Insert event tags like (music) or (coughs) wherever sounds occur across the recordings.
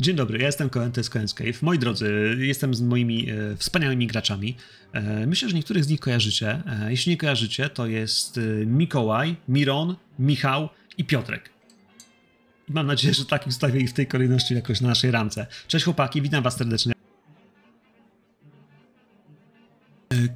Dzień dobry, ja jestem Koen, to jest Koen's Cave. Moi drodzy, jestem z moimi e, wspaniałymi graczami. E, myślę, że niektórych z nich kojarzycie. E, jeśli nie kojarzycie, to jest e, Mikołaj, Miron, Michał i Piotrek. Mam nadzieję, że tak ustawię ich w tej kolejności jakoś na naszej ramce. Cześć chłopaki, witam was serdecznie.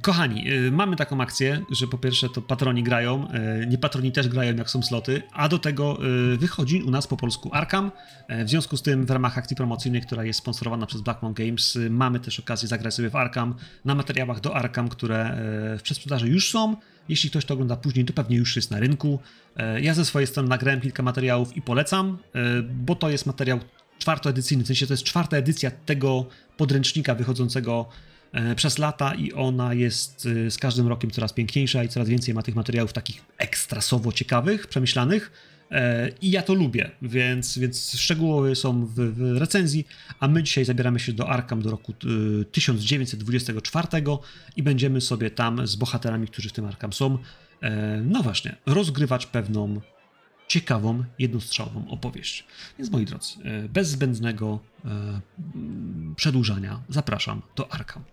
Kochani, y, mamy taką akcję, że po pierwsze to patroni grają, y, nie patroni też grają jak są sloty, a do tego wychodzi u nas po polsku Arkham. E, W związku z tym w ramach akcji promocyjnej, która jest sponsorowana przez Blackmon Games, mamy też okazję zagrać sobie w Arkham na materiałach do Arkham, które e, w przedsprzedaży już są. Jeśli ktoś to ogląda później, to pewnie już jest na rynku. E, Ja ze swojej strony nagrałem kilka materiałów i polecam, e, bo to jest materiał czwartoedycyjny, w sensie to jest czwarta edycja tego podręcznika wychodzącego e, przez lata i ona jest e, z każdym rokiem coraz piękniejsza i coraz więcej ma tych materiałów takich ekstrasowo ciekawych, przemyślanych. E, I ja to lubię, więc, więc szczegółowe są w, w recenzji, a my dzisiaj zabieramy się do Arkham do roku e, 1924 i będziemy sobie tam z bohaterami, którzy w tym Arkham są, e, no właśnie, rozgrywać pewną ciekawą, jednostrzałową opowieść. Więc moi drodzy, e, bez zbędnego e, przedłużania zapraszam do Arkham.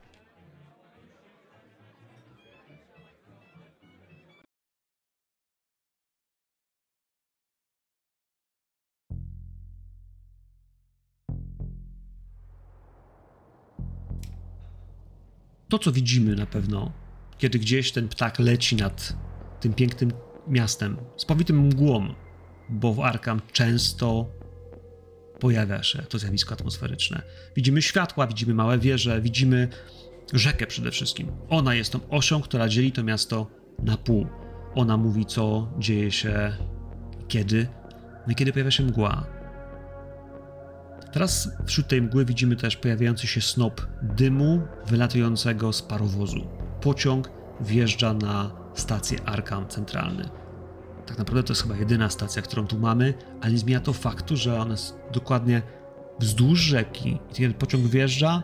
To, co widzimy na pewno, kiedy gdzieś ten ptak leci nad tym pięknym miastem, z powitym mgłą, bo w Arkham często pojawia się to zjawisko atmosferyczne. Widzimy światła, widzimy małe wieże, widzimy rzekę przede wszystkim. Ona jest tą osią, która dzieli to miasto na pół. Ona mówi, co dzieje się kiedy, no i kiedy pojawia się mgła. Teraz wśród tej mgły widzimy też pojawiający się snop dymu wylatującego z parowozu. Pociąg wjeżdża na stację Arkham Centralny. Tak naprawdę to jest chyba jedyna stacja, którą tu mamy, ale nie zmienia to faktu, że ona jest dokładnie wzdłuż rzeki. I kiedy pociąg wjeżdża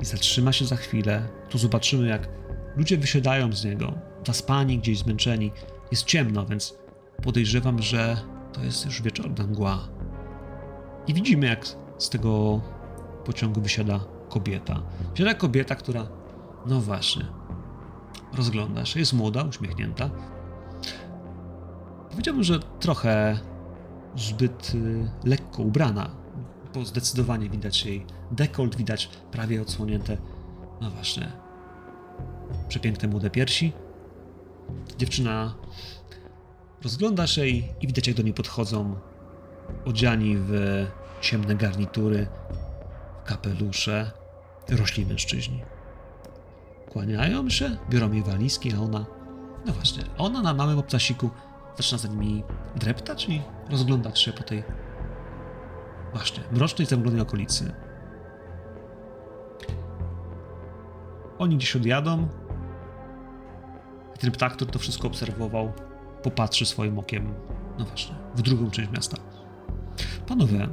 i zatrzyma się za chwilę, tu zobaczymy, jak ludzie wysiadają z niego, zaspani, gdzieś zmęczeni. Jest ciemno, więc podejrzewam, że to jest już wieczorna mgła. I widzimy, jak z tego pociągu wysiada kobieta. Wysiada kobieta, która, no właśnie, rozgląda się, jest młoda, uśmiechnięta. Powiedziałbym, że trochę zbyt y, lekko ubrana, bo zdecydowanie widać jej dekolt, widać prawie odsłonięte, no właśnie, przepiękne młode piersi. Dziewczyna rozgląda się i, i widać, jak do niej podchodzą odziani w ciemne garnitury, kapelusze, rośli mężczyźni. Kłaniają się, biorą jej walizki, a ona, no właśnie, ona na małym obcasiku zaczyna za nimi dreptać i rozglądać się po tej właśnie mrocznej, zamglonej okolicy. Oni gdzieś odjadą i ten ptak, który to wszystko obserwował, popatrzy swoim okiem, no właśnie, w drugą część miasta. Panowie,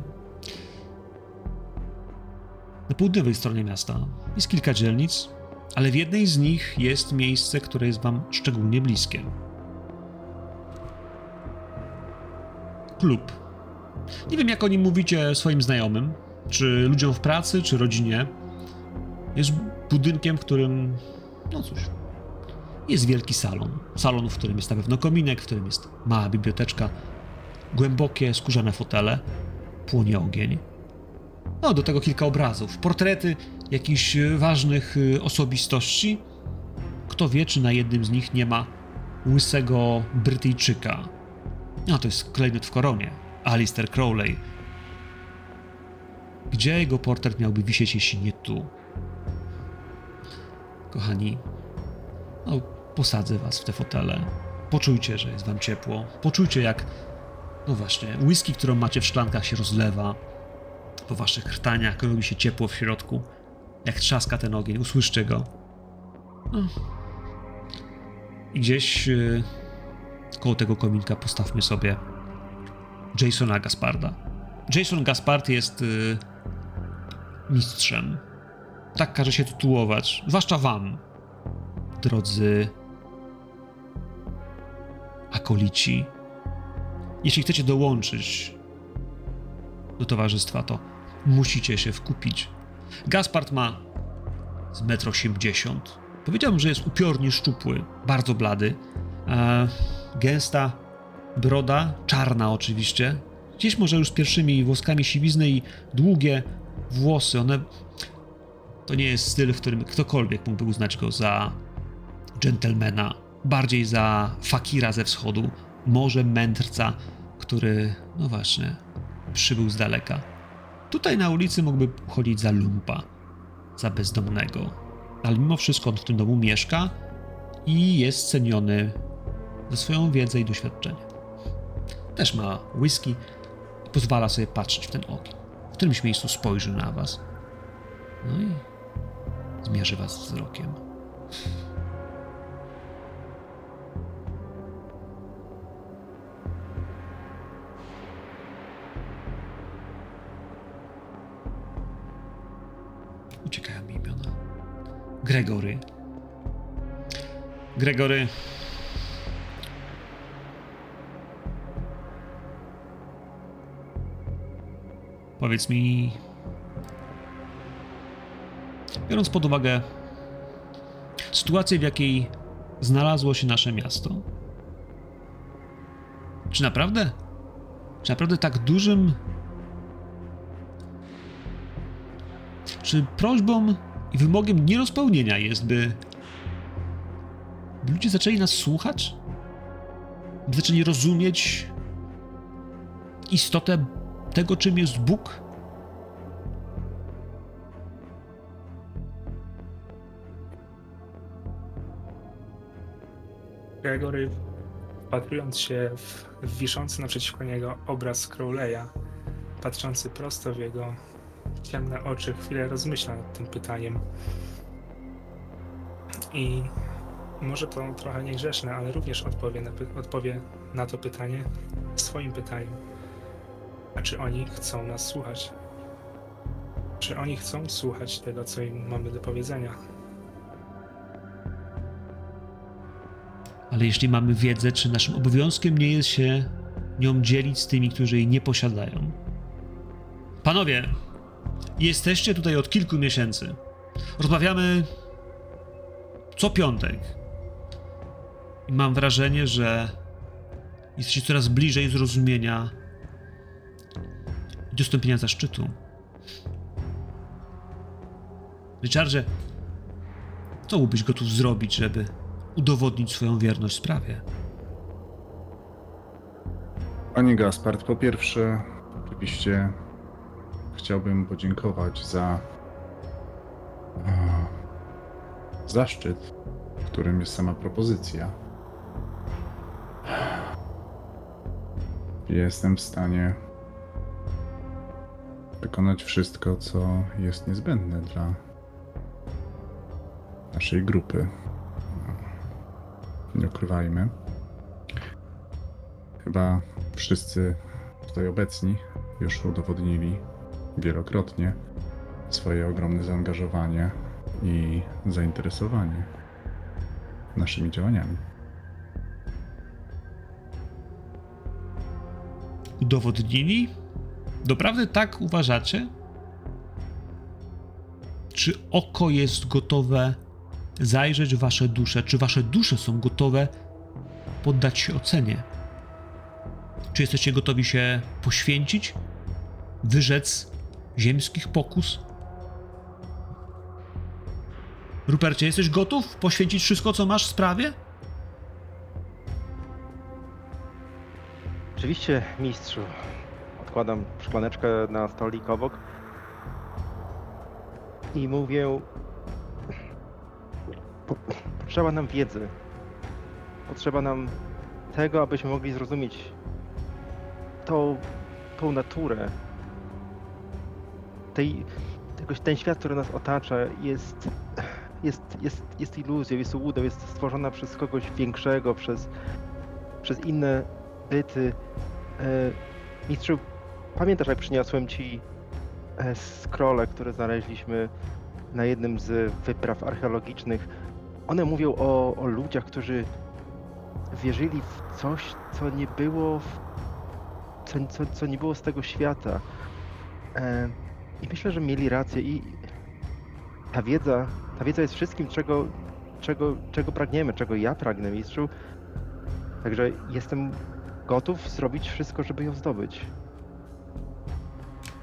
na południowej stronie miasta jest kilka dzielnic, ale w jednej z nich jest miejsce, które jest wam szczególnie bliskie. Klub. Nie wiem, jak o nim mówicie swoim znajomym, czy ludziom w pracy, czy rodzinie. Jest budynkiem, w którym, no cóż, jest wielki salon. Salon, w którym jest na pewno kominek, w którym jest mała biblioteczka, głębokie, skórzane fotele, płonie ogień. No, do tego kilka obrazów, portrety jakichś e, ważnych e, osobistości. Kto wie, czy na jednym z nich nie ma łysego Brytyjczyka. No, to jest klejnot w koronie. Alistair Crowley. Gdzie jego portret miałby wisieć, jeśli nie tu? Kochani, no, posadzę was w te fotele. Poczujcie, że jest wam ciepło. Poczujcie, jak, no właśnie, whisky, którą macie w szklankach, się rozlewa po waszych krtaniach, robi się ciepło w środku. Jak trzaska ten ogień, usłyszcie go. No. I gdzieś yy, koło tego kominka postawmy sobie Jasona Gasparda. Jason Gaspard jest yy, mistrzem. Tak każe się tytułować, zwłaszcza wam, drodzy akolici. Jeśli chcecie dołączyć do towarzystwa, to musicie się wkupić. Gaspard ma z 1,80 m. Powiedziałbym, że jest upiornie szczupły, bardzo blady. E, gęsta broda, czarna oczywiście. Gdzieś może już z pierwszymi włoskami siwizny i długie włosy. One. To nie jest styl, w którym ktokolwiek mógłby uznać go za dżentelmena, bardziej za fakira ze wschodu, może mędrca, który, no właśnie, przybył z daleka. Tutaj na ulicy mógłby chodzić za lumpa, za bezdomnego, ale mimo wszystko on w tym domu mieszka i jest ceniony za swoją wiedzę i doświadczenie. Też ma whisky i pozwala sobie patrzeć w ten ogień. W którymś miejscu spojrzy na was. No i zmierzy was wzrokiem. Uciekają mi imiona. Gregory. Gregory. Powiedz mi, biorąc pod uwagę sytuację, w jakiej znalazło się nasze miasto, czy naprawdę, czy naprawdę tak dużym, czy prośbą i wymogiem nierozpełnienia jest, by, ludzie zaczęli nas słuchać? By zaczęli rozumieć istotę tego, czym jest Bóg? Gregory, wpatrując się w wiszący naprzeciwko niego obraz Crowley'a, patrzący prosto w jego ciemne oczy, chwilę rozmyśla nad tym pytaniem. I może to trochę niegrzeczne, ale również odpowie na, odpowie na to pytanie swoim pytaniem. A czy oni chcą nas słuchać? Czy oni chcą słuchać tego, co im mamy do powiedzenia? Ale jeśli mamy wiedzę, czy naszym obowiązkiem nie jest się nią dzielić z tymi, którzy jej nie posiadają? Panowie, jesteście tutaj od kilku miesięcy. Rozmawiamy co piątek. I mam wrażenie, że jesteście coraz bliżej zrozumienia i dostąpienia zaszczytu. Richardzie, co byłbyś gotów zrobić, żeby udowodnić swoją wierność sprawie? Panie Gaspard, po pierwsze, oczywiście chciałbym podziękować za e, zaszczyt, którym jest sama propozycja. Jestem w stanie wykonać wszystko, co jest niezbędne dla naszej grupy. Nie ukrywajmy. Chyba wszyscy tutaj obecni już udowodnili wielokrotnie swoje ogromne zaangażowanie i zainteresowanie naszymi działaniami. udowodnili? Doprawdy tak uważacie? Czy oko jest gotowe zajrzeć w wasze dusze? Czy wasze dusze są gotowe poddać się ocenie? Czy jesteście gotowi się poświęcić, wyrzec ziemskich pokus? Rupercie, jesteś gotów poświęcić wszystko, co masz w sprawie? Oczywiście, mistrzu. Odkładam szklaneczkę na stolik obok i mówię: po, Potrzeba nam wiedzy. Potrzeba nam tego, abyśmy mogli zrozumieć tą, tą naturę. Tej, tego, ten świat, który nas otacza, jest, jest, jest, jest iluzją, jest łudą, jest stworzona przez kogoś większego, przez, przez inne byty. E, mistrzu, pamiętasz jak przyniosłem ci e, scrolle, które znaleźliśmy na jednym z wypraw archeologicznych? One mówią o, o ludziach, którzy wierzyli w coś, co nie było, w, co, co, co nie było z tego świata. E, i myślę, że mieli rację i ta wiedza, ta wiedza jest wszystkim, czego, czego, czego pragniemy, czego ja pragnę, mistrzu. Także jestem gotów zrobić wszystko, żeby ją zdobyć.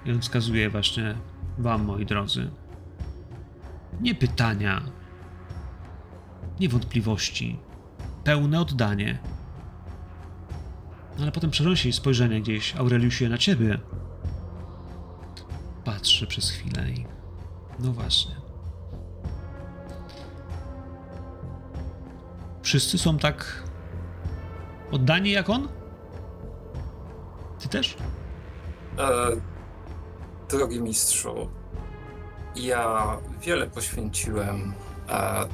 I on wskazuje właśnie wam, moi drodzy. Nie pytania, nie wątpliwości, pełne oddanie. Ale potem przenosi spojrzenie gdzieś, Aureliusie, na ciebie. Patrzy przez chwilę i... No właśnie. Wszyscy są tak oddani jak on? Ty też? E, drogi mistrzu, ja wiele poświęciłem e,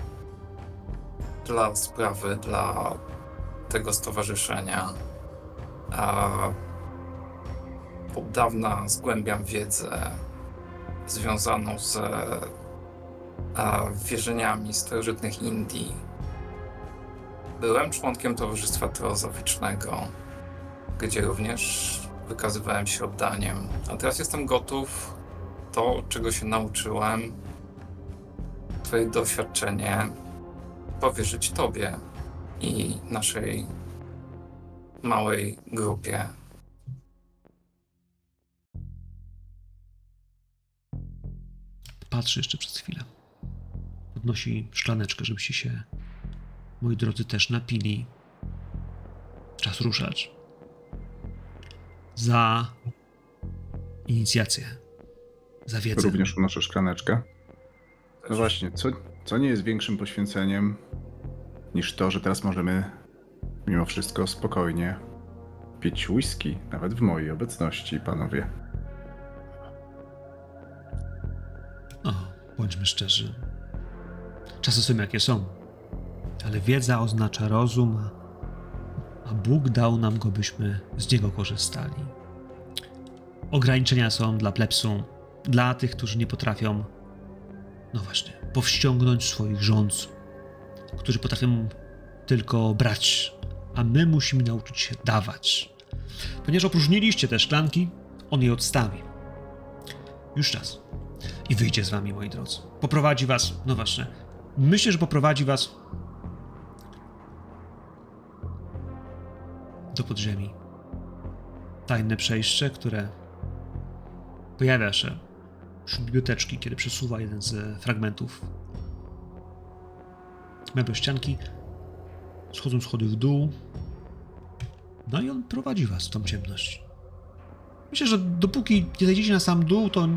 dla sprawy, dla tego stowarzyszenia. A od dawna zgłębiam wiedzę związaną z e, wierzeniami starożytnych Indii. Byłem członkiem Towarzystwa Teozoficznego, gdzie również wykazywałem się oddaniem. A teraz jestem gotów to, czego się nauczyłem, Twoje doświadczenie powierzyć Tobie i naszej małej grupie. Patrzy jeszcze przez chwilę. Podnosi szklaneczkę, żebyście się, moi drodzy, też napili. Czas ruszać. Za inicjację. Za wiedzę. Również unoszę szklaneczkę. Właśnie, co, co nie jest większym poświęceniem niż to, że teraz możemy mimo wszystko spokojnie pić whisky, nawet w mojej obecności, panowie. Bądźmy szczerzy. Czasy są jakie są. Ale wiedza oznacza rozum, a- Bóg dał nam go, byśmy z niego korzystali. Ograniczenia są dla plepsu, dla tych, którzy nie potrafią, no właśnie, powściągnąć swoich rządz, którzy potrafią tylko brać, a my musimy nauczyć się dawać. Ponieważ opróżniliście te szklanki, on je odstawi. Już czas i wyjdzie z wami, moi drodzy. Poprowadzi was, no właśnie. Myślę, że poprowadzi was do podziemi. Tajne przejście, które pojawia się wśród biblioteczki, kiedy przesuwa jeden z fragmentów meblościanki. Schodzą schody w dół. No i on prowadzi was w tą ciemność. Myślę, że dopóki nie zejdziecie na sam dół, to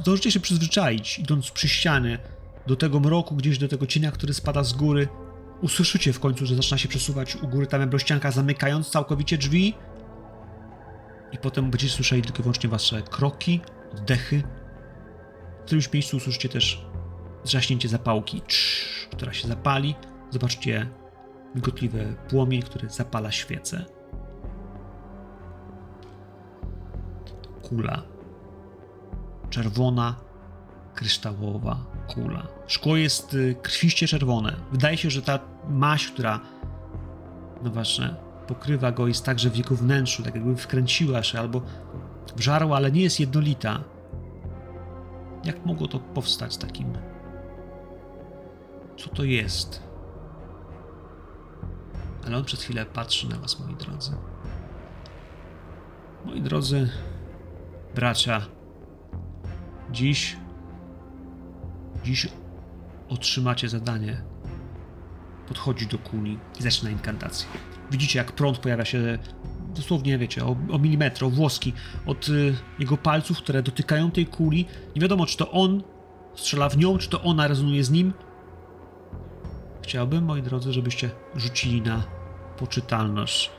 zdążycie się przyzwyczaić, idąc przy ścianie do tego mroku, gdzieś do tego cienia, który spada z góry. Usłyszycie w końcu, że zaczyna się przesuwać u góry ta meblościanka, zamykając całkowicie drzwi. I potem będziecie słyszeli tylko i wyłącznie wasze kroki, oddechy. W którymś miejscu usłyszycie też zrzaśnięcie zapałki, Trz, która się zapali. Zobaczcie migotliwy płomień, który zapala świecę. Kula czerwona, kryształowa kula. Szkło jest y, krwiście czerwone. Wydaje się, że ta maść, która no właśnie pokrywa go, jest także w jego wnętrzu, tak jakby wkręciła się albo wżarła, ale nie jest jednolita. Jak mogło to powstać takim? Co to jest? Ale on przez chwilę patrzy na was, moi drodzy. Moi drodzy bracia, Dziś. Dziś otrzymacie zadanie podchodzić do kuli i zaczyna inkantację. Widzicie, jak prąd pojawia się dosłownie, wiecie, o, o milimetr, o włoski od y, jego palców, które dotykają tej kuli. Nie wiadomo, czy to on strzela w nią, czy to ona rezonuje z nim. Chciałbym, moi drodzy, żebyście rzucili na poczytalność.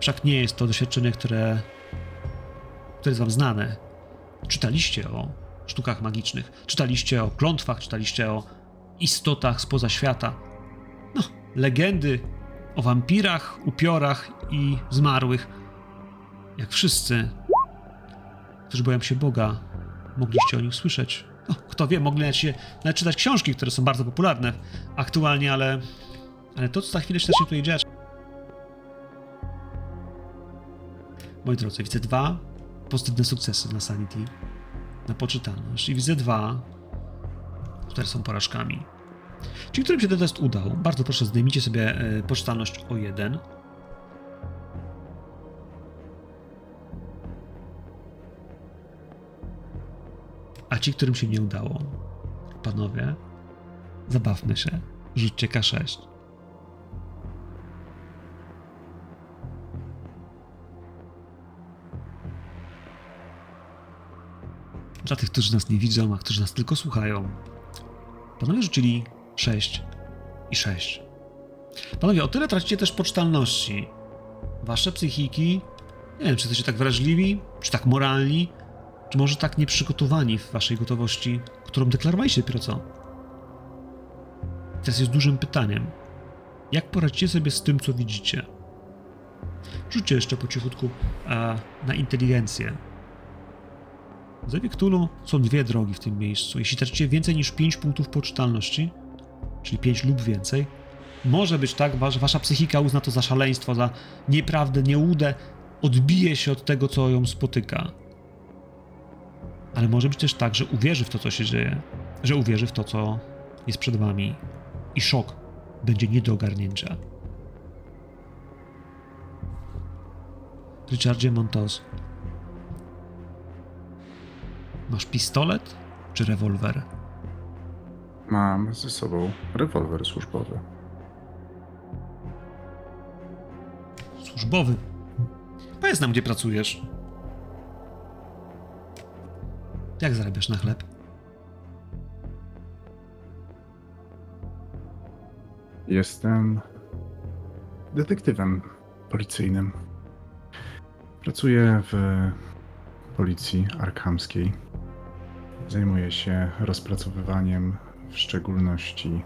Wszak nie jest to doświadczenie, które, które jest wam znane czytaliście o sztukach magicznych, czytaliście o klątwach, czytaliście o istotach spoza świata. No, legendy o wampirach, upiorach i zmarłych. Jak wszyscy, którzy boją się Boga, mogliście o nich słyszeć. No, kto wie, mogli nawet, się, nawet czytać książki, które są bardzo popularne aktualnie, ale, ale to, co za chwilę się zacznie tutaj dziać. Moi drodzy, widzę dwa pozytywne sukcesy na Sanity, na poczytalność. I widzę dwa, które są porażkami. Ci, którym się ten test udał, bardzo proszę zdejmijcie sobie e, poczytalność o jeden. A ci, którym się nie udało, panowie, zabawmy się, rzućcie K6. Dla tych, którzy nas nie widzą, a którzy nas tylko słuchają, panowie rzucili 6 i 6. Panowie, o tyle tracicie też poczytalności. Wasze psychiki, nie wiem, czy jesteście tak wrażliwi, czy tak moralni, czy może tak nieprzygotowani w waszej gotowości, którą deklarowaliście dopiero co. Teraz jest dużym pytaniem. Jak poradzicie sobie z tym, co widzicie? Rzućcie jeszcze po cichutku a, na inteligencję. W Cthulhu są dwie drogi w tym miejscu. Jeśli tracicie więcej niż 5 punktów poczytalności, czyli 5 lub więcej, może być tak, że wasza psychika uzna to za szaleństwo, za nieprawdę, nieudę, odbije się od tego, co ją spotyka. Ale może być też tak, że uwierzy w to, co się dzieje, że uwierzy w to, co jest przed wami i szok będzie nie do ogarnięcia. Richardzie Montos, masz pistolet czy rewolwer? Mam ze sobą rewolwer służbowy. Służbowy. Powiedz nam, gdzie pracujesz. Jak zarabiasz na chleb? Jestem detektywem policyjnym. Pracuję w policji arkhamskiej. Zajmuję się rozpracowywaniem w szczególności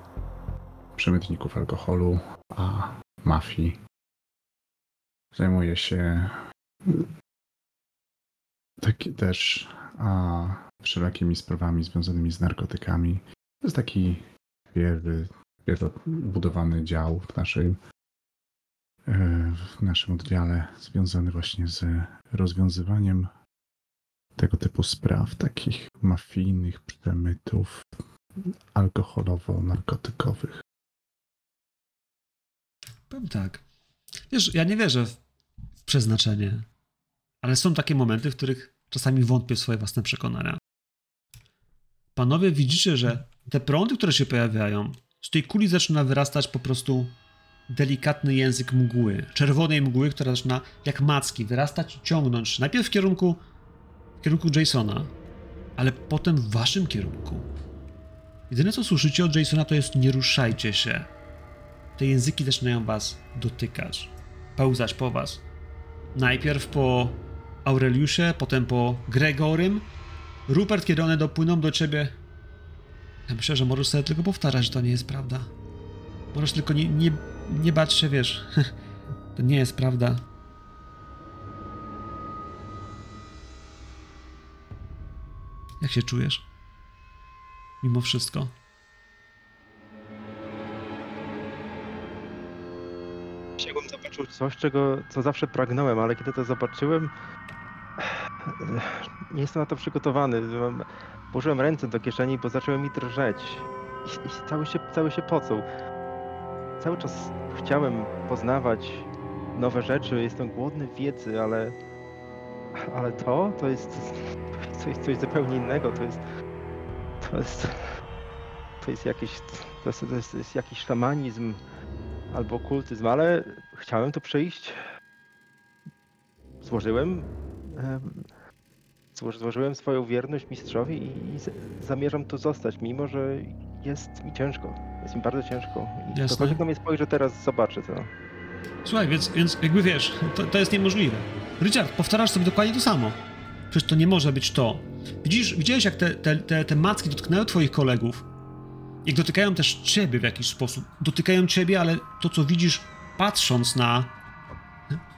przemytników alkoholu, a mafii. Zajmuję się taki też a, wszelakimi sprawami związanymi z narkotykami. To jest taki pierwszy, pierwszy budowany dział w naszym, e, w naszym oddziale związany właśnie z rozwiązywaniem tego typu spraw, takich mafijnych przemytów alkoholowo-narkotykowych. Powiem tak. Wiesz, ja nie wierzę w w przeznaczenie, ale są takie momenty, w których czasami wątpię w swoje własne przekonania. Panowie, widzicie, że te prądy, które się pojawiają, z tej kuli zaczyna wyrastać po prostu delikatny język mgły, czerwonej mgły, która zaczyna jak macki wyrastać i ciągnąć najpierw w kierunku, w kierunku Jasona, ale potem w waszym kierunku. Jedyne co słyszycie od Jasona to jest nie ruszajcie się. Te języki zaczynają was dotykać, pełzać po was. Najpierw po Aureliusie, potem po Gregorym. Rupert, kiedy one dopłyną do ciebie, ja myślę, że możesz sobie tylko powtarzać, że to nie jest prawda. Możesz tylko nie, nie, nie bać się, wiesz. (laughs) To nie jest prawda. Jak się czujesz? Mimo wszystko. Chciałbym zobaczyć coś, czego, co zawsze pragnąłem, ale kiedy to zobaczyłem, (sighs) nie jestem na to przygotowany. Włożyłem ręce do kieszeni, bo zaczęły mi drżeć i, i cały, się, cały się pocął. Cały czas chciałem poznawać nowe rzeczy, jestem głodny wiedzy, ale, ale to, to jest coś, coś zupełnie innego. To jest, to jest, to jest jakiś, to jest, to jest, to jest jakiś szamanizm albo okultyzm, ale chciałem to przejść. Złożyłem. em, zło- Złożyłem swoją wierność mistrzowi i zamierzam tu zostać, mimo że jest mi ciężko. Jest mi bardzo ciężko. I Jasne. ktokolwiek na mnie spojrzy teraz, zobaczy to. Słuchaj, więc, więc jakby wiesz, to, to jest niemożliwe. Richard, powtarzasz sobie dokładnie to samo. Przecież to nie może być to. Widzisz, widziałeś, jak te, te, te, te macki dotknęły twoich kolegów? Jak dotykają też ciebie w jakiś sposób. Dotykają ciebie, ale to, co widzisz, patrząc na,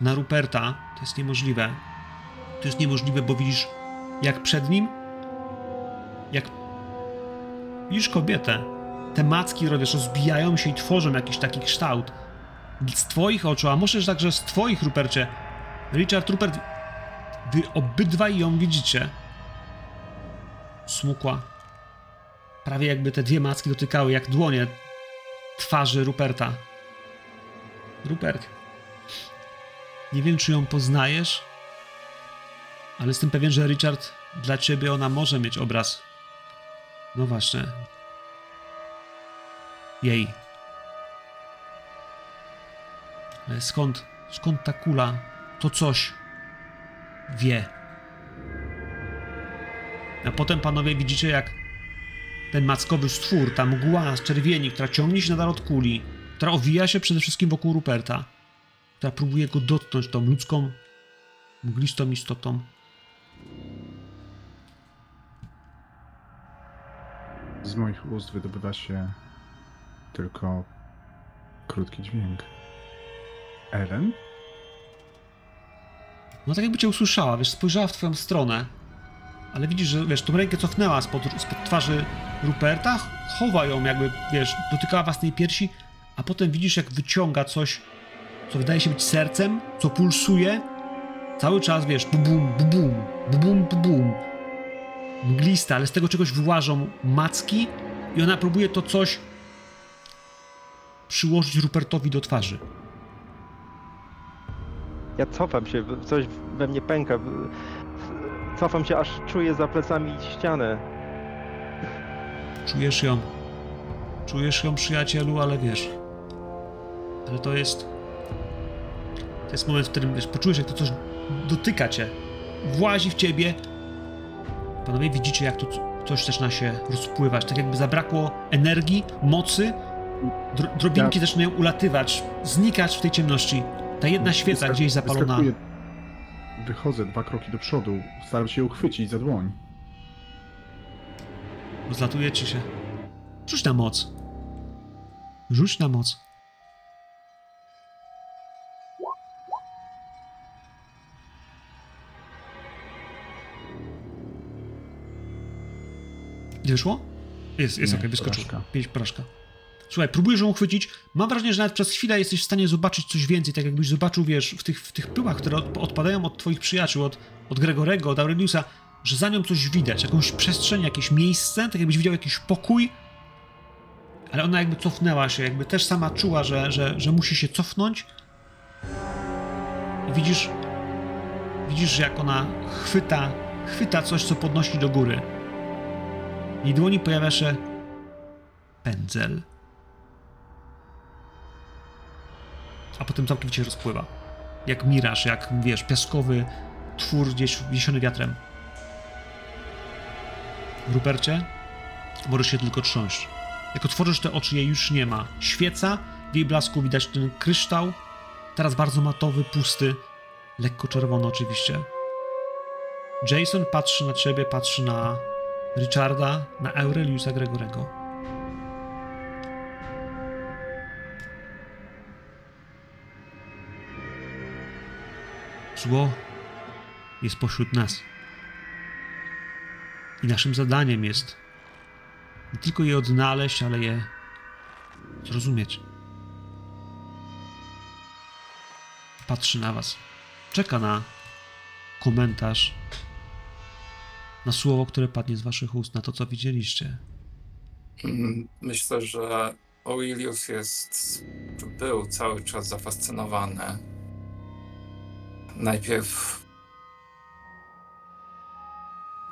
na Ruperta, to jest niemożliwe. To jest niemożliwe, bo widzisz, jak przed nim, jak widzisz kobietę. Te macki, wiesz, rozbijają się i tworzą jakiś taki kształt z twoich oczu, a może także z twoich, Rupercie. Richard Rupert, Wy obydwaj ją widzicie. Smukła. Prawie jakby te dwie macki dotykały jak dłonie twarzy Ruperta. Rupert. Nie wiem, czy ją poznajesz, ale jestem pewien, że Richard, dla ciebie ona może mieć obraz. No właśnie. Jej. Skąd, skąd ta kula, to coś wie? A potem panowie widzicie, jak ten mackowy stwór, ta mgła z czerwieni, która ciągnie się nadal od kuli, która owija się przede wszystkim wokół Ruperta, która próbuje go dotknąć tą ludzką, mglistą istotą. Z moich ust wydobywa się tylko krótki dźwięk. Ellen? No tak jakby cię usłyszała, wiesz, spojrzała w twoją stronę, ale widzisz, że wiesz, tą rękę cofnęła spod, spod twarzy Ruperta, chowa ją jakby, wiesz, dotykała własnej piersi, a potem widzisz, jak wyciąga coś, co wydaje się być sercem, co pulsuje, cały czas, wiesz, bubum, bubum, bubum, bubum, mgliste, ale z tego czegoś wyłażą macki i ona próbuje to coś przyłożyć Rupertowi do twarzy. Ja cofam się, coś we mnie pęka. Cofam się, aż czuję za plecami ścianę. Czujesz ją. Czujesz ją, przyjacielu, ale wiesz. Ale to jest. To jest moment, w którym wiesz, poczujesz, jak to coś dotyka cię. Włazi w ciebie. Panowie, widzicie, jak to coś zaczyna się rozpływać. Tak jakby zabrakło energii, mocy. Dro drobinki zaczynają ulatywać, znikać w tej ciemności. Ta jedna świeca gdzieś zapalona. wyskakuję. Wychodzę dwa kroki do przodu, staram się ją uchwycić za dłoń. Rozlatuje ci się. Rzuć na moc. Rzuć na moc. Wyszło? Jest, jest okej, wyskoczyło. porażka. Pięć porażka. Słuchaj, próbujesz ją uchwycić. Mam wrażenie, że nawet przez chwilę jesteś w stanie zobaczyć coś więcej, tak jakbyś zobaczył, wiesz, w tych, w tych pyłach, które od, odpadają od twoich przyjaciół, od, od Gregorego, od Aureliusa, że za nią coś widać, jakąś przestrzeń, jakieś miejsce, tak jakbyś widział jakiś pokój, ale ona jakby cofnęła się, jakby też sama czuła, że, że, że musi się cofnąć. I widzisz, widzisz, jak ona chwyta, chwyta coś, co podnosi do góry. Jej dłoni pojawia się pędzel. A potem całkowicie rozpływa. Jak miraż, jak wiesz, piaskowy twór gdzieś wiesiony wiatrem. Rupercie, możesz się tylko trząść. Jak otworzysz te oczy, jej już nie ma. Świeca, w jej blasku widać ten kryształ, teraz bardzo matowy, pusty, lekko czerwony oczywiście. Jason patrzy na ciebie, patrzy na Richarda, na Aureliusa Gregorego. Zło jest pośród nas. I naszym zadaniem jest nie tylko je odnaleźć, ale je zrozumieć. Patrzy na was. Czeka na komentarz, na słowo, które padnie z waszych ust, na to, co widzieliście. Myślę, że Aurelius jest, był cały czas zafascynowany. Najpierw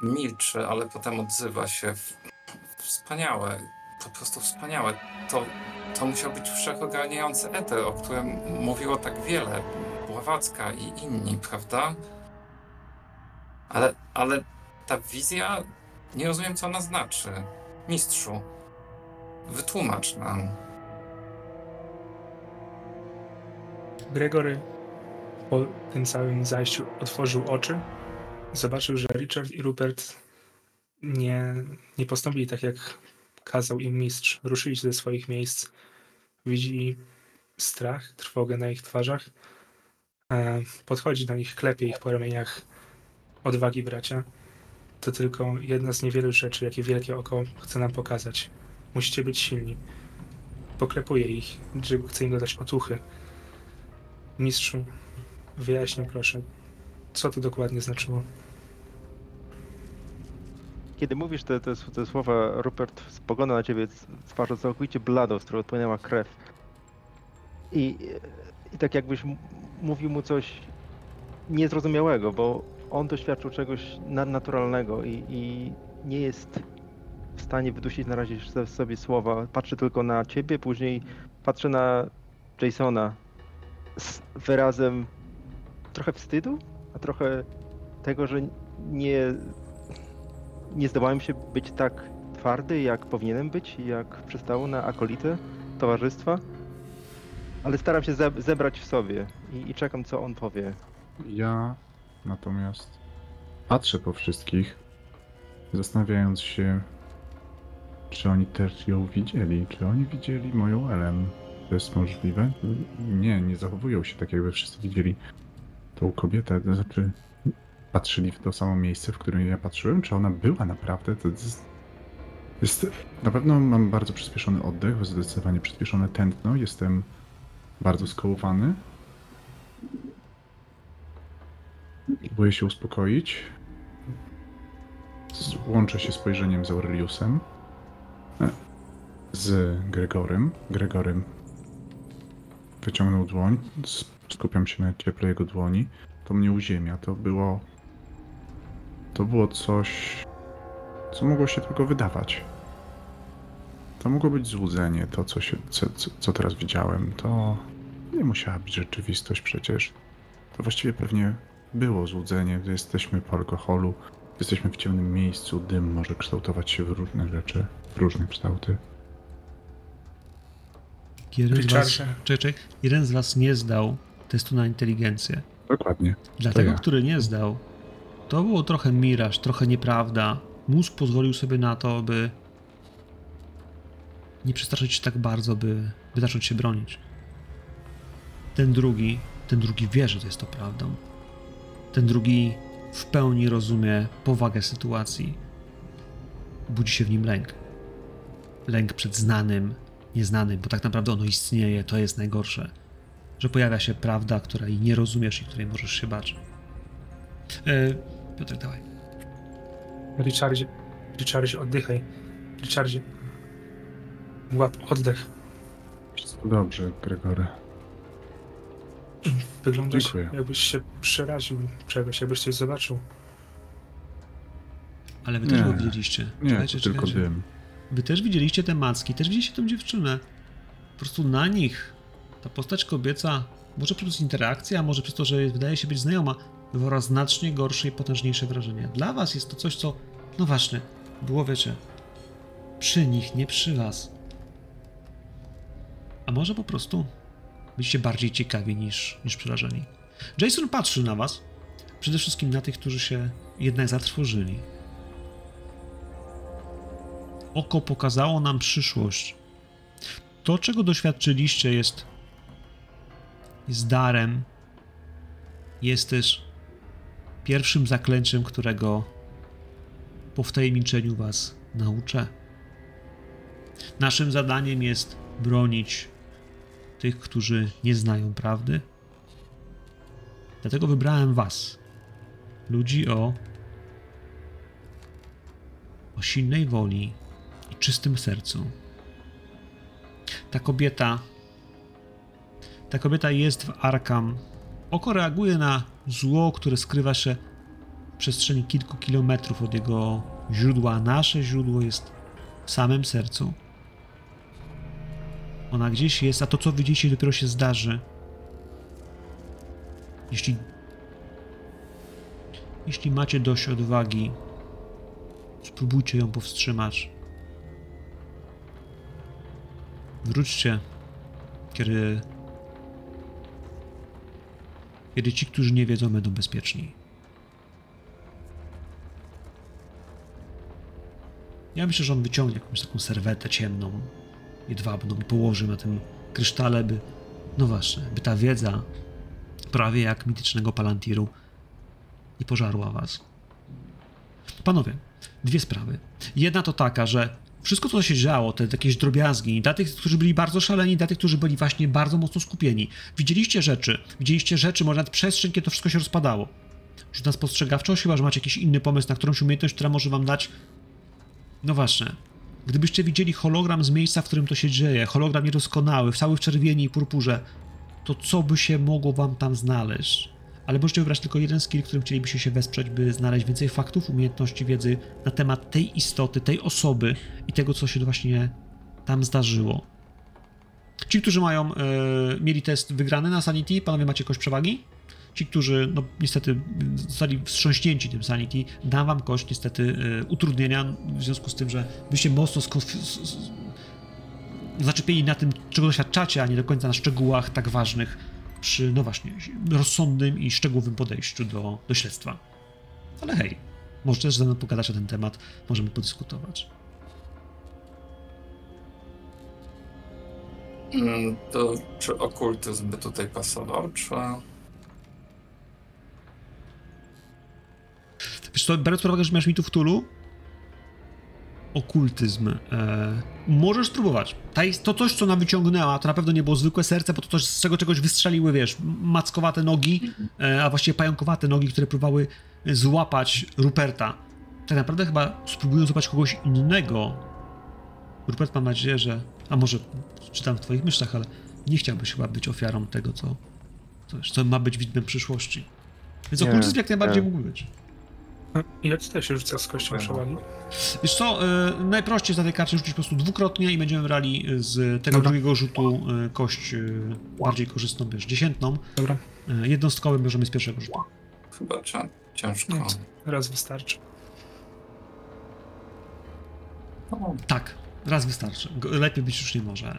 milczy, ale potem odzywa się. Wspaniałe, po prostu wspaniałe. To, to musiał być wszechogarniający eter, o którym mówiło tak wiele. Bławacka i inni, prawda? Ale, ale ta wizja, nie rozumiem, co ona znaczy. Mistrzu, wytłumacz nam. Gregory po tym całym zajściu otworzył oczy. Zobaczył, że Richard i Rupert nie, nie postąpili tak, jak kazał im mistrz. Ruszyli ze swoich miejsc. Widzi strach, trwogę na ich twarzach. E, Podchodzi do nich, klepie ich po ramieniach. Odwagi, bracia. To tylko jedna z niewielu rzeczy, jakie wielkie oko chce nam pokazać. Musicie być silni. Poklepuje ich, chce im dodać otuchy. Mistrzu, wyjaśnij proszę, co to dokładnie znaczyło? Kiedy mówisz te, te, te słowa, Rupert spogląda na ciebie twarzą całkowicie bladą, z której odpłynęła krew. I, I tak jakbyś mówił mu coś niezrozumiałego, bo on doświadczył czegoś nadnaturalnego i, i nie jest w stanie wydusić na razie sobie słowa. Patrzy tylko na ciebie, później patrzy na Jasona z wyrazem trochę wstydu, a trochę tego, że nie nie zdołałem się być tak twardy, jak powinienem być, jak przystało na akolitę towarzystwa. Ale staram się ze- zebrać w sobie i, i czekam, co on powie. Ja natomiast patrzę po wszystkich, zastanawiając się, czy oni też ją widzieli, czy oni widzieli moją Ellen. To jest możliwe? Nie, nie zachowują się tak, jakby wszyscy widzieli tą kobietę. To znaczy, patrzyli w to samo miejsce, w którym ja patrzyłem, czy ona była naprawdę? To jest, jest na pewno mam bardzo przyspieszony oddech, zdecydowanie przyspieszone tętno, jestem bardzo skołowany. Próbuję się uspokoić. Łączę się spojrzeniem z Aureliusem. E, Z Gregorem. Gregorem wyciągnął dłoń. Skupiam się na cieple jego dłoni. To mnie uziemia. To było. To było coś, co mogło się tylko wydawać. To mogło być złudzenie. To, co, się, co, co, teraz widziałem, to nie musiała być rzeczywistość przecież. To właściwie pewnie było złudzenie. Jesteśmy po alkoholu, jesteśmy w ciemnym miejscu, dym może kształtować się w różne rzeczy, w różne kształty. Jeden z, was, czekaj. jeden z was nie zdał testu na inteligencję. Dokładnie. Dlatego, ja. który nie zdał, to było trochę miraż, trochę nieprawda. Mózg pozwolił sobie na to, by nie przestraszyć się tak bardzo, by, by zacząć się bronić. Ten drugi, ten drugi wie, że to jest to prawdą. Ten drugi w pełni rozumie powagę sytuacji. Budzi się w nim lęk. Lęk przed znanym, nieznanym, bo tak naprawdę ono istnieje, to jest najgorsze że pojawia się prawda, której nie rozumiesz i której możesz się bać. E, Piotr, dawaj. Richardzie, Richardzie, oddychaj. Richardzie, łap oddech. Wszystko dobrze, Gregory. Wyglądasz Dziękuję. jakbyś się przeraził czegoś, jakbyś coś zobaczył. Ale wy też Nie. go widzieliście. Nie, Czekajcie, tylko czekajcie. dym. Wy też widzieliście te macki, też widzieliście tą dziewczynę. Po prostu na nich ta postać kobieca, może przez interakcję, a może przez to, że wydaje się być znajoma, wywarła znacznie gorsze i potężniejsze wrażenie. Dla was jest to coś, co, no właśnie, było, wiecie, przy nich, nie przy was. A może po prostu byliście bardziej ciekawi niż, niż przerażeni. Jason patrzy na was, przede wszystkim na tych, którzy się jednak zatrwożyli. Oko pokazało nam przyszłość. To, czego doświadczyliście, jest, jest darem. Jest też pierwszym zaklęciem, którego po wtajemniczeniu Was nauczę. Naszym zadaniem jest bronić tych, którzy nie znają prawdy. Dlatego wybrałem Was, ludzi o, o silnej woli i czystym sercu. Ta kobieta, ta kobieta jest w Arkham. Oko reaguje na zło, które skrywa się w przestrzeni kilku kilometrów od jego źródła. a Nasze źródło jest w samym sercu. Ona gdzieś jest, a to, co widzicie, dopiero się zdarzy. Jeśli, jeśli macie dość odwagi, spróbujcie ją powstrzymać. Wróćcie, kiedy, kiedy ci, którzy nie wiedzą, będą bezpieczni. Ja myślę, że on wyciągnie jakąś taką serwetę ciemną, jedwabną i położy na tym krysztale, by, no właśnie, by ta wiedza, prawie jak mitycznego Palantiru, nie pożarła was. Panowie, dwie sprawy. Jedna to taka, że wszystko, co się działo, te jakieś drobiazgi, dla tych, którzy byli bardzo szaleni, dla tych, którzy byli właśnie bardzo mocno skupieni, widzieliście rzeczy, widzieliście rzeczy, może nawet przestrzeń, kiedy to wszystko się rozpadało. rzut na spostrzegawczość, chyba że macie jakiś inny pomysł na którąś umiejętność, która może wam dać. No właśnie. Gdybyście widzieli hologram z miejsca, w którym to się dzieje, hologram niedoskonały, cały w czerwieni i purpurze, to co by się mogło wam tam znaleźć? Ale możecie wybrać tylko jeden skill, którym chcielibyście się wesprzeć, by znaleźć więcej faktów, umiejętności, wiedzy na temat tej istoty, tej osoby i tego, co się właśnie tam zdarzyło. Ci, którzy mają, e, mieli test wygrany na Sanity, panowie macie kość przewagi. Ci, którzy no, niestety zostali wstrząśnięci tym Sanity, dam wam kość niestety e, utrudnienia w związku z tym, że wyście mocno zaczepieni na tym, czego doświadczacie, a nie do końca na szczegółach tak ważnych przy, no właśnie, rozsądnym i szczegółowym podejściu do, do śledztwa. Ale hej, możecie też ze mną pogadać o ten temat, możemy podyskutować. Mm, To czy okultyzm by tutaj pasował, czy... Wiesz co, biorąc pod uwagę, że masz mi tu w Tulu, okultyzm, e, możesz spróbować. To coś, co ona wyciągnęła, to na pewno nie było zwykłe serce, bo to coś, z czego czegoś wystrzeliły, wiesz, mackowate nogi, e, a właściwie pająkowate nogi, które próbowały złapać Ruperta. Tak naprawdę chyba spróbują złapać kogoś innego. Rupert, mam nadzieję, że, a może czytam w twoich myślach, ale nie chciałbyś chyba być ofiarą tego, co, co, ma być widmem przyszłości. Więc okultyzm jak najbardziej nie. mógłby być. Ile tutaj się rzuca z kością przewagi? Wiesz co, y, najprościej za tej karcie rzucić po prostu dwukrotnie i będziemy brali z tego Dobra. drugiego rzutu y, kość y, bardziej korzystną, wiesz, dziesiętną. Dobra, Y, Jednostkowy możemy z pierwszego rzutu. Chyba cię- ciężko. Nie. raz wystarczy. No, Tak, raz wystarczy. Go- Lepiej być już nie może.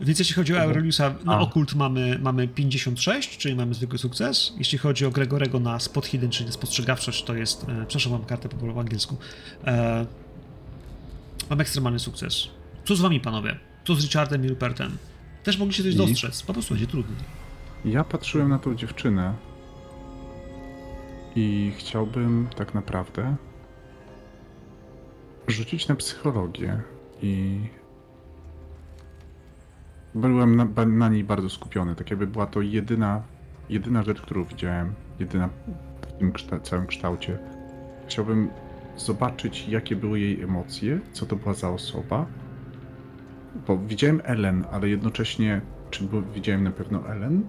Więc jeśli chodzi o Dobra. Aureliusa, na okult mamy, mamy 56, czyli mamy zwykły sukces. Jeśli chodzi o Gregorego na spot hidden, czyli na spostrzegawczość, to jest, e, przepraszam, mam kartę po angielsku, e, mamy ekstremalny sukces. Co z wami, panowie? Co z Richardem i Rupertem? Też mogliście coś I? dostrzec, po prostu będzie trudno. Ja patrzyłem na tą dziewczynę i chciałbym tak naprawdę rzucić na psychologię i byłem na, na niej bardzo skupiony, tak jakby była to jedyna, jedyna rzecz, którą widziałem, jedyna w tym całym kształcie. Chciałbym zobaczyć, jakie były jej emocje, co to była za osoba, bo widziałem Ellen, ale jednocześnie, czy był, widziałem na pewno Ellen?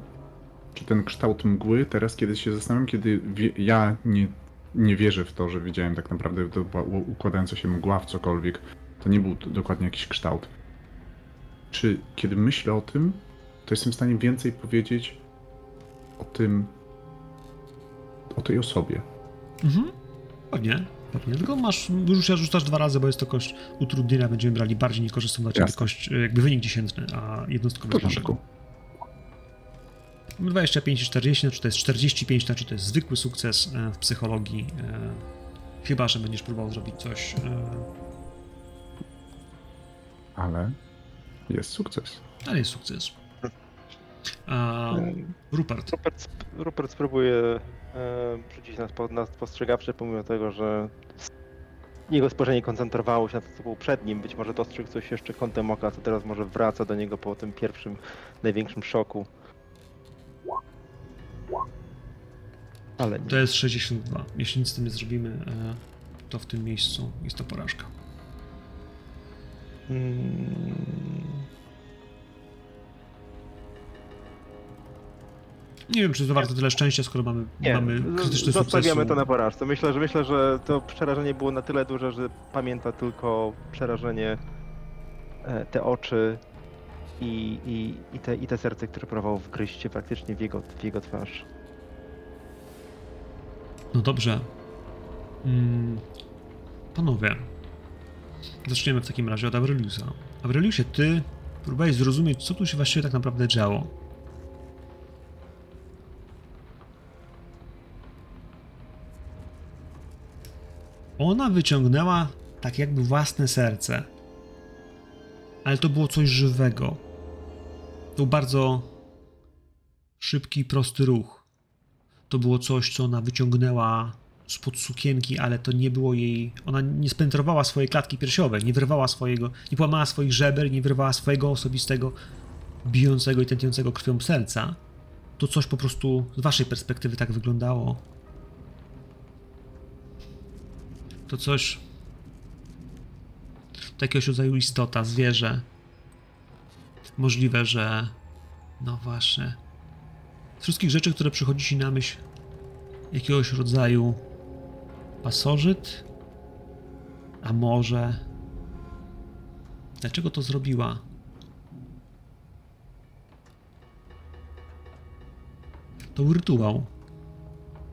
Czy ten kształt mgły, teraz kiedy się zastanawiam, kiedy wie, ja nie, nie wierzę w to, że widziałem tak naprawdę to była układająca się mgła w cokolwiek, to nie był dokładnie jakiś kształt. Czy kiedy myślę o tym, to jestem w stanie więcej powiedzieć o tym, o tej osobie. Mhm. Pewnie, pewnie. Tylko masz, rzucasz, rzucasz dwa razy, bo jest to kość utrudnienia, będziemy brali bardziej niekorzystną dla ciebie Jasne. kość, e, jakby wynik dziesiętny, a jednostkowy porządku. 25 i 40, znaczy to jest 45, znaczy to jest zwykły sukces e, w psychologii. e, Chyba, że będziesz próbował zrobić coś. Ale jest sukces. Ale jest sukces. A Rupert. Rupert, Rupert spróbuje e, rzucić na, spo, na spostrzegawcze, pomimo tego, że jego spojrzenie koncentrowało się na tym, co było przed nim. Być może dostrzegł coś jeszcze kątem oka, co teraz może wraca do niego po tym pierwszym, największym szoku. Ale nie. To jest 62. Jeśli nic z tym nie zrobimy, e, to w tym miejscu jest to porażka. Nie wiem, czy to warto tyle szczęścia, skoro mamy, Nie, mamy z- krytyczny zostawiamy sukces. to na porażce. Myślę, że myślę, że to przerażenie było na tyle duże, że pamięta tylko przerażenie, e, te oczy i, i, i, te, i te serce, które próbowało wgryźć się praktycznie w jego, w jego twarz. No dobrze. Mm, panowie, zaczniemy w takim razie od Aureliusa. Aureliusie, ty próbowałeś zrozumieć, co tu się właściwie tak naprawdę działo. Ona wyciągnęła tak jakby własne serce. Ale to było coś żywego. To był bardzo szybki prosty ruch to było coś, co ona wyciągnęła spod sukienki, ale to nie było jej. Ona nie spentrowała swojej klatki piersiowej, nie wyrwała swojego, nie połamała swoich żeber, nie wyrwała swojego osobistego, bijącego i tętniącego krwią serca. To to coś po prostu z waszej perspektywy tak wyglądało. To coś. To jakiegoś rodzaju istota, zwierzę. Możliwe, że. No właśnie. Z wszystkich rzeczy, które przychodzi ci na myśl, jakiegoś rodzaju pasożyt? A może. Dlaczego to zrobiła? To był rytuał.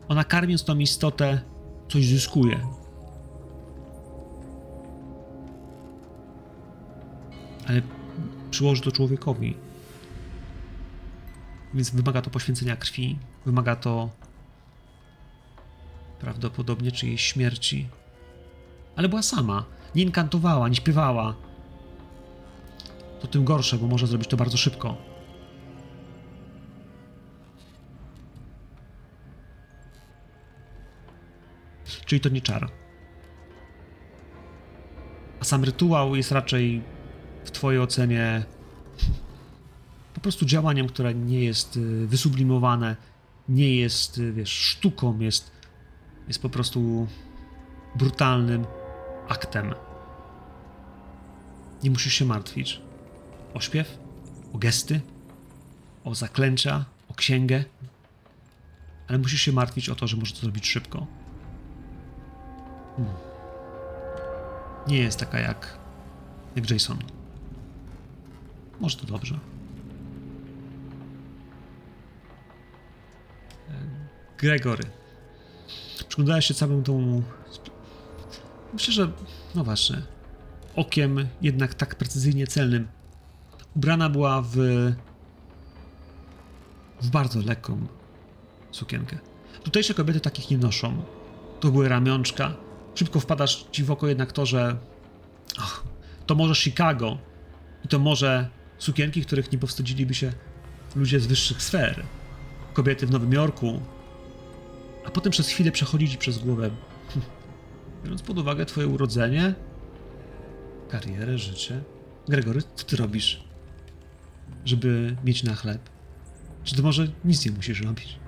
Ona karmiąc tą istotę, coś zyskuje. Ale przyłoży to człowiekowi. Więc wymaga to poświęcenia krwi, wymaga to prawdopodobnie czyjejś śmierci. Ale była sama. Nie inkantowała, nie śpiewała. To tym gorsze, bo może zrobić to bardzo szybko. Czyli to nie czar. A sam rytuał jest raczej w Twojej ocenie po prostu działaniem, które nie jest y, wysublimowane, nie jest, y, wiesz, sztuką, jest, jest po prostu brutalnym aktem. Nie musisz się martwić o śpiew, o gesty, o zaklęcia, o księgę, ale musisz się martwić o to, że możesz to zrobić szybko. Hmm. Nie jest taka jak, jak Jason. Może to dobrze. E, Gregory. Przyglądałeś się całą tą. Myślę, że. No właśnie. Okiem jednak tak precyzyjnie celnym. Ubrana była w. w bardzo lekką sukienkę. Tutejsze kobiety takich nie noszą. To były ramionczka. Szybko wpadasz ci w oko jednak to, że. Och, to może Chicago. I to może sukienki, których nie powstydziliby się ludzie z wyższych sfer. Kobiety w Nowym Jorku. A potem przez chwilę przechodzi ci przez głowę. Biorąc pod uwagę twoje urodzenie, karierę, życie. Gregory, co ty robisz, żeby mieć na chleb? Czy ty może nic nie musisz robić?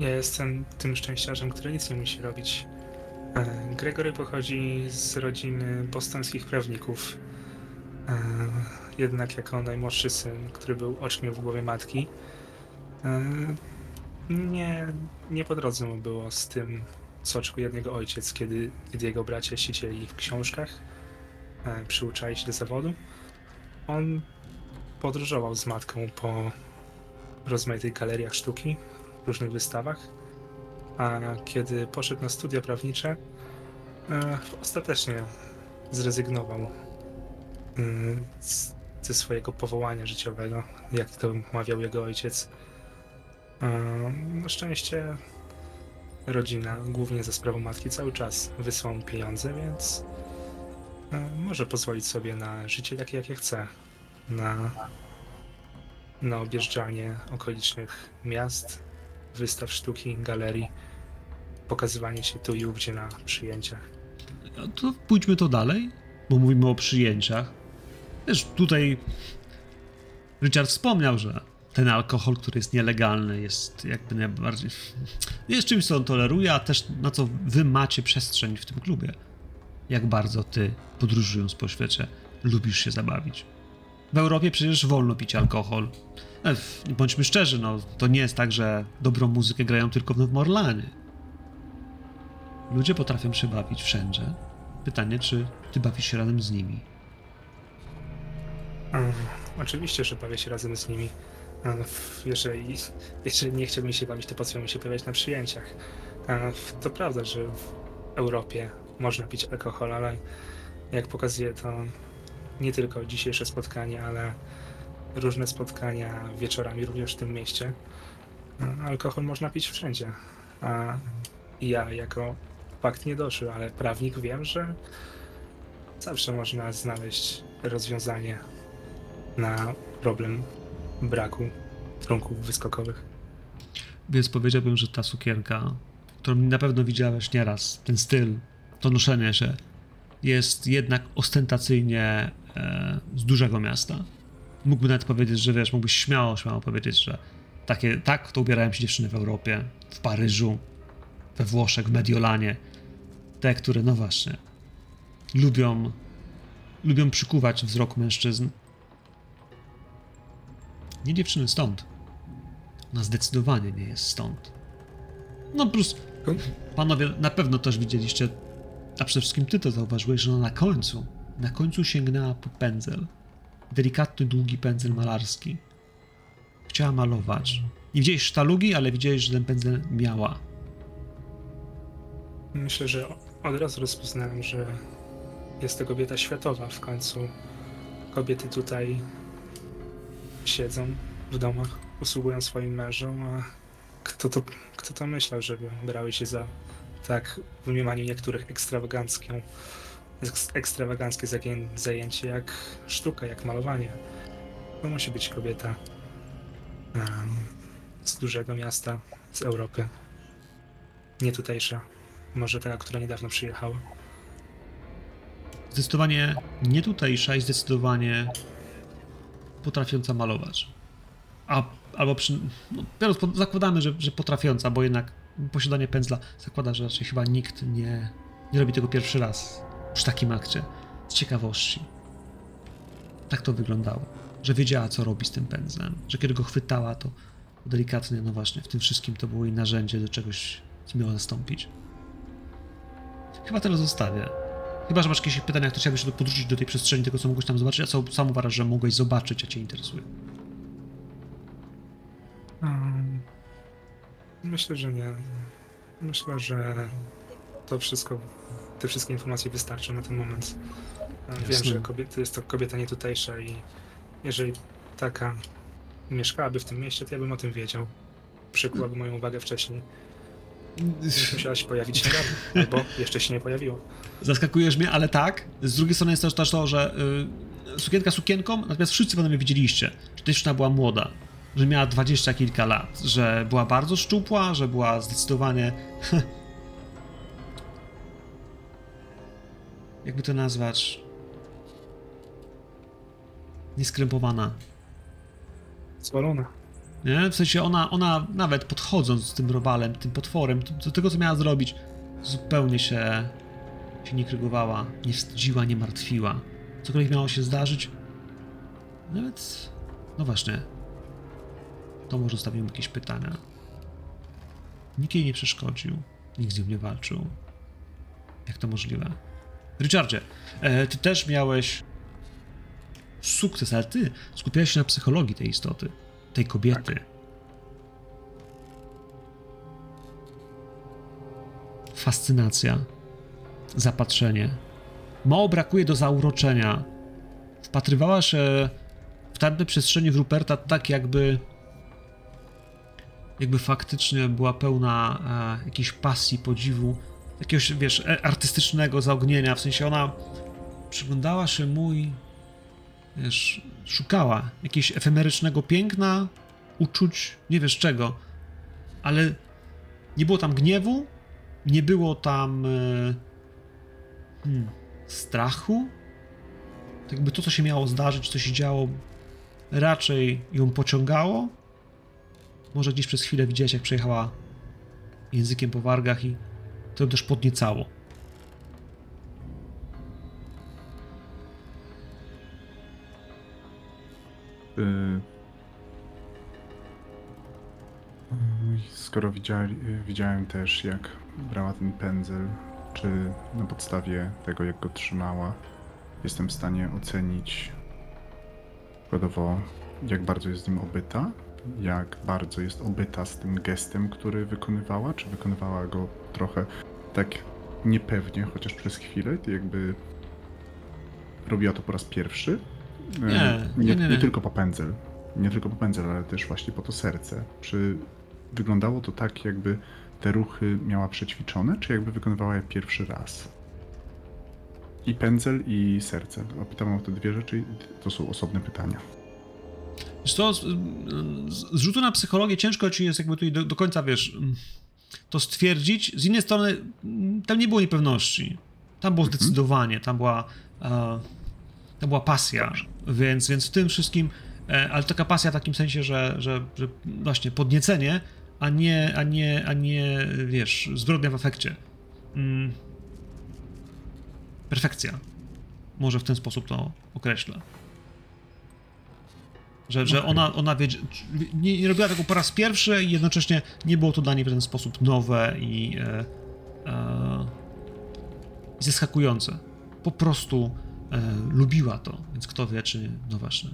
Ja jestem tym szczęściarzem, który nic nie musi robić. E, Gregory pochodzi z rodziny bostońskich prawników. E, Jednak jako najmłodszy syn, który był oczkiem w głowie matki, e, nie, nie po drodze mu było z tym, co oczekuje od niego ojciec, kiedy, kiedy jego bracia siedzieli w książkach, e, przyuczali się do zawodu. On podróżował z matką po rozmaitych galeriach sztuki, różnych wystawach, a kiedy poszedł na studia prawnicze, e, ostatecznie zrezygnował mm, z, ze swojego powołania życiowego, jak to mawiał jego ojciec. E, Na szczęście rodzina, głównie za sprawą matki, cały czas wysyła pieniądze, więc e, może pozwolić sobie na życie takie, jakie chce. Na, na objeżdżanie okolicznych miast, wystaw sztuki, galerii, pokazywanie się tu i ówdzie na przyjęciach. No to pójdźmy to dalej, bo mówimy o przyjęciach. Wiesz, tutaj Richard wspomniał, że ten alkohol, który jest nielegalny, jest jakby najbardziej. jest czymś, co on toleruje, a też na co wy macie przestrzeń w tym klubie. Jak bardzo ty, podróżując po świecie, lubisz się zabawić. W Europie przecież wolno pić alkohol. E, Bądźmy szczerzy, no to nie jest tak, że dobrą muzykę grają tylko w Nowym. Ludzie potrafią się bawić wszędzie. Pytanie, czy ty bawisz się razem z nimi? Mm, Oczywiście, że bawię się razem z nimi. A w- Jeżeli, jeżeli nie chciałbym się bawić, to po co mi się pojawiać na przyjęciach? To prawda, że w Europie można pić alkohol, ale jak pokazuje to nie tylko dzisiejsze spotkanie, ale różne spotkania wieczorami również w tym mieście. Alkohol można pić wszędzie. A ja jako fakt nie doszły, ale prawnik wiem, że zawsze można znaleźć rozwiązanie na problem braku trunków wyskokowych. Więc powiedziałbym, że ta sukienka, którą na pewno widziałeś nieraz, ten styl, to noszenie się, jest jednak ostentacyjnie e, z dużego miasta. Mógłby nawet powiedzieć, że wiesz, mógłbyś śmiało, śmiało powiedzieć, że Takie, tak, to ubierają się dziewczyny w Europie, w Paryżu, we Włoszech, w Mediolanie. Te, które, no właśnie, lubią, lubią przykuwać wzrok mężczyzn. Nie dziewczyny stąd. Ona zdecydowanie nie jest stąd. No plus, panowie na pewno też widzieliście, a przede wszystkim ty to zauważyłeś, że ona na końcu, na końcu sięgnęła po pędzel. Delikatny, długi pędzel malarski. Chciała malować. Nie widziałeś sztalugi, ale widziałeś, że ten pędzel miała. Myślę, że od razu rozpoznałem, że jest to kobieta światowa. W końcu kobiety tutaj siedzą w domach, usługują swoim mężom, a kto to, kto to myślał, żeby brały się za tak w mniemaniu niektórych ekstrawagancką, eks- ekstrawaganckie zajęcie jak sztuka, jak malowanie. To musi być kobieta em, z dużego miasta, z Europy. Nie tutejsza. Może taka, która niedawno przyjechała. Zdecydowanie nie tutejsza i zdecydowanie potrafiąca malować. A, albo przy, no, zakładamy, że, że potrafiąca, bo jednak posiadanie pędzla zakłada, że raczej chyba nikt nie, nie robi tego pierwszy raz przy takim akcie. Z ciekawości. Tak to wyglądało. Że wiedziała, co robi z tym pędzlem. Że kiedy go chwytała, to delikatnie, no właśnie, w tym wszystkim to było jej narzędzie do czegoś, co miało nastąpić. Chyba tyle zostawię. Chyba, że masz jakieś pytania, które chciałbyś podrzucić do tej przestrzeni tego, co mogłeś tam zobaczyć, a co sam uważasz, że mogłeś zobaczyć, a cię interesuje. Myślę, że nie. Myślę, że to wszystko, te wszystkie informacje wystarczą na ten moment. Wiem, Jasne. że kobieta, jest to kobieta nietutejsza i jeżeli taka mieszkałaby w tym mieście, to ja bym o tym wiedział. Przykułaby moją uwagę wcześniej. Musiała się pojawić niedawno, albo jeszcze się nie pojawiła. Zaskakujesz mnie, ale tak. Z drugiej strony jest też, to, że y, sukienka sukienką, natomiast wszyscy panowie widzieliście, że dziewczyna była młoda, że miała dwadzieścia kilka lat, że była bardzo szczupła, że była zdecydowanie... (laughs) Jakby to nazwać? Nieskrępowana. Zwolona. Nie? W sensie ona, ona nawet podchodząc z tym robalem, tym potworem, do, tego co miała zrobić, zupełnie się, się nie krygowała, nie wstydziła, nie martwiła. Cokolwiek miało się zdarzyć, nawet, no właśnie, to może zostawiłem jakieś pytania. Nikt jej nie przeszkodził, nikt z nią nie walczył. Jak to możliwe? Richardzie, e, ty też miałeś sukces, ale ty skupiałeś się na psychologii tej istoty, tej kobiety. Fascynacja, zapatrzenie. Mało brakuje do zauroczenia. Wpatrywała się w tamte przestrzenie w Ruperta tak, jakby. Jakby faktycznie była pełna e, jakiejś pasji, podziwu, jakiegoś, wiesz, e, artystycznego zaognienia. W sensie ona przyglądała się i wiesz, szukała jakiegoś efemerycznego piękna, uczuć, nie wiesz czego, ale nie było tam gniewu, nie było tam e, hmm, strachu. Tak jakby to, co się miało zdarzyć, co się działo, raczej ją pociągało. Może gdzieś przez chwilę widziałeś, jak przejechała językiem po wargach i to też podniecało. Skoro y, widziałem też, jak brała ten pędzel, czy na podstawie tego, jak go trzymała, jestem w stanie ocenić przykładowo, jak bardzo jest nim obyta, jak bardzo jest obyta z tym gestem, który wykonywała, czy wykonywała go trochę tak niepewnie, chociaż przez chwilę, jakby robiła to po raz pierwszy. Nie, nie, nie, nie, tylko po pędzel, nie tylko po pędzel, ale też właśnie po to serce. Czy wyglądało to tak, jakby te ruchy miała przećwiczone, czy jakby wykonywała je pierwszy raz? I pędzel, i serce. Pytam o te dwie rzeczy, i to są osobne pytania. Wiesz co, z, rzutu na psychologię ciężko ci jest jakby tutaj do, do końca, wiesz, to stwierdzić. Z innej strony tam nie było niepewności. Tam było zdecydowanie, tam była, e, tam była pasja, więc, więc w tym wszystkim e, ale taka pasja w takim sensie, że, że, że właśnie podniecenie, a nie, a nie, a nie, wiesz, zbrodnia w efekcie. Mm. Perfekcja. Może w ten sposób to określę. Że, że ona, ona wiedzie, nie, nie robiła tego po raz pierwszy i jednocześnie nie było to dla niej w ten sposób nowe i e, e, zaskakujące. Po prostu e, lubiła to, więc kto wie, czy no właśnie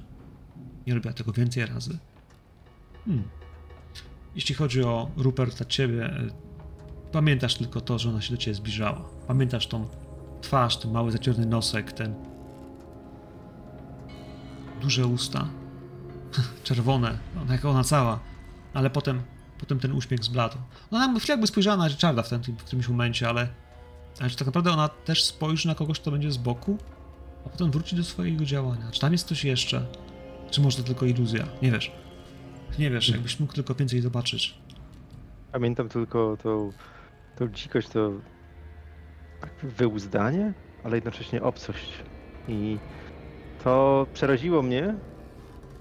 nie robiła tego więcej razy. Hmm. Jeśli chodzi o Ruperta, ciebie, e, pamiętasz tylko to, że ona się do ciebie zbliżała. Pamiętasz tą twarz, ten mały zaciorny nosek, ten duże usta, (laughs) czerwone, ona jak ona cała, ale potem, potem ten uśmiech zbladł. Ona na chwilę jakby spojrzała na Richarda w, tym, w którymś momencie, ale, ale czy tak naprawdę ona też spojrzy na kogoś, kto będzie z boku, a potem wróci do swojego działania? Czy tam jest coś jeszcze? Czy może to tylko iluzja? Nie wiesz. Nie wiesz, jakbyś mógł tylko więcej zobaczyć. Pamiętam tylko tą, tą dzikość, to tak wyuzdanie, ale jednocześnie obcość. I to przeraziło mnie,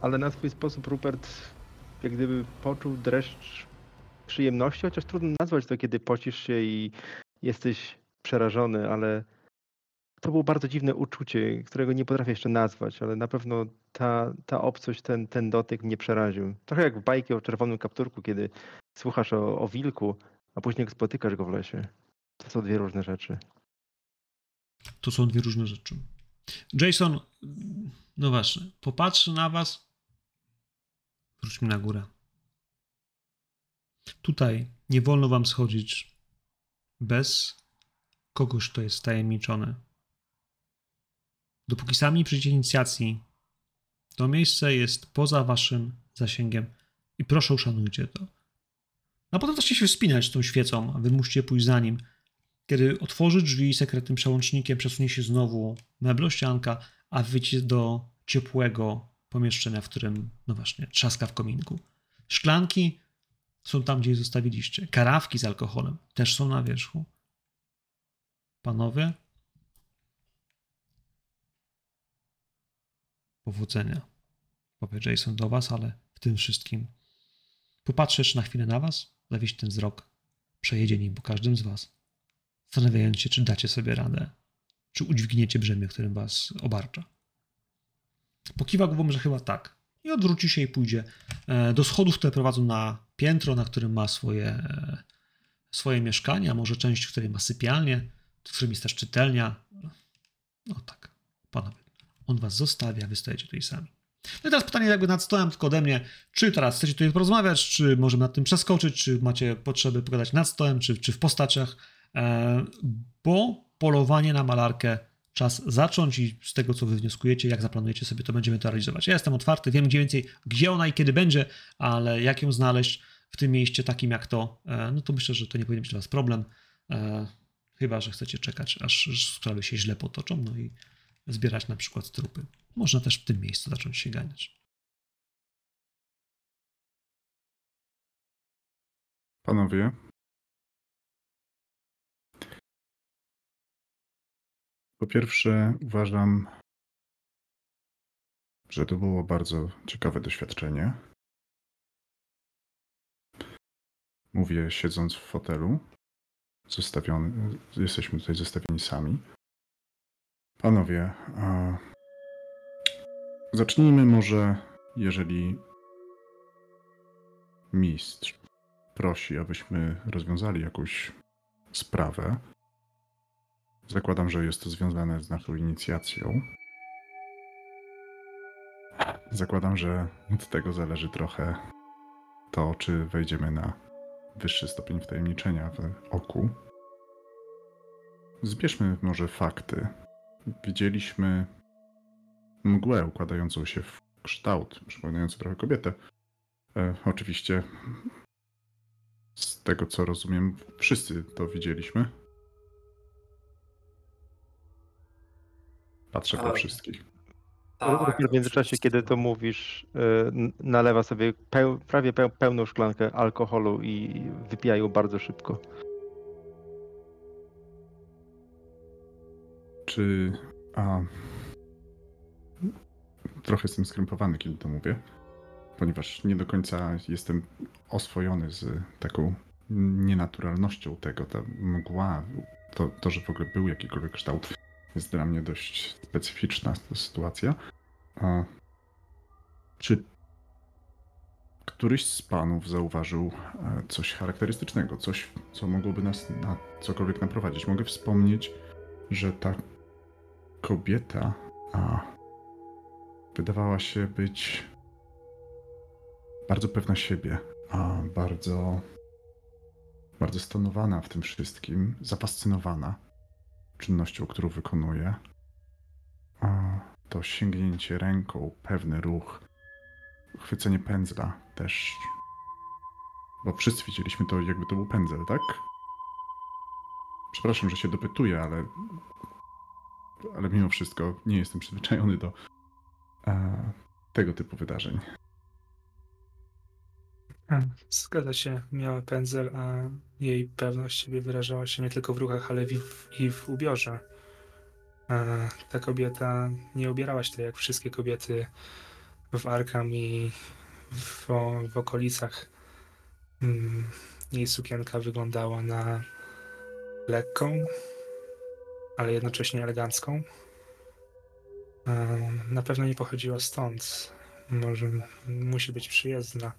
ale na swój sposób Rupert jak gdyby poczuł dreszcz przyjemności, chociaż trudno nazwać to, kiedy pocisz się i jesteś przerażony, ale to było bardzo dziwne uczucie, którego nie potrafię jeszcze nazwać, ale na pewno ta, ta obcość, ten, ten dotyk mnie przeraził. Trochę jak w bajki o czerwonym kapturku, kiedy słuchasz o, o wilku, a później spotykasz go w lesie. To są dwie różne rzeczy. To są dwie różne rzeczy. Jason, no właśnie, popatrzy na was. Wróćmy na górę. Tutaj nie wolno wam schodzić bez kogoś, kto jest tajemniczony. Dopóki sami nie przyjdziecie inicjacji, to miejsce jest poza waszym zasięgiem i proszę uszanujcie to. A potem zaczniecie się wspinać tą świecą, a wy musicie pójść za nim. Kiedy otworzy drzwi sekretnym przełącznikiem, przesunie się znowu meblościanka, a wyjdzie do ciepłego pomieszczenia, w którym, no właśnie, trzaska w kominku. Szklanki są tam, gdzie je zostawiliście. Karawki z alkoholem też są na wierzchu. Panowie, powodzenia. Powie Jason do was, ale w tym wszystkim popatrzę jeszcze na chwilę na was, zawieść ten wzrok, przejedzie nim po każdym z was, zastanawiając się, czy dacie sobie radę, czy udźwigniecie brzemię, którym was obarcza. Pokiwa głową, że chyba tak. I odwróci się i pójdzie e, do schodów, które prowadzą na piętro, na którym ma swoje, e, swoje mieszkanie, a może część, w której ma sypialnię, w którym jest też czytelnia. No tak, panowie. On was zostawia, wy stajecie tutaj sami. No i teraz pytanie jakby nad stołem tylko ode mnie, czy teraz chcecie tutaj porozmawiać, czy możemy nad tym przeskoczyć, czy macie potrzeby pogadać nad stołem, czy, czy w postaciach, e, bo polowanie na malarkę czas zacząć i z tego, co wy wnioskujecie, jak zaplanujecie sobie, to będziemy to realizować. Ja jestem otwarty, wiem gdzie więcej, gdzie ona i kiedy będzie, ale jak ją znaleźć w tym mieście takim jak to, e, no to myślę, że to nie powinien być dla was problem, e, chyba, że chcecie czekać, aż sprawy się źle potoczą, no i zbierać na przykład trupy. Można też w tym miejscu zacząć się ganiać. Panowie. Po pierwsze, uważam, że to było bardzo ciekawe doświadczenie. Mówię, siedząc w fotelu, zostawiony, jesteśmy tutaj zostawieni sami. Panowie, a zacznijmy może, jeżeli mistrz prosi, abyśmy rozwiązali jakąś sprawę. Zakładam, że jest to związane z naszą inicjacją. Zakładam, że od tego zależy trochę to, czy wejdziemy na wyższy stopień wtajemniczenia w oku. Zbierzmy może fakty. Widzieliśmy mgłę układającą się w kształt, przypominający trochę kobietę. E, oczywiście z tego co rozumiem, wszyscy to widzieliśmy. Patrzę po Tak. wszystkich. Rupert w międzyczasie, kiedy to mówisz, n- nalewa sobie peł, prawie peł, pełną szklankę alkoholu i wypija ją bardzo szybko. Czy. A. trochę jestem skrępowany, kiedy to mówię, ponieważ nie do końca jestem oswojony z taką nienaturalnością tego. Ta mgła, to, to że w ogóle był jakikolwiek kształt, jest dla mnie dość specyficzna sytuacja. A czy któryś z panów zauważył e, coś charakterystycznego, coś, co mogłoby nas na cokolwiek naprowadzić? Mogę wspomnieć, że ta kobieta a, wydawała się być bardzo pewna siebie, a bardzo, bardzo stonowana w tym wszystkim, zafascynowana czynnością, którą wykonuje. A, to sięgnięcie ręką, pewny ruch, chwycenie pędzla też. Bo wszyscy widzieliśmy to, jakby to był pędzel, tak? Przepraszam, że się dopytuję, ale. Ale mimo wszystko nie jestem przyzwyczajony do e, tego typu wydarzeń. Zgadza się, miała pędzel, a jej pewność siebie wyrażała się nie tylko w ruchach, ale i w, i w ubiorze. E, Ta kobieta nie ubierała się tak jak wszystkie kobiety w Arkham i w, w okolicach. Mm, Jej sukienka wyglądała na lekką, ale jednocześnie elegancką. Na pewno nie pochodziła stąd. Może musi być przyjezdna.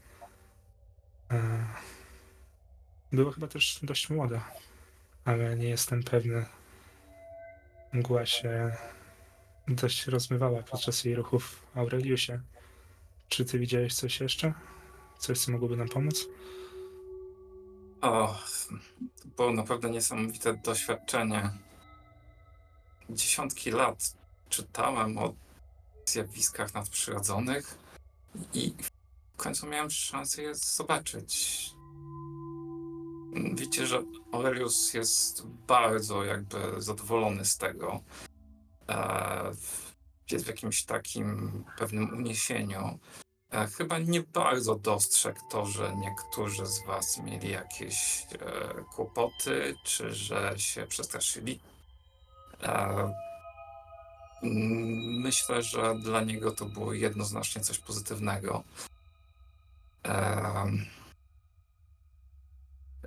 Była chyba też dość młoda, ale nie jestem pewny. Mgła się dość rozmywała podczas jej ruchów Aureliusie. Czy ty widziałeś coś jeszcze? Coś, co mogłoby nam pomóc? O, to było naprawdę niesamowite doświadczenie. Dziesiątki lat czytałem o zjawiskach nadprzyrodzonych i w końcu miałem szansę je zobaczyć. Widzicie, że Aurelius jest bardzo jakby zadowolony z tego. E, Jest w jakimś takim pewnym uniesieniu. E, Chyba nie bardzo dostrzegł to, że niektórzy z Was mieli jakieś e, kłopoty, czy że się przestraszyli. Mm, myślę, że dla niego to było jednoznacznie coś pozytywnego.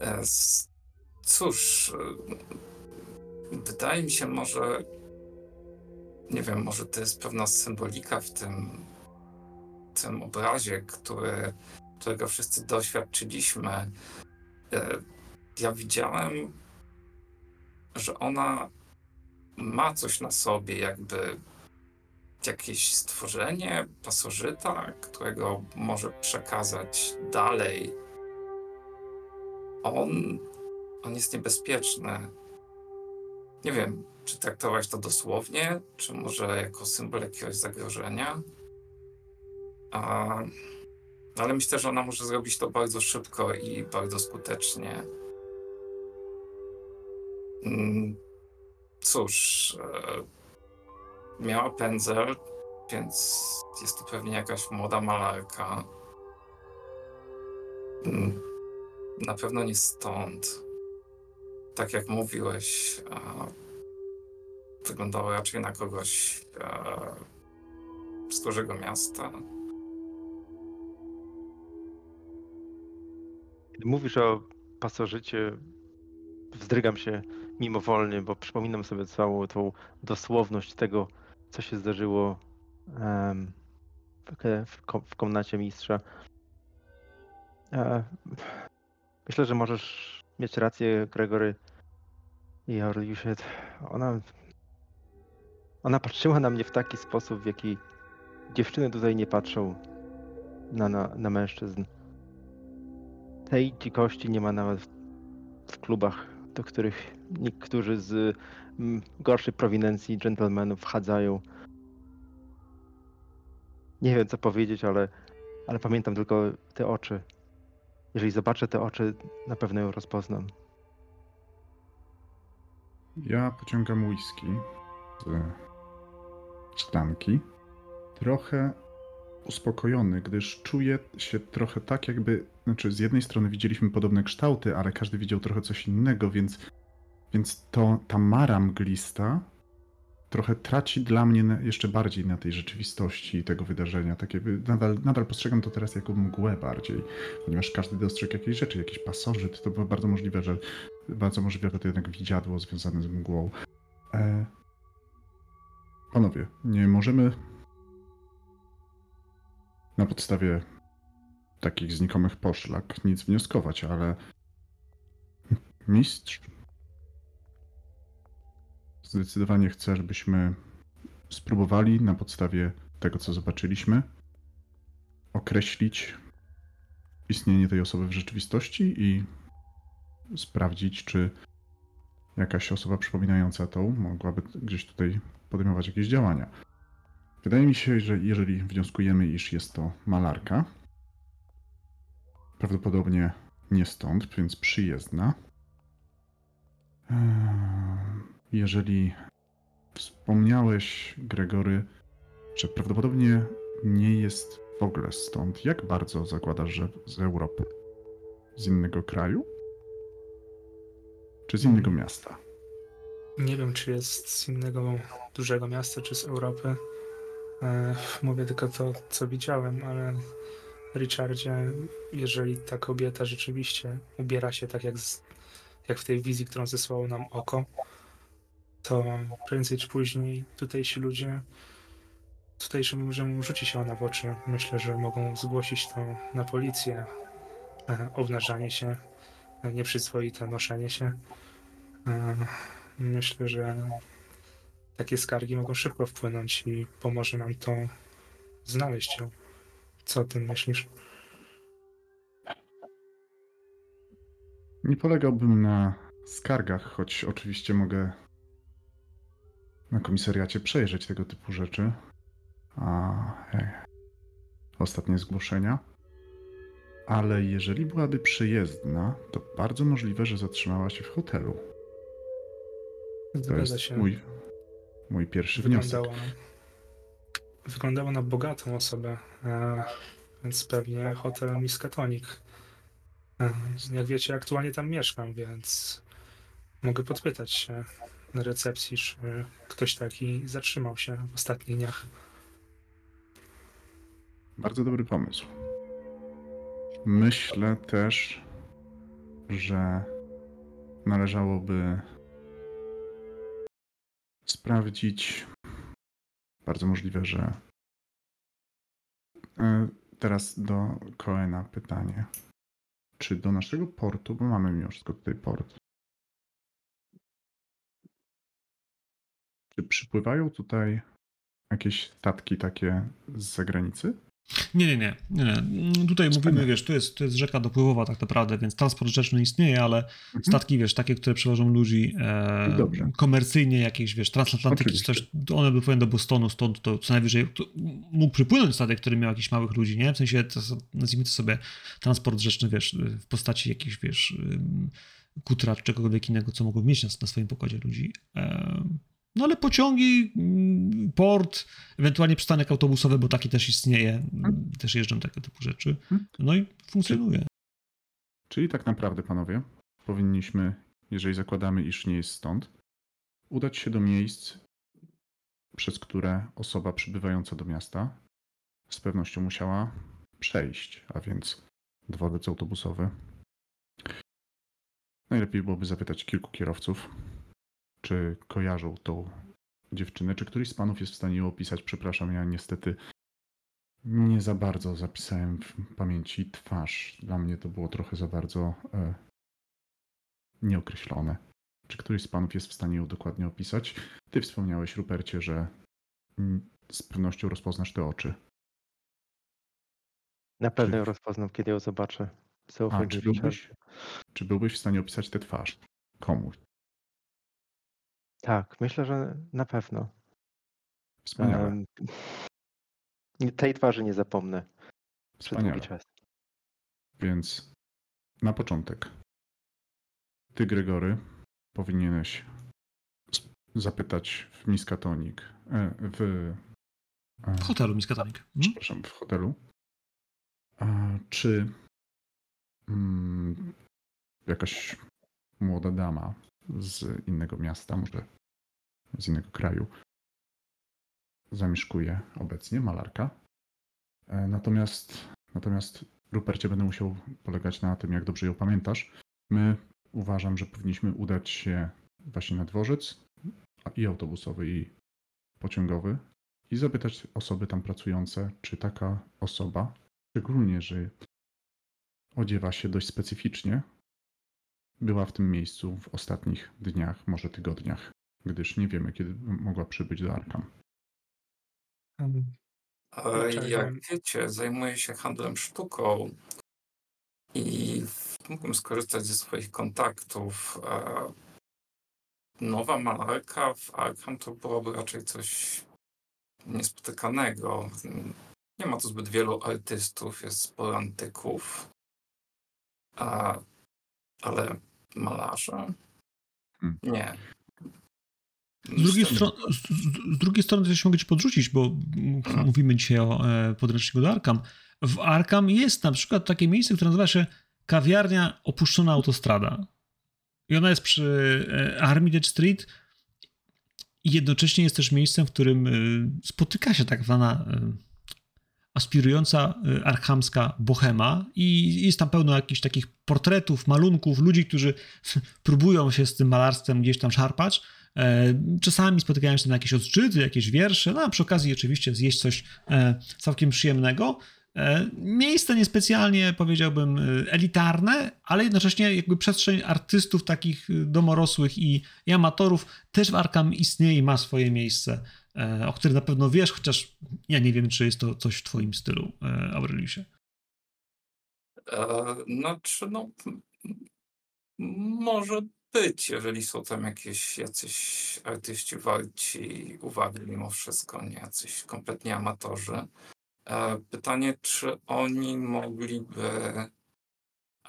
E, cóż, wydaje mi się może, nie wiem, może to jest pewna symbolika w tym, tym obrazie, który, którego wszyscy doświadczyliśmy. E, Ja widziałem, że ona ma coś na sobie, jakby jakieś stworzenie, pasożyta, którego może przekazać dalej. On, on jest niebezpieczny. Nie wiem, czy traktować to dosłownie, czy może jako symbol jakiegoś zagrożenia. A, ale myślę, że ona może zrobić to bardzo szybko i bardzo skutecznie. Mm, Cóż, e, miała pędzel, więc jest to pewnie jakaś młoda malarka. Mm, Na pewno nie stąd. Tak jak mówiłeś, e, wyglądała raczej na kogoś e, z dużego miasta. Kiedy mówisz o pasożycie, wzdrygam się mimowolnie, bo przypominam sobie całą tą dosłowność tego, co się zdarzyło w, w, kom- w komnacie mistrza. E, myślę, że możesz mieć rację, Gregory i Aureliusie. Ona, ona patrzyła na mnie w taki sposób, w jaki dziewczyny tutaj nie patrzą na, na, na mężczyzn. Tej dzikości nie ma nawet w klubach, do których niektórzy z mm, gorszej prowinencji dżentelmenów wchadzają. Nie wiem co powiedzieć, ale, ale pamiętam tylko te oczy. Jeżeli zobaczę te oczy, na pewno ją rozpoznam. Ja pociągam whisky z szklanki. Trochę uspokojony, gdyż czuję się trochę tak, jakby. Znaczy, z jednej strony widzieliśmy podobne kształty, ale każdy widział trochę coś innego, więc, więc to ta mara mglista trochę traci dla mnie jeszcze bardziej na tej rzeczywistości tego wydarzenia. Tak jakby nadal, nadal postrzegam to teraz jako mgłę bardziej, ponieważ każdy dostrzegł jakieś rzeczy, jakiś pasożyt. To było bardzo możliwe, że bardzo możliwe, że to jednak widziadło związane z mgłą. E... Panowie, nie możemy na podstawie takich znikomych poszlak nic wnioskować, ale mistrz zdecydowanie chce, żebyśmy spróbowali na podstawie tego, co zobaczyliśmy, określić istnienie tej osoby w rzeczywistości i sprawdzić, czy jakaś osoba przypominająca tą mogłaby gdzieś tutaj podejmować jakieś działania. Wydaje mi się, że jeżeli wnioskujemy, iż jest to malarka, prawdopodobnie nie stąd, więc przyjezdna. Eee, Jeżeli wspomniałeś, Gregory, że prawdopodobnie nie jest w ogóle stąd, jak bardzo zakładasz, że z Europy? Z innego kraju? Czy z innego miasta? Nie wiem, czy jest z innego dużego miasta, czy z Europy. E, mówię tylko to, co widziałem, ale Richardzie, jeżeli ta kobieta rzeczywiście ubiera się tak jak, z, jak w tej wizji, którą zesłało nam oko, to prędzej czy później tutejsi ludzie, tutejszym ludziom rzuci się ona w oczy. Myślę, że mogą zgłosić to na policję. E, obnażanie się, e, nieprzyzwoite noszenie się. E, Myślę, że takie skargi mogą szybko wpłynąć i pomoże nam to znaleźć ją. Co o tym myślisz? Nie polegałbym na skargach, choć oczywiście mogę na komisariacie przejrzeć tego typu rzeczy. A e, ostatnie zgłoszenia. Ale jeżeli byłaby przyjezdna, to bardzo możliwe, że zatrzymała się w hotelu. To Zgadza jest się. mój, mój pierwszy wniosek. Wyglądała na bogatą osobę, e, więc pewnie hotel Miskatonik. E, jak wiecie, aktualnie tam mieszkam, więc mogę podpytać się na recepcji, czy ktoś taki zatrzymał się w ostatnich dniach. Bardzo dobry pomysł. Myślę też, że należałoby sprawdzić. Bardzo możliwe, że. E, Teraz do Koena pytanie. Czy do naszego portu, bo mamy mimo wszystko tutaj port, czy przypływają tutaj jakieś statki takie z zagranicy? Nie, nie, nie. nie, nie. Tutaj mówimy, wiesz, tu jest, to jest rzeka dopływowa tak naprawdę, więc transport rzeczny istnieje, ale statki, wiesz, takie, które przewożą ludzi e, komercyjnie, jakieś, wiesz, transatlantyki, czy coś, one by powinny do Bostonu, stąd to co najwyżej to mógł przypłynąć statek, który miał jakichś małych ludzi, nie? W sensie, to, nazwijmy to sobie transport rzeczny, wiesz, w postaci jakichś, wiesz, kutra czy czegokolwiek innego, co mogło mieć na, na swoim pokładzie ludzi. E, no ale pociągi, mm, port, ewentualnie przystanek autobusowy, bo taki też istnieje, mm, też jeżdżą tego typu rzeczy. No i funkcjonuje. Czyli tak naprawdę, panowie, powinniśmy, jeżeli zakładamy, iż nie jest stąd, udać się do miejsc, przez które osoba przybywająca do miasta z pewnością musiała przejść, a więc dworzec autobusowy. Najlepiej byłoby zapytać kilku kierowców, czy kojarzą tą dziewczynę, czy któryś z panów jest w stanie ją opisać. Przepraszam, ja niestety nie za bardzo zapisałem w pamięci twarz. Dla mnie to było trochę za bardzo e, nieokreślone. Czy któryś z panów jest w stanie ją dokładnie opisać? Ty wspomniałeś, Rupercie, że mm, z pewnością rozpoznasz te oczy. Na pewno Czy- ją rozpoznam, kiedy ją zobaczę. A czy byłbyś, czy byłbyś w stanie opisać tę twarz? Komu? Tak, myślę, że na pewno. Wspaniale. Em, tej twarzy nie zapomnę przez długi czas. Więc na początek. Ty, Gregory, powinieneś s- zapytać w Miskatonik, e, w, e, W hotelu Miskatonik. Hmm? przepraszam, w hotelu, a, czy mm, jakaś młoda dama z innego miasta, może z innego kraju, zamieszkuje obecnie, malarka. E, Natomiast, natomiast Rupercie będę musiał polegać na tym, jak dobrze ją pamiętasz. My uważam, że powinniśmy udać się właśnie na dworzec i autobusowy, i pociągowy i zapytać osoby tam pracujące, czy taka osoba, szczególnie, że odziewa się dość specyficznie, była w tym miejscu w ostatnich dniach, może tygodniach, gdyż nie wiemy, kiedy mogła przybyć do Arkham. Um, E, Jak wiecie, zajmuję się handlem sztuką i mógłbym skorzystać ze swoich kontaktów. E, Nowa malarka w Arkham to byłoby raczej coś niespotykanego. Nie ma tu zbyt wielu artystów, jest sporo antyków. Ale malarze? Hmm. Nie. Z drugiej, Niestety. stro- z, z, drugiej strony też mogę ci podrzucić, bo m- mówimy dzisiaj o e, podręczniku do Arkham. W Arkham jest na przykład takie miejsce, które nazywa się kawiarnia opuszczona autostrada. I ona jest przy e, Armitage Street i jednocześnie jest też miejscem, w którym e, spotyka się tak zwana e, aspirująca e, arkhamska bohema i jest tam pełno jakichś takich portretów, malunków, ludzi, którzy (laughs) próbują się z tym malarstwem gdzieś tam szarpać. E, Czasami spotykają się na jakieś odczyty, jakieś wiersze, no a przy okazji oczywiście zjeść coś e, całkiem przyjemnego. E, Miejsce niespecjalnie, powiedziałbym, elitarne, ale jednocześnie jakby przestrzeń artystów takich e, domorosłych i, i amatorów też w Arkham istnieje i ma swoje miejsce, o którym na pewno wiesz, chociaż ja nie wiem, czy jest to coś w twoim stylu, e, Aureliusie. E, Znaczy, no, m- m- może być, jeżeli są tam jakieś jacyś artyści warci uwagi mimo wszystko, nie jacyś kompletnie amatorzy. E, Pytanie, czy oni mogliby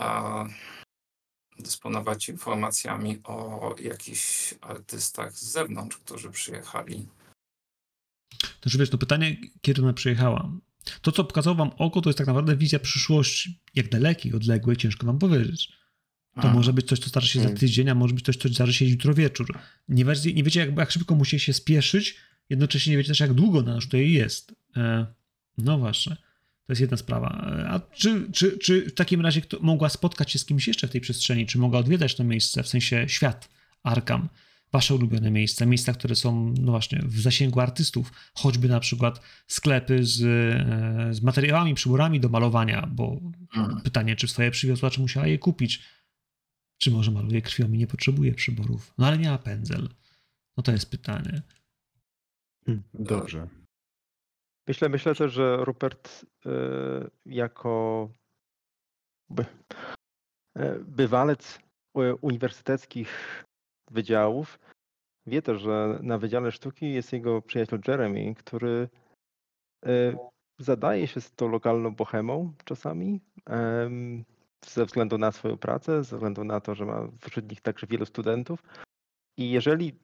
e, dysponować informacjami o jakichś artystach z zewnątrz, którzy przyjechali. Znaczy wiesz, to pytanie, kiedy ona przyjechała. To, co pokazało wam oko, to jest tak naprawdę wizja przyszłości. Jak dalekiej, odległej, ciężko wam powiedzieć. To A, może być coś, co zdarzy się za Mm. tydzień, a może być coś, co zdarzy się jutro wieczór. Nie, wiecie- nie wiecie, jak, jak szybko musicie się spieszyć, jednocześnie nie wiecie też, jak długo na nas tutaj jest. E, no właśnie. To jest jedna sprawa. E, A czy, czy, czy w takim razie kto, mogła spotkać się z kimś jeszcze w tej przestrzeni? Czy mogła odwiedzać to miejsce, w sensie świat Arkham? Wasze ulubione miejsca, miejsca, które są, no właśnie, w zasięgu artystów, choćby na przykład sklepy z, e, z materiałami, przyborami do malowania, bo mm. pytanie, czy swoje przywiozła, czy musiała je kupić. Czy może maluje krwią i nie potrzebuje przyborów? No ale miała pędzel. No to jest pytanie. Dobrze. Myślę, myślę też, że Rupert e, jako by, e, bywalec uniwersyteckich wydziałów wie też, że na Wydziale Sztuki jest jego przyjaciel Jeremy, który e, zadaje się z tą lokalną bohemą czasami ze względu na swoją pracę, ze względu na to, że ma wśród nich także wielu studentów. I jeżeli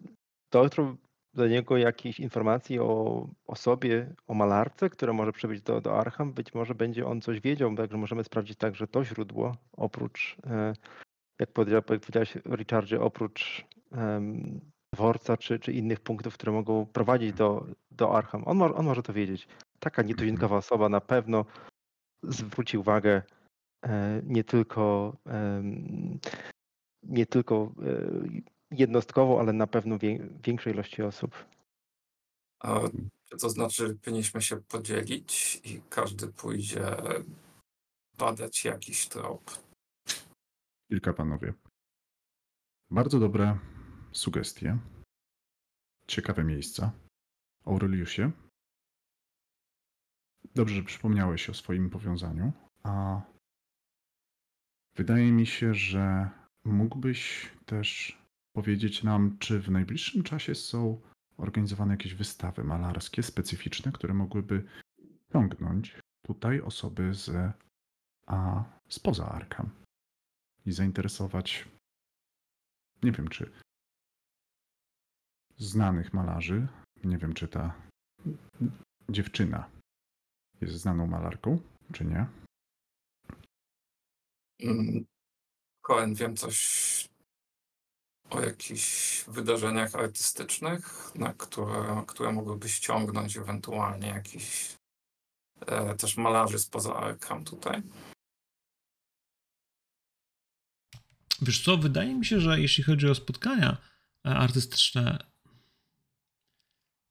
dotrą do niego jakieś informacje o osobie, o malarce, która może przybyć do, do Arkham, być może będzie on coś wiedział, także możemy sprawdzić także to źródło, oprócz, e, jak powiedział- jak powiedziałeś Richardzie, oprócz em, dworca czy, czy innych punktów, które mogą prowadzić do, do Arkham. On, mo, on może to wiedzieć. Taka nietuzinkowa osoba na pewno zwróci uwagę e, nie tylko em, nie tylko e, jednostkowo, ale na pewno wię, większej ilości osób. A to znaczy, powinniśmy się podzielić i każdy pójdzie badać jakiś trop? Kilka panowie. Bardzo dobre sugestie. Ciekawe miejsca. Aureliusie. Dobrze, że przypomniałeś o swoim powiązaniu. A wydaje mi się, że mógłbyś też powiedzieć nam, czy w najbliższym czasie są organizowane jakieś wystawy malarskie specyficzne, które mogłyby ciągnąć tutaj osoby z, a, spoza Arkham i zainteresować, nie wiem czy znanych malarzy, nie wiem czy ta dziewczyna jest znaną malarką, czy nie. Mm, Cohen, wiem coś o jakichś wydarzeniach artystycznych, na które, które mogłyby ściągnąć ewentualnie jakiś e, też malarzy spoza Arkham tutaj. Wiesz co, wydaje mi się, że jeśli chodzi o spotkania e, artystyczne,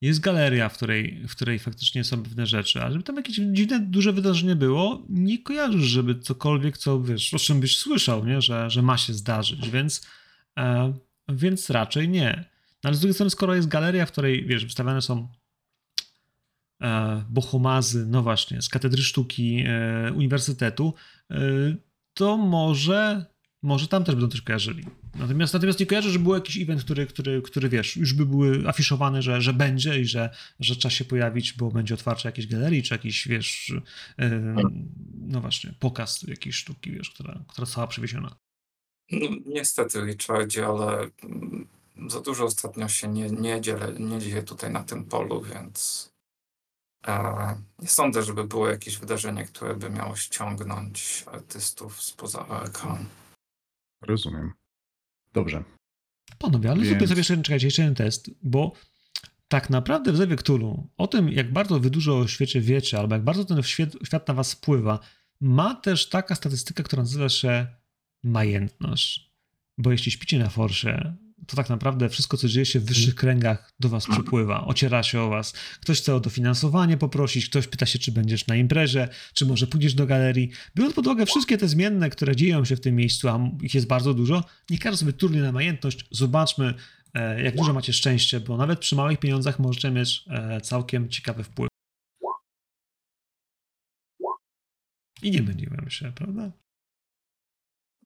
jest galeria, w której, w której faktycznie są pewne rzeczy, a żeby tam jakieś dziwne, duże wydarzenie było, nie kojarzysz, żeby cokolwiek, co wiesz, o czym byś słyszał, nie? Że, że ma się zdarzyć, więc, e, więc raczej nie. No, ale z drugiej strony, skoro jest galeria, w której, wiesz, wystawiane są e, bohomazy, no właśnie, z katedry sztuki e, uniwersytetu, e, to może może tam też będą coś kojarzyli. Natomiast, natomiast nie kojarzę, że był jakiś event, który, który, który wiesz, już by były afiszowane, że, że będzie i że, że trzeba się pojawić, bo będzie otwarcie jakiejś galerii, czy jakiś, wiesz, yy, no właśnie, pokaz jakiejś sztuki, wiesz, która, która została przywieziona. No, niestety, Richardzie, ale mm, za dużo ostatnio się nie, nie, dzieje, nie dzieje tutaj na tym polu, więc e, nie sądzę, żeby było jakieś wydarzenie, które by miało ściągnąć artystów spoza Arkham. Rozumiem. Dobrze. Panowie, ale Więc- sobie jeszcze, czekajcie, jeszcze jeden test, bo tak naprawdę w Zewie Cthulhu, o tym, jak bardzo wy dużo o świecie wiecie, albo jak bardzo ten świat, świat na was wpływa, ma też taka statystyka, która nazywa się majętność. Bo jeśli śpicie na forsie, to tak naprawdę wszystko, co dzieje się w wyższych kręgach, do was przypływa, (clears throat) ociera się o was. Ktoś chce o dofinansowanie poprosić, ktoś pyta się, czy będziesz na imprezie, czy może pójdziesz do galerii. Biorąc pod uwagę wszystkie te zmienne, które dzieją się w tym miejscu, a ich jest bardzo dużo, nie każdy sobie turniej na majętność. Zobaczmy, e, jak dużo macie szczęście, bo nawet przy małych pieniądzach możecie mieć e, całkiem ciekawy wpływ. I nie myliłem się, prawda?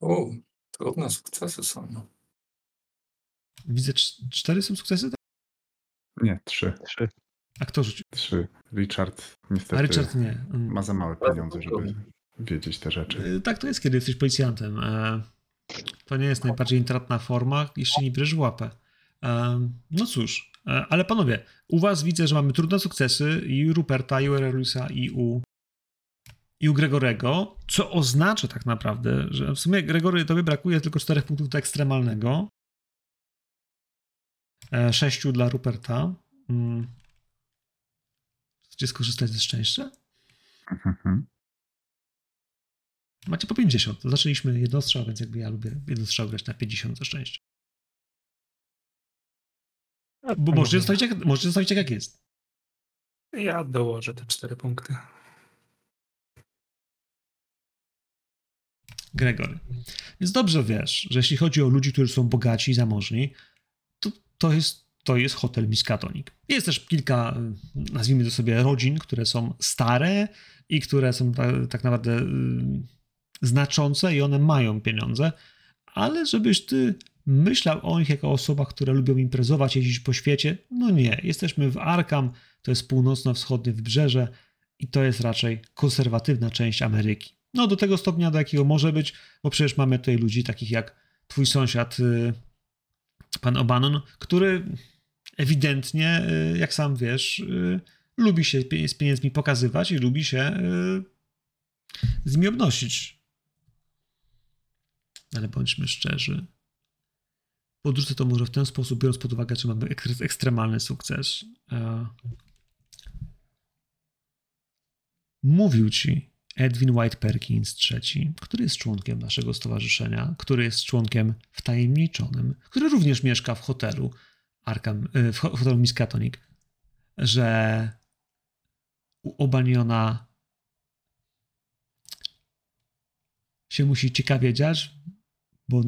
U, trudne sukcesy są. Widzę, cz- cztery są sukcesy? tak? Nie, trzy. Trzy. A kto rzucił? Trzy. Richard niestety A Richard nie. Mm. ma za małe pieniądze, żeby wiedzieć te rzeczy. Y, Tak to jest, kiedy jesteś policjantem. E, To nie jest najbardziej intratna forma, jeszcze nie bierzesz w łapę. E, No cóż, e, ale panowie, u was widzę, że mamy trudne sukcesy i u Ruperta, i u Aureliusa, i u, i u Gregorego, co oznacza tak naprawdę, że w sumie Gregory tobie brakuje tylko czterech punktów do ekstremalnego. E, Sześciu dla Ruperta. Mm. Chcecie skorzystać ze szczęścia? Mhm. Macie po 50. Zaczęliśmy jednostrzał, więc jakby ja lubię jednostrzał grać na 50 za szczęście. Bo możecie zostawić jak, możecie zostawić jak jest. Ja dołożę te cztery punkty. Gregory. Więc dobrze wiesz, że jeśli chodzi o ludzi, którzy są bogaci i zamożni, to, jest, to jest hotel Miskatonic. Jest też kilka, y, nazwijmy to sobie, rodzin, które są stare i które są ta, tak naprawdę y, znaczące i one mają pieniądze, ale żebyś ty myślał o nich jako osobach, które lubią imprezować, jeździć po świecie, no nie. Jesteśmy w Arkham, to jest północno-wschodnie wybrzeże i to jest raczej konserwatywna część Ameryki. No do tego stopnia, do jakiego może być, bo przecież mamy tutaj ludzi takich jak twój sąsiad, y, pan O'Bannon, który ewidentnie, y, jak sam wiesz, y, lubi się z pieniędzmi pokazywać i lubi się y, z nimi obnosić. Ale bądźmy szczerzy. Podrzucę to może w ten sposób, biorąc pod uwagę, że mamy ek- ekstremalny sukces. E, Mówił ci Edwin White Perkins III, który jest członkiem naszego stowarzyszenia, który jest członkiem wtajemniczonym, który również mieszka w hotelu Arkham, y, w ho- hotelu Miskatonic, że Obaniona się musi ciekawie dziać, bo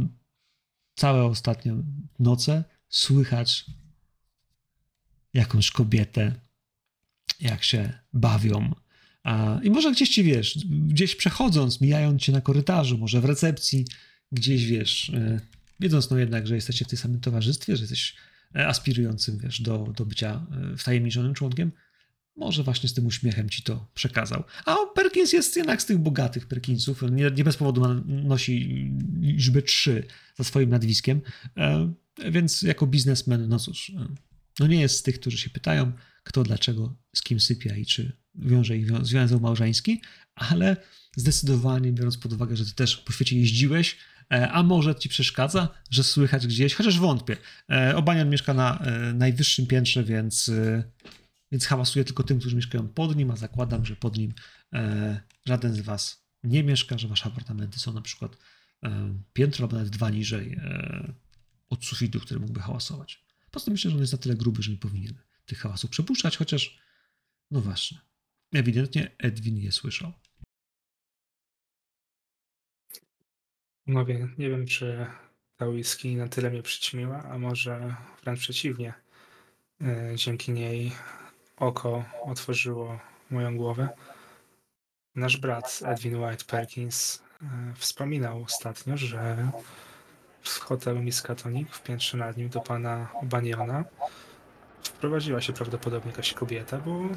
całe ostatnie noce słychać jakąś kobietę, jak się bawią. A, I może gdzieś ci wiesz, gdzieś przechodząc, mijając cię na korytarzu, może w recepcji, gdzieś wiesz, e, wiedząc no jednak, że jesteście w tym samym towarzystwie, że jesteś e, aspirującym, wiesz, do, do bycia e, wtajemniczonym członkiem, może właśnie z tym uśmiechem ci to przekazał. A Perkins jest jednak z tych bogatych Perkinsów, nie, nie bez powodu nosi liczbę 3 za swoim nazwiskiem, e, więc jako biznesmen, no cóż, no nie jest z tych, którzy się pytają, kto dlaczego z kim sypia i czy wiąże ich wią- związek małżeński, ale zdecydowanie biorąc pod uwagę, że ty też po świecie jeździłeś, E, a może ci przeszkadza, że słychać gdzieś, chociaż wątpię. E, Obanian mieszka na e, najwyższym piętrze, więc, więc hałasuje tylko tym, którzy mieszkają pod nim, a zakładam, że pod nim żaden z was nie mieszka, że wasze apartamenty są na przykład piętro albo nawet dwa niżej od sufitu, który mógłby hałasować. Poza tym myślę, że on jest na tyle gruby, że nie powinien tych hałasów przepuszczać, chociaż no właśnie, ewidentnie Edwin je słyszał. Mówię, nie wiem, czy ta whisky na tyle mnie przyćmiła, a może wręcz przeciwnie. E, Dzięki niej oko otworzyło moją głowę. Nasz brat Edwin White Perkins e, wspominał ostatnio, że w hotelu Miskatonic w piętrze nad nim do pana Baniona wprowadziła się prawdopodobnie jakaś kobieta, bo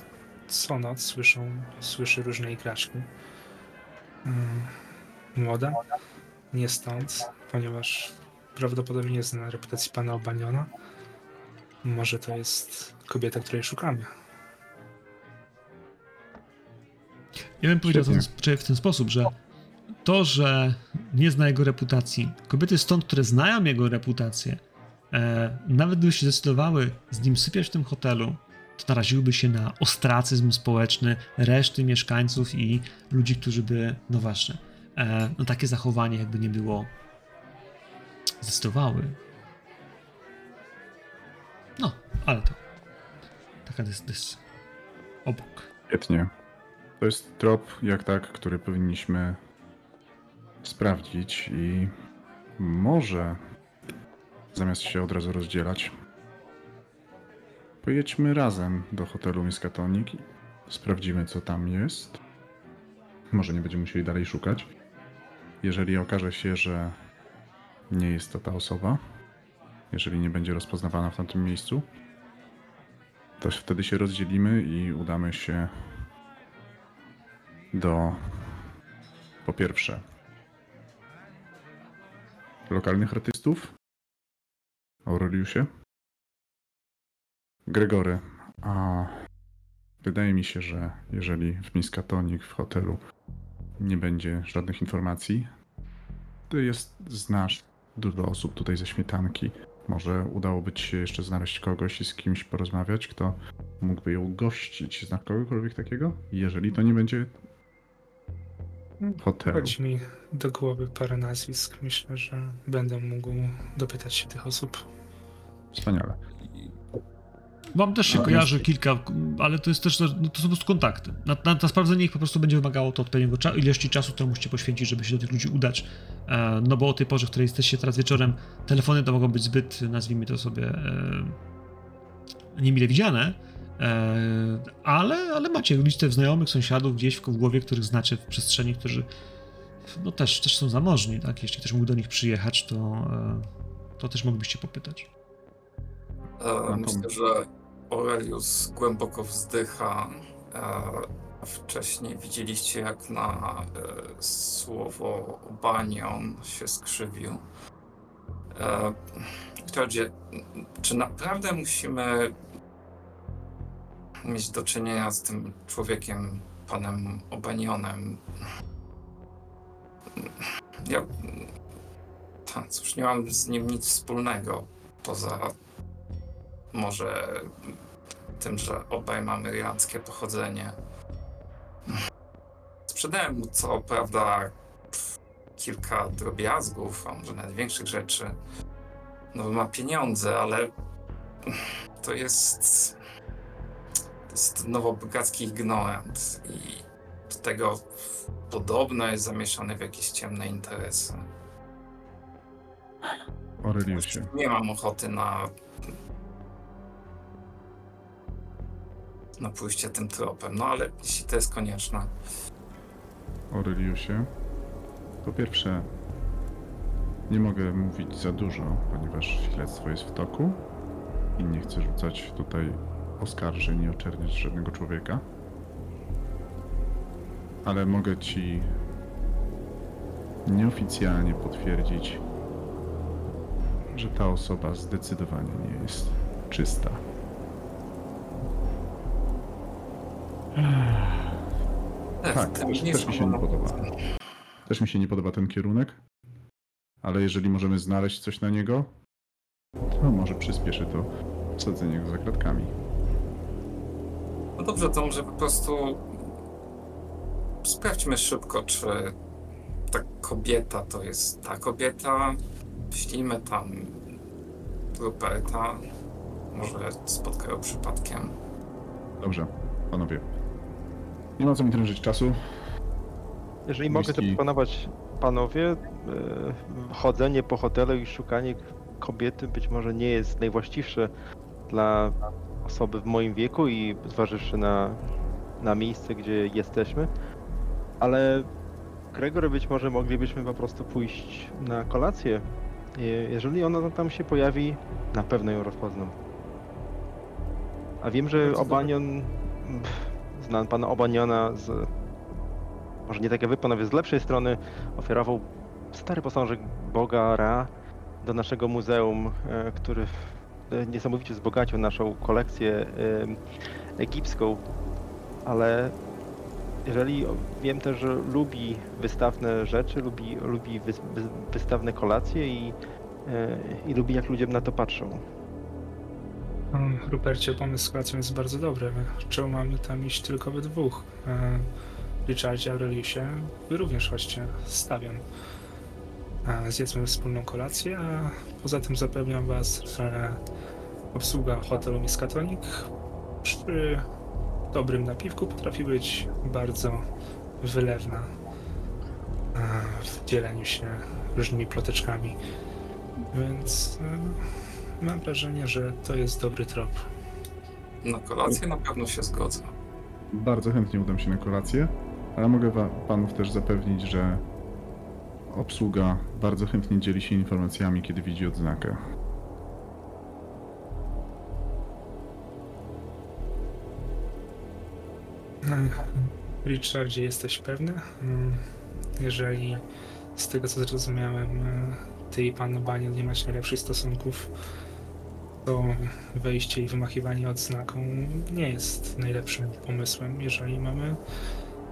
co noc słyszą, słyszy różne igraszki. Mm, Młoda, nie stąd, ponieważ prawdopodobnie nie zna reputacji pana Obaniona. Może to jest kobieta, której szukamy. Ja bym powiedział Świetnie. w ten, w ten sposób, że to, że nie zna jego reputacji, kobiety stąd, które znają jego reputację, e, nawet gdyby się zdecydowały z nim sypiać w tym hotelu, to naraziłyby się na ostracyzm społeczny reszty mieszkańców i ludzi, którzy by, no właśnie, e, no takie zachowanie jakby nie było zdecydowały. No, ale to taka dys, dys obok. Świetnie. To jest trop, jak tak, który powinniśmy sprawdzić i może zamiast się od razu rozdzielać, pojedźmy razem do hotelu Miskatonic i sprawdzimy, co tam jest. Może nie będziemy musieli dalej szukać. Jeżeli okaże się, że nie jest to ta osoba, jeżeli nie będzie rozpoznawana w tamtym miejscu, to wtedy się rozdzielimy i udamy się do po pierwsze lokalnych artystów Aureliusie Gregory a wydaje mi się, że jeżeli w Miskatonic w hotelu nie będzie żadnych informacji to jest znasz dużo osób tutaj ze śmietanki może udałoby ci się jeszcze znaleźć kogoś i z kimś porozmawiać, kto mógłby ją gościć. Znasz kogokolwiek takiego? Jeżeli to nie będzie hotelu. Chodzi mi do głowy parę nazwisk. Myślę, że będę mógł dopytać się tych osób. Wspaniale. Wam też się No, kojarzy jest- kilka, ale to jest też, no, to są po prostu kontakty. Na, na, na sprawdzenie ich po prostu będzie wymagało to odpowiedniego cza- ilości czasu, którą musicie poświęcić, żeby się do tych ludzi udać. E, no bo o tej porze, w której jesteście teraz wieczorem, telefony to mogą być zbyt, nazwijmy to sobie, e, niemile widziane, e, ale, ale macie listę znajomych, sąsiadów gdzieś w w głowie, których znacie w przestrzeni, którzy no też, też są zamożni, tak? Jeśli ktoś mógł do nich przyjechać, to, e, to też moglibyście popytać. E, Myślę, że Aurelius głęboko wzdycha. E, Wcześniej widzieliście, jak na e, słowo banion się skrzywił. E, Claudia, czy naprawdę musimy mieć do czynienia z tym człowiekiem, panem Obanionem? Ja, ta, cóż, nie mam z nim nic wspólnego, poza może tym, że obaj mamy irlandzkie pochodzenie. Sprzedałem mu co prawda kilka drobiazgów, a może nawet większych rzeczy. No ma pieniądze, ale to jest to jest nowobogacki ignorant i do tego podobno jest zamieszany w jakieś ciemne interesy. Aureliusie. Nie mam ochoty na. Na pójście tym tropem, no ale jeśli to jest konieczne. Aureliusie. Po pierwsze, nie mogę mówić za dużo, ponieważ śledztwo jest w toku i nie chcę rzucać tutaj oskarżeń i oczerniać żadnego człowieka. Ale mogę ci nieoficjalnie potwierdzić, że ta osoba zdecydowanie nie jest czysta. Tak, tym też, też mi się nie podoba. Też mi się nie podoba ten kierunek. ale jeżeli możemy znaleźć coś na niego, to może przyspieszy to sadzenie go za kratkami. No dobrze, to może po prostu sprawdźmy szybko, czy ta kobieta to jest ta kobieta. Wyślijmy tam Ruperta. Może spotkają przypadkiem. Dobrze, panowie. Nie ma co mi drążyć czasu. Jeżeli mogę Whisky. zaproponować panowie, e, chodzenie po hotelu i szukanie kobiety być może nie jest najwłaściwsze dla osoby w moim wieku i zważywszy na, na miejsce, gdzie jesteśmy, ale Gregor, być może moglibyśmy po prostu pójść na kolację. Je- Jeżeli ona tam się pojawi, na pewno ją rozpoznam. A wiem, że. Obanion, znam pana Obaniona z może nie tak jak wy panowie z lepszej strony, ofiarował stary posążek Boga Ra do naszego muzeum, e, który niesamowicie wzbogacił naszą kolekcję e, egipską, ale jeżeli wiem też, że lubi wystawne rzeczy, lubi, lubi wys, wys, wystawne kolacje i, e, i lubi jak ludzie na to patrzą. Rupercie, pomysł z kolacją jest bardzo dobry. Czemu mamy tam iść tylko we dwóch? E, Richardzie, Aureliusie, wy również chodźcie, stawiam. E, Zjedzmy wspólną kolację, a poza tym zapewniam was, że obsługa hotelu Miskatonic przy dobrym napiwku potrafi być bardzo wylewna e, w dzieleniu się różnymi ploteczkami. Więc mam wrażenie, że to jest dobry trop. Na kolację na pewno się zgodzę. Bardzo chętnie udam się na kolację, ale mogę wa- panów też zapewnić, że obsługa bardzo chętnie dzieli się informacjami, kiedy widzi odznakę. Richardzie, jesteś pewny? Mm, Jeżeli z tego co zrozumiałem, e, ty i pan Baniel nie macie najlepszych stosunków, to wejście i wymachiwanie odznaką nie jest najlepszym pomysłem, jeżeli mamy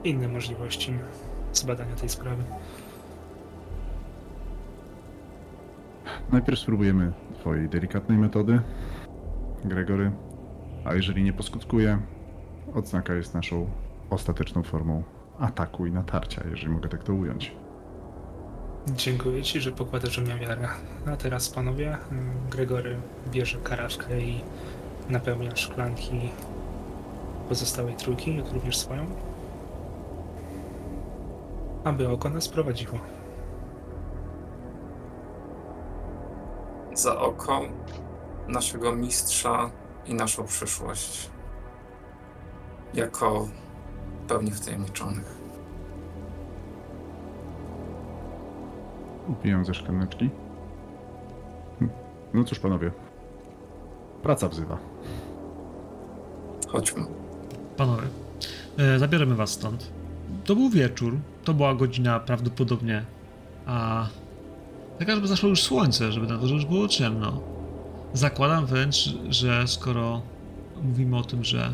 inne możliwości zbadania tej sprawy. Najpierw spróbujemy twojej delikatnej metody, Gregory, a jeżeli nie poskutkuje, odznaka jest naszą ostateczną formą ataku i natarcia, jeżeli mogę tak to ująć. Dziękuję ci, że pokładasz mnie wiarę. A teraz panowie, Gregory bierze karafkę i napełnia szklanki pozostałej trójki, jak również swoją. Aby oko nas prowadziło. Za oko naszego mistrza i naszą przyszłość. Jako pełni wtajemniczonych. Upijam ze szklaneczki. No cóż, panowie. Praca wzywa. Chodźmy. Panowie, e, zabierzemy was stąd. To był wieczór, to była godzina prawdopodobnie, a taka, żeby zaszło już słońce, żeby na dworze już było ciemno. Zakładam wręcz, że skoro mówimy o tym, że,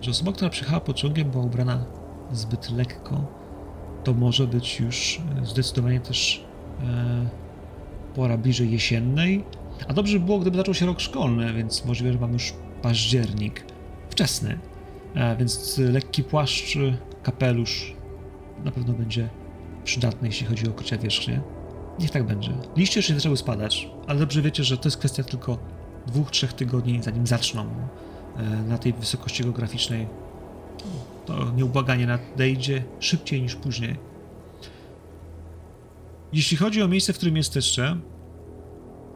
że osoba, która przyjechała pociągiem była ubrana zbyt lekko, to może być już e, zdecydowanie też e, pora bliżej jesiennej. A dobrze by było, gdyby zaczął się rok szkolny, więc możliwe, że mamy już październik. Wczesny. E, więc lekki płaszcz, kapelusz na pewno będzie przydatny, jeśli chodzi o okrycia wierzchnie. Niech tak będzie. Liście już nie zaczęły spadać, ale dobrze wiecie, że to jest kwestia tylko dwóch, trzech tygodni, zanim zaczną na tej wysokości geograficznej. To nieubłaganie nadejdzie szybciej niż później. Jeśli chodzi o miejsce, w którym jesteście,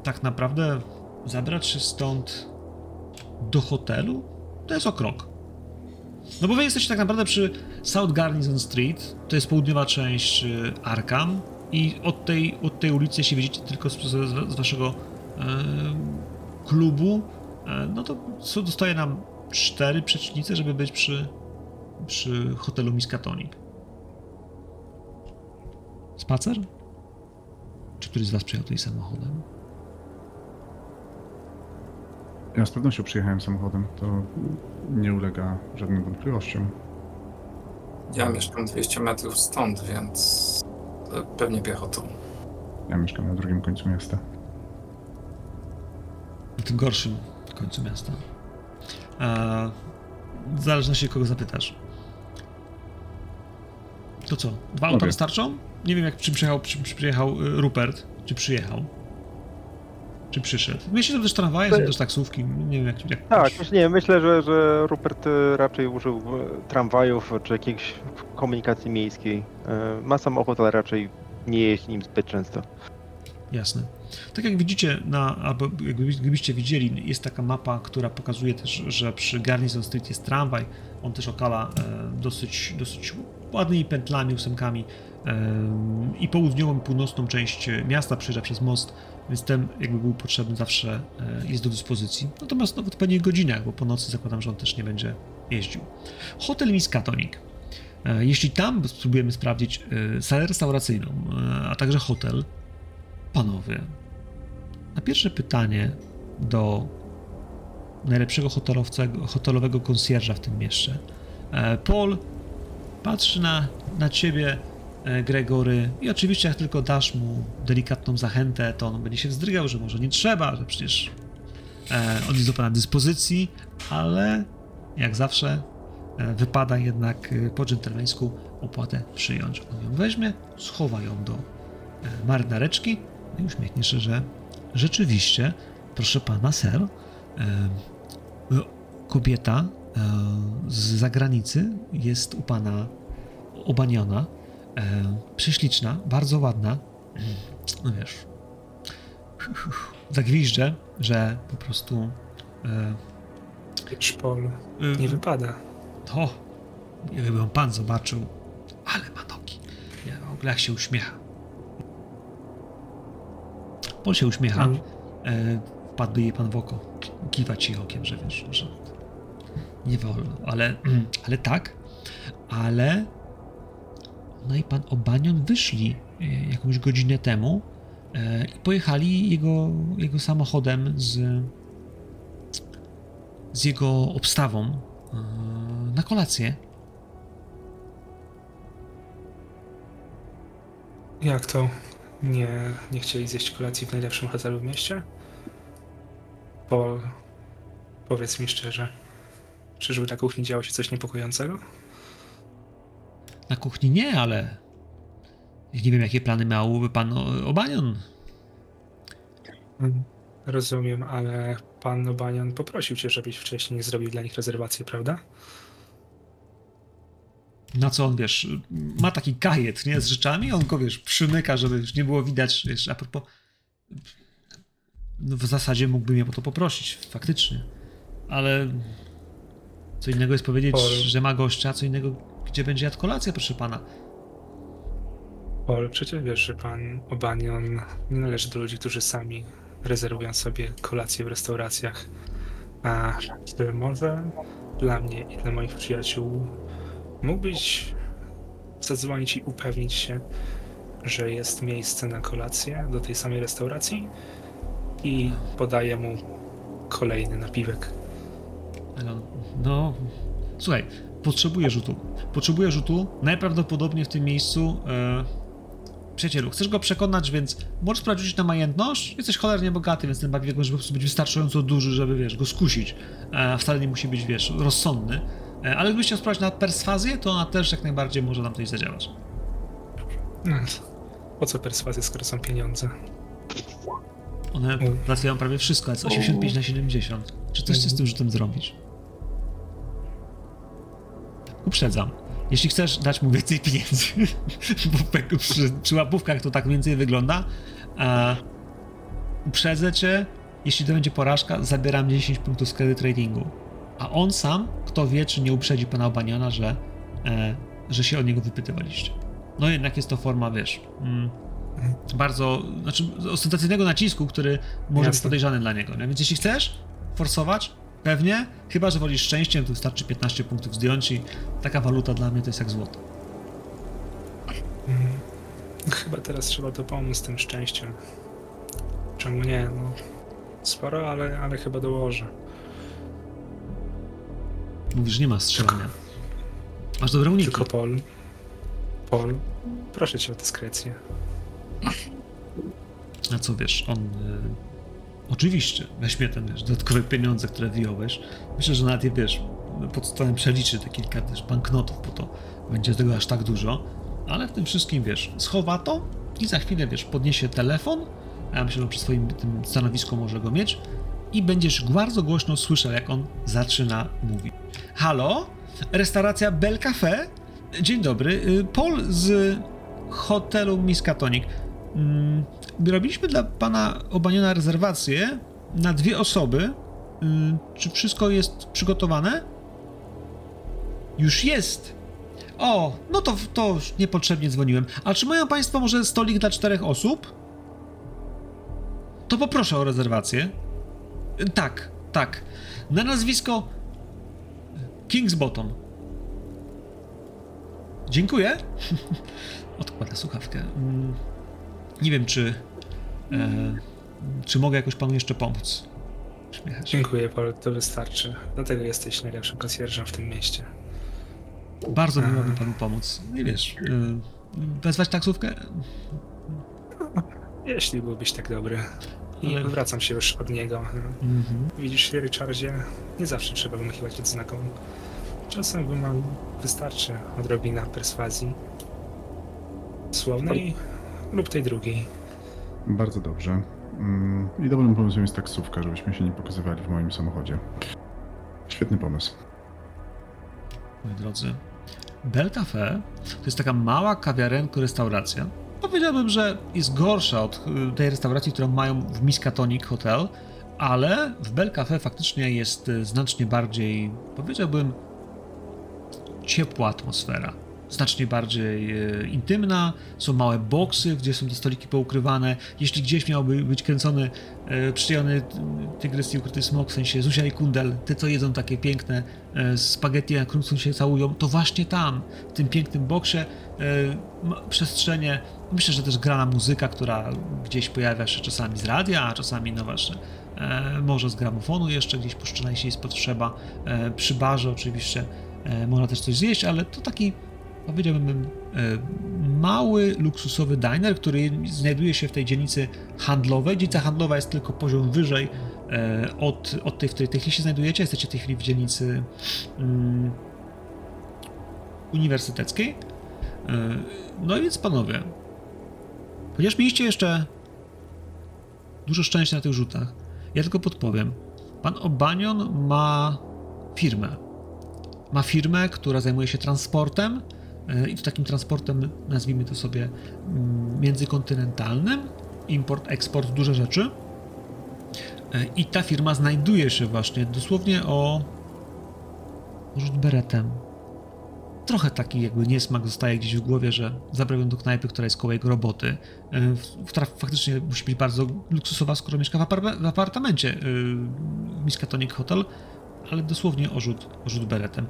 tak naprawdę zabrać się stąd do hotelu to jest o krok. No bo wy jesteście tak naprawdę przy South Garnison Street, to jest południowa część y, Arkham i od tej, od tej ulicy, jeśli widzicie tylko z, z, waszego e, klubu, e, no to dostaje nam cztery przecznice, żeby być przy, przy hotelu Miskatonic. Spacer? Czy któryś z was przyjechał tutaj samochodem? Ja z pewnością przyjechałem samochodem, to nie ulega żadnym wątpliwościom. Ja mieszkam 200 metrów stąd, więc Pewnie piechotą. Ja mieszkam na drugim końcu miasta. Na tym gorszym końcu miasta. A, w zależności kogo zapytasz. To co? Dwa auta Okej. wystarczą? Nie wiem jak czym przyjechał, czym przyjechał y, Rupert. Czy przyjechał? Czy przyszedł? W mieście są też tramwaje, są też taksówki. Nie wiem jak... jak Tak, myślę, nie, myślę, że, że Rupert e, raczej użył e, tramwajów czy jakiejś komunikacji miejskiej. Ma samochód, ale raczej nie jeździ nim zbyt często. Jasne. Tak jak widzicie, na, albo gdybyście widzieli, jest taka mapa, która pokazuje też, że przy Garnison Street jest tramwaj. On też okala e, dosyć, dosyć ładnymi pętlami, ósemkami e, i południową i północną część miasta przejeżdża przez most, więc ten jakby był potrzebny zawsze e, jest do dyspozycji. Natomiast no, w odpowiednich godzinach, bo po nocy zakładam, że on też nie będzie jeździł. Hotel Miskatonic. Jeśli tam spróbujemy sprawdzić salę restauracyjną, a także hotel, Panowie, na pierwsze pytanie do najlepszego hotelowego konsjerza w tym mieście. E, Paul patrzy na, na ciebie, e, Gregory, i oczywiście jak tylko dasz mu delikatną zachętę, to on będzie się wzdrygał, że może nie trzeba, że przecież e, on jest do pana dyspozycji, ale jak zawsze wypada jednak po dżentelmeńsku opłatę przyjąć. On ją weźmie, schowa ją do marynareczki i uśmiechnie się, że rzeczywiście, proszę pana, ser, kobieta e, z zagranicy jest u pana obaniona, e, prześliczna, bardzo ładna, no wiesz, zagwiżdżę, że po prostu e, Paul, e, nie wypada. to, jakby ją pan zobaczył, ale ma nogi. Ja, w ogóle jak się uśmiecha. Paul się uśmiecha. Mm. Wpadłby jej pan w oko. Kiwać jej okiem, że wiesz, że nie wolno. Ale, (clears throat) ale tak, ale no i pan Obanion wyszli e, jakąś godzinę temu e, i pojechali jego, jego samochodem z, z jego obstawą e, na kolację. Jak to? Nie, nie chcieli zjeść kolacji w najlepszym hotelu w mieście? Paul, powiedz mi szczerze, czyżby na kuchni działo się coś niepokojącego? Na kuchni nie, ale nie wiem, jakie plany miałby pan Obanion. Mm, Rozumiem, ale pan Obanian poprosił cię, żebyś wcześniej zrobił dla nich rezerwację, prawda? Na co on, wiesz, ma taki kajet, nie, z rzeczami, on go, wiesz, przymyka, żeby już nie było widać, wiesz, a propos, w zasadzie mógłby mnie o to poprosić, faktycznie, ale co innego jest powiedzieć, Paul. że ma gościa, co innego, gdzie będzie jadł kolację, proszę pana. Paul, przecież wiesz, że pan Obanion nie należy do ludzi, którzy sami rezerwują sobie kolacje w restauracjach. A czy może dla mnie i dla moich przyjaciół mógłbyś zadzwonić i upewnić się, że jest miejsce na kolację do tej samej restauracji i podaję mu kolejny napiwek. On, no, słuchaj, potrzebuję rzutu. Potrzebuję rzutu, najprawdopodobniej w tym miejscu. E, przyjacielu, chcesz go przekonać, więc możesz sprawdzić na majętność. Jesteś cholernie bogaty, więc ten bawiek może po prostu być wystarczająco duży, żeby, wiesz, go skusić. E, wcale nie musi być, wiesz, rozsądny. E, ale gdybyś chciał sprawdzić na perswazję, to ona też jak najbardziej może nam coś zadziałać. Mm, Po co perswazja, skoro są pieniądze? One załatwiają prawie wszystko, ale jest 85 na 70. Czy coś chcesz z tym rzutem zrobić? Uprzedzam. Jeśli chcesz dać mu więcej pieniędzy, (laughs) bo przy, przy łapówkach to tak więcej wygląda, a uprzedzę cię, jeśli to będzie porażka, zabieram 10 punktów z ratingu. A on sam, kto wie, czy nie uprzedzi pana Obaniana, że, e, że się o niego wypytywaliście. No jednak jest to forma, wiesz, mm, bardzo, znaczy ostentacyjnego nacisku, który może być Jasne. podejrzany dla niego. Nie? Więc jeśli chcesz forsować, pewnie, chyba że wolisz szczęściem, to wystarczy 15 punktów zdjąć i taka waluta dla mnie to jest jak złoto. Mm, Chyba teraz trzeba to pomóc z tym szczęściem. Czemu nie? No, sporo, ale, ale chyba dołożę. Mówisz, że nie ma strzelania. Masz dobre uniki. Tylko Paul. Paul, proszę cię o dyskrecję. A co wiesz, on. Y, oczywiście weźmie ten wiesz, dodatkowe pieniądze, które wyjąłeś. Myślę, że nawet je wiesz, pod stołem przeliczy te kilka też banknotów, bo to będzie tego aż tak dużo. Ale w tym wszystkim wiesz, schowa to i za chwilę wiesz, podniesie telefon. A ja myślę, że przy swoim tym stanowisku może go mieć. I będziesz bardzo głośno słyszał, jak on zaczyna mówić. Halo? Restauracja Bel Cafe? Dzień dobry. Y, Paul z hotelu Miskatonic. Mm, Robiliśmy dla pana Obaniona rezerwację na dwie osoby. Y, Czy wszystko jest przygotowane? Już jest. O, no to, to niepotrzebnie dzwoniłem. A czy mają państwo może stolik dla czterech osób? To poproszę o rezerwację. Tak, tak. Na nazwisko Kingsbottom. Dziękuję. (laughs) Odkłada słuchawkę. Nie wiem, czy. E, czy mogę jakoś panu jeszcze pomóc? Śmiecha się. Dziękuję, Paul, to wystarczy. Dlatego jesteś najlepszym konsjerżem w tym mieście. Bardzo miło mi panu pomóc. Nie wiesz. E, wezwać taksówkę? Jeśli byłbyś tak dobry. I Ale- wracam się już od niego. Mhm. Widzisz, Richardzie, nie zawsze trzeba wymychiwać odznaką. Czasem wymag wystarczy odrobina perswazji słownej lub tej drugiej. Bardzo dobrze. Mm, I dobrym pomysłem jest taksówka, żebyśmy się nie pokazywali w moim samochodzie. Świetny pomysł. moi drodzy. Bel Cafe to jest taka mała kawiarenka, restauracja. Powiedziałbym, że jest gorsza od y, tej restauracji, którą mają w Miskatonic Hotel, ale w Bel Cafe faktycznie jest y, znacznie bardziej, powiedziałbym, ciepła atmosfera. Znacznie bardziej y, intymna, są małe boksy, gdzie są te stoliki poukrywane. Jeśli gdzieś miałby być kręcony, y, przyjemny y, tygrys i ukryty smok, w sensie Zuzia i Kundel, te co jedzą takie piękne e, spaghetti, na którym się całują, to właśnie tam, w tym pięknym boksie, e, przestrzenie, myślę, że też grana muzyka, która gdzieś pojawia się czasami z radia, a czasami, no właśnie, e, może z gramofonu jeszcze gdzieś puszczona, jeśli jest potrzeba, e, przy barze oczywiście e, można też coś zjeść, ale to taki, powiedziałbym, e, mały, luksusowy diner, który znajduje się w tej dzielnicy handlowej. Dzielnica handlowa jest tylko poziom wyżej e, od, od tej, w której w tej chwili się znajdujecie. Jesteście w tej chwili w dzielnicy mm, uniwersyteckiej. E, no i więc panowie, ponieważ mieliście jeszcze dużo szczęścia na tych rzutach, ja tylko podpowiem. Pan Obanion ma firmę. Ma firmę, która zajmuje się transportem i to takim transportem, nazwijmy to sobie, mm, międzykontynentalnym. Import, eksport, duże rzeczy. E, I ta firma znajduje się właśnie dosłownie o rzut beretem. Trochę taki jakby niesmak zostaje gdzieś w głowie, że zabrałem do knajpy, która jest koło jego roboty. E, która faktycznie musi być bardzo luksusowa, skoro mieszka w, apar- w apartamencie e, Miskatonic Hotel, ale dosłownie o rzut, o rzut beretem.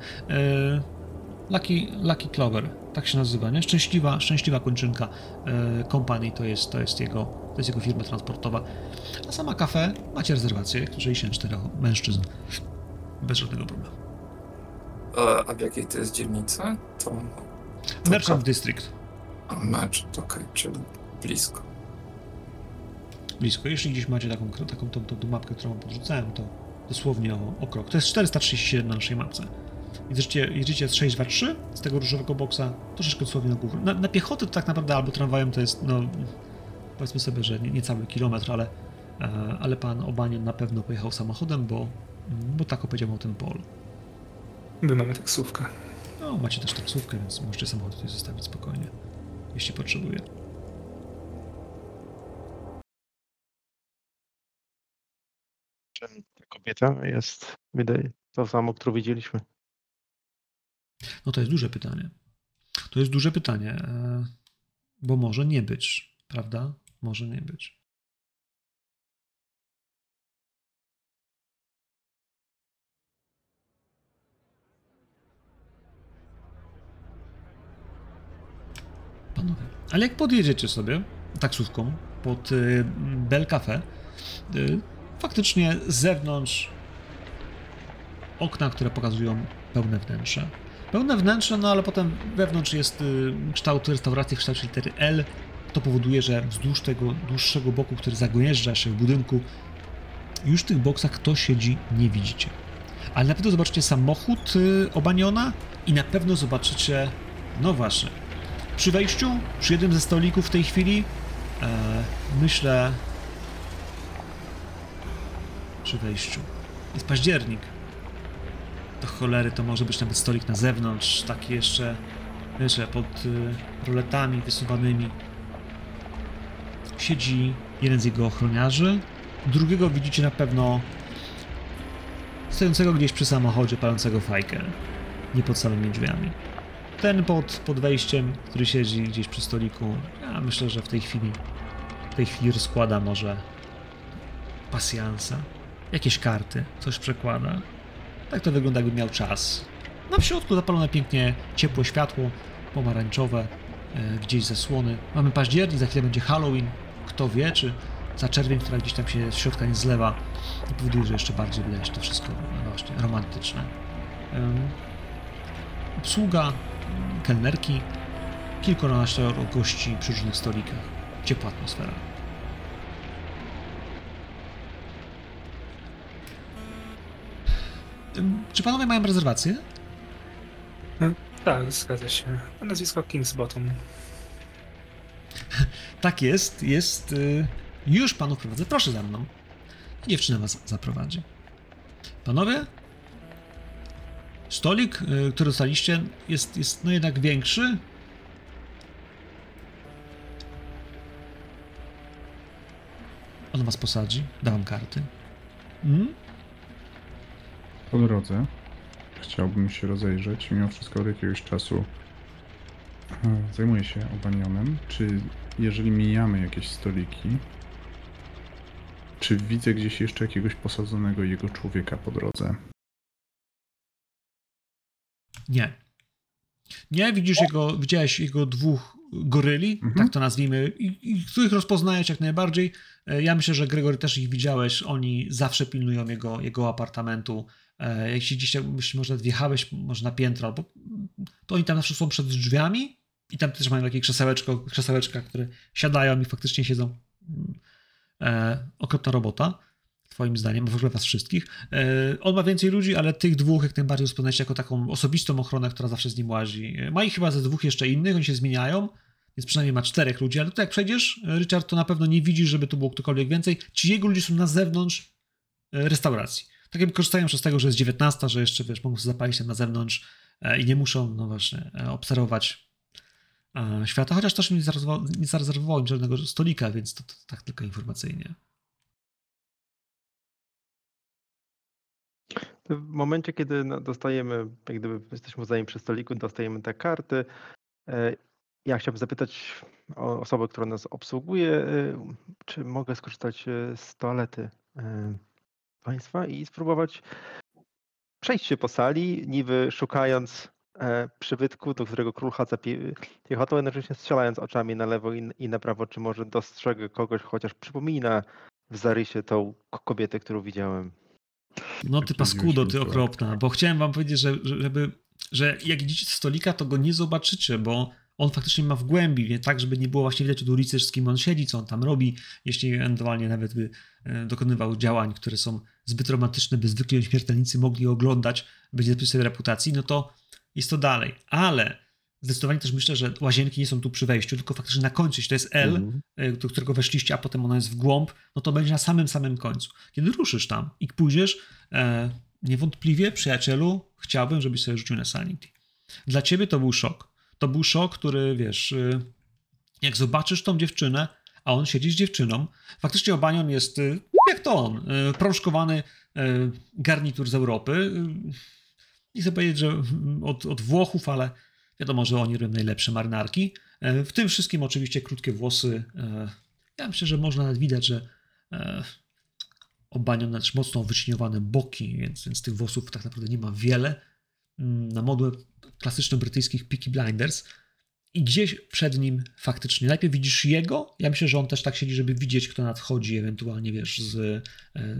Lucky, Lucky Clover, tak się nazywa, nie? Szczęśliwa, szczęśliwa kończynka e, kompanii, to jest, to, jest jego, to jest jego firma transportowa. A sama kafe macie rezerwację, 64 mężczyzn. Bez żadnego problemu. E, A w jakiej to jest dzielnicy? To. to Merchant District. A, Mecz, okej, czyli blisko. Blisko. Jeśli gdzieś macie taką, taką tą, tą, tą mapkę, którą podrzucałem, to dosłownie o, o krok. To jest 437 na naszej mapce. Jedziecie, jedziecie z 623 z tego różowego boksa, troszeczkę dosłownie na górę. Na, na piechotę to tak naprawdę albo tramwajem to jest, no powiedzmy sobie, że nie, niecały kilometr, ale, e, ale pan Obanian na pewno pojechał samochodem, bo, bo tak opowiedział o tym Paul. My mamy taksówkę. No, macie też taksówkę, więc możecie samochód tutaj zostawić spokojnie, jeśli potrzebuje. Czym ta kobieta jest, wydaje, to samo, którą widzieliśmy. No to jest duże pytanie. To jest duże pytanie, e, bo może nie być, prawda? Może nie być. Panowie, ale jak podjedziecie sobie taksówką pod y, Bel Cafe, y, faktycznie z zewnątrz okna, które pokazują pełne wnętrze, Pełne wnętrze, no ale potem wewnątrz jest y, kształt restauracji w kształcie litery L. To powoduje, że wzdłuż tego dłuższego boku, który zagłężdża się w budynku, już w tych boksach kto siedzi nie widzicie. Ale na pewno zobaczycie samochód y, Obaniona i na pewno zobaczycie, no właśnie, przy wejściu, przy jednym ze stolików w tej chwili, e, myślę, przy wejściu, jest październik. Do cholery to może być nawet stolik na zewnątrz, taki jeszcze, wiecie, pod y, roletami wysuwanymi. Siedzi jeden z jego ochroniarzy, drugiego widzicie na pewno stojącego gdzieś przy samochodzie, palącego fajkę, nie pod samymi drzwiami. Ten pod, pod wejściem, który siedzi gdzieś przy stoliku, ja myślę, że w tej chwili w tej chwili rozkłada może pasjansa, jakieś karty, coś przekłada. Tak to wygląda, jakby miał czas. Na środku zapalone pięknie ciepłe światło, pomarańczowe, e, gdzieś zasłony. Mamy październik, za chwilę będzie Halloween. Kto wie, czy ta czerwień, która gdzieś tam się z środka nie zlewa, i powoduje, że jeszcze bardziej wydaje się to wszystko no właśnie romantyczne. Em, Obsługa, kelnerki, kilkunaście gości przy różnych stolikach. Ciepła atmosfera. Czy panowie mają rezerwację? Tak, zgadza się. Nazwisko Kingsbottom. (laughs) Tak jest, jest. y, Już panów prowadzę. Proszę za mną. Dziewczyna was zaprowadzi. Panowie? Stolik, y, który dostaliście, jest, jest no jednak większy. On was posadzi. Dam karty. Mm? Po drodze chciałbym się rozejrzeć. Mimo wszystko od jakiegoś czasu e, zajmuję się obanionem. Czy jeżeli mijamy jakieś stoliki, czy widzę gdzieś jeszcze jakiegoś posadzonego jego człowieka po drodze? Nie. Nie, widzisz jego, widziałeś jego dwóch goryli, Mhm. tak to nazwijmy, i, i których rozpoznajesz jak najbardziej. E, Ja myślę, że Gregory też ich widziałeś, oni zawsze pilnują jego, jego apartamentu. E, Jeśli myślę, może wjechałeś może na piętro, albo to oni tam zawsze są przed drzwiami i tam też mają takie krzesełeczko, krzesełeczka, które siadają i faktycznie siedzą. E, okropna robota, twoim zdaniem, w ogóle was wszystkich. E, on ma więcej ludzi, ale tych dwóch jak najbardziej rozpoznajecie jako taką osobistą ochronę, która zawsze z nim łazi. E, Ma ich chyba ze dwóch jeszcze innych, oni się zmieniają, więc przynajmniej ma czterech ludzi, ale to jak przejdziesz, e, Richard, to na pewno nie widzisz, żeby tu było ktokolwiek więcej. Ci jego ludzie są na zewnątrz restauracji. Tak jakby korzystają z tego, że jest 19, że jeszcze, wiesz, mogą sobie zapalić się na zewnątrz e, i nie muszą, no właśnie, e, obserwować e, świata, chociaż też nie zarezerwował, nie im żadnego stolika, więc to, to tak tylko informacyjnie. W momencie, kiedy no, dostajemy, jak gdyby jesteśmy uznani przy stoliku, dostajemy te karty. Ja chciałbym zapytać o osobę, która nas obsługuje, czy mogę skorzystać z toalety państwa i spróbować przejść się po sali, niby szukając e, przybytku, do którego król chadza pie- piechotą, jednocześnie strzelając oczami na lewo i, i na prawo, czy może dostrzegę kogoś, chociaż przypomina w zarysie tą kobietę, którą widziałem. No ty paskudo, ty okropna, bo chciałem wam powiedzieć, że, że- żeby, że jak idziecie do stolika, to go nie zobaczycie, bo on faktycznie ma w głębi, nie? tak, żeby nie było właśnie widać od ulicy, z kim on siedzi, co on tam robi, jeśli ewentualnie nawet by e, dokonywał działań, które są zbyt romantyczne, by zwykli śmiertelnicy mogli oglądać, będzie sobie reputacji, no to jest to dalej. Ale zdecydowanie też myślę, że łazienki nie są tu przy wejściu, tylko faktycznie na końcu, jeśli to jest L, Mhm. y, do którego weszliście, a potem ono jest w głąb, no to będzie na samym, samym końcu. Kiedy ruszysz tam i pójdziesz, e, niewątpliwie, przyjacielu, chciałbym, żebyś sobie rzucił na sanity. Dla ciebie to był szok. To był szok, który, wiesz, y, jak zobaczysz tą dziewczynę, a on siedzi z dziewczyną, faktycznie Obanion jest, y, jak to on, y, prążkowany garnitur z Europy. Nie chcę powiedzieć, że od, od Włochów, ale wiadomo, że oni robią najlepsze marynarki. E, W tym wszystkim oczywiście krótkie włosy. e, Ja myślę, że można nawet widać, że e, Obanion też mocno wyciniowane boki, więc, więc tych włosów tak naprawdę nie ma wiele. Mm, Na modłę klasycznych brytyjskich Peaky Blinders. I gdzieś przed nim faktycznie najpierw widzisz jego. Ja myślę, że on też tak siedzi, żeby widzieć, kto nadchodzi, ewentualnie wiesz, z, e,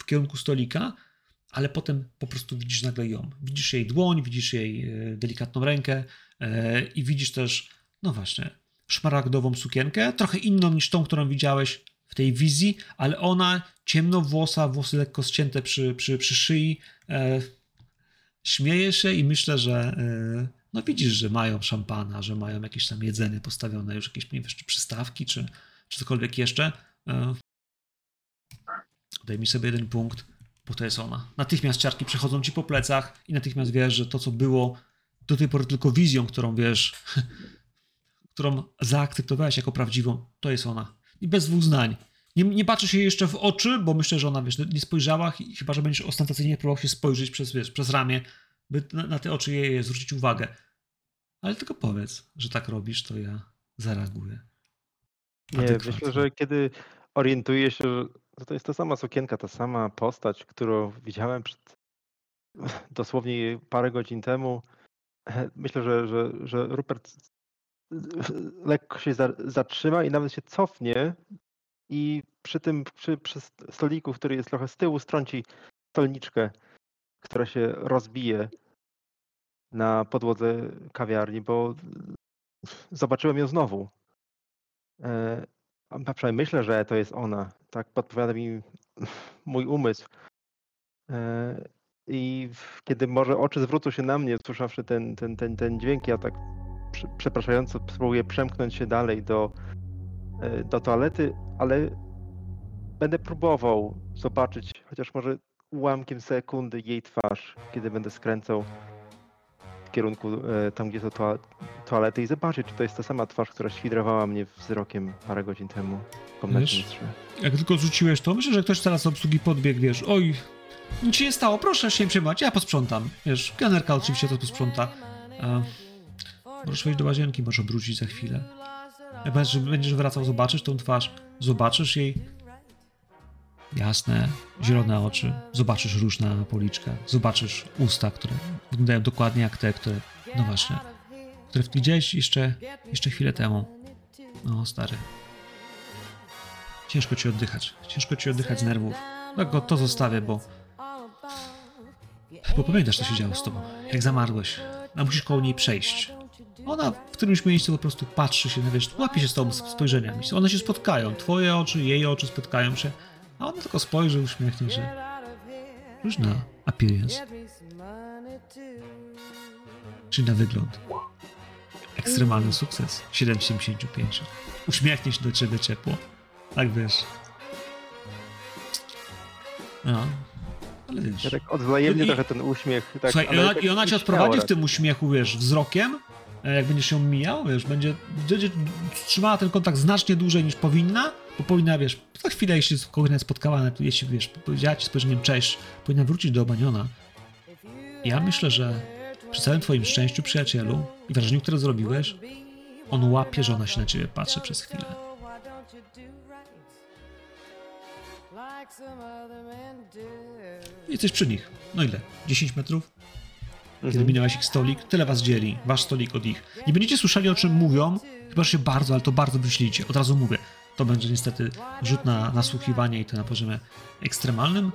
w kierunku stolika. ale potem po prostu widzisz nagle ją. Widzisz jej dłoń, widzisz jej e, delikatną rękę e, i widzisz też, no właśnie, szmaragdową sukienkę, trochę inną niż tą, którą widziałeś w tej wizji, ale ona ciemnowłosa, włosy lekko ścięte przy, przy, przy szyi. Śmieje się i myślę, że e, no widzisz, że mają szampana, że mają jakieś tam jedzenie postawione, już jakieś nie wiesz, czy przystawki, czy, czy cokolwiek jeszcze. E, daj mi sobie jeden punkt, bo to jest ona. Natychmiast ciarki przechodzą ci po plecach i natychmiast wiesz, że to, co było do tej pory tylko wizją, którą wiesz, (laughs) którą zaakceptowałeś jako prawdziwą, to jest ona. I bez dwóch zdań. Nie, nie patrzysz jej jeszcze w oczy, bo myślę, że ona, wiesz, nie spojrzała, ch- chyba, że będziesz ostentacyjnie próbował się spojrzeć przez, wiesz, przez ramię, by na, na te oczy jej zwrócić uwagę. Ale tylko powiedz, że tak robisz, to ja zareaguję. Nie, myślę, że kiedy orientuję się, że to jest ta sama sukienka, ta sama postać, którą widziałem przed (laughs) dosłownie parę godzin temu, (laughs) myślę, że, że, że Rupert lekko się za, zatrzyma i nawet się cofnie i przy tym, przy, przy stoliku, który jest trochę z tyłu, strąci stolniczkę, która się rozbije na podłodze kawiarni, bo zobaczyłem ją znowu. E, przynajmniej myślę, że to jest ona. Tak podpowiada mi (laughs) mój umysł. E, I kiedy może oczy zwrócą się na mnie, usłyszawszy ten, ten, ten, ten dźwięk, ja tak prze- przepraszająco spróbuję przemknąć się dalej do, do toalety, ale będę próbował zobaczyć chociaż może ułamkiem sekundy jej twarz, kiedy będę skręcał w kierunku e, tam, gdzie toa- toalety i zobaczyć, czy to jest ta sama twarz, która świdrowała mnie wzrokiem parę godzin temu w komnacie Wiesz? Jak tylko rzuciłeś to, myślę, że ktoś teraz obsługi podbiegł, wiesz, oj, nic się nie stało, proszę się nie przejmować, ja posprzątam. Wiesz, kelnerka oczywiście to posprząta. A, możesz wejść do łazienki, możesz obrócić za chwilę. Będziesz, będziesz wracał zobaczyć tą twarz, zobaczysz jej jasne, zielone oczy, zobaczysz róż na zobaczysz usta, które wyglądają dokładnie jak te, które, no właśnie, które widziałeś jeszcze, jeszcze chwilę temu. No, stary. Ciężko ci oddychać. Ciężko ci oddychać z nerwów. Tak go to zostawię, bo. Bo pamiętasz, co się działo z tobą. Jak zamarłeś. A musisz koło niej przejść. Ona w którymś miejscu po prostu patrzy się, no wiesz, łapie się z tobą spojrzeniami. One się spotkają. Twoje oczy, jej oczy spotkają się. A ona tylko spojrzy, uśmiechnie się. Różna appearance. Czyli na wygląd. Ekstremalny sukces. 7,75. Uśmiechnie się do ciebie ciepło. Tak wiesz. No. Ale wiesz. Ja tak odwzajemnie I- trochę ten uśmiech. Tak, Słuchaj, ona, i ona cię odprowadzi w tym uśmiechu, wiesz, wzrokiem, jak będziesz ją mijał, wiesz, będzie, będzie trzymała ten kontakt znacznie dłużej niż powinna, bo powinna, wiesz, za chwilę, jeśli kogoś spotkała, jeśli, wiesz, powiedziała ci spojrzeniem cześć, powinna wrócić do Obaniona. Ja myślę, że przy całym twoim szczęściu, przyjacielu i wrażeniu, które zrobiłeś, on łapie, że ona się na ciebie patrzy przez chwilę. Jesteś przy nich. No ile? 10 metrów? Kiedy Mhm. minęłaś ich stolik, tyle was dzieli, wasz stolik od ich. Nie będziecie słyszeli o czym mówią, chyba że się bardzo, ale to bardzo wyślicie. Od razu mówię. To będzie niestety rzut na nasłuchiwanie i to na poziomie ekstremalnym.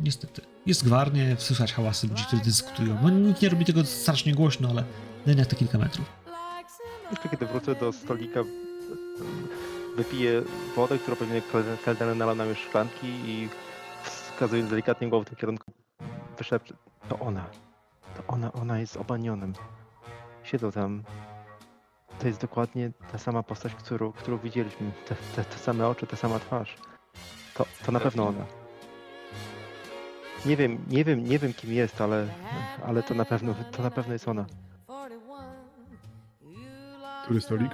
Niestety. Jest gwarnie, słychać hałasy ludzi, którzy dyskutują. No nikt nie robi tego strasznie głośno, ale jednak te kilka metrów. Jeszcze kiedy wrócę do stolika, wypiję wodę, którą pewnie kelner nalał nam już szklanki i wskazując delikatnie głową w tym kierunku, wyszepczę. To ona. To ona, ona jest obanionem. Siedzą tam. To jest dokładnie ta sama postać, którą, którą widzieliśmy. Te, te, te same oczy, ta sama twarz. To, to na pewno ona. Nie wiem, nie wiem, nie wiem kim jest, ale, ale to na pewno, to na pewno jest ona. Który stolik?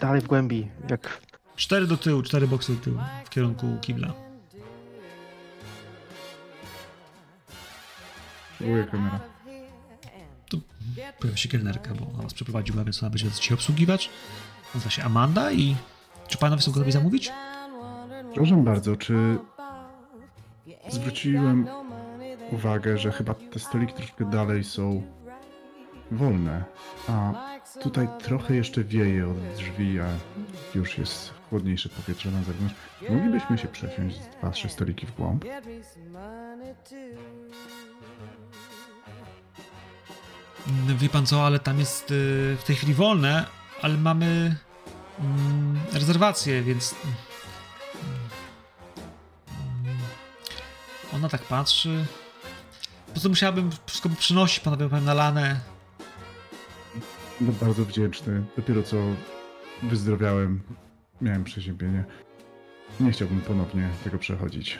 Dalej w głębi, jak Cztery do tyłu, cztery boksy do tyłu, w kierunku kibla. Próbuję kamera. Pojawia się kelnerka, bo ona nas przeprowadziła, więc ona będzie cię obsługiwać. Nazywa się Amanda i... Czy panowie są gotowi zamówić? Przepraszam bardzo, czy zwróciłem uwagę, że chyba te stoliki troszkę dalej są wolne, a tutaj trochę jeszcze wieje od drzwi, a już jest chłodniejsze powietrze na zewnątrz. Moglibyśmy się przesiąść dwa, trzy stoliki w głąb. Wie pan co, ale tam jest y, w tej chwili wolne, ale mamy mm, rezerwację, więc. mm, Ona tak patrzy. Po prostu musiałabym wszystko przynosić, panowie, na lanę. No, bardzo wdzięczny. Dopiero co wyzdrowiałem, miałem przeziębienie. Nie chciałbym ponownie tego przechodzić.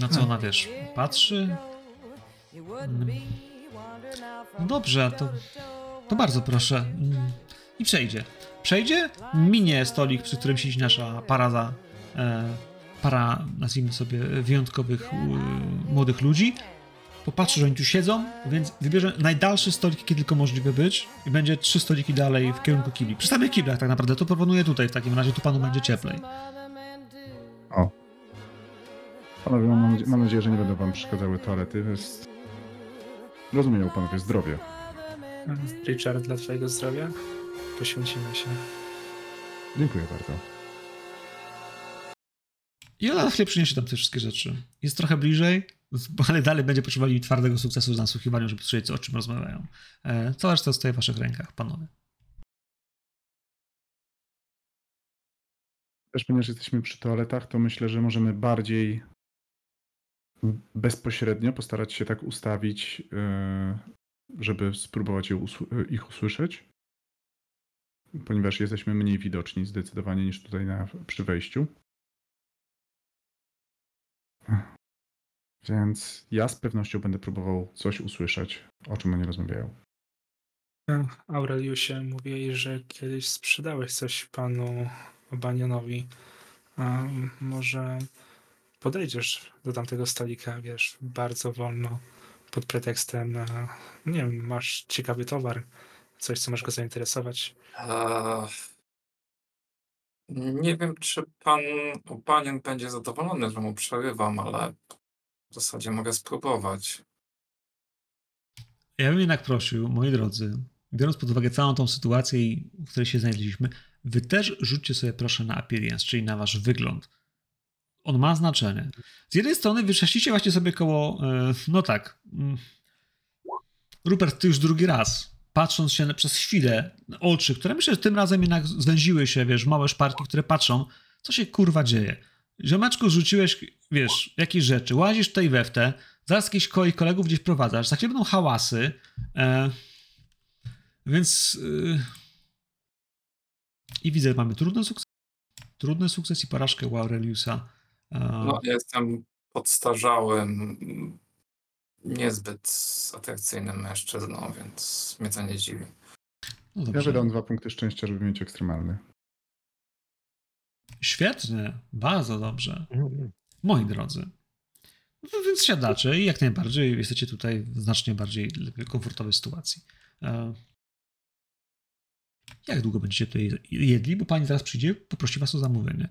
Na co ona wiesz? Patrzy. No dobrze, to, to bardzo proszę. Mm. I przejdzie. Przejdzie, minie stolik, przy którym siedzi nasza para za. E, para, nazwijmy sobie, wyjątkowych y, młodych ludzi. Popatrzy, że oni tu siedzą, więc wybierze najdalszy stolik, jaki tylko możliwe być i będzie trzy stoliki dalej w kierunku kibli. Przy samych kiblach tak naprawdę, to proponuję tutaj w takim razie, tu panu będzie cieplej. O. Panowie, mam, mam nadzieję, że nie będą wam przeszkadzały toalety. Jest... Rozumieją panowie zdrowie. Richard, dla twojego zdrowia poświęcimy się. Dziękuję bardzo. I ona na chwilę przyniesie tam te wszystkie rzeczy. Jest trochę bliżej, ale dalej będzie potrzebowali twardego sukcesu z nasłuchiwaniem, żeby słyszeć, o czym rozmawiają. E, Cała reszta zostaje w waszych rękach, panowie. Też ponieważ jesteśmy przy toaletach, to myślę, że możemy bardziej bezpośrednio postarać się tak ustawić, yy, żeby spróbować usł- ich usłyszeć. Ponieważ jesteśmy mniej widoczni zdecydowanie niż tutaj na, przy wejściu. Więc ja z pewnością będę próbował coś usłyszeć, o czym oni rozmawiają. Aureliusie, mówiłeś, że kiedyś sprzedałeś coś panu Banionowi. A może podejdziesz do tamtego stolika, wiesz, bardzo wolno, pod pretekstem, nie wiem, masz ciekawy towar, coś, co może go zainteresować. Nie wiem, czy pan Opanion będzie zadowolony, że mu przerywam, ale w zasadzie mogę spróbować. Ja bym jednak prosił, moi drodzy, biorąc pod uwagę całą tą sytuację, w której się znaleźliśmy, wy też rzućcie sobie proszę na appearance, czyli na wasz wygląd. On ma znaczenie. Z jednej strony wyszczęścicie właśnie sobie koło, e, no tak, mm, Rupert, ty już drugi raz, patrząc się przez chwilę oczy, które myślę, że tym razem jednak zwęziły się, wiesz, małe szparki, które patrzą, co się kurwa dzieje. Ziomeczku, rzuciłeś, wiesz, jakieś rzeczy, łazisz tutaj we w te, zaraz jakichś koi kolegów gdzieś prowadzasz, za chwilę będą hałasy, e, więc y, i widzę, mamy trudny sukces, trudny sukces i porażkę u Aureliusa. No, ja jestem podstarzałym, niezbyt atrakcyjnym mężczyzną, więc mnie to nie dziwi. no Ja wydam dwa punkty szczęścia, żeby mieć ekstremalny. Świetnie, bardzo dobrze. Mhm. Moi drodzy. No, więc siadacze i jak najbardziej jesteście tutaj w znacznie bardziej komfortowej sytuacji. E, Jak długo będziecie tutaj jedli? Bo pani zaraz przyjdzie, poprosi was o zamówienie.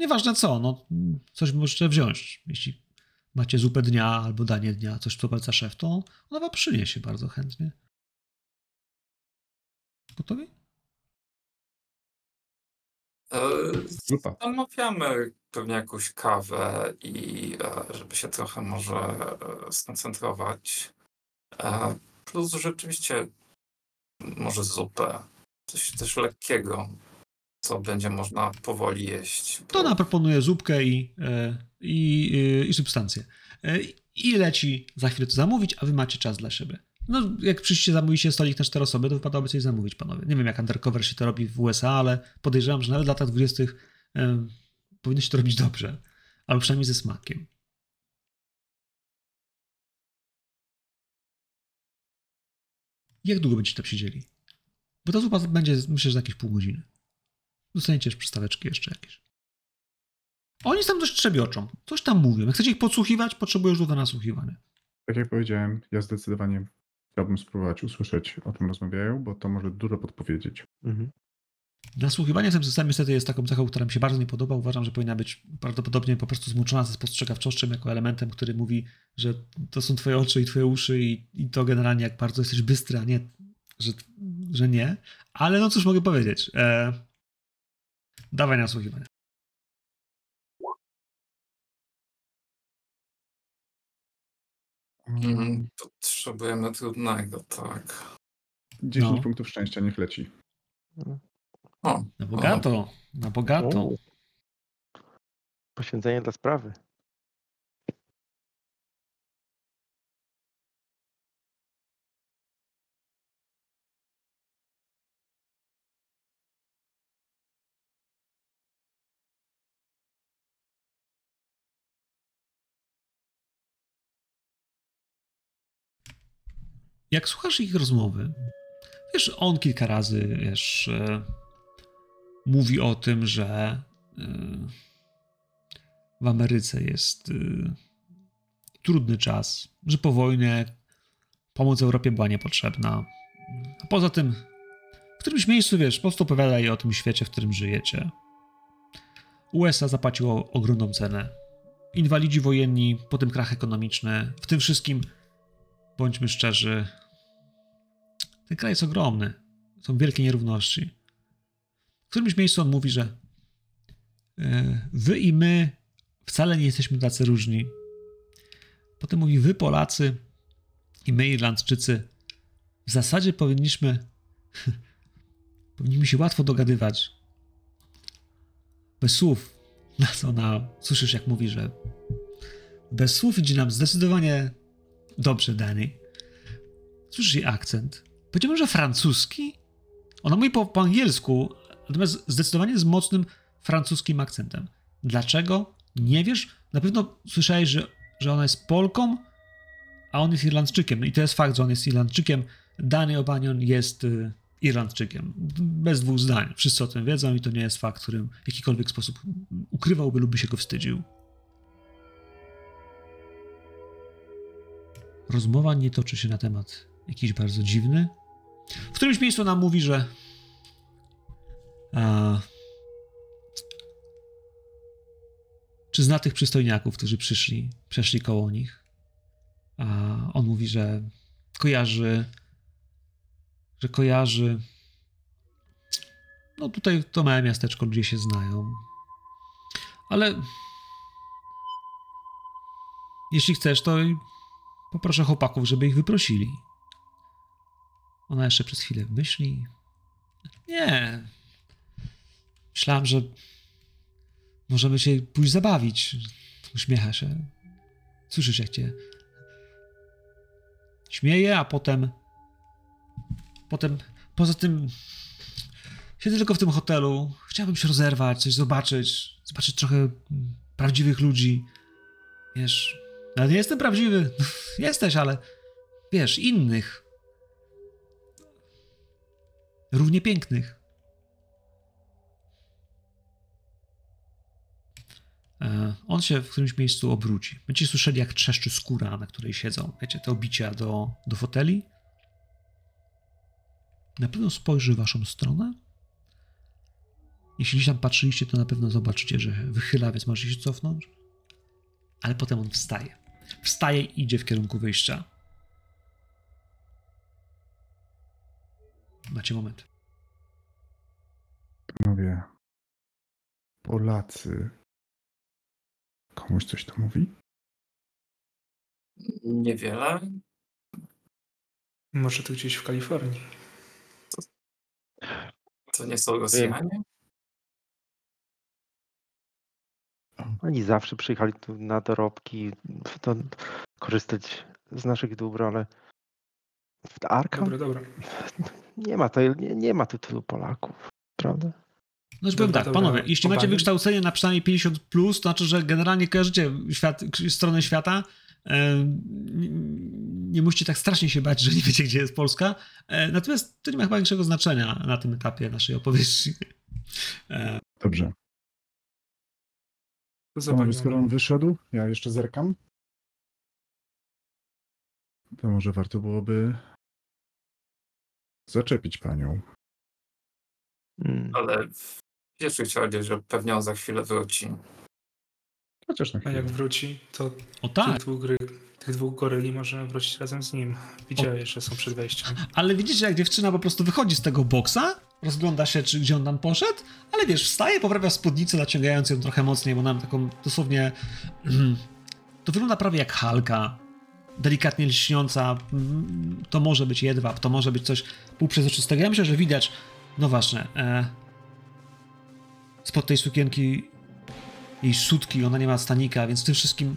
Nieważne co, no coś możecie wziąć. Jeśli macie zupę dnia albo danie dnia, coś co poleca szef, to ona wam przyniesie bardzo chętnie. Gotowi? Zupa. Zamawiamy pewnie jakąś kawę i e, żeby się trochę może e, skoncentrować. E, Plus rzeczywiście może zupę. Coś też lekkiego, co będzie można powoli jeść. To ona proponuje zupkę i, e, i, i, i substancję. E, I leci za chwilę to zamówić, a wy macie czas dla siebie. No, jak przyjście zamówicie stolik na cztery osoby, to wypadałoby coś zamówić, panowie. Nie wiem, jak undercover się to robi w USA, ale podejrzewam, że nawet w latach 20. E, powinno się to robić dobrze. Albo przynajmniej ze smakiem. Jak długo będziecie tam siedzieli? Bo ta zupa będzie, myślę, że za jakieś pół godziny. Dostaniecie też przystaweczki jeszcze jakieś. Oni tam dość trzebioczą. Coś tam mówią. Jak chcecie ich podsłuchiwać, potrzebują już do nasłuchiwania. Tak jak powiedziałem, ja zdecydowanie chciałbym spróbować usłyszeć, o czym rozmawiają, bo to może dużo podpowiedzieć. Mhm. Nasłuchiwanie w tym systemie niestety jest taką cechą, która mi się bardzo nie podoba. Uważam, że powinna być prawdopodobnie po prostu zmuczona ze spostrzegawczością jako elementem, który mówi, że to są twoje oczy i twoje uszy i, i to generalnie jak bardzo jesteś bystry, a nie, że że nie. Ale no cóż mogę powiedzieć. E, dawaj na słuchiwanie. Mm, Potrzebujemy trudnego, tak. 10 No. punktów szczęścia, niech leci. O, Na bogato, na bogato. O. Poświęcenie dla sprawy. Jak słuchasz ich rozmowy, wiesz, on kilka razy, wiesz, e, mówi o tym, że e, w Ameryce jest e, trudny czas, że po wojnie pomoc Europie była niepotrzebna. A poza tym, w którymś miejscu, wiesz, po prostu opowiada jej o tym świecie, w którym żyjecie. USA zapłaciło ogromną cenę. Inwalidzi wojenni, potem krach ekonomiczny, w tym wszystkim, bądźmy szczerzy, ten kraj jest ogromny. Są wielkie nierówności. W którymś miejscu on mówi, że e, wy i my wcale nie jesteśmy tacy różni. Potem mówi, wy Polacy i my Irlandczycy w zasadzie powinniśmy (laughs) powinniśmy się łatwo dogadywać. Bez słów. Na co ona, słyszysz jak mówi, że bez słów idzie nam zdecydowanie dobrze, Danny. Słyszysz jej akcent. Powiedziałbym, że francuski. Ona mówi po, po angielsku, natomiast zdecydowanie z mocnym francuskim akcentem. Dlaczego? Nie wiesz? Na pewno słyszałeś, że, że ona jest Polką, a on jest Irlandczykiem. No i to jest fakt, że on jest Irlandczykiem. Danny O'Banion jest y, Irlandczykiem. Bez dwóch zdań. Wszyscy o tym wiedzą i to nie jest fakt, którym w jakikolwiek sposób ukrywałby lub by się go wstydził. Rozmowa nie toczy się na temat jakiś bardzo dziwny. W którymś miejscu nam mówi, że a, czy zna tych przystojniaków, którzy przyszli, przeszli koło nich. A on mówi, że kojarzy, że kojarzy. No tutaj to małe miasteczko, gdzie się znają. Ale jeśli chcesz, to poproszę chłopaków, żeby ich wyprosili. Ona jeszcze przez chwilę myśli. Nie. Myślałam, że możemy się pójść zabawić. Uśmiecha się. Słyszysz, jak cię śmieje, a potem. Potem. Poza tym. Siedzę tylko w tym hotelu. Chciałbym się rozerwać, coś zobaczyć. Zobaczyć trochę prawdziwych ludzi. Wiesz. Nie jestem prawdziwy. (laughs) Jesteś, ale. Wiesz, innych. Równie pięknych. E, On się w którymś miejscu obróci. Będziecie słyszeli, jak trzeszczy skóra, na której siedzą. Wiecie, te obicia do, do foteli. Na pewno spojrzy w waszą stronę. Jeśli tam patrzyliście, to na pewno zobaczycie, że wychyla, więc możecie się cofnąć. Ale potem on wstaje. Wstaje i idzie w kierunku wyjścia. Macie moment. Panowie, Polacy. Komuś coś to mówi? niewiele. Może to gdzieś w Kalifornii. To nie są Rosjanie? Oni zawsze przyjechali tu na dorobki, to korzystać z naszych dóbr, ale w Arkham Dobra, dobra. nie ma, to, nie, nie ma tu tylu Polaków, prawda? No już powiem tak, dobra. panowie, jeśli macie wykształcenie na przynajmniej 50, plus, to znaczy, że generalnie kojarzycie świat, stronę świata. E, nie, nie musicie tak strasznie się bać, że nie wiecie, gdzie jest Polska. E, natomiast to nie ma chyba większego znaczenia na tym etapie naszej opowieści. E, Dobrze. Zobaczmy. skoro on wyszedł, ja jeszcze zerkam. To może warto byłoby zaczepić panią. Mm. Ale wiesz, chciał że pewnie on za chwilę wróci. Chociaż na A chwilę. jak wróci, to o tak, tytuł gry Tych dwóch goryli może wrócić razem z nim. Widziałeś, że są przed wejściem. Ale widzicie, jak dziewczyna po prostu wychodzi z tego boksa, rozgląda się, czy gdzie on tam poszedł, ale wiesz, wstaje, poprawia spódnicę, naciągając ją trochę mocniej, bo nam taką dosłownie... To wygląda prawie jak halka, delikatnie lśniąca. mm, To może być jedwab, to może być coś półprzezroczystego. Ja myślę, że widać, no właśnie, e, spod tej sukienki jej sutki, ona nie ma stanika, więc tym wszystkim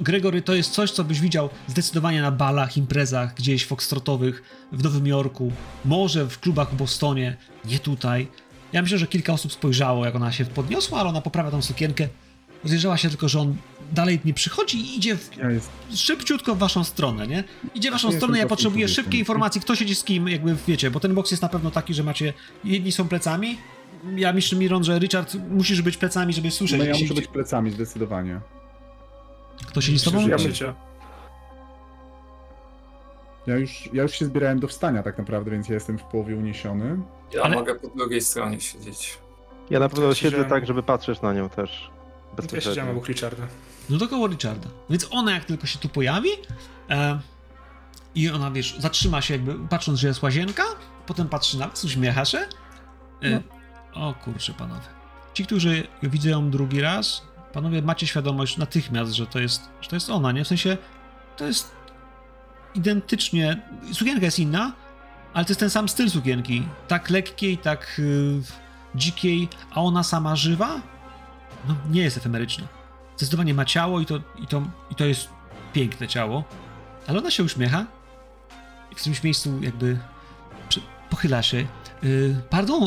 Gregory to jest coś, co byś widział zdecydowanie na balach, imprezach gdzieś foxtrotowych w Nowym Jorku, może w klubach w Bostonie, nie tutaj. Ja myślę, że kilka osób spojrzało, jak ona się podniosła, ale ona poprawia tą sukienkę. Rozejrzała się tylko, że on dalej nie przychodzi i idzie w, szybciutko w waszą stronę, nie? Idzie w waszą Ja stronę, ja potrzebuję szybkiej informacji, kto siedzi z kim, jakby wiecie, bo ten boks jest na pewno taki, że macie, jedni są plecami, ja myślę, Miron, że Richard musisz być plecami, żeby słyszeć. no ja muszę być plecami, zdecydowanie. Kto siedzi z tobą? Ja życia. Ja już, ja już się zbierałem do wstania tak naprawdę, więc ja jestem w połowie uniesiony. Ja Ale- mogę po drugiej stronie siedzieć. Ja na pewno Ja siedzę siedziałem- tak, żeby patrzeć na nią też. Ja siedziałem obok Richarda. No do koło Richarda. Więc ona jak tylko się tu pojawi e, i ona, wiesz, zatrzyma się jakby patrząc, że jest łazienka, potem patrzy na was, uśmiecha się. E, O kurczę, panowie. Ci, którzy widzą ją drugi raz, panowie macie świadomość natychmiast, że to jest, że to jest ona, nie? W sensie to jest identycznie, sukienka jest inna, ale to jest ten sam styl sukienki. Tak lekkiej, tak y, dzikiej, a ona sama żywa? No nie jest efemeryczna zdecydowanie ma ciało i to, i to, i to jest piękne ciało, ale ona się uśmiecha i w którymś miejscu jakby pochyla się. Yy, pardon,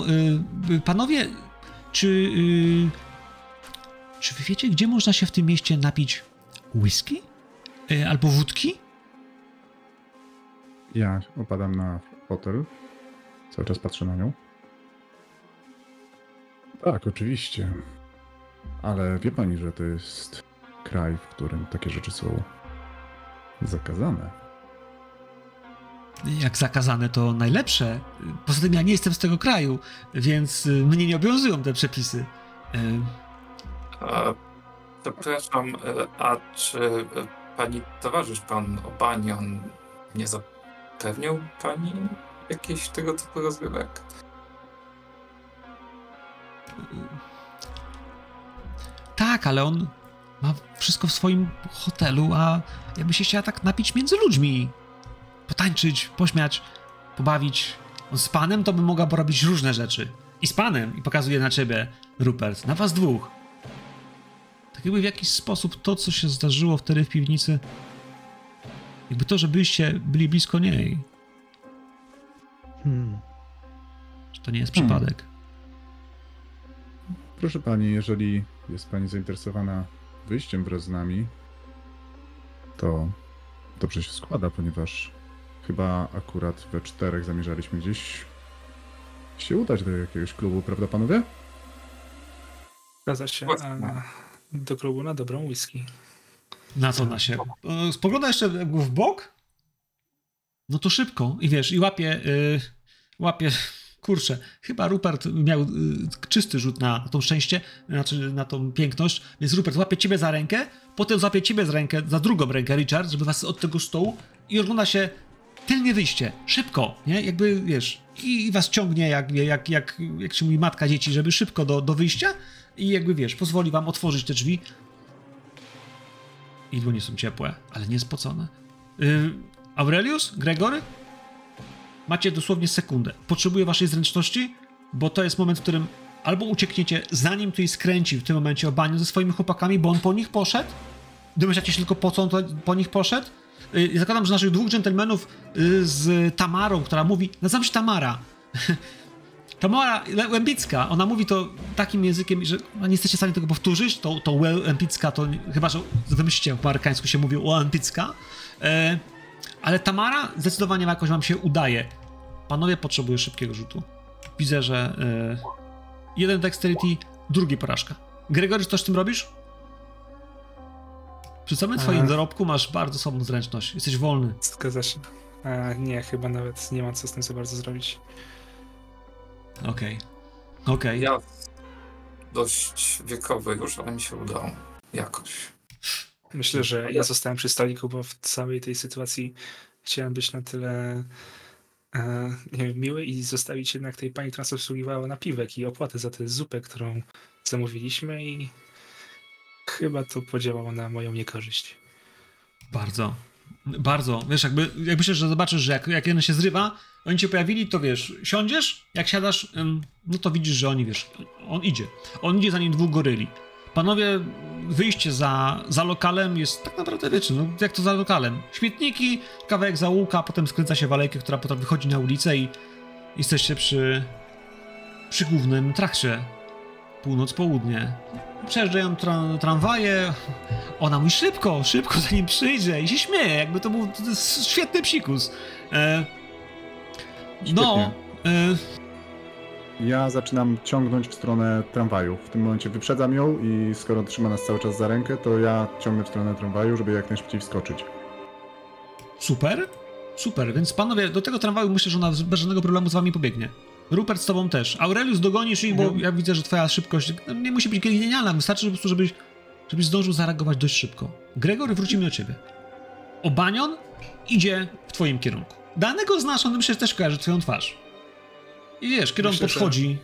yy, panowie, czy, yy, czy wy wiecie, gdzie można się w tym mieście napić whisky? Yy, albo wódki? Ja opadam na fotel. Cały czas patrzę na nią. Tak, oczywiście. Ale wie pani, że to jest kraj, w którym takie rzeczy są zakazane. Jak zakazane, to najlepsze. Poza tym ja nie jestem z tego kraju, więc yy, mnie nie obowiązują te przepisy. E, Przepraszam, e, a czy e, pani towarzysz, pan Obanion, nie zapewnił pani jakichś tego typu rozgrywek? Tak, ale on ma wszystko w swoim hotelu, a jakby się chciała tak napić między ludźmi. Potańczyć, pośmiać, pobawić. On z panem to by mogła porobić różne rzeczy. I z panem, i pokazuje na ciebie, Rupert, na was dwóch. Jakby w jakiś sposób to, co się zdarzyło wtedy w piwnicy, jakby to, że byście byli blisko niej, Hmm. że to nie jest Hmm. przypadek. Proszę pani, jeżeli jest pani zainteresowana wyjściem wraz z nami, to dobrze się składa, ponieważ chyba akurat we czterech zamierzaliśmy gdzieś się udać do jakiegoś klubu, prawda panowie? Zgadza się. A do klubu na dobrą whisky. Na co ona się. e, Spogląda jeszcze w bok. No to szybko. I wiesz, i łapie. y, łapie. Kurczę, chyba Rupert miał y, czysty rzut na, na tą szczęście, znaczy na tą piękność, więc Rupert łapie ciebie za rękę, potem złapie ciebie za rękę, za drugą rękę Richard, żeby was od tego stołu i ogląda się tylnie wyjście, szybko, nie? Jakby, wiesz, i, i was ciągnie jak, jak, jak, jak się mówi matka dzieci, żeby szybko do, do wyjścia i jakby, wiesz, pozwoli wam otworzyć te drzwi, i dłonie są ciepłe, ale nie spocone. Yy, Aurelius? Gregory? Macie dosłownie sekundę. Potrzebuję waszej zręczności, bo to jest moment, w którym albo uciekniecie, zanim tu skręci w tym momencie o baniu ze swoimi chłopakami, bo on po nich poszedł. Domyślacie się tylko po co on to, po nich poszedł. Yy, zakładam, że naszych dwóch dżentelmenów yy, z Tamarą, która mówi, nazywam się Tamara. (laughs) Tamara Łębicka, ona mówi to takim językiem, że no, nie jesteście w stanie tego powtórzyć, to, to Łębicka, to chyba, że wymyślicie, po amerykańsku się mówi Łębicka, e, ale Tamara zdecydowanie jakoś wam się udaje. Panowie, potrzebuję szybkiego rzutu. Widzę, że e, jeden dexterity, drugi porażka. Gregory, coś z tym robisz? Przy samym twoim E. dorobku masz bardzo słabą zręczność. Jesteś wolny. Zgadza się. A, nie, chyba nawet nie ma co z tym za bardzo zrobić. Okej. Okej. Ja dość wiekowy już, ale mi się udało. Jakoś. Myślę, że ja zostałem przy stoliku, bo w całej tej sytuacji chciałem być na tyle e, nie wiem, miły i zostawić jednak tej pani, która nas obsługiwała napiwek i opłatę za tę zupę, którą zamówiliśmy i chyba to podziałało na moją niekorzyść. Bardzo. Bardzo. Wiesz, jakby, jak myślisz, że zobaczysz, że jak, jak jeden się zrywa, oni cię pojawili, to wiesz, siądziesz, jak siadasz, no to widzisz, że oni, wiesz, on idzie. On idzie za nim dwóch goryli. Panowie, wyjście za, za lokalem jest tak naprawdę, wiecie, no jak to za lokalem. Śmietniki, kawałek zaułka, potem skręca się w alejkę, która potem wychodzi na ulicę i jesteście przy, przy głównym trakcie. Północ-południe. Przejeżdżają tra- tramwaje, ona mówi szybko, szybko zanim przyjdzie i się śmieje, jakby to był świetny psikus. E, no, e, Ja zaczynam ciągnąć w stronę tramwaju. W tym momencie wyprzedzam ją i skoro trzyma nas cały czas za rękę, to ja ciągnę w stronę tramwaju, żeby jak najszybciej wskoczyć. super, super, więc panowie, do tego tramwaju myślę, że ona bez żadnego problemu z wami pobiegnie. Rupert z tobą też. Aurelius dogonisz ich, bo ja widzę, że twoja szybkość no, nie musi być genialna, wystarczy po prostu, żebyś, żebyś zdążył zareagować dość szybko. Gregory, wrócimy do ciebie. Obanion idzie w twoim kierunku. Danego znasz, on że też kojarzy twoją twarz. I wiesz, kiedy on Myślę, że- podchodzi,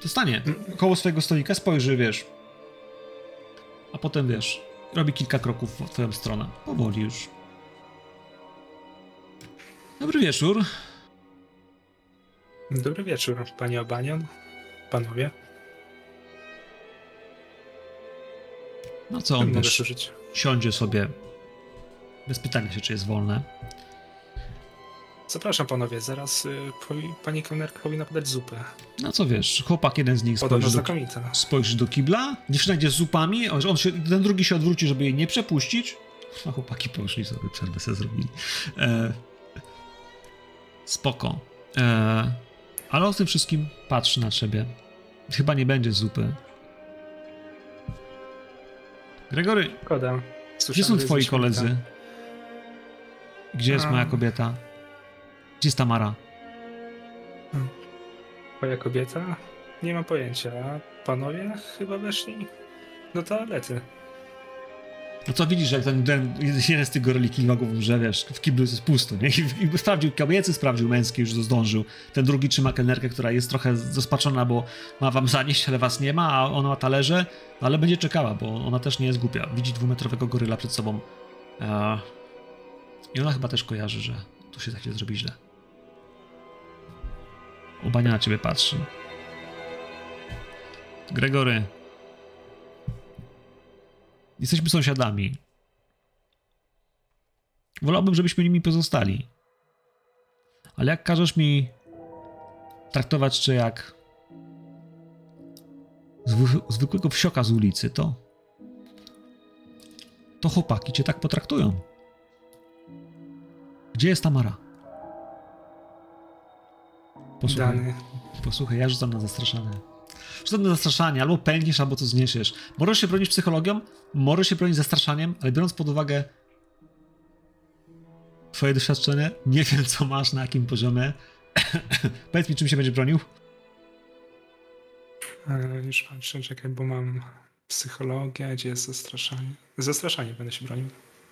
to stanie koło swojego stolika, spojrzy, wiesz. A potem, wiesz, robi kilka kroków w twoją stronę. Powoli już. Dobry wieczór. Dobry wieczór, panie Obanion, panowie. No co on, wiesz, siądzie sobie bez pytania się, czy jest wolne. Zapraszam panowie, zaraz y, pani kelnerka powinna podać zupę. No co wiesz, chłopak jeden z nich Podobno spojrzy do, spojrzy do kibla, dziewczyna idzie z zupami, on się, ten drugi się odwróci, żeby jej nie przepuścić. A chłopaki poszli sobie, przerwę sobie zrobili. E, spoko. E, ale o tym wszystkim patrzy na siebie. Chyba nie będzie zupy. Gregory, Szkoda. gdzie są twoi koledzy? Gdzie jest moja kobieta? Gdzie jest Tamara? Twoja kobieta? Nie mam pojęcia. Panowie chyba weszli do toalety. No co widzisz, jak ten, ten jeden z tych goryli kilimagów, że wiesz, w kiblu jest pusto, nie? I, i sprawdził kobiecy, sprawdził męski, już zdążył. Ten drugi trzyma kelnerkę, która jest trochę zrozpaczona, bo ma wam zanieść, ale was nie ma, a ona ma talerze, ale będzie czekała, bo ona też nie jest głupia. Widzi dwumetrowego goryla przed sobą. E, I ona chyba też kojarzy, że tu się takie zrobi źle. Ubania na ciebie patrzy. Gregory. Jesteśmy sąsiadami. Wolałbym, żebyśmy nimi pozostali. Ale jak każesz mi traktować cię jak zwy, zwykłego wsioka z ulicy, to to chłopaki cię tak potraktują. Gdzie jest Tamara? Posłuchaj. Dany. Posłuchaj, ja rzucam na zastraszanie. Rzucam na zastraszanie, albo pękniesz, albo to zniesiesz. Możesz się bronić psychologią, możesz się bronić zastraszaniem, ale biorąc pod uwagę twoje doświadczenie, nie wiem, co masz, na jakim poziomie. (coughs) Powiedz mi, czym się będzie bronił? E, już patrzę, czekaj, bo mam psychologię, gdzie jest zastraszanie. Zastraszanie będę się bronił.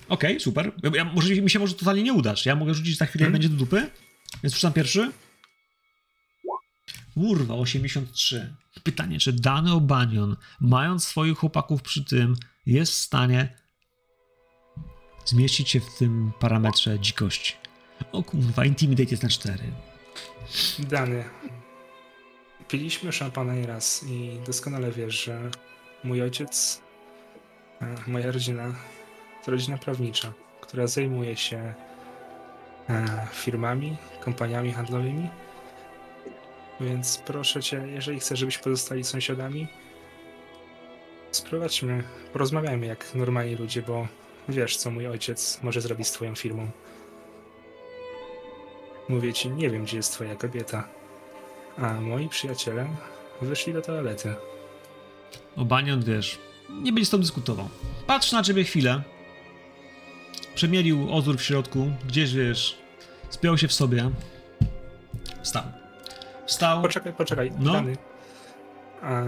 Okej, super. Ja, może, mi się może totalnie nie udać. Ja mogę rzucić za chwilę, Hmm? będzie do dupy. Więc rzucam pierwszy. Kurwa, 83. Pytanie, czy dany Obanion, mając swoich chłopaków przy tym, jest w stanie zmieścić się w tym parametrze dzikości? O kurwa, Intimidate jest na 4. Dany. Piliśmy szampana nieraz i doskonale wiesz, że mój ojciec, e, moja rodzina, to rodzina prawnicza, która zajmuje się e, firmami, kompaniami handlowymi. Więc proszę cię, jeżeli chcesz, żebyśmy pozostali sąsiadami, sprowadźmy, porozmawiajmy jak normalni ludzie, bo wiesz, co mój ojciec może zrobić z twoją firmą. Mówię ci, nie wiem, gdzie jest twoja kobieta. A moi przyjaciele wyszli do toalety. Obanion, wiesz, nie będzie z tobą dyskutował. Patrzy na ciebie chwilę. Przemielił ozór w środku, gdzieś, wiesz, spiął się w sobie. Wstał. Wstał. Poczekaj, poczekaj, No. Dany. A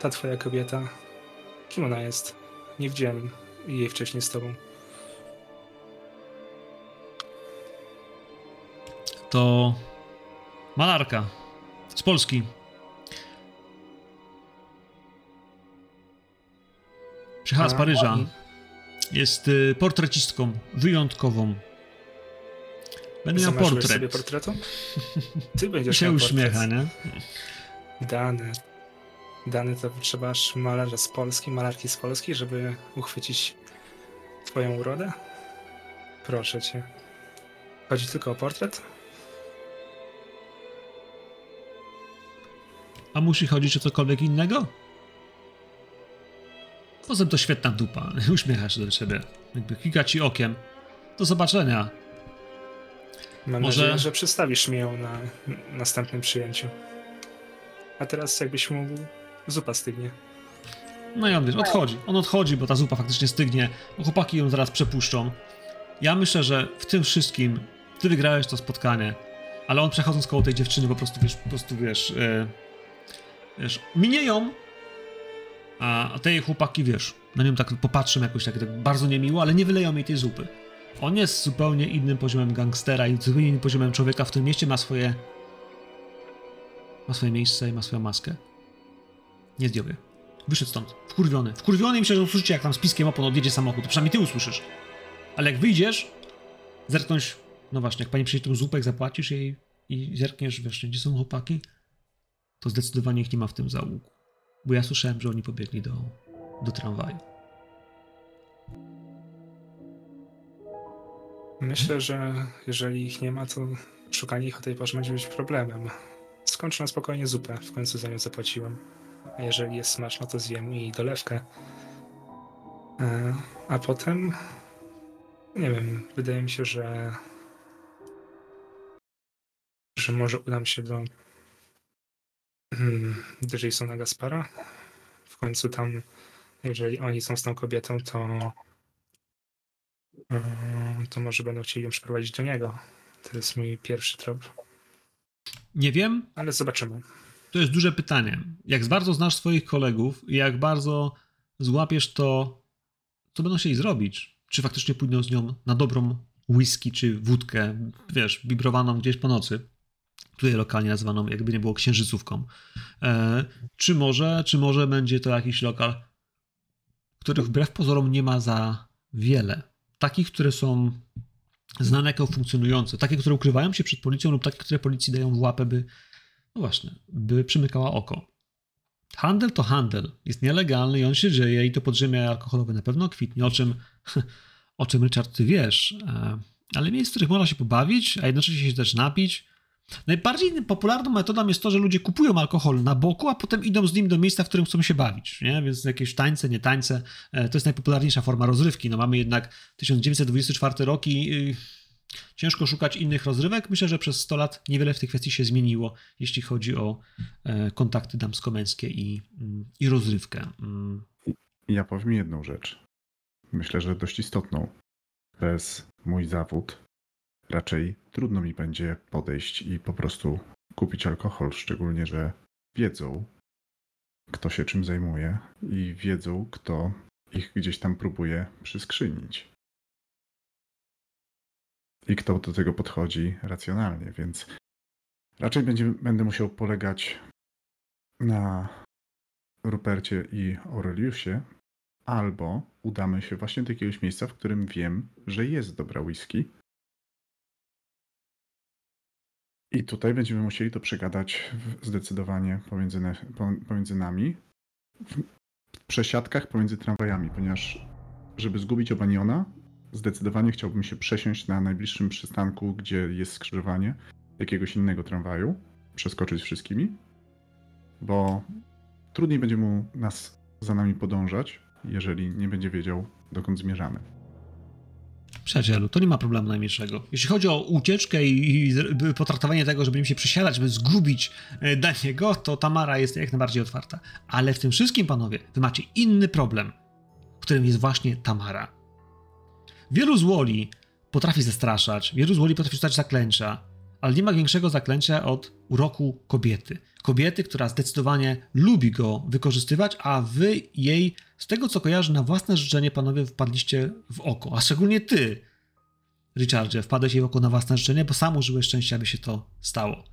ta twoja kobieta, kim ona jest? Nie widziałem jej wcześniej z tobą. To malarka z Polski. Przyjechała z Paryża. Jest y, portrecistką wyjątkową. Będę miał portret. sobie portretu? (laughs) Ty będziesz się miał uśmiecha, portret. nie? Dany. Dany to trzeba malarza z Polski, malarki z Polski, żeby uchwycić twoją urodę? Proszę cię. Chodzi tylko o portret? A musi chodzić o cokolwiek innego? Poza tym to świetna dupa. (laughs) Uśmiecha się do ciebie. Jakby kika ci okiem. Do zobaczenia. Mam Może- nadzieję, że przedstawisz mi ją na następnym przyjęciu. A teraz jakbyś mógł, zupa stygnie. No i on wiesz, odchodzi. On odchodzi, bo ta zupa faktycznie stygnie. Bo chłopaki ją zaraz przepuszczą. Ja myślę, że w tym wszystkim ty wygrałeś to spotkanie, ale on przechodząc koło tej dziewczyny po prostu wiesz, po prostu wiesz, e, wiesz, minie ją, a, a te jej chłopaki wiesz, na nią tak popatrzą jakoś tak, tak bardzo niemiło, ale nie wyleją jej tej zupy. On jest zupełnie innym poziomem gangstera i zupełnie innym poziomem człowieka w tym mieście ma swoje ma swoje miejsce i ma swoją maskę. Nie zdjął jej. Wyszedł stąd, wkurwiony. Wkurwiony i myślę, że usłyszycie, jak tam z piskiem opon odjedzie samochód. To przynajmniej ty usłyszysz. Ale jak wyjdziesz, zerknąć, no właśnie, jak pani przyjdzie tą zupę, jak zapłacisz jej i zerkniesz, wiesz, gdzie są chłopaki, to zdecydowanie ich nie ma w tym załuku. Bo ja słyszałem, że oni pobiegli do, do tramwaju. Myślę, że jeżeli ich nie ma, to szukanie ich o tej porze będzie być problemem. Skończę na spokojnie zupę, w końcu za nią zapłaciłem. A jeżeli jest smaczna, to zjem jej dolewkę. E, A potem... Nie wiem, wydaje mi się, że... że może udam się do... hmm, do Jasona Gaspara. W końcu tam, jeżeli oni są z tą kobietą, to to może będą chcieli ją przeprowadzić do niego. To jest mój pierwszy trop, Nie wiem, ale zobaczymy. to jest duże pytanie. Jak bardzo znasz swoich kolegów i jak bardzo złapiesz to, co będą chcieli zrobić? Czy faktycznie pójdą z nią na dobrą whisky czy wódkę, wiesz, wibrowaną gdzieś po nocy, tutaj lokalnie nazywaną, jakby nie było księżycówką. E, czy może, czy może będzie to jakiś lokal, których wbrew pozorom nie ma za wiele. Takich, które są znane jako funkcjonujące, takie, które ukrywają się przed policją lub takie, które policji dają w łapę, by no właśnie, by przymykała oko. Handel to handel. Jest nielegalny i on się dzieje i to podziemie alkoholowe na pewno kwitnie, o czym, (laughs) o czym Richard ty wiesz. E, Ale miejsc, w których można się pobawić, a jednocześnie się też napić. Najbardziej popularną metodą jest to, że ludzie kupują alkohol na boku, a potem idą z nim do miejsca, w którym chcą się bawić. Nie? Więc jakieś tańce, nie tańce. e, To jest najpopularniejsza forma rozrywki. No mamy jednak 1924 rok i ciężko szukać innych rozrywek. Myślę, że przez 100 lat niewiele w tej kwestii się zmieniło, jeśli chodzi o e, kontakty damsko-męskie i, mm, i rozrywkę. Mm. Ja powiem jedną rzecz. Myślę, że dość istotną. Przez mój zawód raczej trudno mi będzie podejść i po prostu kupić alkohol, szczególnie, że wiedzą, kto się czym zajmuje i wiedzą, kto ich gdzieś tam próbuje przyskrzynić. I kto do tego podchodzi racjonalnie, więc raczej będzie, będę musiał polegać na Rupercie i Aureliusie, albo udamy się właśnie do jakiegoś miejsca, w którym wiem, że jest dobra whisky. I tutaj będziemy musieli to przegadać zdecydowanie pomiędzy, pomiędzy nami, w przesiadkach pomiędzy tramwajami, ponieważ żeby zgubić Obaniona, zdecydowanie chciałbym się przesiąść na najbliższym przystanku, gdzie jest skrzyżowanie jakiegoś innego tramwaju, przeskoczyć wszystkimi, bo trudniej będzie mu nas za nami podążać, jeżeli nie będzie wiedział, dokąd zmierzamy. Przyjacielu, to nie ma problemu najmniejszego. Jeśli chodzi o ucieczkę i, i potraktowanie tego, że będziemy się przesiadać, by zgubić e, Daniego, to Tamara jest jak najbardziej otwarta. Ale w tym wszystkim, panowie, wy macie inny problem, którym jest właśnie Tamara. Wielu złoli potrafi zastraszać, wielu złoli potrafi rzucać zaklęcia, ale nie ma większego zaklęcia od uroku kobiety. Kobiety, która zdecydowanie lubi go wykorzystywać, a wy jej, z tego co kojarzę, na własne życzenie, panowie, wpadliście w oko. A szczególnie ty, Richardzie, wpadłeś jej w oko na własne życzenie, bo sam użyłeś szczęścia, aby się to stało.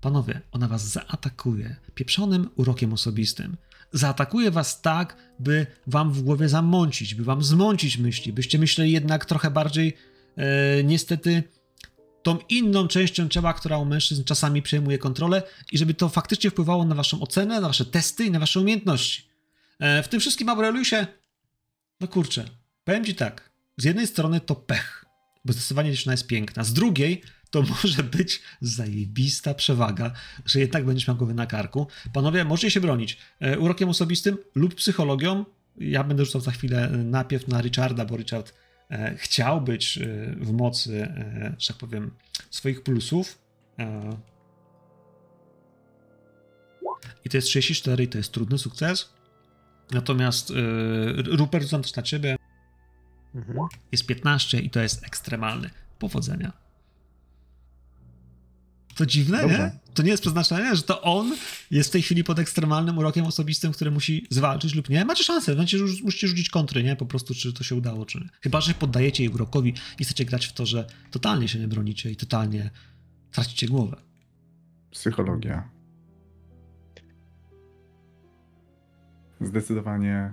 Panowie, ona was zaatakuje pieprzonym urokiem osobistym. Zaatakuje was tak, by wam w głowie zamącić, by wam zmącić myśli, byście myśleli jednak trochę bardziej, e, niestety, tą inną częścią ciała, która u mężczyzn czasami przejmuje kontrolę i żeby to faktycznie wpływało na waszą ocenę, na wasze testy i na wasze umiejętności. E, w tym wszystkim, Aureliusie, no kurczę, powiem ci tak, z jednej strony to pech, bo zdecydowanie dziewczyna jest piękna, z drugiej to (laughs) może być zajebista przewaga, że jednak będziesz miał głowę na karku. Panowie, możecie się bronić e, urokiem osobistym lub psychologią. Ja będę rzucał za chwilę e, najpierw na Richarda, bo Richard chciał być e, w mocy, e, że tak powiem, swoich plusów. E, I to jest 34 i to jest trudny sukces. Natomiast e, Rupert, rzucam też na ciebie. Mhm. Jest 15 i to jest ekstremalny. Powodzenia. To dziwne, Dobrze. nie? To nie jest przeznaczenie, że to on jest w tej chwili pod ekstremalnym urokiem osobistym, który musi zwalczyć lub nie. Macie szansę, rzu- musicie rzucić kontry, nie? Po prostu, czy to się udało, czy nie. Chyba, że poddajecie jej urokowi i chcecie grać w to, że totalnie się nie bronicie i totalnie tracicie głowę. Psychologia. Zdecydowanie.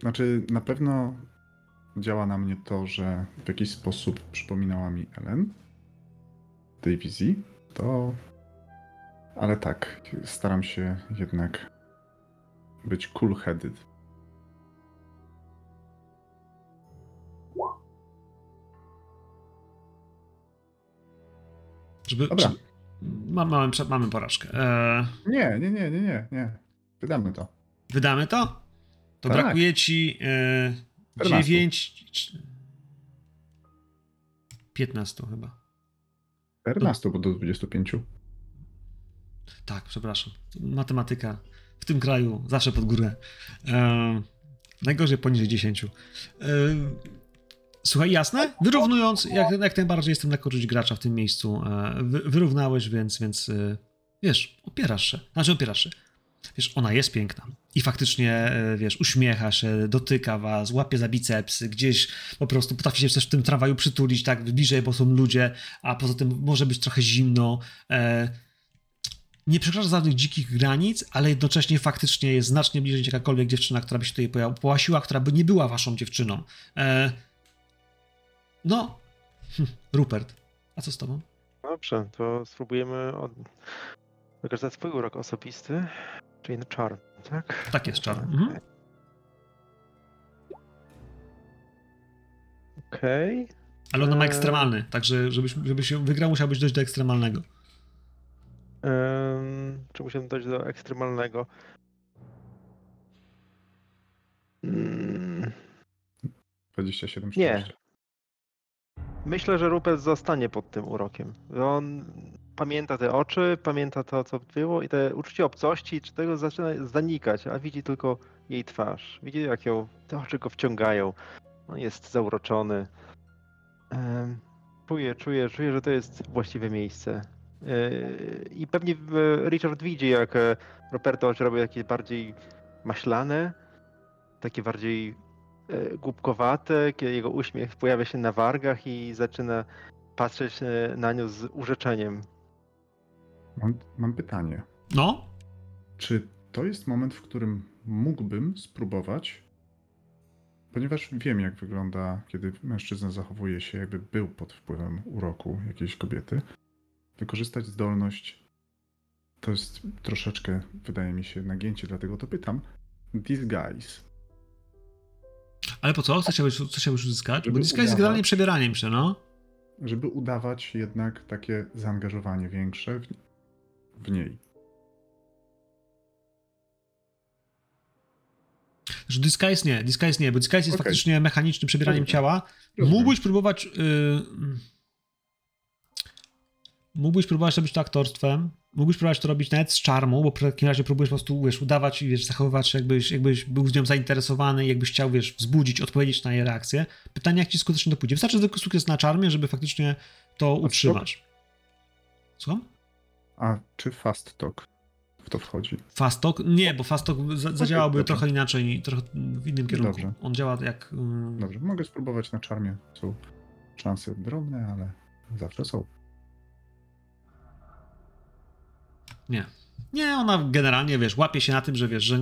Znaczy, na pewno działa na mnie to, że w jakiś sposób przypominała mi Ellen tej wizji. To. Ale tak, staram się jednak być cool-headed. Żeby, Dobra. czy, ma, mamy, mamy porażkę. E, Nie, nie, nie, nie, nie, nie. Wydamy to. wydamy to? To Tak. brakuje ci e, 14. 9... 15 chyba. 14, bo do 25. Tak, przepraszam. Matematyka w tym kraju zawsze pod górę. E, najgorzej poniżej 10. E, słuchaj, jasne? Wyrównując, jak, jak najbardziej jestem na korzyść gracza w tym miejscu. E, wy, wyrównałeś, więc, więc e, wiesz, opierasz się. Znaczy opierasz się. Wiesz, ona jest piękna. I faktycznie, e, wiesz, uśmiecha się, dotyka was, łapie za bicepsy, gdzieś po prostu potrafi się też w tym tramwaju przytulić tak bliżej, bo są ludzie, a poza tym może być trochę zimno. E, nie przekracza żadnych dzikich granic, ale jednocześnie faktycznie jest znacznie bliżej jakakolwiek dziewczyna, która by się tutaj połasiła, która by nie była waszą dziewczyną. E, no, hm, Rupert, a co z tobą? Dobrze, to spróbujemy od... wykorzystać swój urok osobisty, czyli na charm, tak? Tak jest, czar. Mhm. Okej. Ale ona ma Eee. ekstremalny, także żebyś, żebyś się wygrał, musiałbyś dojść do ekstremalnego. Em, Czy musimy dojść do ekstremalnego? Mm, 27, Nie. 40. Myślę, że Rupert zostanie pod tym urokiem. On pamięta te oczy, pamięta to, co było i te uczucie obcości, czy tego zaczyna zanikać, a widzi tylko jej twarz. Widzi, jak ją, te oczy go wciągają. On jest zauroczony. Em, Czuje, czuje, czuje, że to jest właściwe miejsce. Yy, I pewnie e, Richard widzi, jak e, Roberto robi takie bardziej maślane, takie bardziej e, głupkowate, kiedy jego uśmiech pojawia się na wargach i zaczyna patrzeć e, na nią z urzeczeniem. Mam, mam pytanie. No, Czy to jest moment, w którym mógłbym spróbować, ponieważ wiem, jak wygląda, kiedy mężczyzna zachowuje się, jakby był pod wpływem uroku jakiejś kobiety, wykorzystać zdolność. To jest troszeczkę, wydaje mi się, nagięcie, dlatego to pytam. Disguise. ale po co? Co chciałbyś, co chciałbyś uzyskać? Żeby Bo disguise jest udawać. generalnie przebieraniem się, no. Żeby udawać jednak takie zaangażowanie większe w, niej. Że disguise nie, disguise nie, bo disguise jest Okej. faktycznie mechanicznym przebieraniem Rozumiem. ciała. Mógłbyś próbować. Yy, mógłbyś próbować robić to aktorstwem. Mógłbyś próbować to robić nawet z czarmu, bo w takim razie próbujesz po prostu wiesz, udawać i wiesz, zachowywać się, jakbyś, jakbyś był z nią zainteresowany, jakbyś chciał wiesz, wzbudzić, odpowiedzieć na jej reakcję. Pytanie, jak ci skutecznie to pójdzie. Wystarczy tylko sukces na czarmie, żeby faktycznie to utrzymać. Słucham? A czy Fast Talk w to wchodzi? Fastok? Nie, bo Fastok za- zadziałałby dobrze. trochę inaczej, trochę w innym kierunku. Dobrze. On działa jak... ym, Dobrze, mogę spróbować na czarmie. Są szanse drobne, ale zawsze są. Nie. Nie, ona generalnie, wiesz, łapie się na tym, że wiesz, że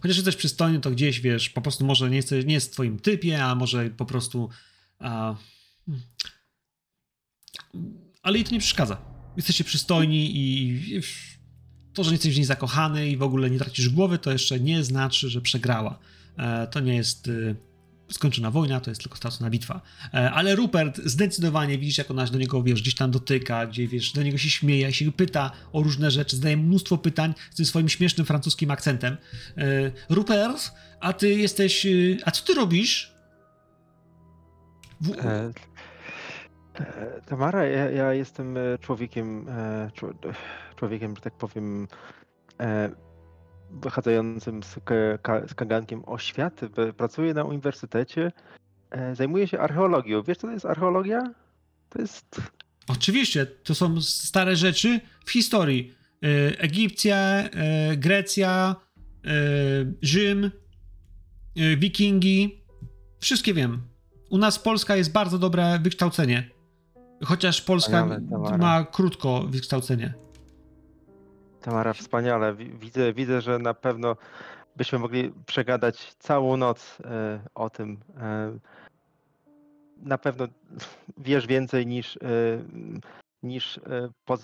chociaż jesteś przystojny, to gdzieś, wiesz, po prostu może nie, jesteś, nie jest w twoim typie, a może po prostu... A, ale jej to nie przeszkadza. Jesteście przystojni i to, że nie jesteś w niej zakochany i w ogóle nie tracisz głowy, to jeszcze nie znaczy, że przegrała. E, to nie jest y, skończona wojna, to jest tylko stracona bitwa. E, ale Rupert zdecydowanie widzisz, jak ona do niego, wiesz, gdzieś tam dotyka, gdzie, wiesz, do niego się śmieje, się pyta o różne rzeczy, zadaje mnóstwo pytań z tym swoim śmiesznym francuskim akcentem. E, Rupert, a ty jesteś, a co ty robisz? W, E, e, Tamara, ja, ja jestem e, człowiekiem, e, czło- człowiekiem, że tak powiem, e, wychadzającym z, z kagankiem o świat. Be- Pracuję na uniwersytecie, e, zajmuję się archeologią. Wiesz, co to jest archeologia? To jest Oczywiście, to są stare rzeczy w historii. E, Egipcja, e, Grecja, e, Rzym, e, Wikingi. Wszystkie wiem. U nas Polska jest bardzo dobre wykształcenie. Chociaż Polska Wspaniale, ma krótko wykształcenie. Tamara, wspaniale. Wi- Widzę, widzę, że na pewno byśmy mogli przegadać całą noc e, o tym. E, na pewno wiesz więcej niż, e, niż,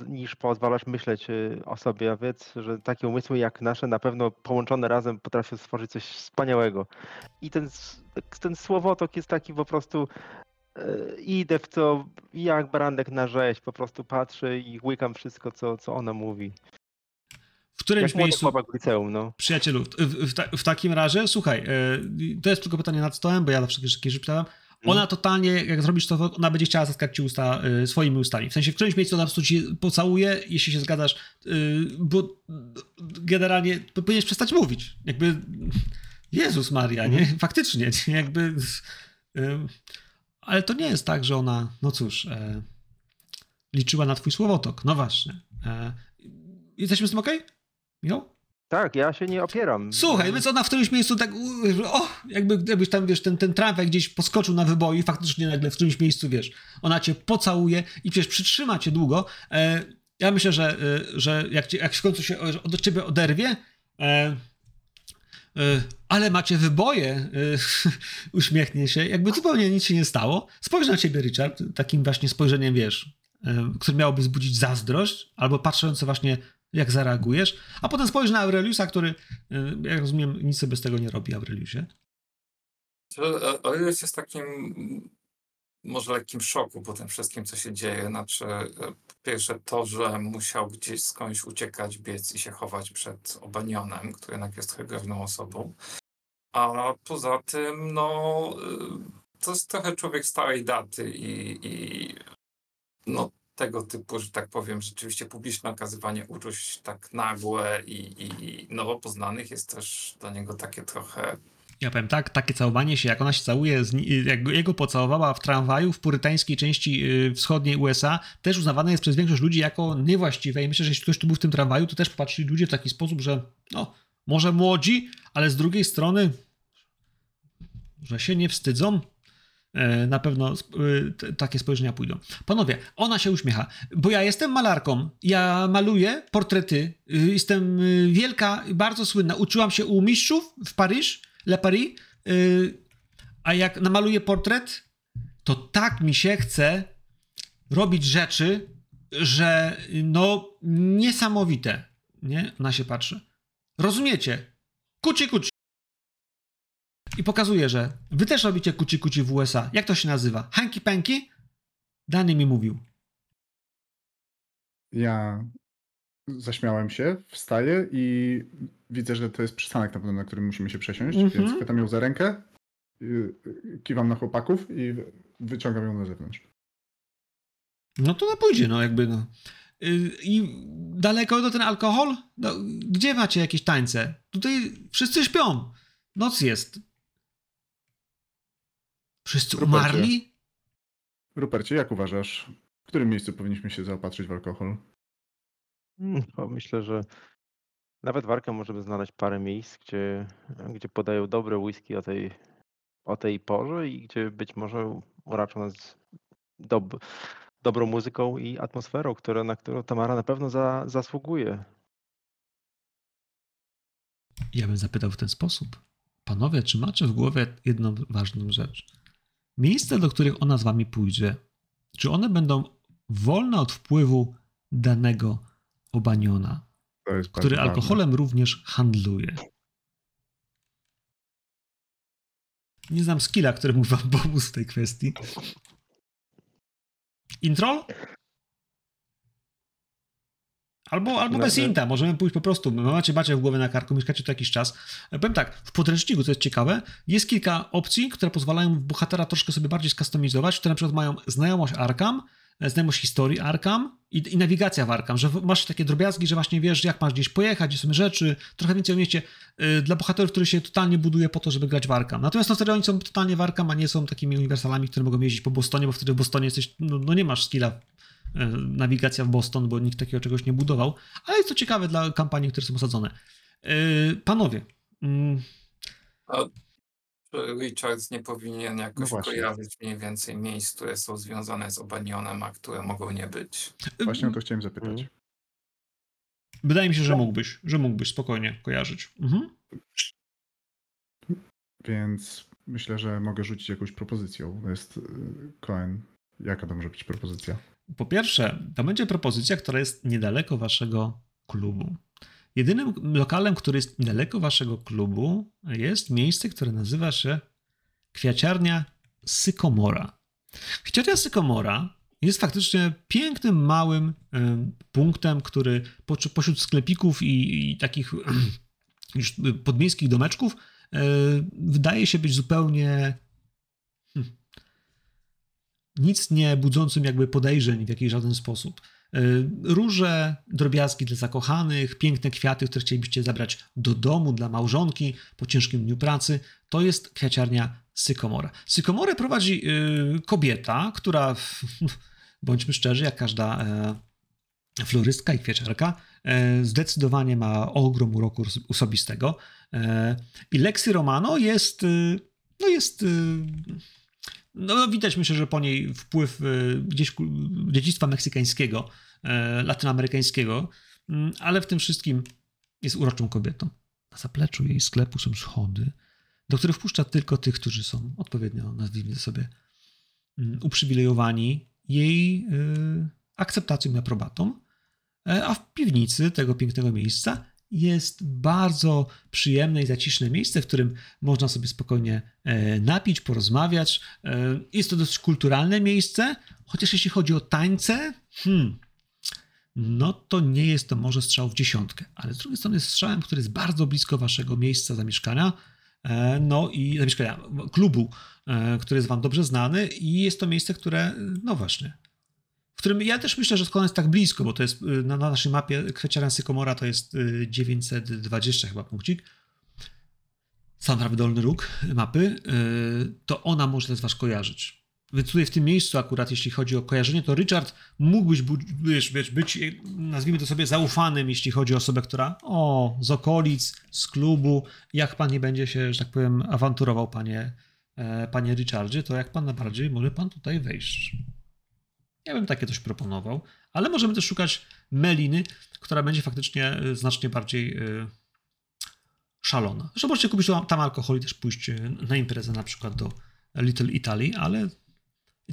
niż pozwalasz myśleć o sobie, a wiedz, że takie umysły jak nasze na pewno połączone razem potrafią stworzyć coś wspaniałego. I ten, ten słowotok jest taki po prostu idę w to jak baranek na rzeź, po prostu patrzę i łykam wszystko, co, co ona mówi. W którymś Jak miejscu. w liceum, no. Przyjacielu, w, w, ta, w takim razie, słuchaj, e, to jest tylko pytanie nad stołem, bo ja zawsze jakieś rzeczy pytałem. Ona totalnie, jak zrobisz to, ona będzie chciała zatkać ci usta e, swoimi ustami. W sensie w którymś miejscu ona po prostu ci pocałuje, jeśli się zgadzasz, e, bo generalnie powinieneś przestać mówić. Jakby, Jezus Maria, nie? Faktycznie, nie? jakby... ale to nie jest tak, że ona, no cóż, e, liczyła na twój słowotok. No właśnie. E, jesteśmy z tym okej? Michał? Tak, ja się nie opieram. Słuchaj, więc ona w którymś miejscu tak, o, jakby, jakbyś tam, wiesz, ten, ten tramwaj gdzieś poskoczył na wyboi i faktycznie nagle w którymś miejscu, wiesz, ona cię pocałuje i przecież przytrzyma cię długo. E, ja myślę, że, e, że jak, cię, jak w końcu się od ciebie oderwie, e, ale macie wyboje, e, (laughs) uśmiechnie się, jakby zupełnie nic się nie stało. Spojrzy na ciebie, Richard, takim właśnie spojrzeniem, wiesz, e, które miałoby wzbudzić zazdrość, albo patrząc właśnie, jak zareagujesz, a potem spojrzy na Aureliusa, który, e, jak rozumiem, nic sobie z tego nie robi, Aureliusie. Aurelius jest takim może lekkim szoku po tym wszystkim, co się dzieje. Znaczy, e, po pierwsze to, że musiał gdzieś skądś uciekać, biec i się chować przed Obanionem, który jednak jest groźną osobą. A poza tym, no, y, to jest trochę człowiek starej daty i, i no, tego typu, że tak powiem, rzeczywiście publiczne okazywanie uczuć tak nagłe i, i nowo poznanych jest też dla niego takie trochę Ja powiem tak, takie całowanie się, jak ona się całuje, jak go- jego pocałowała w tramwaju w purytańskiej części y, wschodniej USA, też uznawane jest przez większość ludzi jako niewłaściwe i myślę, że jeśli ktoś tu był w tym tramwaju, to też popatrzyli ludzie w taki sposób, że no, może młodzi, ale z drugiej strony, że się nie wstydzą. E, Na pewno y, takie spojrzenia pójdą. Panowie, ona się uśmiecha, bo ja jestem malarką. Ja maluję portrety. y, Jestem wielka, bardzo słynna. Uczyłam się u mistrzów w Paryż, Le Paris. y, A jak namaluję portret, to tak mi się chce robić rzeczy, że no niesamowite. Nie? Ona się patrzy. Rozumiecie? Kuci, kuci. I pokazuje, że wy też robicie kuci kuci w USA. Jak to się nazywa? Hanky panky? Dany mi mówił. Ja zaśmiałem się, wstaję i widzę, że to jest przystanek na pewno, na którym musimy się przesiąść, Mhm. więc chwytam ją za rękę, y, kiwam na chłopaków i wyciągam ją na zewnątrz. No to no pójdzie, no jakby no. Y, I daleko do ten alkohol? No, gdzie macie jakieś tańce? Tutaj wszyscy śpią. Noc jest. Wszyscy Rupercie. umarli? Rupercie, jak uważasz, w którym miejscu powinniśmy się zaopatrzyć w alkohol? No, myślę, że nawet w Arkham możemy znaleźć parę miejsc, gdzie, gdzie podają dobre whisky o tej, o tej porze i gdzie być może uraczą nas dob, dobrą muzyką i atmosferą, które, na którą Tamara na pewno za, zasługuje. Ja bym zapytał w ten sposób. Panowie, czy macie w głowie jedną ważną rzecz? Miejsca, do których ona z wami pójdzie, czy one będą wolne od wpływu danego obaniona, który alkoholem również handluje? Nie znam skilla, który mógł wam pomóc w tej kwestii. Introl? Albo, albo bez inta, możemy pójść po prostu. Macie bacie w głowę na karku, mieszkacie tu jakiś czas. E, Powiem tak, w podręczniku, co jest ciekawe, jest kilka opcji, które pozwalają bohatera troszkę sobie bardziej skustomizować, które na przykład mają znajomość Arkham, e, znajomość historii Arkham i, i nawigacja w Arkham, że masz takie drobiazgi, że właśnie wiesz, jak masz gdzieś pojechać, gdzie są rzeczy, trochę więcej o mieście y, dla bohaterów, który się totalnie buduje po to, żeby grać w Arkham. Natomiast no wtedy oni są totalnie w Arkham, a nie są takimi uniwersalami, które mogą jeździć po Bostonie, bo wtedy w Bostonie jesteś, no, no nie masz skilla y, nawigacja w Boston, bo nikt takiego czegoś nie budował, ale jest to ciekawe dla kampanii, które są osadzone. Y, Panowie, mm, Czy Richards nie powinien No jakoś właśnie. kojarzyć mniej więcej miejsc, które są związane z Obanionem, a które mogą nie być. Właśnie o to chciałem zapytać. Mhm. wydaje mi się, że mógłbyś, że mógłbyś spokojnie kojarzyć. Mhm. Więc myślę, że mogę rzucić jakąś propozycją. To jest y, Cohen. Jaka to może być propozycja? Po pierwsze, to będzie propozycja, która jest niedaleko waszego klubu. Jedynym lokalem, który jest niedaleko waszego klubu, jest miejsce, które nazywa się Kwiaciarnia Sykomora. Kwiaciarnia Sykomora jest faktycznie pięknym, małym em, punktem, który po- pośród sklepików i, i takich (clears throat) już podmiejskich domeczków e, wydaje się być zupełnie hmm, nic nie budzącym jakby podejrzeń w jakiś żaden sposób. Y, Róże, drobiazgi dla zakochanych, piękne kwiaty, które chcielibyście zabrać do domu dla małżonki po ciężkim dniu pracy, to jest kwiaciarnia Sykomora. Sykomorę prowadzi y, kobieta, która, (laughs) bądźmy szczerzy, jak każda e, florystka i kwieciarka, e, zdecydowanie ma ogrom uroku os- osobistego. E, I Lexi Romano jest, y, no jest y, no widać myślę, że po niej wpływ y, gdzieś dziedzictwa meksykańskiego, e, latynoamerykańskiego, mm, ale w tym wszystkim jest uroczą kobietą. Na zapleczu jej sklepu są schody, do których wpuszcza tylko tych, którzy są odpowiednio, nazwijmy sobie, mm, uprzywilejowani jej y, akceptacją i aprobatą. E, A w piwnicy tego pięknego miejsca jest bardzo przyjemne i zaciszne miejsce, w którym można sobie spokojnie e, napić, porozmawiać. E, Jest to dosyć kulturalne miejsce, chociaż jeśli chodzi o tańce, hmm, no to nie jest to może strzał w dziesiątkę, ale z drugiej strony jest strzałem, który jest bardzo blisko waszego miejsca zamieszkania, e, no i zamieszkania, klubu, który jest wam dobrze znany i jest to miejsce, które, no właśnie, którym ja też myślę, że skoro jest tak blisko, bo to jest y, na, na naszej mapie Kweciaran Sykomora to jest y, 920 chyba punkcik, sam prawy dolny róg mapy, y, to ona może z was kojarzyć. Więc tutaj w tym miejscu akurat, jeśli chodzi o kojarzenie, to Richard mógłbyś wiesz, być, y, nazwijmy to sobie, zaufanym, jeśli chodzi o osobę, która o, z okolic, z klubu, jak pan nie będzie się, że tak powiem, awanturował, panie, e, panie Richardzie, to jak pan najbardziej może pan tutaj wejść. Ja bym takie coś proponował, ale możemy też szukać Meliny, która będzie faktycznie y, znacznie bardziej y, szalona. Zresztą możecie kupić tam- alkohol i też pójść y, na imprezę na przykład do Little Italy, ale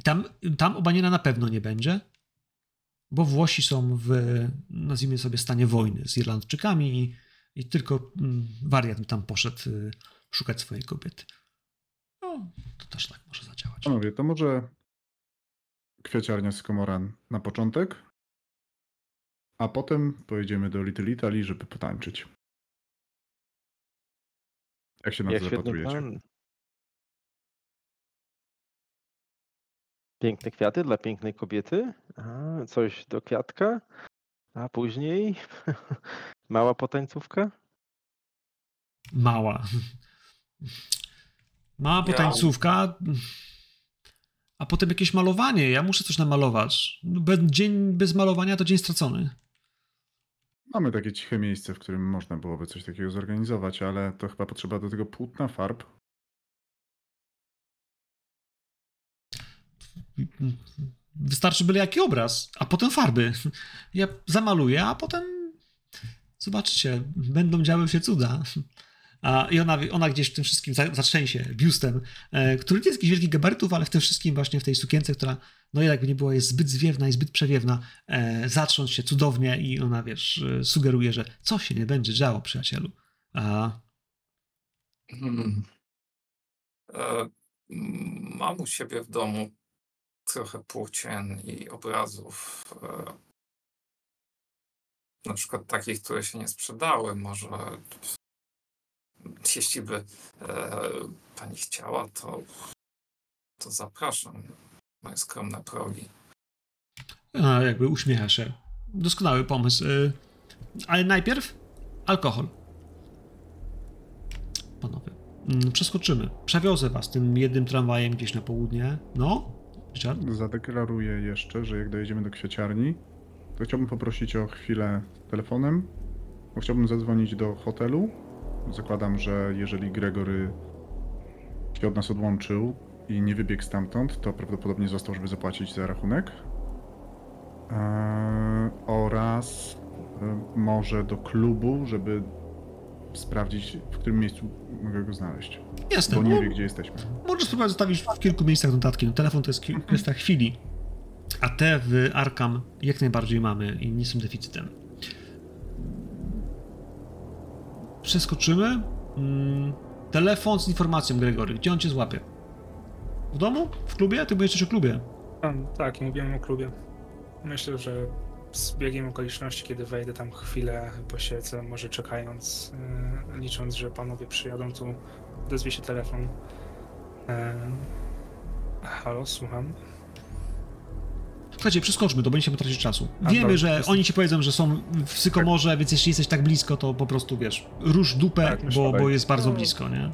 tam, tam na pewno nie będzie, bo Włosi są w, nazwijmy sobie, stanie wojny z Irlandczykami i, i tylko mm, wariat tam poszedł szukać swojej kobiety. No, to też tak może zadziałać. Panowie, to może kwiaciarnia Sykomoran na początek, a potem pojedziemy do Little Italy, żeby potańczyć. Jak się na to zapatrujecie? plan. Piękne kwiaty dla pięknej kobiety. A, coś do kwiatka. A później (laughs) mała potańcówka. Mała. (laughs) Mała potańcówka. A potem jakieś malowanie. Ja muszę coś namalować. Bez, dzień bez malowania to dzień stracony. Mamy takie ciche miejsce, w którym można byłoby coś takiego zorganizować, ale to chyba potrzeba do tego płótna, farb. Wystarczy byle jaki obraz, a potem farby. Ja zamaluję, a potem zobaczcie, będą działy się cuda. I ona, ona gdzieś w tym wszystkim za- zatrzęsie biustem, e, który nie jest jakichś wielkich gabarytów, ale w tym wszystkim właśnie w tej sukience, która no jakby nie była, jest zbyt zwiewna i zbyt przewiewna, e, zatrząść się cudownie i ona, wiesz, e, sugeruje, że co się nie będzie działo, przyjacielu. A, Hmm. E, Mam u siebie w domu trochę płócien i obrazów. e, Na przykład takich, które się nie sprzedały. Może jeśli by e, pani chciała, to, to zapraszam. Moje skromne progi. a jakby uśmiecha się. Doskonały pomysł. e, Ale najpierw alkohol. Panowie, mm, przeskoczymy. Przewiozę was tym jednym tramwajem gdzieś na południe. No, Richard? Zadeklaruję jeszcze, że jak dojedziemy do kwieciarni, to chciałbym poprosić o chwilę telefonem, bo chciałbym zadzwonić do hotelu. Zakładam, że jeżeli Gregory się od nas odłączył i nie wybiegł stamtąd, to prawdopodobnie został, żeby zapłacić za rachunek. Eee, oraz e, może do klubu, żeby sprawdzić, w którym miejscu mogę go znaleźć. Jasne. Bo nie no, wie, gdzie jesteśmy. Możesz spróbować zostawić w kilku miejscach notatki. No, telefon to jest kwestia chwili. A te w Arkham jak najbardziej mamy i nie są deficytem. Przeskoczymy. Mm, telefon z informacją, Gregory. Gdzie on cię złapie? W domu? W klubie? Ty byłeś jeszcze w klubie. A, tak, mówiłem o klubie. Myślę, że z biegiem okoliczności, kiedy wejdę tam chwilę, posiedzę, może czekając, e, licząc, że panowie przyjadą, tu odezwie się telefon. E, halo, słucham. Słuchajcie, przeskoczmy, to będziemy tracić czasu. A, Wiemy, że jest- oni ci powiedzą, że są w Sykomorze, więc jeśli jesteś tak blisko, to po prostu wiesz, rusz dupę, Tak, bo, bo tak. jest bardzo No. blisko, nie?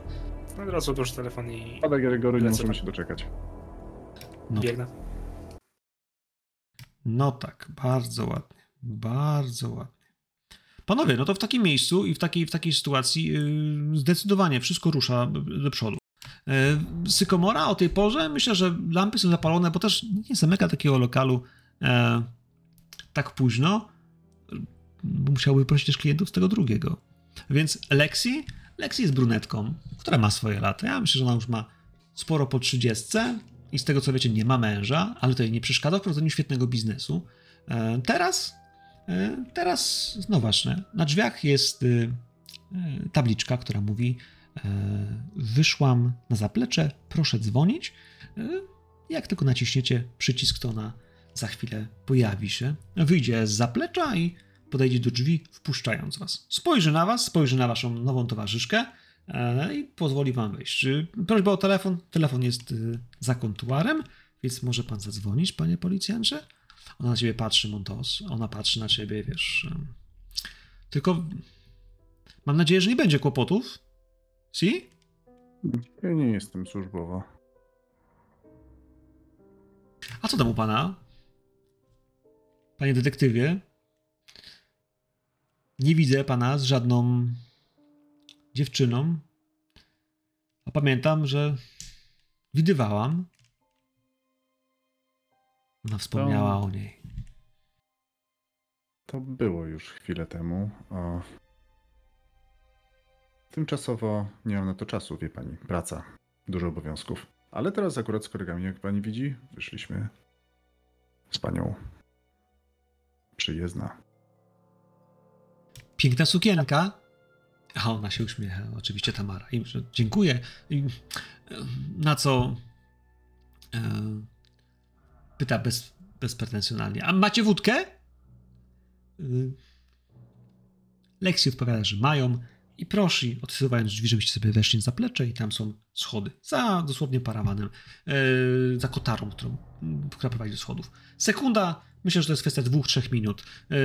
Od razu odłożę telefon i Pada Gregory, nie możemy tak. się doczekać. No, biegnę. no tak, bardzo ładnie, bardzo ładnie. Panowie, no to w takim miejscu i w takiej, w takiej sytuacji yy, zdecydowanie wszystko rusza do przodu. Yy, Sykomora o tej porze, myślę, że lampy są zapalone, bo też nie zamyka takiego lokalu e, tak późno, musiałby prosić też klientów z tego drugiego. Więc Lexi, Lexi jest brunetką, która ma swoje lata. Ja myślę, że ona już ma sporo po 30 i z tego co wiecie, nie ma męża, ale to jej nie przeszkadza w prowadzeniu świetnego biznesu. E, Teraz, e, teraz, no właśnie, na drzwiach jest y, e, tabliczka, która mówi: e, Wyszłam na zaplecze, proszę dzwonić. E, Jak tylko naciśniecie przycisk, to ona za chwilę pojawi się. Wyjdzie z zaplecza i podejdzie do drzwi, wpuszczając was. Spojrzy na was, spojrzy na waszą nową towarzyszkę e, i pozwoli wam wejść. Prośba o telefon. Telefon jest za kontuarem, więc może pan zadzwonić, panie policjancie? Ona na ciebie patrzy, Montos. Ona patrzy na ciebie, wiesz. Tylko mam nadzieję, że nie będzie kłopotów. Si? Ja nie jestem służbowo. A co tam u pana? Panie detektywie? Nie widzę pana z żadną dziewczyną. A pamiętam, że widywałam. Ona wspomniała To- o niej. To było już chwilę temu. O... Tymczasowo nie mam na to czasu, wie pani. Praca, dużo obowiązków. Ale teraz akurat z kolegami, jak pani widzi, wyszliśmy z panią przyjezdna. Piękna sukienka. A ona się uśmiecha, oczywiście Tamara. I dziękuję. I, na co e, pyta bez, bezpretensjonalnie. A macie wódkę? Y, Lexi odpowiada, że mają i prosi, odsuwając drzwi, żebyście sobie weszli na zaplecze i tam są schody. Za dosłownie parawanem, e, za kotarą, którą, która prowadzi do schodów. Sekunda, myślę, że to jest kwestia dwóch, trzech minut. E,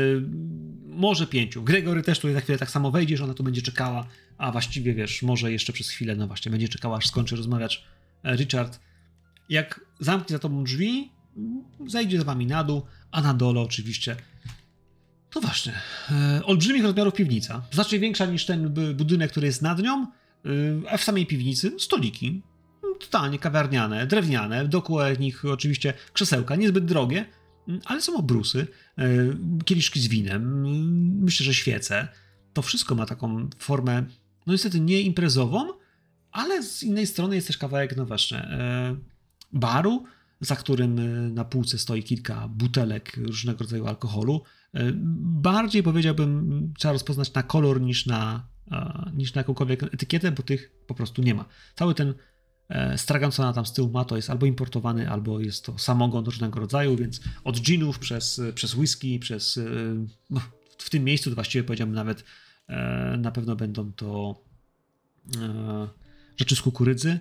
może pięciu. Gregory też tutaj za chwilę tak samo wejdzie, że ona tu będzie czekała, a właściwie wiesz, może jeszcze przez chwilę, no właśnie, będzie czekała, aż skończy rozmawiać e, Richard. Jak zamknie za tobą drzwi, zejdzie z wami na dół, a na dole oczywiście To właśnie. E, olbrzymich rozmiarów piwnica. Znacznie większa niż ten budynek, który jest nad nią, y, a w samej piwnicy stoliki. Totalnie kawiarniane, drewniane, dookoła nich oczywiście krzesełka, niezbyt drogie, mm, ale są obrusy, e, kieliszki z winem, mm, myślę, że świece. To wszystko ma taką formę, no niestety nie imprezową, ale z innej strony jest też kawałek, no właśnie, e, baru, za którym e, na półce stoi kilka butelek różnego rodzaju alkoholu. E, Bardziej powiedziałbym, trzeba rozpoznać na kolor niż na, e, niż na jakąkolwiek etykietę, bo tych po prostu nie ma. Cały ten e, stragan, co ona tam z tyłu ma, to jest albo importowany, albo jest to samogon różnego rodzaju, więc od ginów przez, przez whisky, przez. No, w tym miejscu to właściwie powiedziałbym nawet na pewno będą to rzeczy z kukurydzy.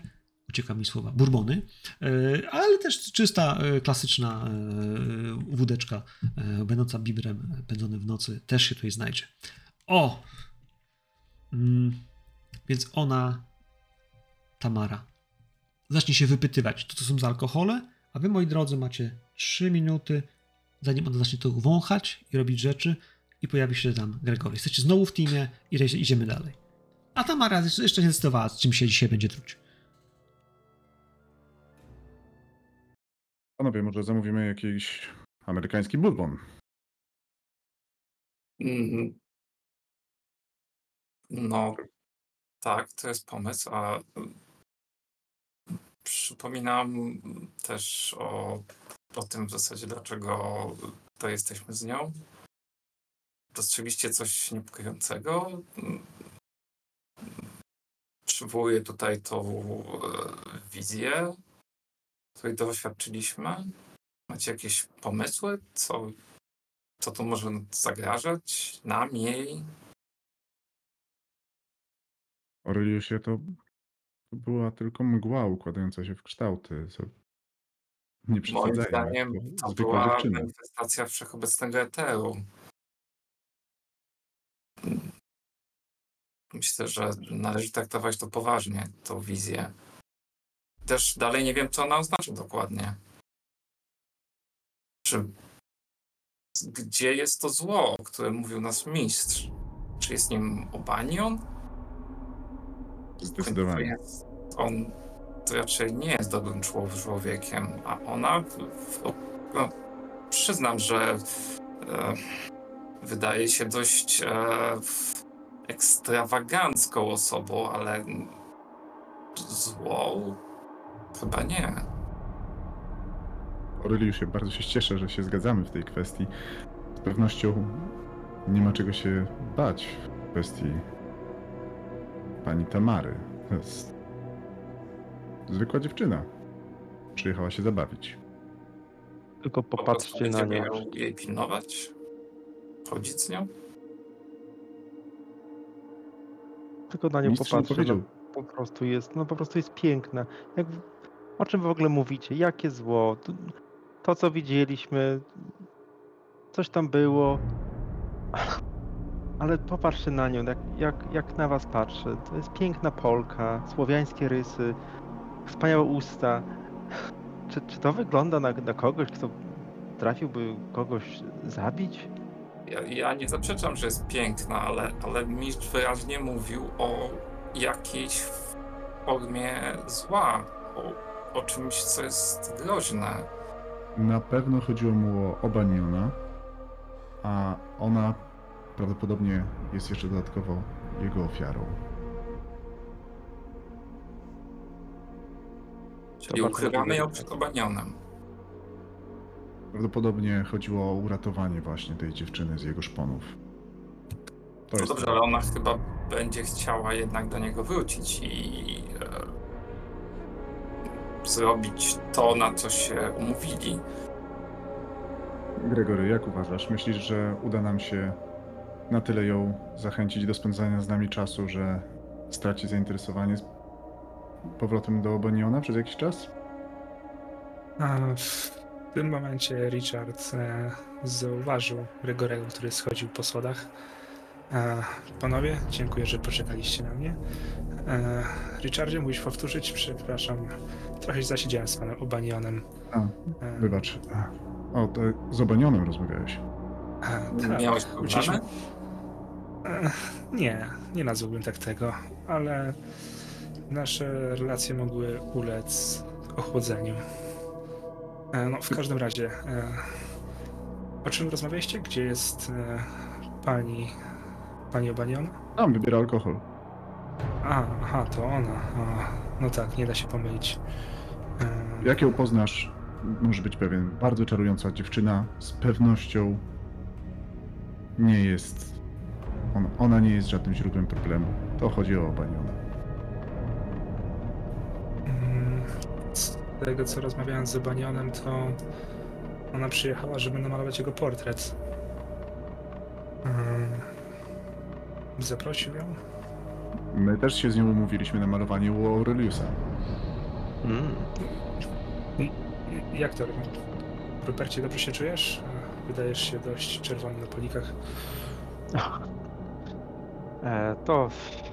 Ucieka mi słowa, bourbony, e, ale też czysta, e, klasyczna e, wódeczka, będąca bibrem, pędzone w nocy, też się tutaj znajdzie. O! Mm, więc ona, Tamara, zacznie się wypytywać, co to są za alkohole, a wy, moi drodzy, macie 3 minuty, zanim ona zacznie to wąchać i robić rzeczy i pojawi się tam Gregory. Jesteście znowu w teamie i idzie- idziemy dalej. A Tamara jeszcze nie zdecydowała, z czym się dzisiaj będzie truć. Panowie, może zamówimy jakiś amerykański bourbon. Mm. No, tak, to jest pomysł, a mm, przypominam też o, o tym w zasadzie, dlaczego to jesteśmy z nią. Dostrzegliście coś niepokojącego? Mm. Przywołuję tutaj tą e, wizję, której doświadczyliśmy. Macie jakieś pomysły, co, co to może zagrażać nam, jej? Aureliusie, to to była tylko mgła układająca się w kształty. Co... Nie Moim zdaniem to to była dziewczyna. manifestacja wszechobecnego eteru. Myślę, że należy traktować to poważnie, tą wizję. Też dalej nie wiem, co ona oznacza dokładnie. Czy gdzie jest to zło, o którym mówił nasz mistrz? Czy jest nim Obanion? Zdecydowanie. On to raczej nie jest dobrym człow- człowiekiem, a ona, no, przyznam, że e, wydaje się dość e, ekstrawagancką osobą, ale złą chyba nie. Aureliusie, bardzo się cieszę, że się zgadzamy w tej kwestii. Z pewnością nie ma czego się bać w kwestii pani Tamary. To jest zwykła dziewczyna. Przyjechała się zabawić. Tylko popatrzcie na nią. jej pilnować, chodzić z nią. Tylko na nią Mistrz popatrzcie. powiedział. No, po prostu jest, no po prostu jest piękna. Jak, o czym w ogóle mówicie? Jakie zło? To, to co widzieliśmy, coś tam było. (laughs) Ale popatrzcie na nią, jak, jak, jak na was patrzę. To jest piękna Polka, słowiańskie rysy, wspaniałe usta. (laughs) Czy, czy to wygląda na, na kogoś, kto trafiłby kogoś zabić? Ja, ja nie zaprzeczam, że jest piękna, ale, ale mistrz wyraźnie mówił o jakiejś formie zła, o, o czymś, co jest groźne. Na pewno chodziło mu o Obaniona, a ona prawdopodobnie jest jeszcze dodatkowo jego ofiarą. Czyli ukrywamy ją przed Obanionem. Prawdopodobnie chodziło o uratowanie właśnie tej dziewczyny z jego szponów. To No jest dobrze, ale ona chyba będzie chciała jednak do niego wrócić i e, zrobić to, na co się umówili. Gregory, jak uważasz? Myślisz, że uda nam się na tyle ją zachęcić do spędzania z nami czasu, że straci zainteresowanie z powrotem do Obaniona przez jakiś czas? A w tym momencie Richard e, zauważył Gregorego, który schodził po schodach. E, panowie, dziękuję, że poczekaliście na mnie. E, Richardzie, musisz powtórzyć, przepraszam. Trochę się zasiedziałem z panem Obanionem. A, E, wybacz. O, to z Obanionem rozmawiałeś. A, tak. Miałeś problemy? Ech, Nie, nie nazwałbym tak tego, ale nasze relacje mogły ulec ochłodzeniu. E, No, w każdym razie, e, o czym rozmawialiście? Gdzie jest e, pani, pani Obanion? Tam wybiera alkohol. A, aha, to ona. A, no tak, nie da się pomylić. Jak ją poznasz, może być pewien. Bardzo czarująca dziewczyna, z pewnością nie jest. Ona, ona nie jest żadnym źródłem problemu. To chodzi o Baniona. Mm, Z tego co rozmawiałem z Banionem, to ona przyjechała, żeby namalować jego portret. Zaprosił ją? My też się z nią umówiliśmy na malowanie u Aureliusa. Mm. Jak to? Rupercie, dobrze się czujesz? Wydajesz się dość czerwony na polikach. E, to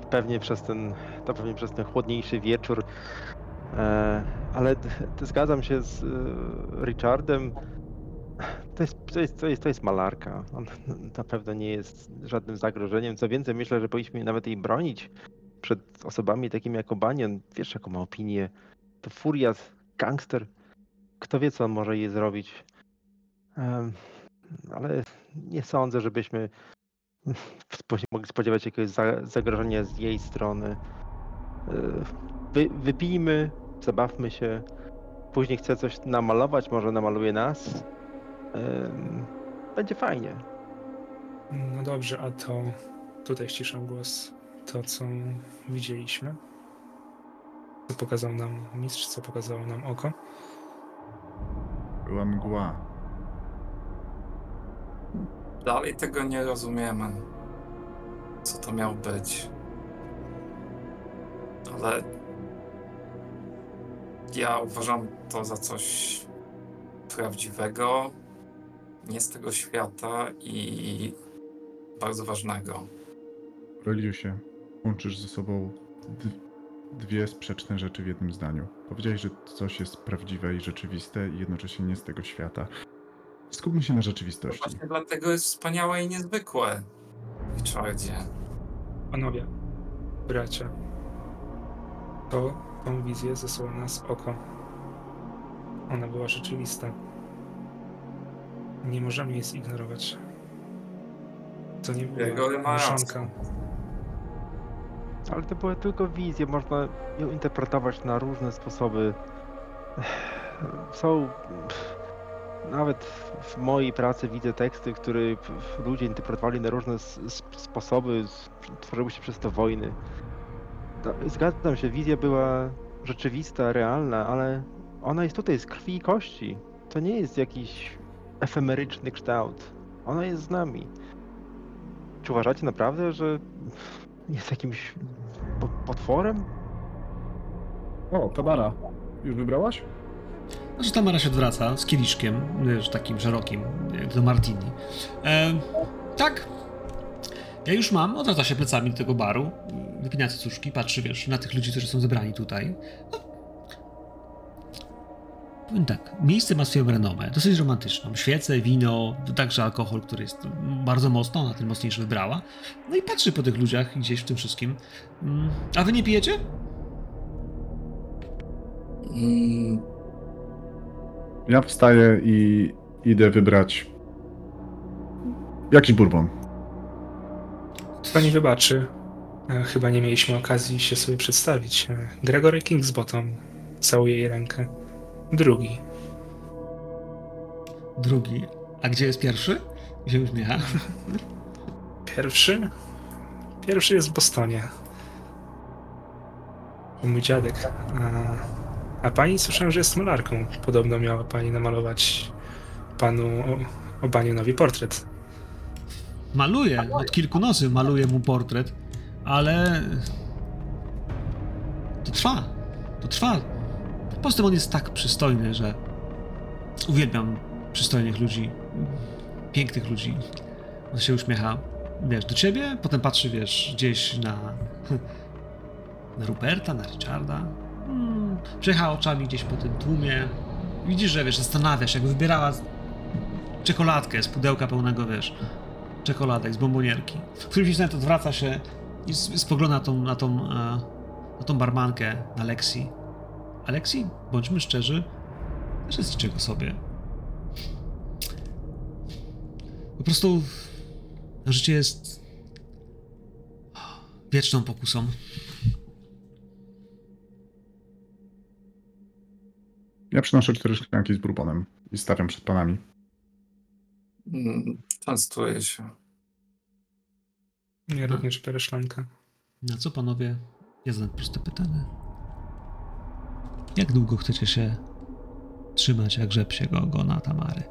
pewnie przez ten, to pewnie przez ten chłodniejszy wieczór. E, ale zgadzam się z e, Richardem. To jest, to, jest, to, jest, to jest malarka. On na pewno nie jest żadnym zagrożeniem. Co więcej, myślę, że powinniśmy nawet jej bronić przed osobami takimi jak Obanion. Wiesz, jaką ma opinię. To furiat, gangster. Kto wie, co on może jej zrobić. Ale nie sądzę, żebyśmy (laughs) mogli spodziewać jakiegoś za- zagrożenia z jej strony. Yy, Wy, wypijmy, zabawmy się. Później chce coś namalować, może namaluje nas. Będzie fajnie. No dobrze, a to tutaj ściszę głos. To, co widzieliśmy. Co pokazał nam mistrz, co pokazało nam oko. Była mgła. Dalej tego nie rozumiemy. Co to miało być? Ale ja uważam to za coś prawdziwego, nie z tego świata i bardzo ważnego. Aureliusie, łączysz ze sobą dwie sprzeczne rzeczy w jednym zdaniu. Powiedziałeś, że coś jest prawdziwe i rzeczywiste i jednocześnie nie z tego świata. Skupmy się na rzeczywistości. Właśnie dlatego jest wspaniałe i niezwykłe. Richardzie. Panowie, bracia, to tą wizję zesłała nas oko. Ona była rzeczywista. Nie możemy jej zignorować. To nie była ma rację. mieszanka. Ale to były tylko wizje, można ją interpretować na różne sposoby. Są. Nawet w mojej pracy widzę teksty, które ludzie interpretowali na różne sposoby, tworzyły się przez to wojny. Zgadzam się, wizja była rzeczywista, realna, ale ona jest tutaj z krwi i kości. To nie jest jakiś efemeryczny kształt. Ona jest z nami. Czy uważacie naprawdę, że jest jakimś po- potworem? O, Tamara. Już wybrałaś? Znaczy Tamara się odwraca z kieliszkiem, wiesz, takim szerokim, jak do martini. E, tak. Ja już mam, odwraca się plecami do tego baru, wypina cycuszki, patrzy, wiesz, na tych ludzi, którzy są zebrani tutaj. No. Powiem tak, miejsce ma swoją renomę, dosyć romantyczną. Świece, wino, także alkohol, który jest bardzo mocno, ona ten mocniejszy wybrała. No i patrzy po tych ludziach gdzieś w tym wszystkim. Mm, A wy nie pijecie? Ja wstaję i idę wybrać jakiś bourbon. Pani wybaczy. E, Chyba nie mieliśmy okazji się sobie przedstawić. E, Gregory Kingsbottom. Całuję jej rękę. Drugi. Drugi. A gdzie jest pierwszy? I się uśmiecha. Pierwszy? Pierwszy jest w Bostonie. Mój dziadek. A, a pani słyszałem, że jest malarką. Podobno miała pani namalować panu O- Obanionowi portret. Maluje, od kilku nocy maluje mu portret, ale to trwa, to trwa. Poza on jest tak przystojny, że uwielbiam przystojnych ludzi, pięknych ludzi. On się uśmiecha, wiesz, do ciebie, potem patrzy, wiesz, gdzieś na, (laughs) na Ruperta, na Richarda. Hmm, oczami gdzieś po tym tłumie. Widzisz, że wiesz, zastanawia się, jakby wybierała czekoladkę z pudełka pełnego, wiesz, czekoladek z bombonierki. W którymś momencie odwraca się i spogląda na tą, na tą, e, na tą barmankę, na Lexi. Alexi, bądźmy szczerzy, też jest niczego sobie. Po prostu życie jest wieczną pokusą. Ja przynoszę cztery szklanki z bourbonem i stawiam przed panami. Mm, Częstuję się. Ja również biorę szklankę. Na co panowie? Ja zadam proste pytanie. Jak długo chcecie się trzymać jak rzepsiego ogona Tamary?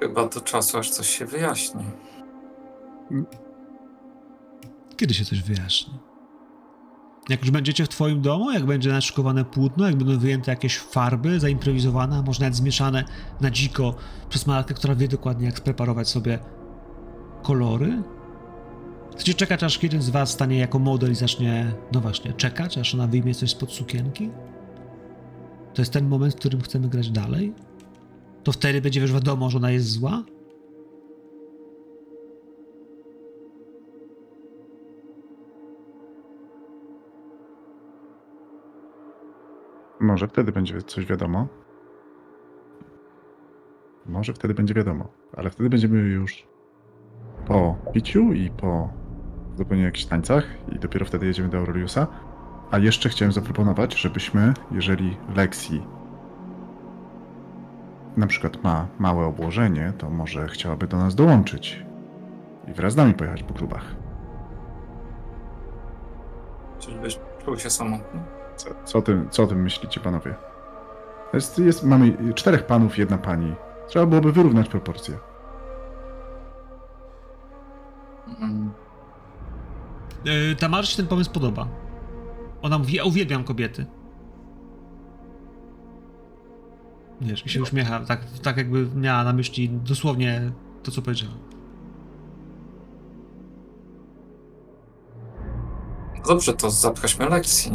Chyba do czasu, aż coś się wyjaśni. Kiedy się coś wyjaśni? Jak już będziecie w twoim domu, jak będzie naszykowane płótno, jak będą wyjęte jakieś farby zaimprowizowane, a może nawet zmieszane na dziko przez malarkę, która wie dokładnie jak spreparować sobie kolory? Chcecie czekać, aż jeden z was stanie jako model i zacznie, no właśnie, czekać, aż ona wyjmie coś spod sukienki? To jest ten moment, w którym chcemy grać dalej? To wtedy będzie już wiadomo, że ona jest zła? Może wtedy będzie coś wiadomo. Może wtedy będzie wiadomo, ale wtedy będziemy już po piciu i po zupełnie jakichś tańcach i dopiero wtedy jedziemy do Aureliusa. A jeszcze chciałem zaproponować, żebyśmy, jeżeli Lexi na przykład ma małe obłożenie, to może chciałaby do nas dołączyć i wraz z nami pojechać po klubach. Czyżbyś czuł się samotny? Co, co, o tym, co o tym myślicie, panowie? Jest, jest, mamy czterech panów, jedna pani. Trzeba byłoby wyrównać proporcje. Mm, Yy, Tamarze się ten pomysł podoba. Ona mówi, ja uwielbiam kobiety. Wiesz, i się uśmiecha, tak, tak jakby miała na myśli dosłownie to, co powiedziała. Dobrze, to zapchaśmy lekcji.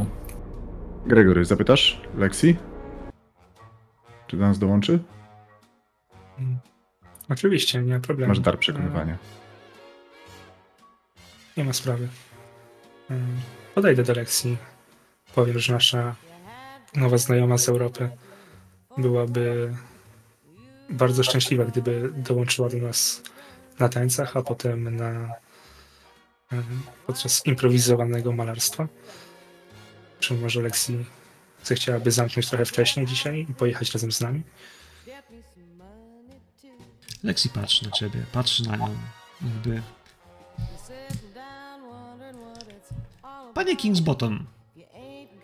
Gregory, zapytasz Lexi? Czy do nas dołączy? Mm. Oczywiście, nie ma problemu. Masz dar przekonywania. Nie ma sprawy. Podejdę do lekcji. Powiem, że nasza nowa znajoma z Europy byłaby bardzo szczęśliwa, gdyby dołączyła do nas na tańcach, a potem na podczas improwizowanego malarstwa. Czy może lekcji zechciałaby zamknąć trochę wcześniej dzisiaj i pojechać razem z nami? Lexi patrzy na ciebie, patrzy na nią, jakby... Panie Kingsbottom,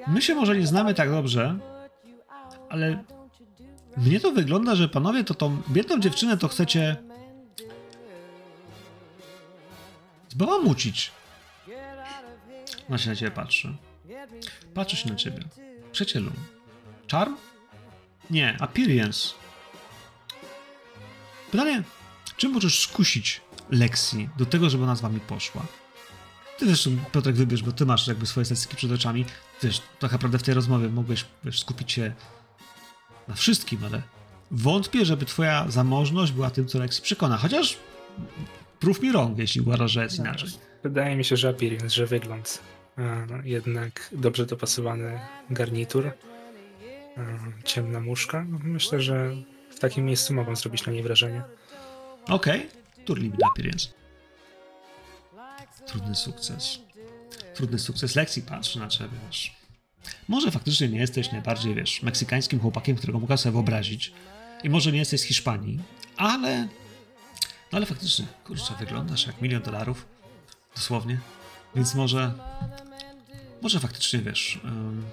my się może nie znamy tak dobrze, ale mnie to wygląda, że panowie to tą biedną dziewczynę to chcecie zbałamucić. Ona się na ciebie patrzy. Patrzy się na ciebie. Przyjacielu. Charm? Nie, appearance. Pytanie, czy możesz skusić Lexi do tego, żeby ona z wami poszła? Ty wiesz, Piotrek, wybierz, bo ty masz jakby swoje statystyki przed oczami. Wiesz, tak naprawdę w tej rozmowie mogłeś wiesz, skupić się na wszystkim, ale wątpię, żeby twoja zamożność była tym, co Lexi przekona. Chociaż prób mi rąk, jeśli uważasz, że jest inaczej. Wydaje mi się, że appearance, że wygląd. A, no, jednak dobrze dopasowany garnitur, a, ciemna muszka. No, Myślę, że w takim miejscu mogą zrobić na niej wrażenie. Okej, mi na appearance. Trudny sukces. Trudny sukces. Lexi patrzy na ciebie, wiesz. Może faktycznie nie jesteś najbardziej, wiesz, meksykańskim chłopakiem, którego mogę sobie wyobrazić. I może nie jesteś z Hiszpanii, ale... No ale faktycznie, kurczę, wyglądasz jak milion dolarów. Dosłownie. Więc może... Może faktycznie, wiesz... ym,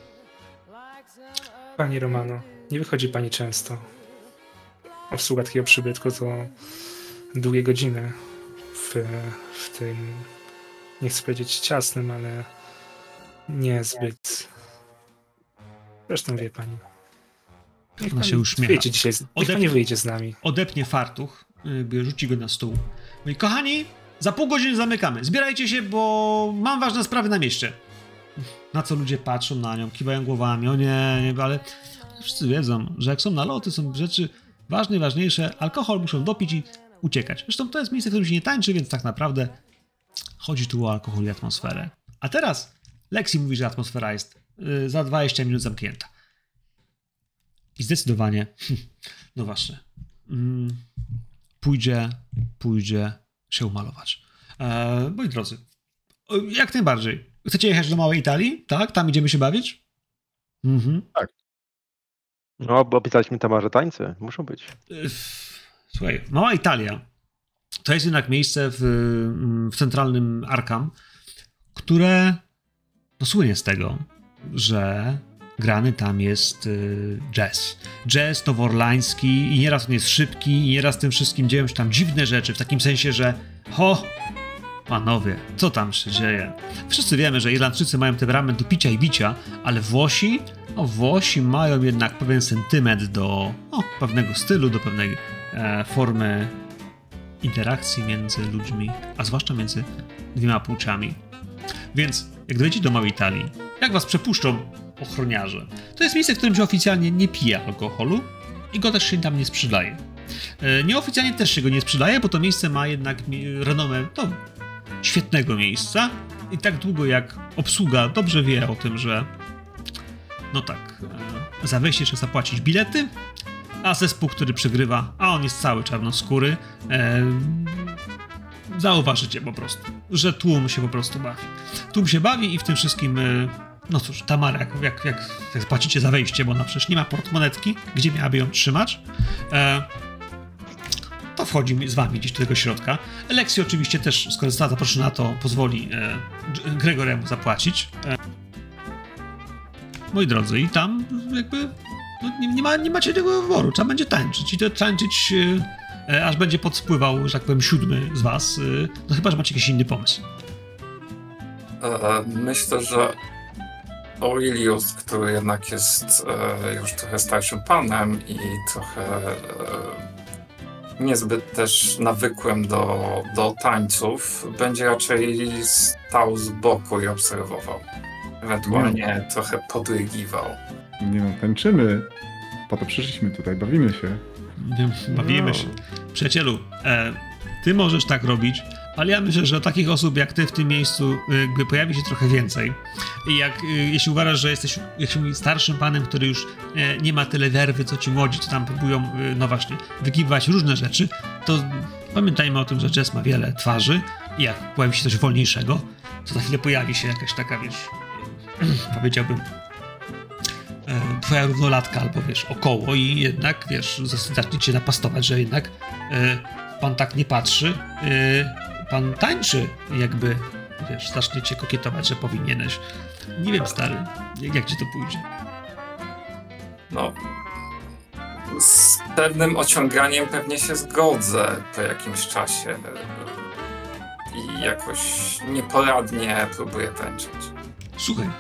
Pani Romano, nie wychodzi pani często. Obsługa takiego przybytku to długie godziny w, w tym, nie chcę powiedzieć ciasnym, ale niezbyt. Zresztą wie pani. Niech Ona się uśmiecha. Wyjdzie dzisiaj, z- niech Odep- pani wyjdzie z nami. odepnie fartuch, jakby rzuci go na stół. Mówi, kochani, za pół godziny zamykamy. Zbierajcie się, bo mam ważne sprawy na mieście. Na co ludzie patrzą na nią, kiwają głowami, o nie, nie, ale Wszyscy wiedzą, że jak są naloty, są rzeczy ważne i ważniejsze, alkohol muszą dopić i uciekać. Zresztą to jest miejsce, w którym się nie tańczy, więc tak naprawdę chodzi tu o alkohol i atmosferę. A teraz Lexi mówi, że atmosfera jest y, za 20 minut zamknięta. I zdecydowanie, (laughs) no właśnie, mm, pójdzie, pójdzie się umalować. E, moi drodzy, jak najbardziej. Chcecie jechać do Małej Italii? Tak? Tam idziemy się bawić? Mhm. No, bo obiecaliśmy Tamarze tańce. Muszą być. Y, Słuchaj, Mała Italia to jest jednak miejsce w, mm, w centralnym Arkham, które no, słynie z tego, że grany tam jest y, jazz. Jazz noworlański i nieraz on jest szybki i nieraz tym wszystkim dzieją się tam dziwne rzeczy, w takim sensie, że ho, panowie, co tam się dzieje? Wszyscy wiemy, że Irlandczycy mają temperament do picia i bicia, ale Włosi, no Włosi mają jednak pewien sentyment do no, pewnego stylu, do pewnej e, formy interakcji między ludźmi, a zwłaszcza między dwiema płciami. Więc jak dojdziecie do Małej Italii, jak was przepuszczą ochroniarze, to jest miejsce, w którym się oficjalnie nie pije alkoholu i go też się tam nie sprzedaje. E, Nieoficjalnie też się go nie sprzedaje, bo to miejsce ma jednak renomę no, świetnego miejsca i tak długo jak obsługa dobrze wie o tym, że no tak, e, za wejście trzeba zapłacić bilety, a zespół, który przegrywa, a on jest cały czarnoskóry, e, zauważycie po prostu, że tłum się po prostu bawi. Tłum się bawi i w tym wszystkim, e, no cóż, Tamara, jak, jak, jak, jak płacicie za wejście, bo ona przecież nie ma portmonetki, gdzie miałaby ją trzymać, e, to wchodzi z wami gdzieś do tego środka. Lexi oczywiście też, skoro została zaproszona, to pozwoli e, Gregoremu zapłacić. E, moi drodzy, i tam jakby nie, nie, ma, nie macie tego wyboru, trzeba będzie tańczyć i to tańczyć e, e, aż będzie podspływał, że tak powiem, siódmy z was, e, no chyba, że macie jakiś inny pomysł. E, Myślę, że Aurelius, który jednak jest e, już trochę starszym panem i trochę e, niezbyt też nawykłym do, do tańców, będzie raczej stał z boku i obserwował. Ewentualnie trochę podrygiwał. Nie no, tańczymy. Po to przyszliśmy tutaj, bawimy się. Wiem, Bawimy No. się. Przyjacielu, e, ty możesz tak robić, ale ja myślę, że takich osób jak ty w tym miejscu e, jakby pojawi się trochę więcej. I jak, e, jeśli uważasz, że jesteś jak się mówi, starszym panem, który już e, nie ma tyle werwy, co ci młodzi, co tam próbują, e, no właśnie, wykiwać różne rzeczy, to pamiętajmy o tym, że jazz ma wiele twarzy i jak pojawi się coś wolniejszego, to za chwilę pojawi się jakaś taka, wiesz, (clears throat) powiedziałbym, e, twoja równolatka albo wiesz, około i jednak, wiesz, zacznie cię napastować, że jednak e, pan tak nie patrzy, e, pan tańczy jakby, wiesz, zacznie cię kokietować, że powinieneś. Nie wiem, stary, jak, jak ci to pójdzie. No, z pewnym ociąganiem pewnie się zgodzę po jakimś czasie. I jakoś nieporadnie próbuję tańczyć. Słuchaj,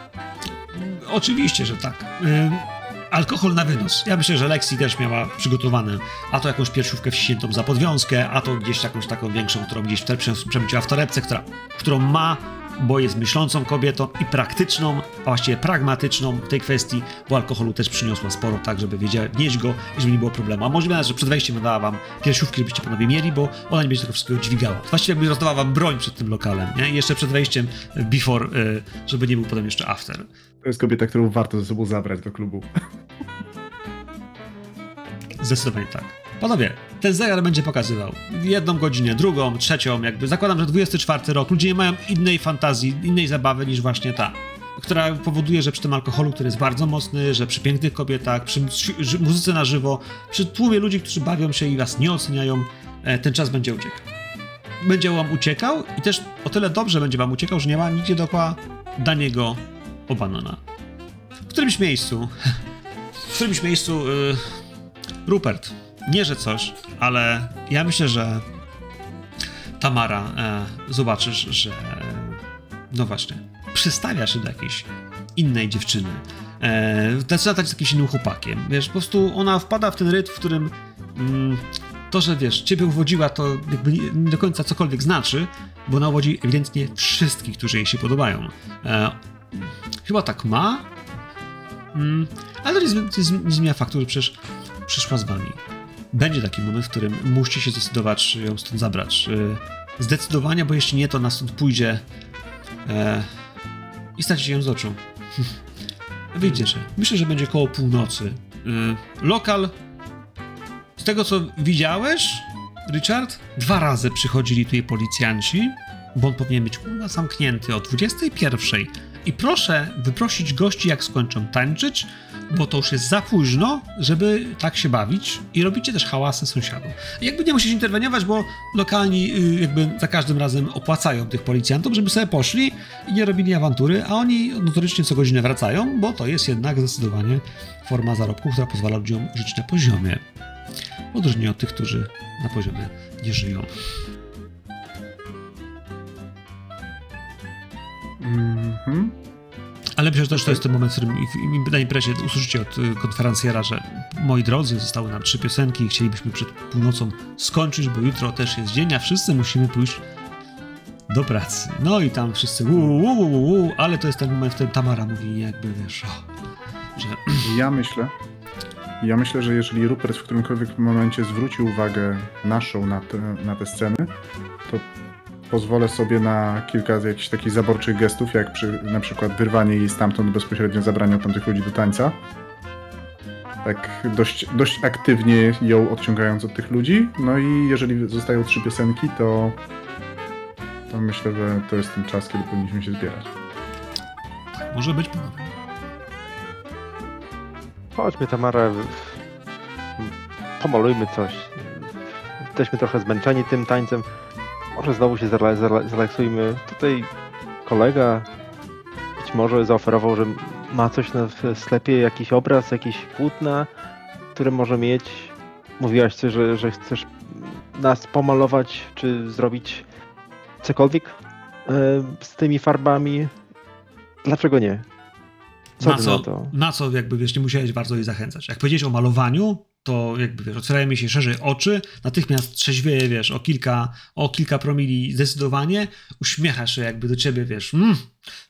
oczywiście, że tak. Alkohol na wynos. Ja myślę, że Lexi też miała przygotowane, a to jakąś piersiówkę wściętą za podwiązkę, a to gdzieś jakąś taką większą, którą gdzieś przemyciła w torebce, która, którą ma, bo jest myślącą kobietą i praktyczną, a właściwie pragmatyczną w tej kwestii, bo alkoholu też przyniosła sporo, tak żeby wiedziała, nieść go i żeby nie było problemu. A możliwe, że przed wejściem dała wam piersiówki, żebyście panowie mieli, bo ona nie będzie tego wszystkiego dźwigała. Właściwie jakby rozdawała wam broń przed tym lokalem, nie? I jeszcze przed wejściem, before, y, żeby nie był potem jeszcze after. To jest kobieta, którą warto ze sobą zabrać do klubu. Zdecydowanie tak. Panowie, ten zegar będzie pokazywał jedną godzinę, drugą, trzecią, jakby zakładam, że 24 rok. Ludzie nie mają innej fantazji, innej zabawy niż właśnie ta, która powoduje, że przy tym alkoholu, który jest bardzo mocny, że przy pięknych kobietach, przy muzyce na żywo, przy tłumie ludzi, którzy bawią się i was nie oceniają, e, ten czas będzie uciekał. Będzie wam uciekał i też o tyle dobrze będzie wam uciekał, że nie ma nigdzie dookoła Daniego Obanona. W którymś miejscu, (laughs) w którymś miejscu y, Rupert, nie że coś, ale ja myślę, że Tamara, e, zobaczysz, że no właśnie, przystawia się do jakiejś innej dziewczyny. E, zaczyna stać z jakimś innym chłopakiem. Wiesz, po prostu ona wpada w ten rytm, w którym mm, to, że wiesz, ciebie uwodziła, to jakby nie, do końca cokolwiek znaczy, bo ona uwodzi ewidentnie wszystkich, którzy jej się podobają. E, chyba tak ma, Mm, Ale to nie zmienia faktu, że przecież przyszła z wami. Będzie taki moment, w którym musicie się zdecydować, czy ją stąd zabrać. Y, Zdecydowanie, bo jeśli nie, to nas stąd pójdzie e, i stracicie ją z oczu. (laughs) Wyjdziecie. Myślę, że będzie koło północy. Y, lokal, z tego co widziałeś, Richard, dwa razy przychodzili tutaj policjanci, bo on powinien być kurwa zamknięty o 21. I proszę wyprosić gości, jak skończą tańczyć, bo to już jest za późno, żeby tak się bawić i robicie też hałasy sąsiadom. Jakby nie musisz interweniować, bo lokalni y, jakby za każdym razem opłacają tych policjantów, żeby sobie poszli i nie robili awantury, a oni notorycznie co godzinę wracają, bo to jest jednak zdecydowanie forma zarobku, która pozwala ludziom żyć na poziomie. W odróżnieniu od tych, którzy na poziomie nie żyją. Mhm. Ale myślę, że też to jest ten moment, w którym na imprezie usłyszycie od y, konferencjera, że moi drodzy, zostały nam trzy piosenki i chcielibyśmy przed północą skończyć, bo jutro też jest dzień, a wszyscy musimy pójść do pracy. No i tam wszyscy uu, uu, uu, uu, ale to jest ten moment, w którym Tamara mówi jakby, wiesz, o, że (clears throat) Ja myślę, ja myślę, że jeżeli Rupert w którymkolwiek momencie zwróci uwagę naszą na te, na te sceny, to pozwolę sobie na kilka z jakichś takich zaborczych gestów, jak przy, na przykład wyrwanie jej stamtąd bezpośrednio zabrania tamtych ludzi do tańca. Tak dość, dość aktywnie ją odciągając od tych ludzi. No i jeżeli zostają trzy piosenki, to, to myślę, że to jest ten czas, kiedy powinniśmy się zbierać. może być panowie. Chodźmy, Tamara. Pomalujmy coś. Jesteśmy trochę zmęczeni tym tańcem. Może znowu się zrela- zrela- zrelaksujmy. Tutaj kolega być może zaoferował, że ma coś na w sklepie, jakiś obraz, jakieś płótna, które może mieć. Mówiłaś że, że chcesz nas pomalować, czy zrobić cokolwiek e, z tymi farbami. Dlaczego nie? Co na co, na na co jakby wiesz, nie musiałeś bardzo jej zachęcać. Jak powiedziałeś o malowaniu, to jakby wiesz, otwierają mi się szerzej oczy, natychmiast trzeźwieje, wiesz, o kilka, o kilka promili zdecydowanie, uśmiechasz się jakby do ciebie, wiesz, mm,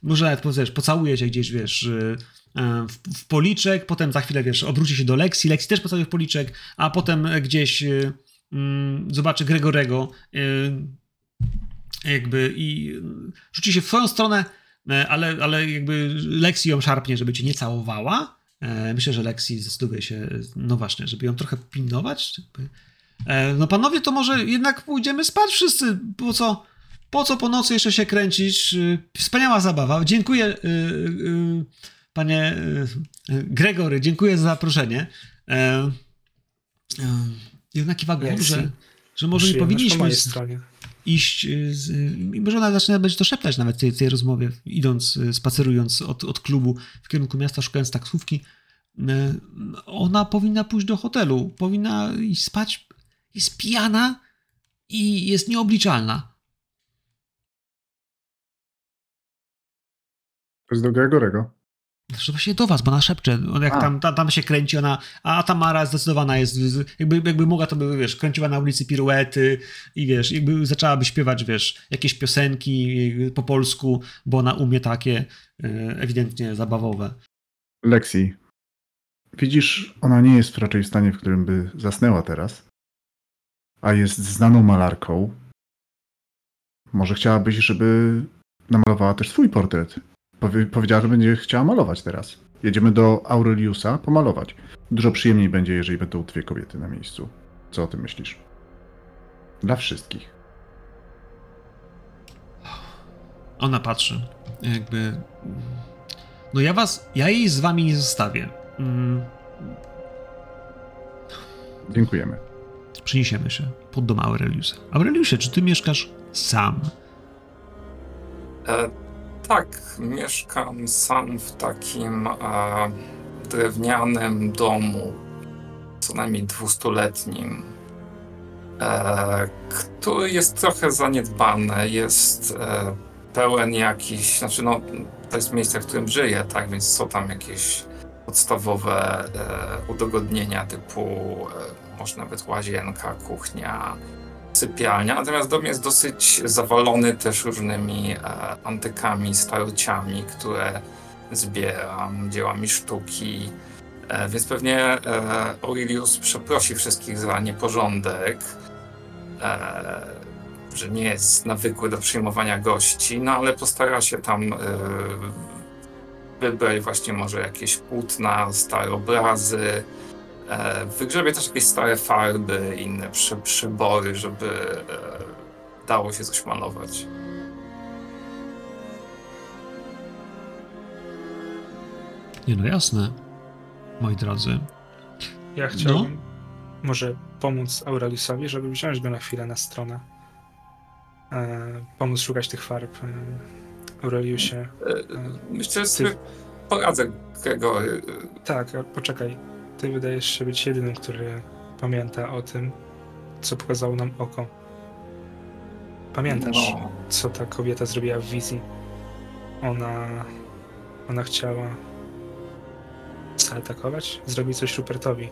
może nawet wiesz, pocałuje gdzieś, wiesz, y, e, w, w policzek, potem za chwilę, wiesz, obróci się do Lexi, Lexi też pocałuje w policzek, a potem gdzieś y, mm, zobaczy Gregorego y, jakby i rzuci się w twoją stronę, E, ale, ale jakby Lexi ją szarpnie, żeby cię nie całowała. E, Myślę, że Lexi zdecyduje się, no właśnie, żeby ją trochę pilnować. E, No panowie, to może jednak pójdziemy spać wszyscy. Po co, po co po nocy jeszcze się kręcić? E, Wspaniała zabawa. Dziękuję, panie Gregory, dziękuję za zaproszenie. I ona kiwa głową, Lexi, że, że może nie po powinniśmy stronie. Iść, y, z, y, i może ona zaczyna będzie to szeptać nawet tej, tej rozmowie, idąc, y, spacerując od, od klubu w kierunku miasta, szukając taksówki. Ona powinna pójść do hotelu, powinna iść spać, jest pijana i jest nieobliczalna. To jest do Gregorego. Znaczy właśnie do was, bo ona szepcze, On jak A. tam, tam, tam się kręci, ona, a Tamara zdecydowana jest, jakby, jakby mogła, to by, wiesz, kręciła na ulicy piruety i wiesz, jakby zaczęłaby śpiewać, wiesz, jakieś piosenki y, po polsku, bo ona umie takie y, ewidentnie zabawowe. Lexi, widzisz, ona nie jest raczej w stanie, w którym by zasnęła teraz, a jest znaną malarką. Może chciałabyś, żeby namalowała też swój portret. Powie, powiedziała, że będzie chciała malować teraz. Jedziemy do Aureliusa pomalować. Dużo przyjemniej będzie, jeżeli będą dwie kobiety na miejscu. Co o tym myślisz? Dla wszystkich. Ona patrzy, jakby, no ja was, ja jej z wami nie zostawię. Mm, Dziękujemy. Przyniesiemy się pod dom Aureliusa. Aureliusie, czy ty mieszkasz sam? E, tak, mieszkam sam w takim e, drewnianym domu, co najmniej dwustuletnim, e, który jest trochę zaniedbany, jest e, pełen jakichś, znaczy no, to jest miejsce, w którym żyję, tak, więc są tam jakieś podstawowe e, udogodnienia typu e, może nawet łazienka, kuchnia, sypialnia, natomiast dom jest dosyć zawalony też różnymi e, antykami, starociami, które zbieram, dziełami sztuki. E, więc pewnie e, Aurelius przeprosi wszystkich za nieporządek, że nie jest nawykły do przyjmowania gości, no ale postara się tam wybrać właśnie może jakieś płótna, stare obrazy, e, wygrzebie też jakieś stare farby, inne przy, przybory, żeby e, dało się coś malować. Nie no, jasne. Moi drodzy. Ja chciałbym może pomóc Aureliusowi, żeby wziąć go na chwilę na stronę. E, pomóc szukać tych farb. E, Aureliusie. E, Myślę, że sobie poradzę Gregory. Tak, poczekaj. Ty wydajesz się być jedynym, który pamięta o tym, co pokazało nam oko. Pamiętasz, No. co ta kobieta zrobiła w wizji? Ona. Ona chciała. zaatakować? Zrobić coś Rupertowi.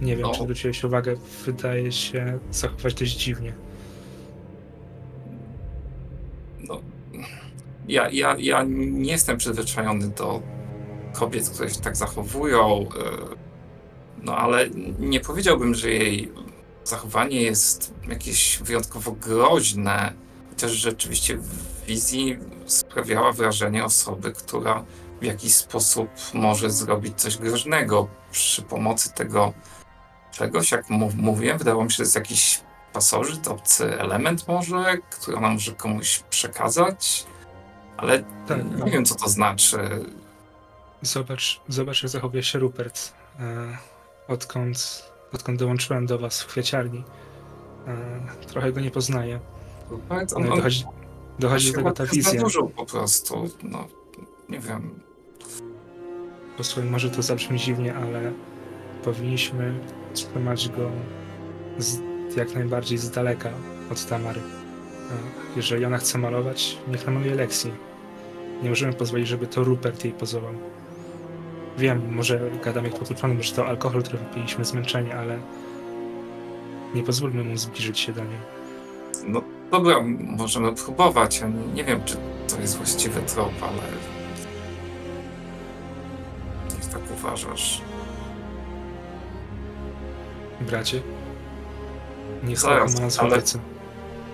Nie wiem, No. czy zwróciłeś uwagę, wydaje się zachować dość dziwnie. No, ja, ja, ja nie jestem przyzwyczajony do kobiet, które się tak zachowują. e, No ale nie powiedziałbym, że jej zachowanie jest jakieś wyjątkowo groźne. Chociaż rzeczywiście w wizji sprawiała wrażenie osoby, która w jakiś sposób może zrobić coś groźnego przy pomocy tego czegoś, jak mów, mówiłem, wydawało mi się, że jest jakiś pasożyt, obcy element może, który ona może komuś przekazać, ale Tak, nie wiem, co to znaczy. Zobacz, zobacz jak zachowuje się Rupert. E, odkąd, odkąd dołączyłem do was w kwieciarni. E, trochę go nie poznaję. On, No i on, dochodzi, dochodzi do tego ta wizja. zadłużył po prostu, no, nie wiem. Posłuchaj, może to zabrzmi dziwnie, ale powinniśmy trzymać go z, jak najbardziej z daleka od Tamary. E, Jeżeli ona chce malować, niech namaluje Lexi. Nie możemy pozwolić, żeby to Rupert jej pozował. Wiem, może gadam jak potłuczony, może to alkohol, który wypiliśmy zmęczeni, ale nie pozwólmy mu zbliżyć się do niej. No dobra, możemy próbować. Ja nie wiem, czy to jest właściwy trop, ale. Jak tak uważasz? Bracie? Niech Zaraz, ma nas ale...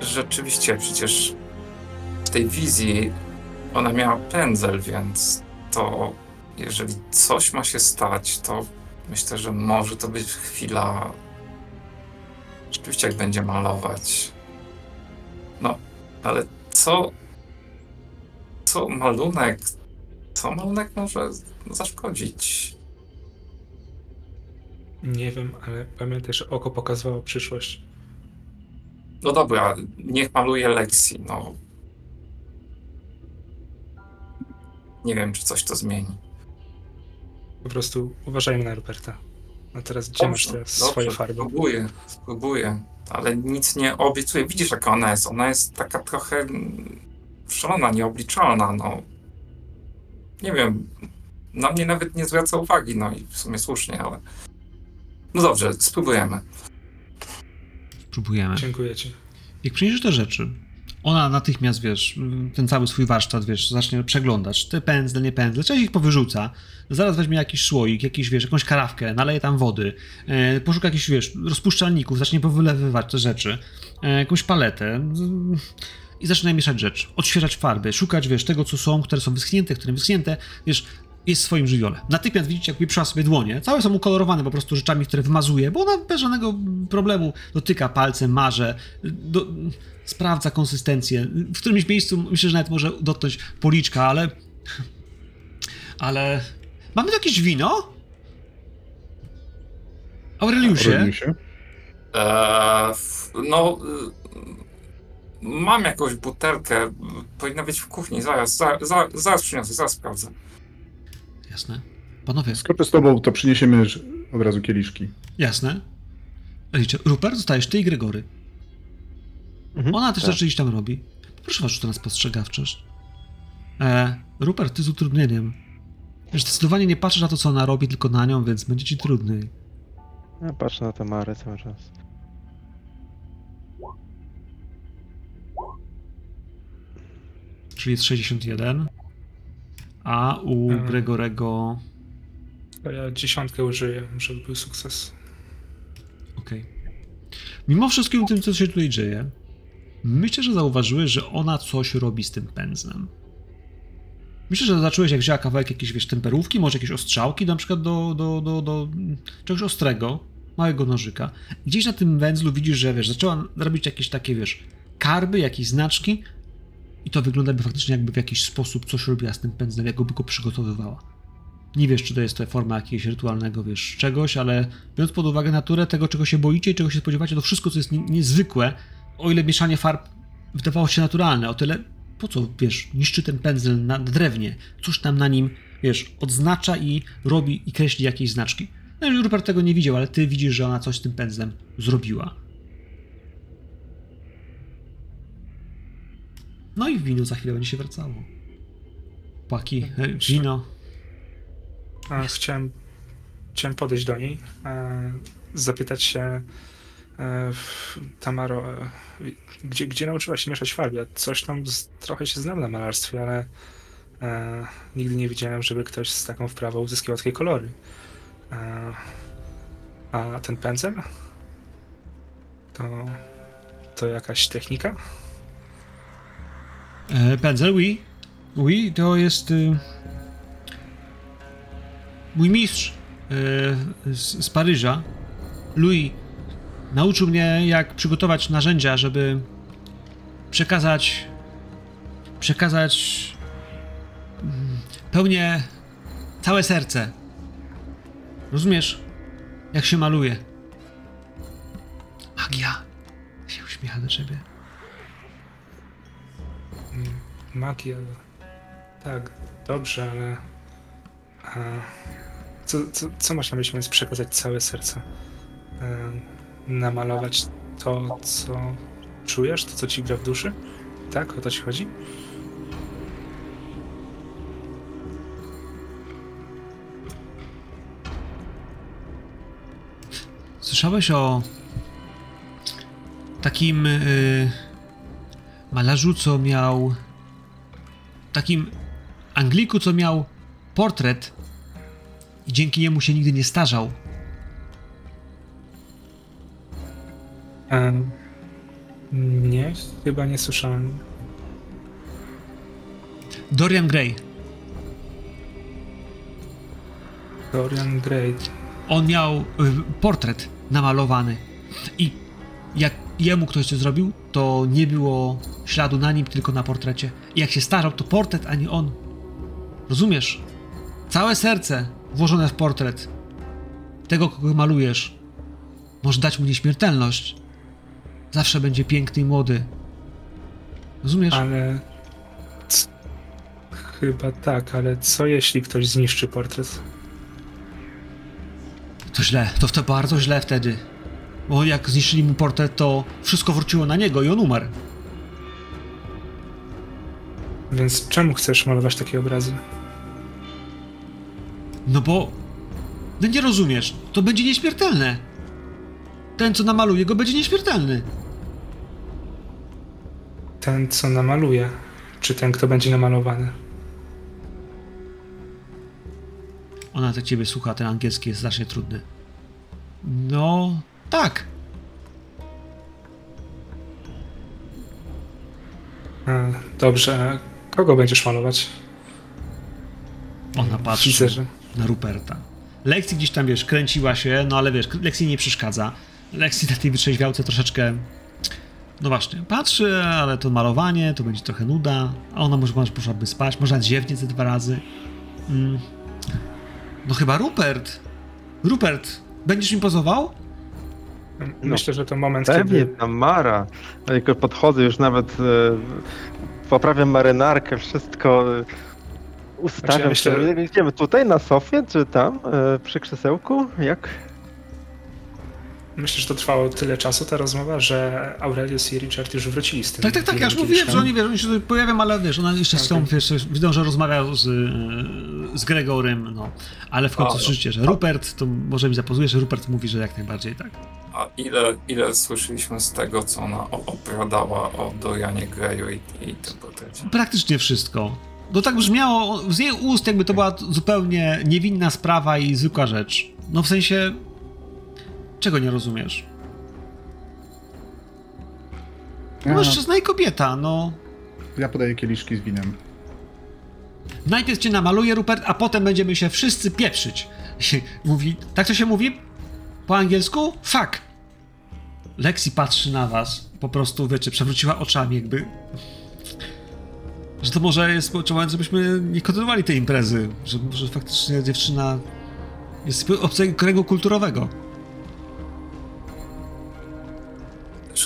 Rzeczywiście, przecież w tej wizji ona miała pędzel, więc to jeżeli coś ma się stać, to myślę, że może to być chwila. Rzeczywiście, jak będzie malować. No, ale co. Co malunek. Co malunek może zaszkodzić? Nie wiem, ale pamiętaj, że oko pokazywało przyszłość. No dobra, niech maluje Lexi, no. Nie wiem, czy coś to zmieni. Po prostu uważajmy na Ruperta. A teraz gdzie masz te swoje farby? Spróbuję, spróbuję, ale nic nie obiecuję. Widzisz, jaka ona jest. Ona jest taka trochę mm, szalona, nieobliczalna, no. Nie wiem, na mnie nawet nie zwraca uwagi, no i w sumie słusznie, ale... No dobrze, spróbujemy. Spróbujemy. Dziękuję ci. Jak przyniesiesz te rzeczy, ona natychmiast, wiesz, ten cały swój warsztat, wiesz, zacznie przeglądać, te pędzle, nie pędzle, część ich powyrzuca, zaraz weźmie jakiś słoik, jakiś, wiesz, jakąś karawkę, naleje tam wody, e, poszuka jakichś, wiesz, rozpuszczalników, zacznie powylewywać te rzeczy, e, jakąś paletę i zaczyna mieszać rzeczy, odświeżać farby, szukać, wiesz, tego, co są, które są wyschnięte, które nie wyschnięte, wiesz, jest w swoim żywiole. Natychmiast widzicie, jak pieprzyła sobie dłonie, całe są ukolorowane po prostu rzeczami, które wymazuje, bo ona bez żadnego problemu dotyka palcem, marze, do, sprawdza konsystencję. W którymś miejscu myślę, że nawet może dotknąć policzka, ale. Ale. Mamy tu jakieś wino? Aureliusie? Aureliusie? Eee, no, y, mam jakąś butelkę, powinna być w kuchni, zaraz, zaraz, zaraz, zaraz przyniosę, zaraz sprawdzę. Jasne. Panowie, Skoczę z tobą, to przyniesiemy od razu kieliszki. jasne. Liczę. Rupert, zostajesz ty i Gregory. Mhm, Ona też tak. gdzieś tam robi. Proszę was, rzut na spostrzegawczość. E, Rupert, ty z utrudnieniem. Wiesz, zdecydowanie nie patrzysz na to, co ona robi, tylko na nią, więc będzie ci trudniej. Ja patrzę na Tamarę cały czas. Czyli jest 61. A u Mhm. Gregorego To ja dziesiątkę użyję, żeby był sukces. Okej. Mimo wszystkim tym, co się tutaj dzieje, myślę, że zauważyłeś, że ona coś robi z tym pędzlem. Myślę, że zacząłeś, jak wzięła kawałek jakiejś, wiesz, temperówki, może jakieś ostrzałki, na przykład do, do, do, do czegoś ostrego, małego nożyka. Gdzieś na tym węzlu widzisz, że, wiesz, zaczęła robić jakieś takie, wiesz, karby, jakieś znaczki i to wygląda by faktycznie jakby w jakiś sposób coś robiła z tym pędzlem, jakby go przygotowywała. Nie wiesz, czy to jest to forma jakiegoś rytualnego, wiesz, czegoś, ale biorąc pod uwagę naturę tego, czego się boicie i czego się spodziewacie, to wszystko, co jest nie- niezwykłe, o ile mieszanie farb wydawało się naturalne, o tyle po co, wiesz, niszczy ten pędzel na drewnie, coś tam na nim, wiesz, odznacza i robi i kreśli jakieś znaczki. No Rupert tego nie widział, ale ty widzisz, że ona coś z tym pędzlem zrobiła. No i wino za chwilę będzie się wracało. Płaki, e, wino. Chciałem, chciałem podejść do niej, e, zapytać się Tamaro, e, gdzie, gdzie nauczyłaś się mieszać farby? Ja Coś tam z, trochę się znam na malarstwie, ale e, nigdy nie widziałem, żeby ktoś z taką wprawą uzyskiwał takie kolory. E, a ten pędzel? To, to jakaś technika? E, Pędzel, oui. Oui, to jest y, mój mistrz y, z, z Paryża, Louis, nauczył mnie, jak przygotować narzędzia, żeby przekazać przekazać mm, pełnię całe serce. Rozumiesz? Jak się maluje. Magia się uśmiecha do ciebie. Magia. Tak, dobrze, ale. A, co, co, co masz na myśli, mówiąc przekazać całe serce? E, namalować to, co czujesz, to, co ci gra w duszy? Tak, o to ci chodzi? Słyszałeś o takim y, malarzu, co miał. Takim Angliku, co miał portret i dzięki niemu się nigdy nie starzał. Nie, chyba nie słyszałem. Dorian Gray. Dorian Gray. On miał y, portret namalowany i jak jemu ktoś coś zrobił, to nie było śladu na nim, tylko na portrecie. I jak się starzał, to portret, a nie on. Rozumiesz? Całe serce włożone w portret tego, kogo malujesz, może dać mu nieśmiertelność. Zawsze będzie piękny i młody. Rozumiesz? Ale. c- Chyba tak, ale co jeśli ktoś zniszczy portret? To źle, to, to bardzo źle wtedy. Bo jak zniszczyli mu portret, to wszystko wróciło na niego i on umarł. Więc czemu chcesz malować takie obrazy? No bo. No nie rozumiesz, to będzie nieśmiertelne. Ten, co namaluje go, będzie nieśmiertelny. Ten, co namaluje, czy ten, kto będzie namalowany? Ona tak ciebie słucha, ten angielski jest strasznie trudny. No, tak. E, Dobrze, kogo będziesz malować? Ona patrzy Widzę, że. na Ruperta. Lexi gdzieś tam, wiesz, kręciła się, no ale wiesz, Lexi nie przeszkadza. Lexi na tej wytrzeźwiałce troszeczkę... No właśnie, patrzy, ale to malowanie, to będzie trochę nuda, a ona może, może poszłaby spać, może ziewnie ze dwa razy. Mm. No chyba Rupert. Rupert, będziesz mi pozował? Myślę, że to moment, Pewnie, kiedy. Tamara. Jak podchodzę już nawet e, poprawiam marynarkę, wszystko e, ustawiam Znaczy, ja myślę- się. Idziemy tutaj na sofie, czy tam, e, przy krzesełku? Jak? Myślę, że to trwało tyle czasu ta rozmowa, że Aurelius i Richard już wrócili z tym. Tak, tak, tak, ja już mówiłem, że oni, wiesz, oni się tutaj pojawią, ale wiesz, ona jeszcze z tą, wiesz, widzą, że rozmawiał z, y, z Gregorem, no. Ale w końcu no. słyszycie, że Rupert, to może mi zapozujesz, że Rupert mówi, że jak najbardziej tak. A ile, ile słyszeliśmy z tego, co ona opowiadała o Dorianie Greyu i, i tym portrecie? Praktycznie wszystko. No tak brzmiało z jej ust, jakby to była zupełnie niewinna sprawa i zwykła rzecz. No w sensie... Czego nie rozumiesz? No, mężczyzna i kobieta, no. ja podaję kieliszki z winem. Najpierw cię namaluje Rupert, a potem będziemy się wszyscy pieprzyć. (laughs) Mówi, tak to się mówi? Po angielsku? Fuck. Lexi patrzy na was, po prostu, wiecie, przewróciła oczami, jakby... Że to może jest moment, żebyśmy nie kontynuowali tej imprezy, że faktycznie dziewczyna jest z obcego kręgu kulturowego.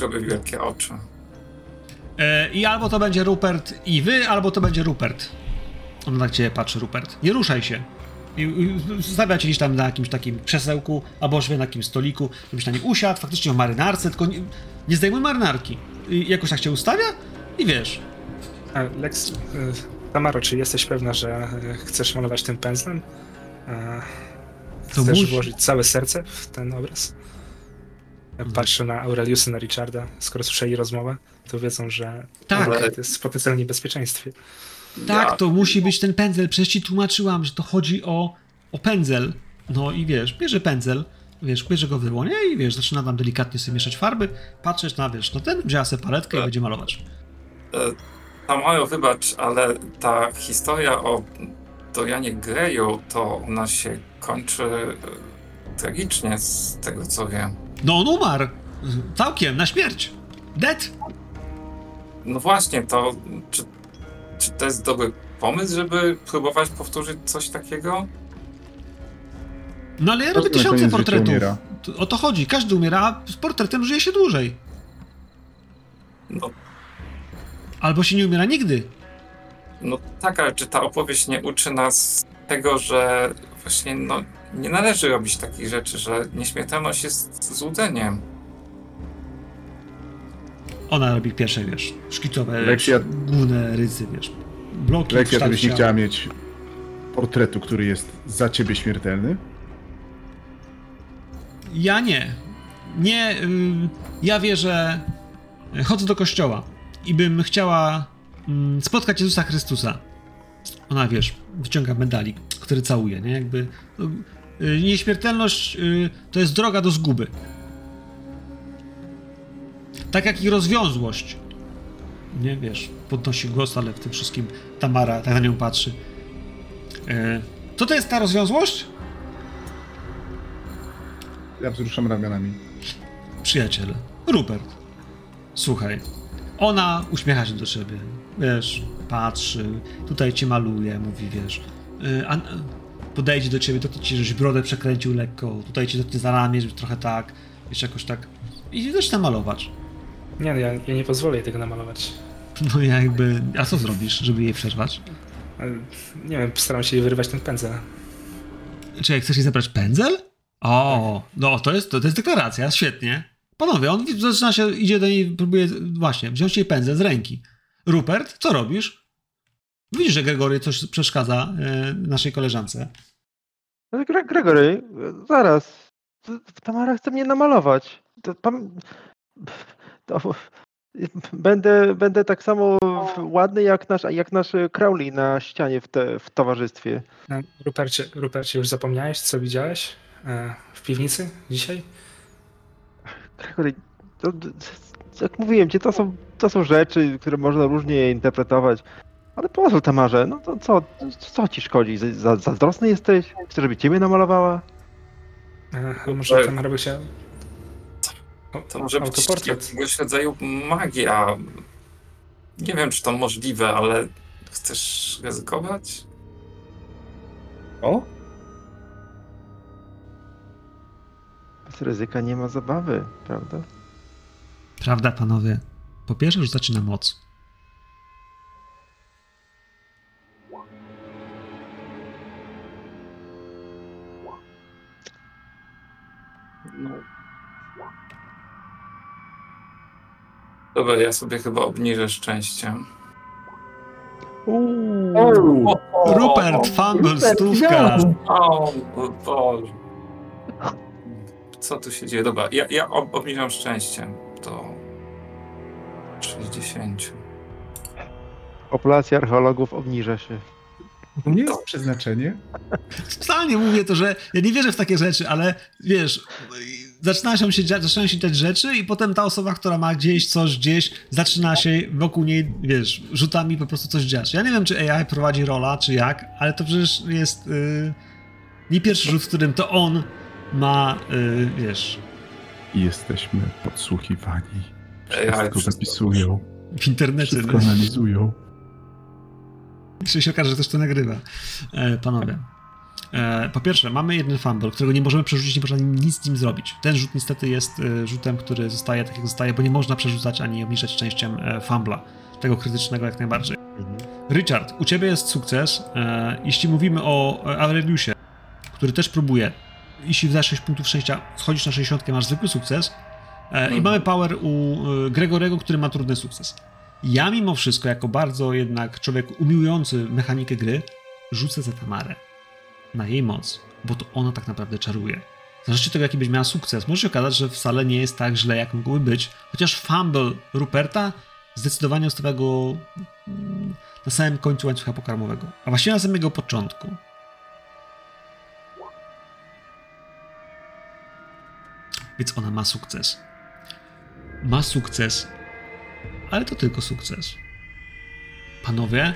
Robię wielkie oczy. E, I albo to będzie Rupert i wy, albo to będzie Rupert. On na ciebie patrzy, Rupert. Nie ruszaj się. I, i stawia cię gdzieś tam na jakimś takim krzesełku, albo na jakimś stoliku, żebyś na nim usiadł, faktycznie o marynarce, tylko nie, nie zdejmuj marynarki. I jakoś tak cię ustawia i wiesz. A, Lex, y, Tamaro, czy jesteś pewna, że y, chcesz malować tym pędzlem? E, To Chcesz włożyć całe serce w ten obraz? Ja patrzę na Aureliusa, na Richarda. Skoro słyszeli rozmowę, to wiedzą, że Tak. Aurelius jest w potencjalnym niebezpieczeństwie. Tak, Ja- to musi być ten pędzel. Przecież ci tłumaczyłam, że to chodzi o, o pędzel. No i wiesz, bierze pędzel, wiesz, bierze go w dłonie i wiesz, zaczyna tam delikatnie sobie mieszać farby, patrzysz na, wiesz, no ten wzięła sobie paletkę i Tak. będzie malować. E, Tamojo, wybacz, ale ta historia o Dorianie Greju, to ona się kończy e, tragicznie z tego co wiem. No on umarł. Całkiem, na śmierć. Dead. No właśnie, to czy, czy to jest dobry pomysł, żeby próbować powtórzyć coś takiego? No ale ja robię Każdy tysiące koniec życia portretów. umiera. O to chodzi, każdy umiera, a z portretem żyje się dłużej. No, Albo się nie umiera nigdy. no tak, ale czy ta opowieść nie uczy nas tego, że właśnie no, nie należy robić takich rzeczy, że nieśmiertelność jest złudzeniem? Ona robi pierwsze, wiesz, szkicowe, Lekcja- główne rysy, wiesz, bloki. Lekcja, żebyś nie ciała. chciała mieć portretu, który jest za ciebie śmiertelny. Ja nie. Nie, ym, ja wierzę, chodzę do kościoła i bym chciała ym, spotkać Jezusa Chrystusa. Ona, wiesz, wyciąga medalik, który całuje, nie? Jakby no, nieśmiertelność y, to jest droga do zguby. Tak jak i rozwiązłość. Nie, wiesz, podnosi głos, ale w tym wszystkim Tamara tak na nią patrzy. E, co to jest ta rozwiązłość? Ja wzruszam ramionami. Przyjaciel, Rupert, słuchaj, ona uśmiecha się do ciebie, wiesz, patrzy, tutaj cię maluje, mówi, wiesz, y, a, podejdzie do ciebie, to ci żeś brodę przekręcił lekko, tutaj cię dotknie za ramię, żeby trochę tak, wiesz, jakoś tak, i zaczyna malować. Nie, no, ja, ja nie pozwolę jej tego namalować. No jakby, a co zrobisz, żeby jej przerwać? Nie wiem, staram się jej wyrywać ten pędzel. Czy jak chcesz jej zabrać pędzel? O, no to jest, to, to jest deklaracja, świetnie. Panowie, on zaczyna się, idzie do niej, próbuje właśnie wziąć jej pędzel z ręki. Rupert, co robisz? Widzisz, że Gregory coś przeszkadza e, naszej koleżance. Ale Gre- Gregory, zaraz. Tamara chce mnie namalować. To, pam... to, będę, będę tak samo ładny jak nasz, jak nasz Crowley na ścianie w, te, w towarzystwie. E, Rupercie, Rupercie, już zapomniałeś, co widziałeś e, w piwnicy dzisiaj? Gregory, to, jak mówiłem ci, to są, to są rzeczy, które można różnie interpretować. Ale pozwól Tamarze, no to co, co ci szkodzi? Za- za- Zazdrosny jesteś? Chcesz, żeby ciebie namalowała? E, a może Tamara by się... To może być autoportret. jakiegoś rodzaju magia. Nie wiem, czy to możliwe, ale chcesz ryzykować? O? Bez ryzyka nie ma zabawy, prawda? Prawda, panowie? Po pierwsze już zaczyna moc. No. Dobra, ja sobie chyba obniżę szczęście. Uuu. Rupert, fumble, stówka. O, Boże. Co tu się dzieje? Dobra, ja, ja ob- obniżam szczęście do 60. populacja archeologów obniża się. To nie jest przeznaczenie. Totalnie mówię to, że ja nie wierzę w takie rzeczy, ale wiesz, zaczynają się, zaczynają się dziać rzeczy i potem ta osoba, która ma gdzieś coś, gdzieś, zaczyna się wokół niej, wiesz, rzutami po prostu coś dziać. Ja nie wiem, czy AI prowadzi rola, czy jak, ale to przecież jest yy, nie pierwszy rzut, w którym to on ma, yy, wiesz, jesteśmy podsłuchiwani. AI Wszystko wszystko zapisują, w internecie. wszystko analizują. Czy się okaże, że ktoś to nagrywa. E, panowie. E, po pierwsze, mamy jeden fumble, którego nie możemy przerzucić, nie można nic z nim zrobić. Ten rzut niestety jest e, rzutem, który zostaje tak jak zostaje, bo nie można przerzucać ani obniżać częścią e, fumbla. Tego krytycznego jak najbardziej. Richard, u ciebie jest sukces. E, jeśli mówimy o Aureliusie, który też próbuje, jeśli wdasz 6 punktów szczęścia, schodzisz na 60, masz zwykły sukces. E, I Mhm. mamy power u Gregorego, który ma trudny sukces. Ja mimo wszystko, jako bardzo jednak człowiek umiłujący mechanikę gry, rzucę za Tamarę. Na jej moc, bo to ona tak naprawdę czaruje. Zależy tego, jaki byś miała sukces. Może się okazać, że wcale nie jest tak źle, jak mogłoby być. Chociaż fumble Ruperta zdecydowanie zostawia go mm, na samym końcu łańcucha pokarmowego. A właściwie na samego początku. Więc ona ma sukces. Ma sukces, ale to tylko sukces. Panowie,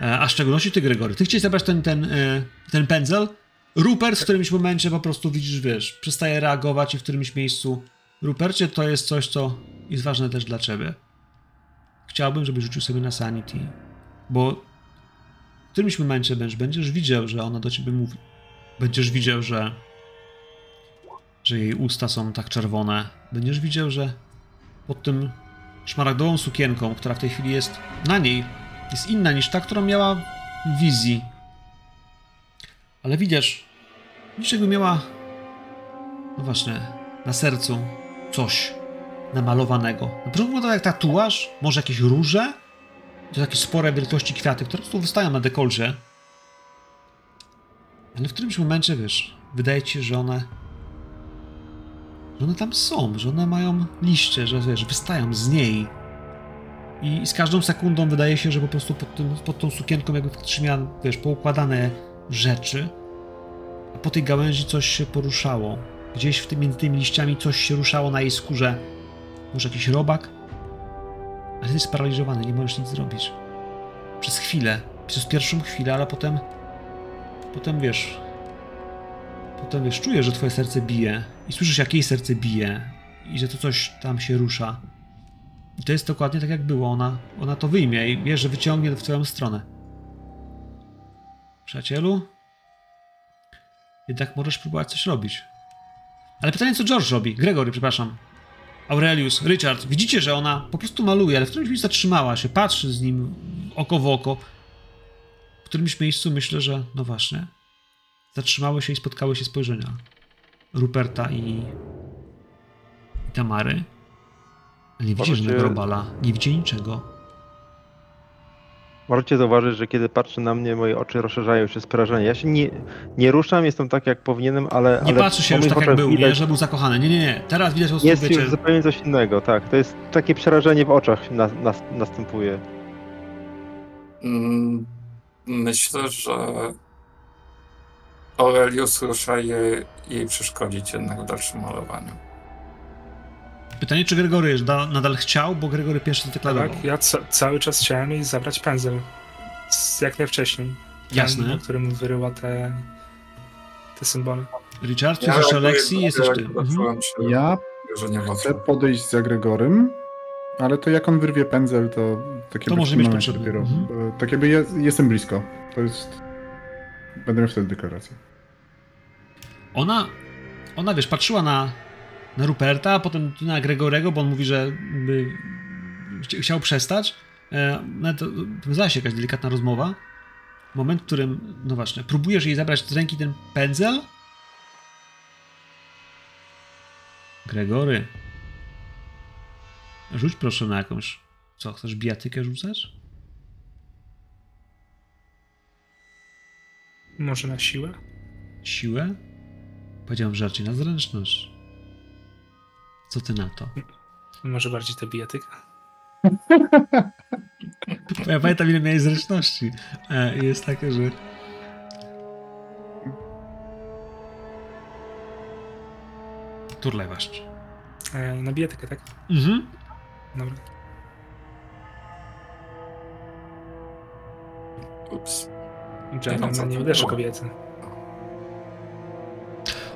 e, a w szczególności ty, Gregory, ty chciałeś zabrać ten, ten, e, ten pędzel? Rupert w którymś momencie po prostu widzisz, wiesz, przestaje reagować i w którymś miejscu. Rupercie, to jest coś, co jest ważne też dla ciebie. Chciałbym, żebyś rzucił sobie na sanity, bo w którymś momencie będziesz, będziesz widział, że ona do ciebie mówi. Będziesz widział, że że jej usta są tak czerwone. Będziesz widział, że pod tym szmaragdową sukienką, która w tej chwili jest na niej, jest inna niż ta, którą miała w wizji. Ale widzisz, jakby miała, no właśnie, na sercu coś namalowanego. Na początku wygląda jak tatuaż, może jakieś róże, to jakieś spore wielkości kwiaty, które po prostu wystają na dekolcie. Ale w którymś momencie, wiesz, wydaje ci się, że one że one tam są, że one mają liście, że wiesz, wystają z niej. I z każdą sekundą wydaje się, że po prostu pod, tym, pod tą sukienką jakby miała, wiesz, poukładane rzeczy, a po tej gałęzi coś się poruszało. Gdzieś w tym, między tymi liściami coś się ruszało na jej skórze. Może jakiś robak? Ale ty jesteś sparaliżowany, nie możesz nic zrobić. Przez chwilę, przez pierwszą chwilę, ale potem, potem wiesz, potem wiesz, czujesz, że twoje serce bije i słyszysz, jak jej serce bije i że to coś tam się rusza. I to jest dokładnie tak, jak było. Ona, ona to wyjmie i wiesz, że wyciągnie w twoją stronę. Przyjacielu? Jednak możesz próbować coś robić. Ale pytanie, co George robi? Gregory, przepraszam. Aurelius, Richard, widzicie, że ona po prostu maluje, ale w którymś miejscu zatrzymała się, patrzy z nim oko w oko. W którymś miejscu myślę, że no właśnie, zatrzymały się i spotkały się spojrzenia Ruperta i, i Tamary. Ale nie widzi Możecie- żadnego robala, nie widzi niczego. Możecie zauważyć, że kiedy patrzy na mnie, moje oczy rozszerzają się z przerażenia. Ja się nie, nie ruszam, jestem tak jak powinienem, ale. Nie ale patrzy się już tak jak był, nie, widać- że był zakochany. Nie, nie, nie. Teraz widać po prostu, Jest wiecie, już zupełnie coś innego, tak. To jest takie przerażenie w oczach na, nas, następuje. Mm, Myślę, że Aurelius rusza jej, jej przeszkodzić jednak w dalszym malowaniu. pytanie, czy Gregory da, nadal chciał, bo Gregory pierwszy to deklarował. Tak, ja ca- cały czas chciałem jej zabrać pędzel. Jak najwcześniej. Ten, Jasne. o którym wyryła te, te symbole. Richard, jest jeszcze Alexi, jesteś ty. Mhm. Się Ja chcę podejść za Gregorym, ale to jak on wyrwie pędzel, to tak jakby może momencie potrzebne. dopiero. Mhm. e, Tak jakby ja jestem blisko. To jest... Będę miał wtedy deklarację. Ona, ona wiesz, patrzyła na, na Ruperta, a potem na Gregorego, bo on mówi, że by chci- chciał przestać. E, no to wiązała się jakaś delikatna rozmowa. Moment, w którym, no właśnie, próbujesz jej zabrać z ręki ten pędzel. Gregory. Rzuć proszę na jakąś. Co, chcesz bijatykę rzucać? Może na siłę? Siłę? Powiedziałem żarcie na zręczność. Co ty na to? Może bardziej ta bijatyka? Ja pamiętam, ile miałeś zręczności. E, i jest takie, że... Turlaj waszcz. E, na bijatykę, tak? Mhm. Dobra. Ups. Gentleman nie uderzy kobiety.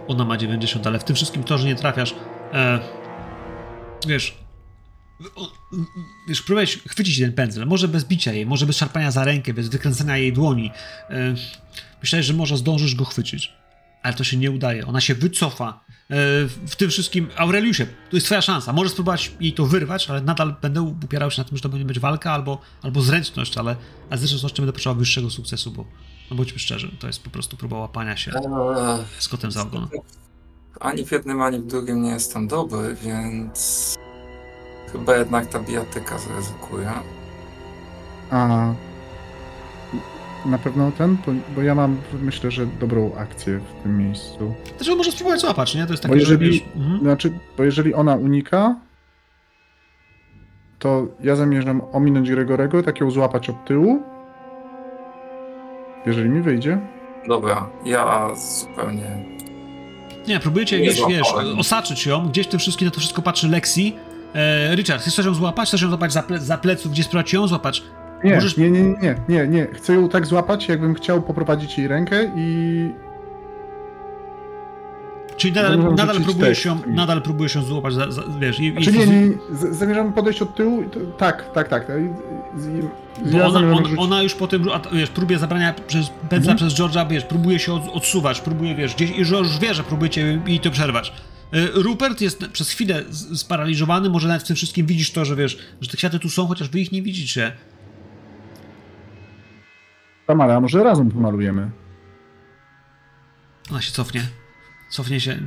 Ona ma 90, ale w tym wszystkim to, że nie trafiasz. E, wiesz. Wiesz, próbujesz chwycić ten pędzel. Może bez bicia jej, może bez szarpania za rękę, bez wykręcania jej dłoni. E, myślałeś, że może zdążysz go chwycić. Ale to się nie udaje. Ona się wycofa. E, w tym wszystkim, Aureliusie, to jest twoja szansa. Możesz spróbować jej to wyrwać, ale nadal będę upierał się na tym, że to będzie być walka albo, albo zręczność, ale, ale zręcznością będę potrzebował wyższego sukcesu, bo no bądźmy szczerzy, to jest po prostu próba łapania się Eee, z kotem za ogon. Ani w jednym, ani w drugim nie jestem dobry, więc chyba jednak ta bijatyka zaryzykuje. A na pewno ten, bo, bo ja mam, myślę, że dobrą akcję w tym miejscu. Znaczy, może spróbować złapać, nie? To jest Bo takie, jeżeli- że wiesz, mhm. Znaczy, bo jeżeli ona unika, to ja zamierzam ominąć Gregorego, tak ją złapać od tyłu. Jeżeli mi wyjdzie. Dobra, ja zupełnie. Nie, próbujecie Nie gdzieś, wiesz, osaczyć ją, gdzieś w tym wszystkim na to wszystko patrzy Lexi. E, Richard, chcesz ją złapać? Chcesz ją złapać za, ple, za pleców, gdzie spróbować ją złapać? Nie, Możesz- nie, nie, nie, nie, nie. Chcę ją tak złapać, jakbym chciał poprowadzić jej rękę i Czyli nadal, nadal, próbujesz, ją, nadal próbujesz ją złapać, za, za, wiesz, i, i Znaczy nie, zamierzam podejść od tyłu. i to- Tak, tak, tak. I- i- Bo ja ona, on, ona już po tym, wiesz, próbie zabrania przez pędzla Mhm. przez George'a, wiesz, próbuje się od, odsuwać, próbuje, wiesz, gdzieś, i George wie, że próbujecie jej to przerwać. E, Rupert jest przez chwilę sparaliżowany, może nawet w tym wszystkim widzisz to, że wiesz, że te kwiaty tu są, chociaż wy ich nie widzicie. Tamara, a może razem pomalujemy? Ona się cofnie. Cofnie się.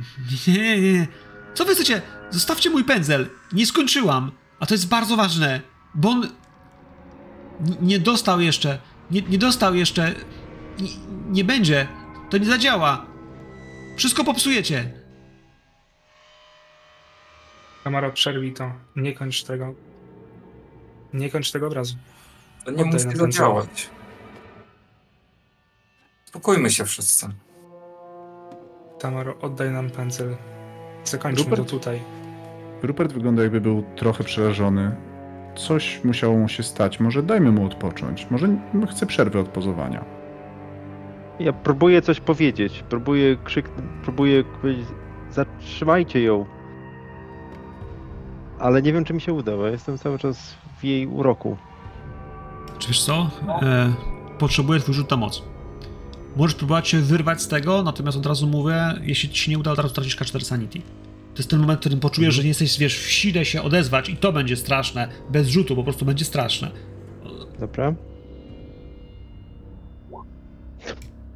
Nie, nie, nie. Co wy chcecie? Zostawcie mój pędzel. Nie skończyłam. A to jest bardzo ważne, bo on nie dostał jeszcze. Nie, nie dostał jeszcze. Nie, nie będzie. To nie zadziała. Wszystko popsujecie. Kamara, przerwij to. Nie kończ tego. Nie kończ tego obrazu. To nie Oddaj musi nam tego ten cel. działać. Spokójmy się wszyscy. Tamaro, oddaj nam pędzel. Zakończmy Rupert? to tutaj. Rupert wygląda jakby był trochę przerażony. Coś musiało mu się stać. Może dajmy mu odpocząć. Może chce przerwy od pozowania. Ja próbuję coś powiedzieć, próbuję krzyknąć, próbuję powiedzieć, zatrzymajcie ją. Ale nie wiem, czy mi się uda, bo jestem cały czas w jej uroku. Czy wiesz co? E, potrzebuję twój rzut na moc. Możesz próbować się wyrwać z tego, natomiast od razu mówię, jeśli ci się nie uda, od razu tracisz K4 Sanity. To jest ten moment, w którym poczujesz, że nie jesteś, wiesz, w sile się odezwać i to będzie straszne. Bez rzutu po prostu będzie straszne. Dobra?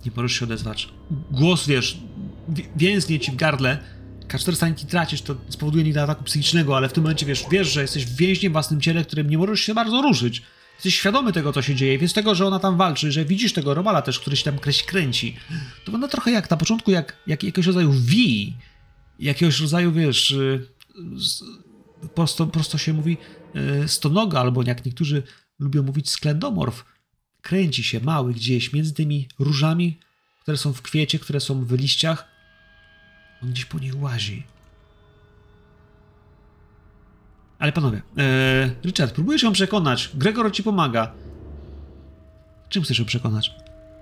Nie możesz się odezwać. Głos, wiesz, wi- więznie ci w gardle. K4 Sanity tracisz, to spowoduje nie do ataku psychicznego, ale w tym momencie, wiesz, wiesz, że jesteś więźniem w własnym ciele, którym nie możesz się bardzo ruszyć. Jesteś świadomy tego, co się dzieje, więc tego, że ona tam walczy, że widzisz tego Robala też, który się tam kręci. To wygląda trochę jak na początku, jak, jak jakiegoś rodzaju wi, jakiegoś rodzaju, wiesz, y, prosto, prosto się mówi y, stonoga, albo jak niektórzy lubią mówić sklendomorf. Kręci się mały gdzieś między tymi różami, które są w kwiecie, które są w liściach. On gdzieś po nich łazi. Ale panowie, e, Richard, próbujesz ją przekonać. Gregor ci pomaga. Czym chcesz ją przekonać?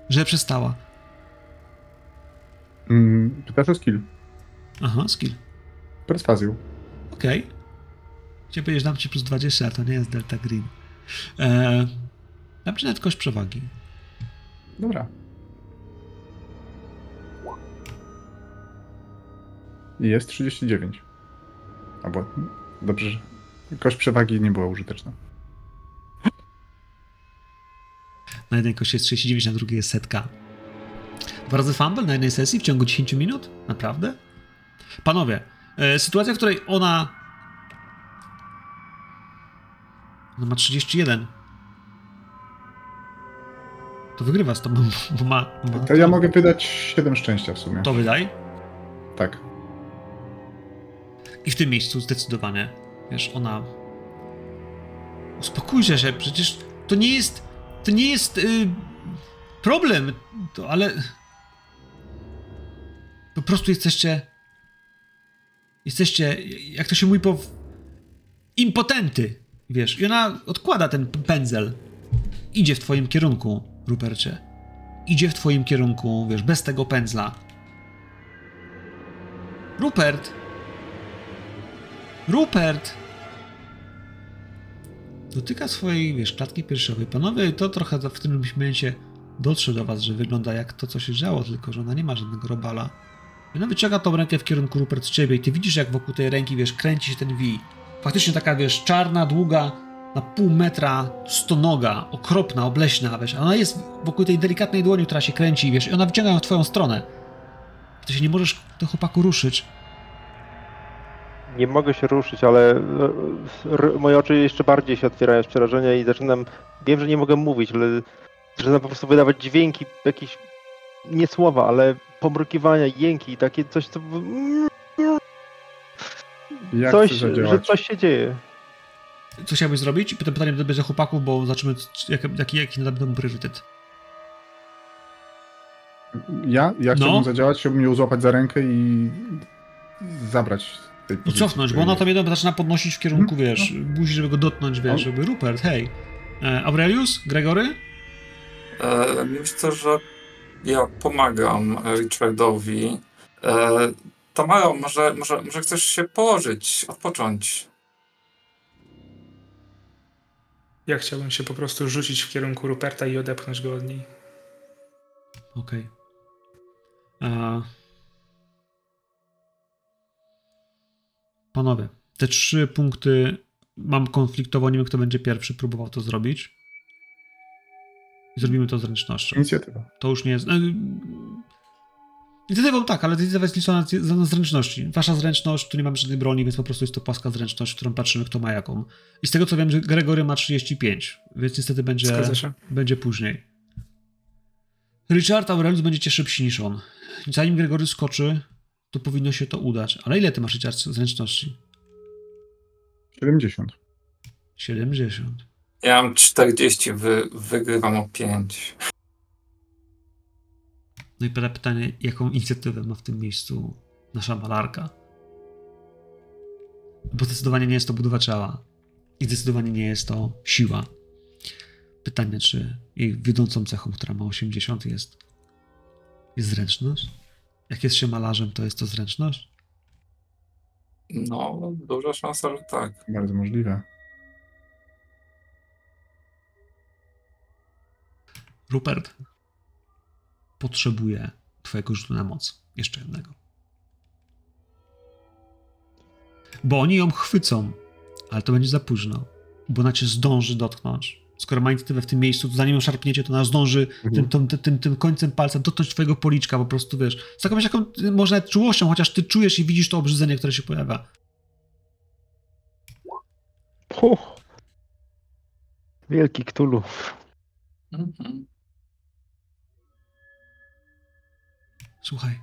Że przestała. Mm, pytasz o skill. Aha, skill. Perswazją. Okej. Chciałem powiedzieć, dam ci plus 20, a to nie jest Delta Green. E, dam ci nawet kość przewagi. Dobra. Jest 39. Albo dobrze, kość przewagi nie była użyteczna. Na jednej kości jest 39, na drugiej jest setka. Dwa razy fumble na jednej sesji w ciągu 10 minut? Naprawdę? Panowie, e, sytuacja, w której ona... Ona ma 31. To wygrywa z tobą, (laughs) bo ma... ma To ja mogę wydać 7 szczęścia w sumie. To wydaj. Tak. I w tym miejscu zdecydowanie, wiesz, ona Uspokójcie się, przecież to nie jest. To nie jest y, problem, to, ale. Po prostu jesteście. Jesteście, jak to się mówi po. impotenty, wiesz. I ona odkłada ten pędzel. Idzie w twoim kierunku, Rupercie. Idzie w twoim kierunku, wiesz, bez tego pędzla. Rupert! Rupert! Dotyka swojej, wiesz, klatki piersiowej. Panowie, to trochę w tym momencie dotrze do was, że wygląda jak to, co się działo, tylko że ona nie ma żadnego robala. Ona wyciąga tą rękę w kierunku Rupert z ciebie i ty widzisz, jak wokół tej ręki, wiesz, kręci się ten wi. Faktycznie taka, wiesz, czarna, długa, na pół metra stonoga, okropna, obleśna, wiesz, ona jest wokół tej delikatnej dłoni, która się kręci, wiesz, i ona wyciąga ją w twoją stronę. Ty się nie możesz do chłopaku ruszyć. Nie mogę się ruszyć, ale e, r- moje oczy jeszcze bardziej się otwierają z przerażenia i zaczynam. Wiem, że nie mogę mówić, ale zaczynam po prostu wydawać dźwięki, jakieś nie słowa, ale pomrukiwania, jęki, takie coś, co. Jak coś, że coś się dzieje. Co chciałbyś zrobić? I potem pytanie będzie chłopaków, bo zobaczymy, c- jak, jaki, jaki nadamy temu priorytet. Ja, ja No. chciałbym zadziałać, chciałbym ją złapać za rękę i zabrać I pozycji, cofnąć, bo ona tam jedno zaczyna podnosić w kierunku, Mhm, wiesz, buzi, żeby go dotknąć, wiesz, żeby Rupert, hej. E, Aurelius? Gregory? E, myślę, że ja pomagam Richardowi. E, Tamaro, może, może, może chcesz się położyć, odpocząć? Ja chciałbym się po prostu rzucić w kierunku Ruperta i odepchnąć go od niej. Okej. E, Panowie, te trzy punkty mam konfliktowo, nie wiem kto będzie pierwszy próbował to zrobić. Zrobimy to zręcznością. Inicjatywa. To już nie jest. No, inicjatywą tak, ale inicjatywa jest liczona na- zręczności. Wasza zręczność, tu nie mamy żadnej broni, więc po prostu jest to płaska zręczność, którą patrzymy, kto ma jaką. I z tego co wiem, że Gregory ma 35, więc niestety będzie, będzie później. Richard Aurelius będziecie szybsi niż on. Zanim Gregory skoczy, to powinno się to udać. Ale ile ty masz zręczności? 70. 70. Ja mam 40, wy, wygrywam o 5. No i pada pytanie, jaką inicjatywę ma w tym miejscu nasza malarka? Bo zdecydowanie nie jest to budowa ciała. I zdecydowanie nie jest to siła. Pytanie, czy jej wiodącą cechą, która ma 80, jest, jest zręczność? Jak jest się malarzem, to jest to zręczność? No, duża szansa, że tak. Bardzo możliwe. Rupert potrzebuje twojego rzutu na moc. Jeszcze jednego. Bo oni ją chwycą, ale to będzie za późno, bo ona cię zdąży dotknąć. Skoro ma inicjatywę w tym miejscu, to zanim ją szarpniecie, to ona zdąży tym, tym, tym, tym, tym końcem palca dotknąć twojego policzka, po prostu wiesz. Z taką jaką może nawet czułością, chociaż ty czujesz i widzisz to obrzydzenie, które się pojawia. Puh. Wielki Ktulu. Mhm. Słuchaj.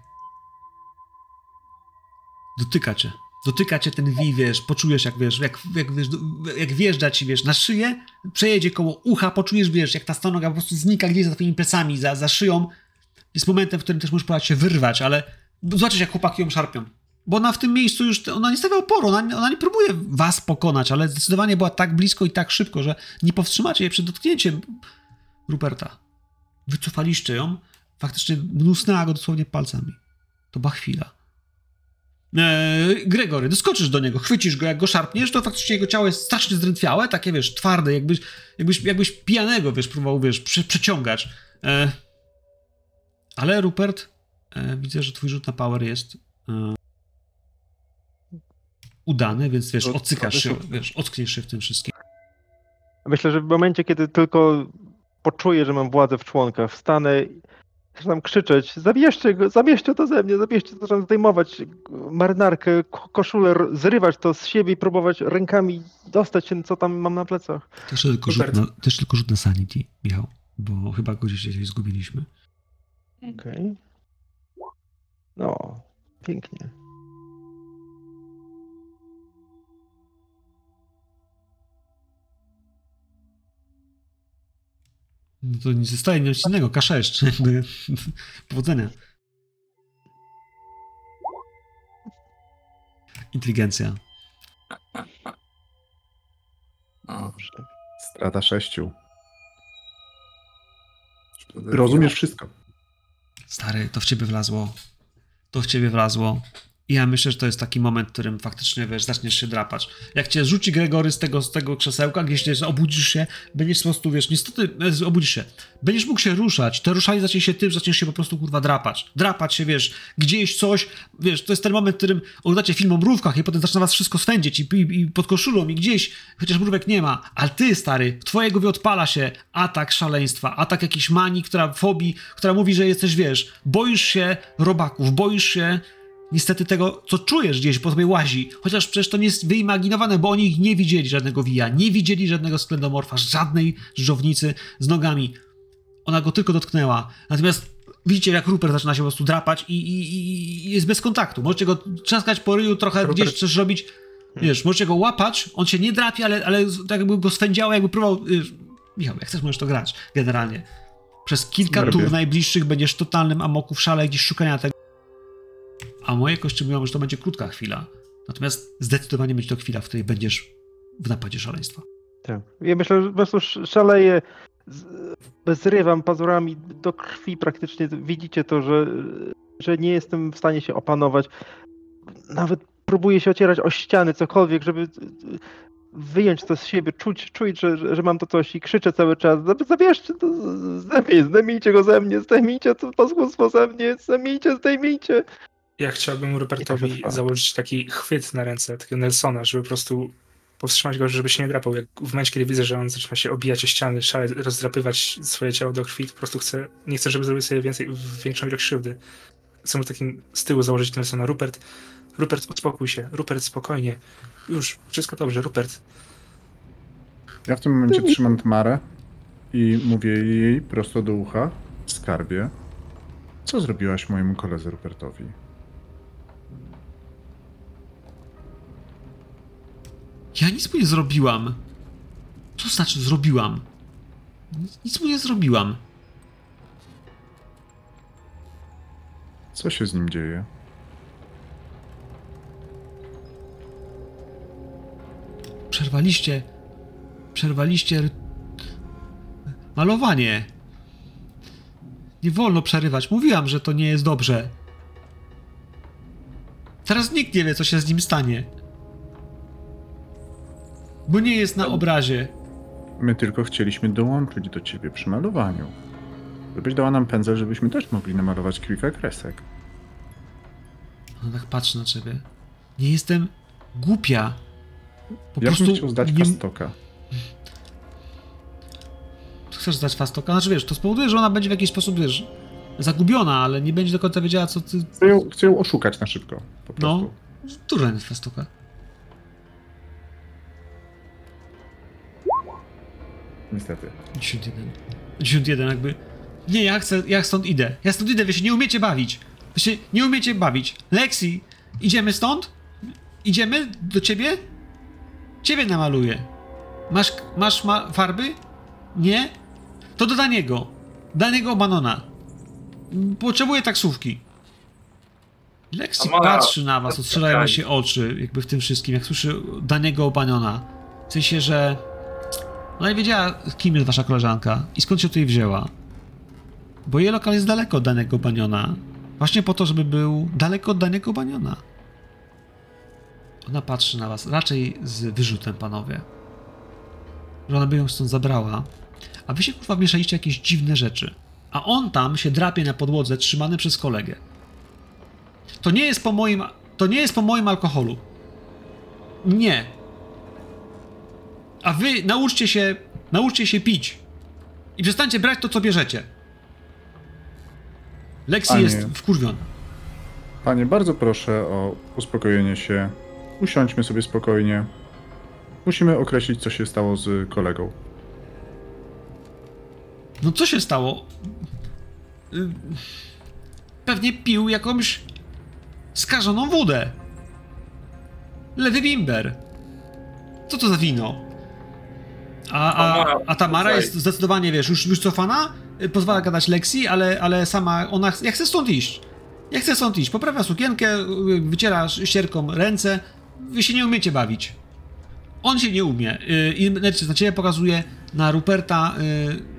Dotyka cię. Dotyka cię ten wi, wiesz, poczujesz jak, wiesz, jak, jak, wiesz, jak wjeżdża ci, wiesz, na szyję, przejedzie koło ucha, poczujesz, wiesz, jak ta stonoga po prostu znika gdzieś za twoimi plecami, za, za szyją. Jest momentem, w którym też możesz próbować się wyrwać, ale zobaczysz, jak chłopaki ją szarpią. Bo ona w tym miejscu już, ona nie stawia oporu, ona, ona nie próbuje was pokonać, ale zdecydowanie była tak blisko i tak szybko, że nie powstrzymacie jej przed dotknięciem Ruperta. Wycofaliście ją, faktycznie mnusnęła go dosłownie palcami. To była chwila. Eee, Gregory, doskoczysz do niego, chwycisz go, jak go szarpniesz, to faktycznie jego ciało jest strasznie zdrętwiałe, takie, wiesz, twarde, jakbyś, jakbyś, jakbyś pijanego, wiesz, próbował, wiesz, prze, przeciągać. Eee, ale Rupert, e, widzę, że twój rzut na power jest e, udany, więc, wiesz, odcykasz się, wiesz, ockniesz się w tym wszystkim. Myślę, że w momencie, kiedy tylko poczuję, że mam władzę w członkach, wstanę zaczynam krzyczeć, zabierzcie go, zabierzcie to ze mnie, zabierzcie, zaczynam zdejmować marynarkę, ko- koszulę, zrywać to z siebie i próbować rękami dostać się, co tam mam na plecach. Też tylko, rzut na, też tylko rzut na sanity, Michał, bo chyba go gdzieś gdzieś zgubiliśmy. Okej. No, pięknie. No to nie zostaje nic innego, K6. jakby. (laughs) Powodzenia. Inteligencja. No, Strata sześciu. Rozumiesz wszystko. Stary, to w ciebie wlazło. To w ciebie wlazło. I ja myślę, że to jest taki moment, w którym faktycznie, wiesz, zaczniesz się drapać. Jak cię rzuci Gregory z tego, z tego krzesełka, gdzieś obudzisz się, będziesz po prostu, wiesz, niestety, obudzisz się. Będziesz mógł się ruszać, to ruszanie zacznie się tym, zaczniesz się po prostu, kurwa, drapać. Drapać się, wiesz, gdzieś coś, wiesz, to jest ten moment, w którym oglądacie film o mrówkach i potem zaczyna was wszystko swędzić i, i, i pod koszulą i gdzieś, chociaż mrówek nie ma, ale ty, stary, w twojej głowie odpala się atak szaleństwa, atak jakiejś manii, która, fobii, która mówi, że jesteś, wiesz, boisz się robaków, boisz się niestety tego, co czujesz gdzieś, po tobie łazi. Chociaż przecież to nie jest wyimaginowane, bo oni nie widzieli żadnego wija, nie widzieli żadnego sklendomorfa, żadnej żownicy z nogami. Ona go tylko dotknęła. Natomiast widzicie, jak Rupert zaczyna się po prostu drapać i, i, i- jest bez kontaktu. Możecie go trzaskać po ryju, trochę Rupert- gdzieś coś robić. Wiesz, możecie go łapać, on się nie drapie, ale, ale tak jakby go swędziało, jakby próbował... Wiesz, Michał, jak chcesz, możesz to grać, generalnie. Przez kilka Robię. tur najbliższych będziesz w totalnym amoku w szale gdzieś szukania tego. A moje kości mówią, że to będzie krótka chwila. Natomiast zdecydowanie będzie to chwila, w której będziesz w napadzie szaleństwa. Tak. Ja myślę, że po prostu sz- szaleję, zrywam pazurami do krwi praktycznie. Widzicie to, że, że nie jestem w stanie się opanować. Nawet próbuję się ocierać o ściany, cokolwiek, żeby wyjąć to z siebie, czuć, czuć że, że, mam to coś i krzyczę cały czas. "Zab- Zabierzcie to, zdejmij, zdejmijcie go ze mnie, zdejmijcie to paskudstwo ze mnie, zdejmijcie, zdejmijcie. Ja chciałbym Rupertowi założyć taki chwyt na ręce, takiego Nelsona, żeby po prostu powstrzymać go, żeby się nie drapał. Jak w momencie, kiedy widzę, że on zaczyna się obijać o ściany, szale, rozdrapywać swoje ciało do krwi, to po prostu chcę, nie chcę, żeby zrobił sobie więcej, większą ilość krzywdy. Chcę mu takim z tyłu założyć Nelsona. Rupert, Rupert, uspokój się. Rupert, spokojnie. Już, wszystko dobrze, Rupert. Ja w tym momencie trzymam Tmarę i mówię jej prosto do ucha, skarbie, co zrobiłaś mojemu koledze Rupertowi? Ja nic mu nie zrobiłam. Co znaczy zrobiłam? Nic, mu nie zrobiłam. Co się z nim dzieje? Przerwaliście. Przerwaliście. Malowanie. Nie wolno przerywać. Mówiłam, że to nie jest dobrze. Teraz nikt nie wie, co się z nim stanie. Bo nie jest na obrazie. My tylko chcieliśmy dołączyć do ciebie przy malowaniu. Żebyś dała nam pędzel, żebyśmy też mogli namalować kilka kresek. On tak patrzy na ciebie. Nie jestem głupia. Po ja prostu bym chciał zdać nie... fastoka. Chcesz zdać fastoka? Znaczy wiesz, to spowoduje, że ona będzie w jakiś sposób, wiesz, zagubiona, ale nie będzie do końca wiedziała, co ty... Chcę ją, chcę ją oszukać na szybko. Po No. prostu. Dużo jest fastoka. Niestety. 91. 91 jakby. Nie, ja chcę, ja stąd idę. Ja stąd idę, wy się nie umiecie bawić. Wy się nie umiecie bawić. Lexi, idziemy stąd? Idziemy do ciebie? Ciebie namaluję. Masz, masz ma farby? Nie? To do Daniego. Daniego Banona. Potrzebuję taksówki. Lexi A ma- patrzy na was, odstrzelają się oczy, jakby w tym wszystkim, jak słyszy Daniego Banona. W sensie, że no i wiedziała, kim jest wasza koleżanka i skąd się tutaj wzięła. Bo jej lokal jest daleko od danego baniona. Właśnie po to, żeby był daleko od danego baniona. Ona patrzy na was, raczej z wyrzutem, panowie. Że ona by ją stąd zabrała. A wy się kurwa mieszaliście jakieś dziwne rzeczy. A on tam się drapie na podłodze, trzymany przez kolegę. To nie jest po moim. To nie jest po moim alkoholu. Nie. A wy nauczcie się, nauczcie się pić. I przestańcie brać to, co bierzecie. Lexi Panie. jest wkurwiona. Panie, bardzo proszę o uspokojenie się. Usiądźmy sobie spokojnie. Musimy określić, co się stało z kolegą. No co się stało? Y, Pewnie pił jakąś skażoną wódę. Lewy bimber. Co to za wino? A, a, a Tamara jest zdecydowanie, wiesz, już wycofana, y, pozwala gadać Lexi, ale, ale sama ona, ja chcę stąd iść. Ja chcę stąd iść. Poprawia sukienkę, y, wyciera ścierką ręce. Wy się nie umiecie bawić. On się nie umie. Y, I znaczy, na ciebie pokazuje, na Ruperta. y,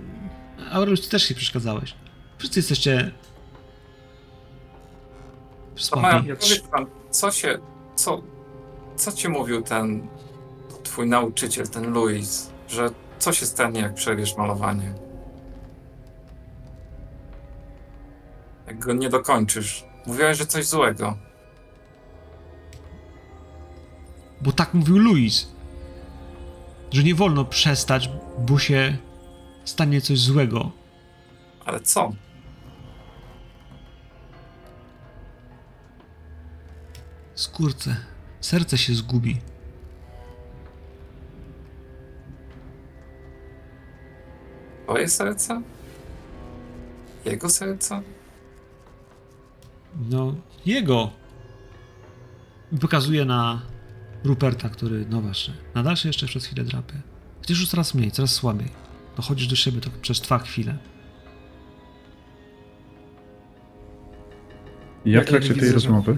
Aurelius, ty też się przeszkadzałeś. Wszyscy jesteście... Tamara, powiedz nam, co się, co, co ci mówił ten twój nauczyciel, ten Louis, że co się stanie, jak przerwiesz malowanie? Jak go nie dokończysz. Mówiłeś, że coś złego. Bo tak mówił Louis. Że nie wolno przestać, bo się stanie coś złego. Ale co? Skórce. Serce się zgubi. Twoje serce? Jego serce? No, jego. Pokazuje na Ruperta, który, no właśnie, nadal się jeszcze przez chwilę drapie. Chociaż już coraz mniej, coraz słabiej. Dochodzisz do siebie to przez trwa chwilę. I ja w Ja trakcie tej widzę, że- rozmowy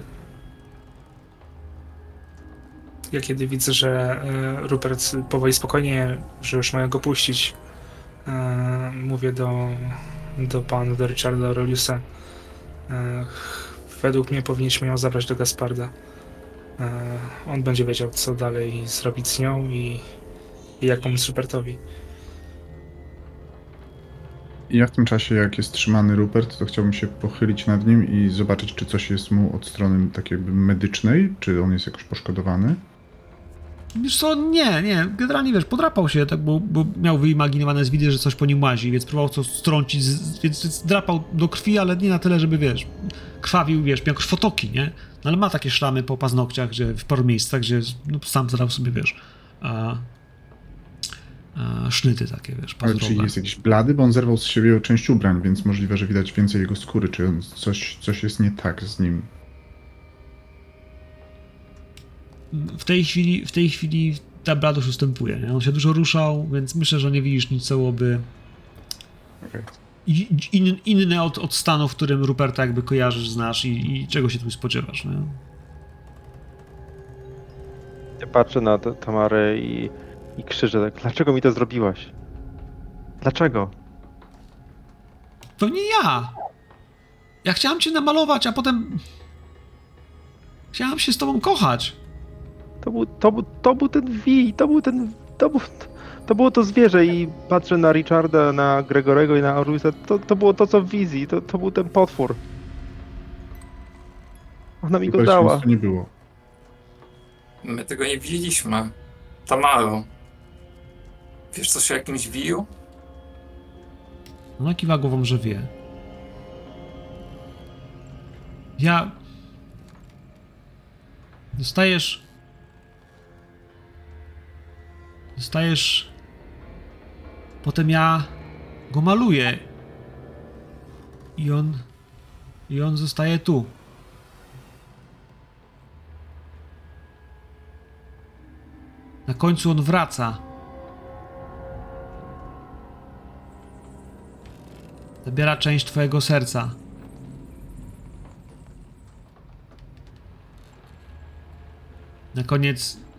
Ja kiedy widzę, że e, Rupert powoli spokojnie, że już mają go puścić, e, mówię do, do pana, do Richarda Aureliusa. E, według mnie powinniśmy ją zabrać do Gasparda. E, on będzie wiedział, co dalej zrobić z nią i, i jak pomóc Rupertowi. Ja w tym czasie, jak jest trzymany Rupert, to chciałbym się pochylić nad nim i zobaczyć, czy coś jest mu od strony takiej medycznej, czy on jest jakoś poszkodowany. Wiesz co, nie, nie, generalnie wiesz, podrapał się, tak, bo, bo miał wyimaginowane z widy, że coś po nim łazi, więc próbował coś strącić, więc drapał do krwi, ale nie na tyle, żeby, wiesz, krwawił, wiesz, miał krwotoki, nie? No ale ma takie szramy po paznokciach, że w paru miejscach, gdzie no, sam zadał sobie, wiesz, a, a, sznyty takie, wiesz, Ale czy pazurowe. jest jakiś blady, bo on zerwał z siebie część ubrań, więc możliwe, że widać więcej jego skóry, czy coś, coś jest nie tak z nim. W tej chwili, w tej chwili ta bladość ustępuje, nie? On się dużo ruszał, więc myślę, że nie widzisz nic, co byłoby in, inne od, od stanu, w którym Ruperta jakby kojarzysz, znasz i, i czego się tu spodziewasz, nie? Ja patrzę na Tamarę i, i krzyczę tak, dlaczego mi to zrobiłaś? Dlaczego? To nie ja! Ja chciałam cię namalować, a potem... Chciałam się z tobą kochać. To był, to był, to był ten Wi, to był ten, to, był, to było to zwierzę i patrzę na Richarda, na Gregorego i na Aureliusa, to, to było to co w wizji, to, to był ten potwór. Ona mi go mi, dała. nie było. My tego nie widzieliśmy. Tamaro. Wiesz coś o jakimś wiju? Ona kiwa głową, że wie. Ja... Dostajesz... Dostajesz... Potem ja go maluję. I on... I on zostaje tu. Na końcu on wraca. Zabiera część twojego serca. Na koniec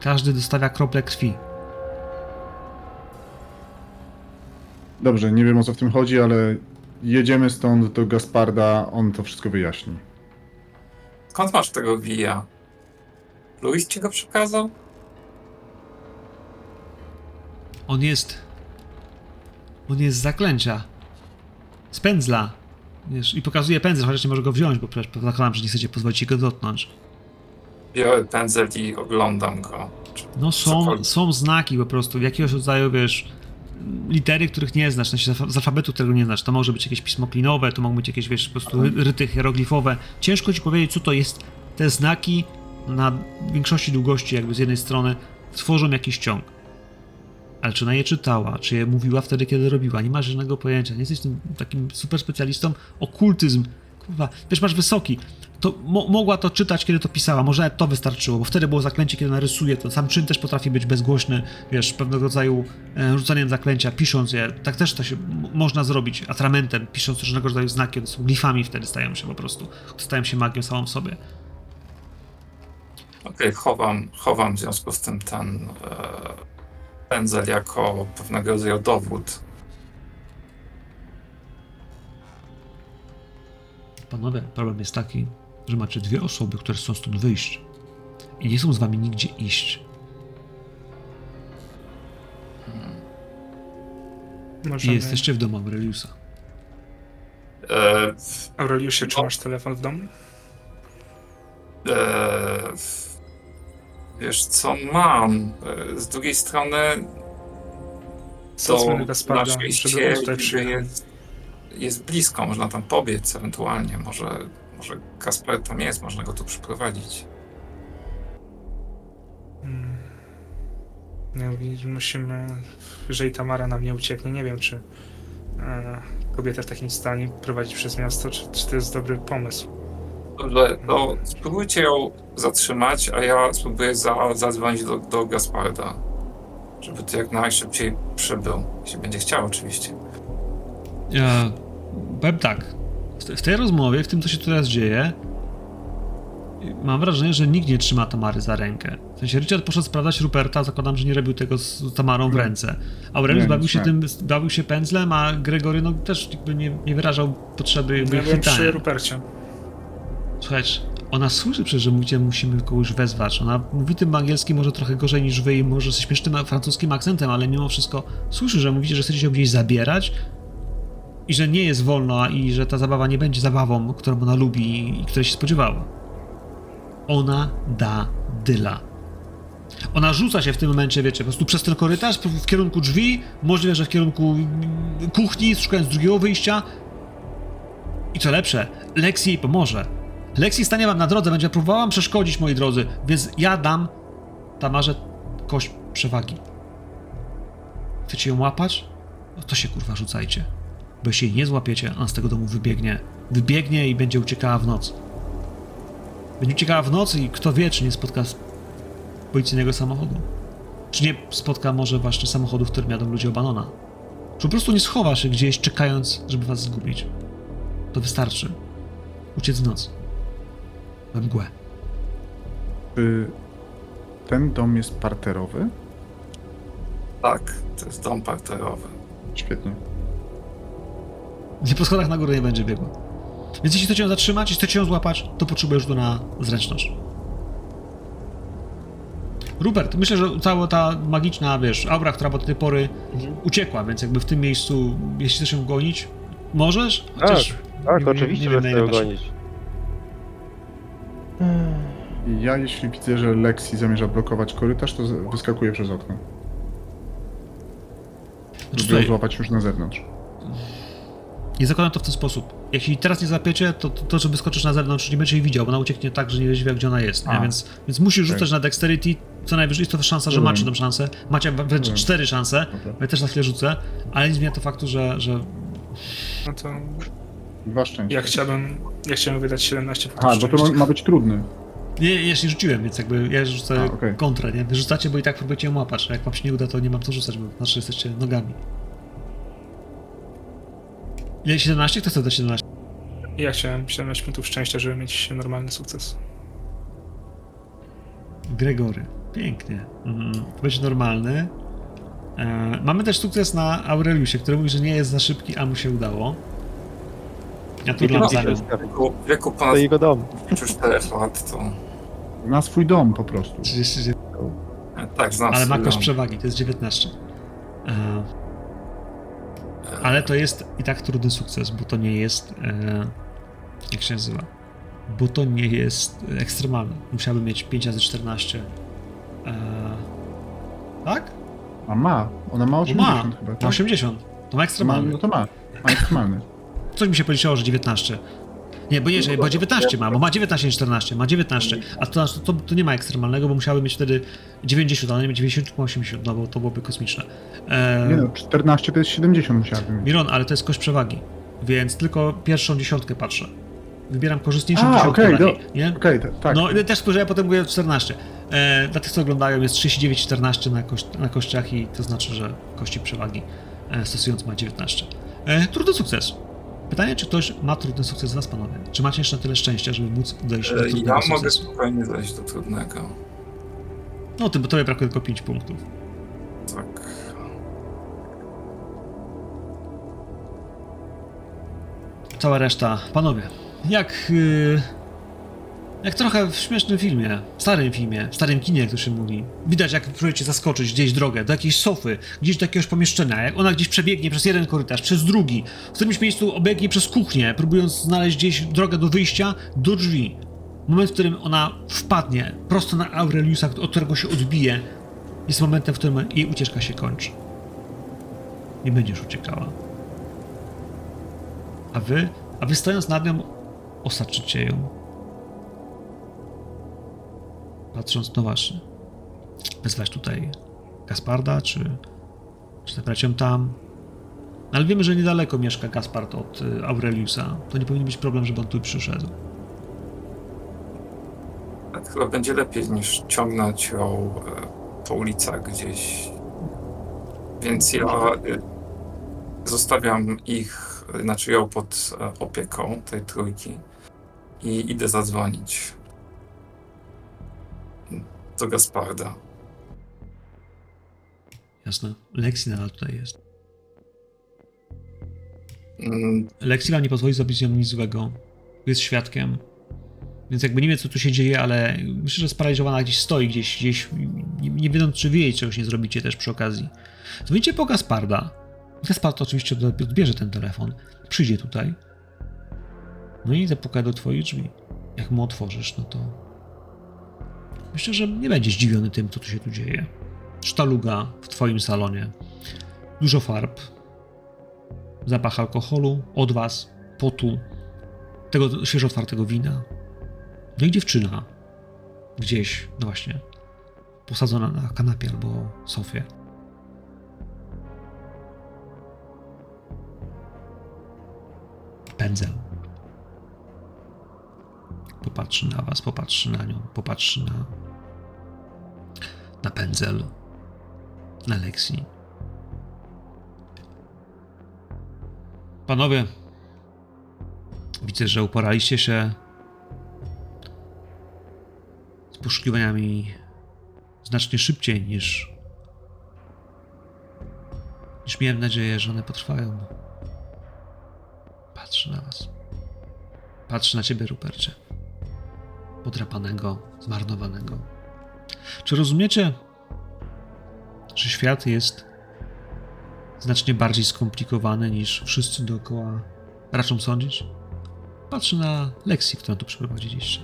każdy dostawia kroplę krwi. Dobrze, nie wiem o co w tym chodzi, ale jedziemy stąd do Gasparda, on to wszystko wyjaśni. Skąd masz tego wija? Louis ci go przekazał? On jest. On jest z zaklęcia. Z pędzla. Wiesz, I pokazuje pędzel, chociaż nie może go wziąć, bo przecież zakładam, że nie chcecie pozwolić ci go dotknąć. Biorę pędzel i oglądam go. No są, są znaki po prostu, jakiegoś rodzaju, wiesz, litery, których nie znasz, sensie z alfa- z alfabetu, którego nie znasz. To może być jakieś pismo klinowe, to mogą być jakieś, wiesz, po prostu ry- ryty hieroglifowe. Ciężko ci powiedzieć, co to jest. Te znaki na większości długości, jakby z jednej strony, tworzą jakiś ciąg. Ale czy ona je czytała, czy je mówiła wtedy, kiedy robiła, nie masz żadnego pojęcia. Nie jesteś tym takim super specjalistą. Okultyzm kurwa, wiesz, masz wysoki. To mo mogła to czytać, kiedy to pisała, może to wystarczyło, bo wtedy było zaklęcie, kiedy narysuje, to sam czyn też potrafi być bezgłośny, wiesz, pewnego rodzaju e, rzucaniem zaklęcia, pisząc je, tak też to się można zrobić, atramentem, pisząc różnego rodzaju znaki, one są glifami wtedy stają się po prostu, stają się magią samą w sobie. Okej, chowam, chowam w związku z tym ten e, pędzel jako pewnego rodzaju dowód. Panowie, problem jest taki, że macie dwie osoby, które chcą stąd wyjść i nie chcą z wami nigdzie iść. I Możemy... jesteście w domu Aureliusa. E, Aureliusie, czy No. masz telefon w domu? e, wiesz co, mam. E, z drugiej strony tutaj siedziby przyjechał. jest, jest blisko, można tam pobiec ewentualnie. Może, może Kasper tam jest, można go tu przyprowadzić. No, musimy, jeżeli Tamara nam nie ucieknie, nie wiem, czy e, kobieta w takim stanie prowadzić przez miasto, czy, czy to jest dobry pomysł. Dobrze, to spróbujcie ją zatrzymać, a ja spróbuję za, zadzwonić do, do Gasparda, żeby to jak najszybciej przybył, jeśli będzie chciał oczywiście. Ja powiem tak. W, te, w tej rozmowie, w tym, co się teraz dzieje, mam wrażenie, że nikt nie trzyma Tamary za rękę. W sensie Richard poszedł sprawdzać Ruperta, zakładam, że nie robił tego z Tamarą w ręce. Aurelius Nie, bawił się tym, bawił się pędzlem, a Gregory no, też jakby nie, nie wyrażał potrzeby jakby Ja byłem przy chwytania. Rupercie. Słuchajcie, ona słyszy przecież, że mówicie, musimy kogoś wezwać. Ona mówi tym angielskim może trochę gorzej niż wy i może ze śmiesznym francuskim akcentem, ale mimo wszystko słyszy, że mówicie, że chcecie się gdzieś zabierać i że nie jest wolno i że ta zabawa nie będzie zabawą, którą ona lubi i której się spodziewała. Ona da dyla. Ona rzuca się w tym momencie, wiecie, po prostu przez ten korytarz w kierunku drzwi, możliwe, że w kierunku kuchni, szukając drugiego wyjścia. I co lepsze, Lexi jej pomoże. Lexi stanie wam na drodze, będzie próbowała przeszkodzić, moi drodzy, więc ja dam Tamarze kość przewagi. Chcecie ją łapać? No to się kurwa rzucajcie. Bo jeśli jej nie złapiecie, ona z tego domu wybiegnie. Wybiegnie i będzie uciekała w noc. Będzie uciekała w noc i kto wie, czy nie spotka policyjnego samochodu. Czy nie spotka może właśnie samochodu, w którym jadą ludzie Obanona. Czy po prostu nie schowa się gdzieś, czekając, żeby was zgubić. To wystarczy. Uciec w noc. We mgłę. Czy ten dom jest parterowy? Tak, to jest dom parterowy. Świetnie. Nie po schodach na górę nie będzie biegła. Więc jeśli chcecie ją zatrzymać, jeśli chcecie ją złapać, to potrzebujesz tu na zręczność. Rupert, myślę, że cała ta magiczna, wiesz, aura, która do tej pory uciekła, więc jakby w tym miejscu, jeśli chcesz ją gonić, możesz, chociaż Tak, nie- oczywiście, nie że wiem, na chcę ją gonić. I ja, jeśli widzę, że Lexi zamierza blokować korytarz, to wyskakuję przez okno. Znaczy Żeby ją tutaj, złapać już na zewnątrz. Nie zakładam to w ten sposób. Jeśli teraz nie zapiecie, to, to, to że wyskoczysz na zewnątrz, nie będzie jej widział, bo ona ucieknie tak, że nie będzie wiedział, gdzie ona jest? A. Więc, więc musisz Okej. rzucać na dexterity, co najwyżej jest to szansa, że Rozumiem. macie tą szansę. Macie wręcz Rozumiem. cztery szanse, Dobra. ja też za chwilę rzucę, ale nie zmienia to faktu, że, że No to Dwa szczęścia. ja chciałbym, ja chciałbym wydać 17 Aha, bo to ma, ma być trudny. Nie, ja jeszcze nie rzuciłem, więc jakby ja rzucę A, okej. kontrę, nie? Wy rzucacie, bo i tak próbujecie ją łapać, a jak wam się nie uda, to nie mam co rzucać, bo znaczy jesteście nogami. Ile? 17? Kto chce dać 17? Ja chciałem 17 punktów szczęścia, żeby mieć normalny sukces. Gregory. Pięknie. Mhm. To będzie normalny. E, mamy też sukces na Aureliusie, który mówi, że nie jest za szybki, a mu się udało. Ja tu dla to zamian. W wieku, w wieku ponad To jego dom. 4 lat to... Na swój dom po prostu. 39. e, Tak, znam Ale ma kość dom. przewagi, to jest 19. E, ale to jest i tak trudny sukces, bo to nie jest. E, jak się nazywa? Bo to nie jest ekstremalne. Musiałby mieć 5 razy 14. E, tak? A ma. Ona ma Bo 80 ma. chyba. Tak? 80. To ma ma, ekstremalny. no to ma. Ma ekstremalny. Coś mi się policzyło, że 19. Nie, bo nie, że- bo 19 ma, bo ma 19, nie 14, ma 19. A to, to, to nie ma ekstremalnego, bo musiały mieć wtedy 90, ale nie 90, tylko 80, no bo to byłoby kosmiczne. E, Nie no, 14 to jest 70 musiałbym mieć. Miron, ale to jest kość przewagi, więc tylko pierwszą dziesiątkę patrzę. Wybieram korzystniejszą A, dziesiątkę niej, do- nie? Okej, ta- tak. No, też spojrzałem, potem mówię 14. E, dla tych, co oglądają, jest 39-14 na, kość, na kościach i to znaczy, że kości przewagi e, stosując ma 19. E, trudny sukces. Pytanie, czy ktoś ma trudny sukces z was, panowie? Czy macie jeszcze na tyle szczęścia, żeby móc dojść do E, trudnego Ja mogę spokojnie zejść do trudnego. No, tym, bo tobie brakuje tylko 5 punktów. Tak. Cała reszta. Panowie, jak... Yy, jak trochę w śmiesznym filmie, w starym filmie, w starym kinie, jak to się mówi. Widać, jak próbujecie zaskoczyć gdzieś drogę, do jakiejś sofy, gdzieś do jakiegoś pomieszczenia, jak ona gdzieś przebiegnie przez jeden korytarz, przez drugi, w którymś miejscu obiegnie przez kuchnię, próbując znaleźć gdzieś drogę do wyjścia, do drzwi. Moment, w którym ona wpadnie prosto na Aureliusa, od którego się odbije, jest momentem, w którym jej ucieczka się kończy. Nie będziesz uciekała. A wy, a wy stojąc nad nią, osaczycie ją. Patrząc, no właśnie, wezwać tutaj Gasparda, czy, czy zabrać ją tam. Ale wiemy, że niedaleko mieszka Gaspard od y, Aureliusa. To nie powinien być problem, żeby on tu przyszedł. Tak chyba będzie lepiej niż ciągnąć ją e, po ulicach gdzieś. Więc ja e, zostawiam ich, znaczy ją pod e, opieką tej trójki i idę zadzwonić do Gasparda. Jasne. Lexi nadal tutaj jest. Mm, nie pozwoli zrobić nią nic złego. Jest świadkiem. Więc jakby nie wie, co tu się dzieje, ale myślę, że sparaliżowana gdzieś stoi, gdzieś, gdzieś nie, nie wiedząc, czy wy jej czegoś nie zrobicie też przy okazji. Dzwonicie po Gasparda. Gaspard oczywiście odbierze ten telefon. Przyjdzie tutaj. No i zapuka do twoich drzwi. Jak mu otworzysz, no to... Myślę, że nie będzie zdziwiony tym, co tu się tu dzieje. Sztaluga w twoim salonie. Dużo farb, zapach alkoholu od was, potu, tego świeżo otwartego wina. No i dziewczyna gdzieś, no właśnie, posadzona na kanapie albo sofie. Pędzel. Popatrzy na was, popatrzy na nią, popatrzy na na pędzel, na Lexi. Panowie, widzę, że uporaliście się z poszukiwaniami znacznie szybciej niż niż miałem nadzieję, że one potrwają. Patrzę na was. Patrzę na ciebie, Rupercie. Podrapanego, zmarnowanego. Czy rozumiecie, że świat jest znacznie bardziej skomplikowany niż wszyscy dookoła raczą sądzić? Patrzę na lekcję, którą tu przeprowadziliście.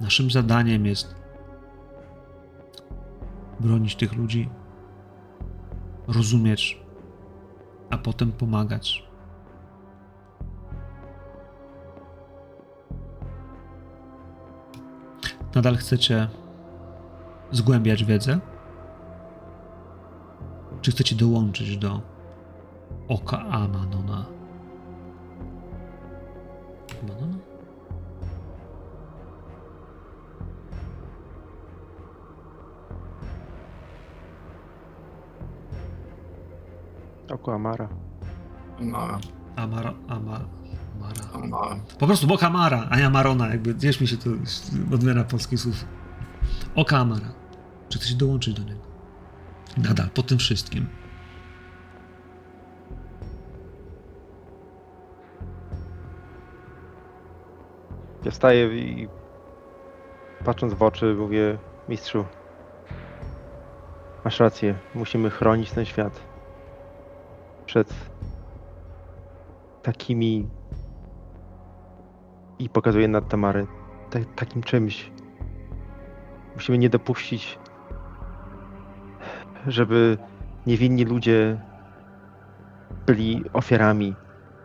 Naszym zadaniem jest bronić tych ludzi, rozumieć, a potem pomagać. Nadal chcecie zgłębiać wiedzę? Czy chcecie dołączyć do oka Amanona? Amanona? Oko Amara. no, Amara, Amara, Amara. Po prostu Boka Amara, a nie Amarona, jakby wiesz mi się to odmiana polskich słów. Oka Amara. Czy chcecie dołączyć do niego? Nadal, po tym wszystkim. Ja wstaję i patrząc w oczy mówię, mistrzu, masz rację, musimy chronić ten świat przed takimi i pokazuję na Tamary, ta, takim czymś. Musimy nie dopuścić, żeby niewinni ludzie byli ofiarami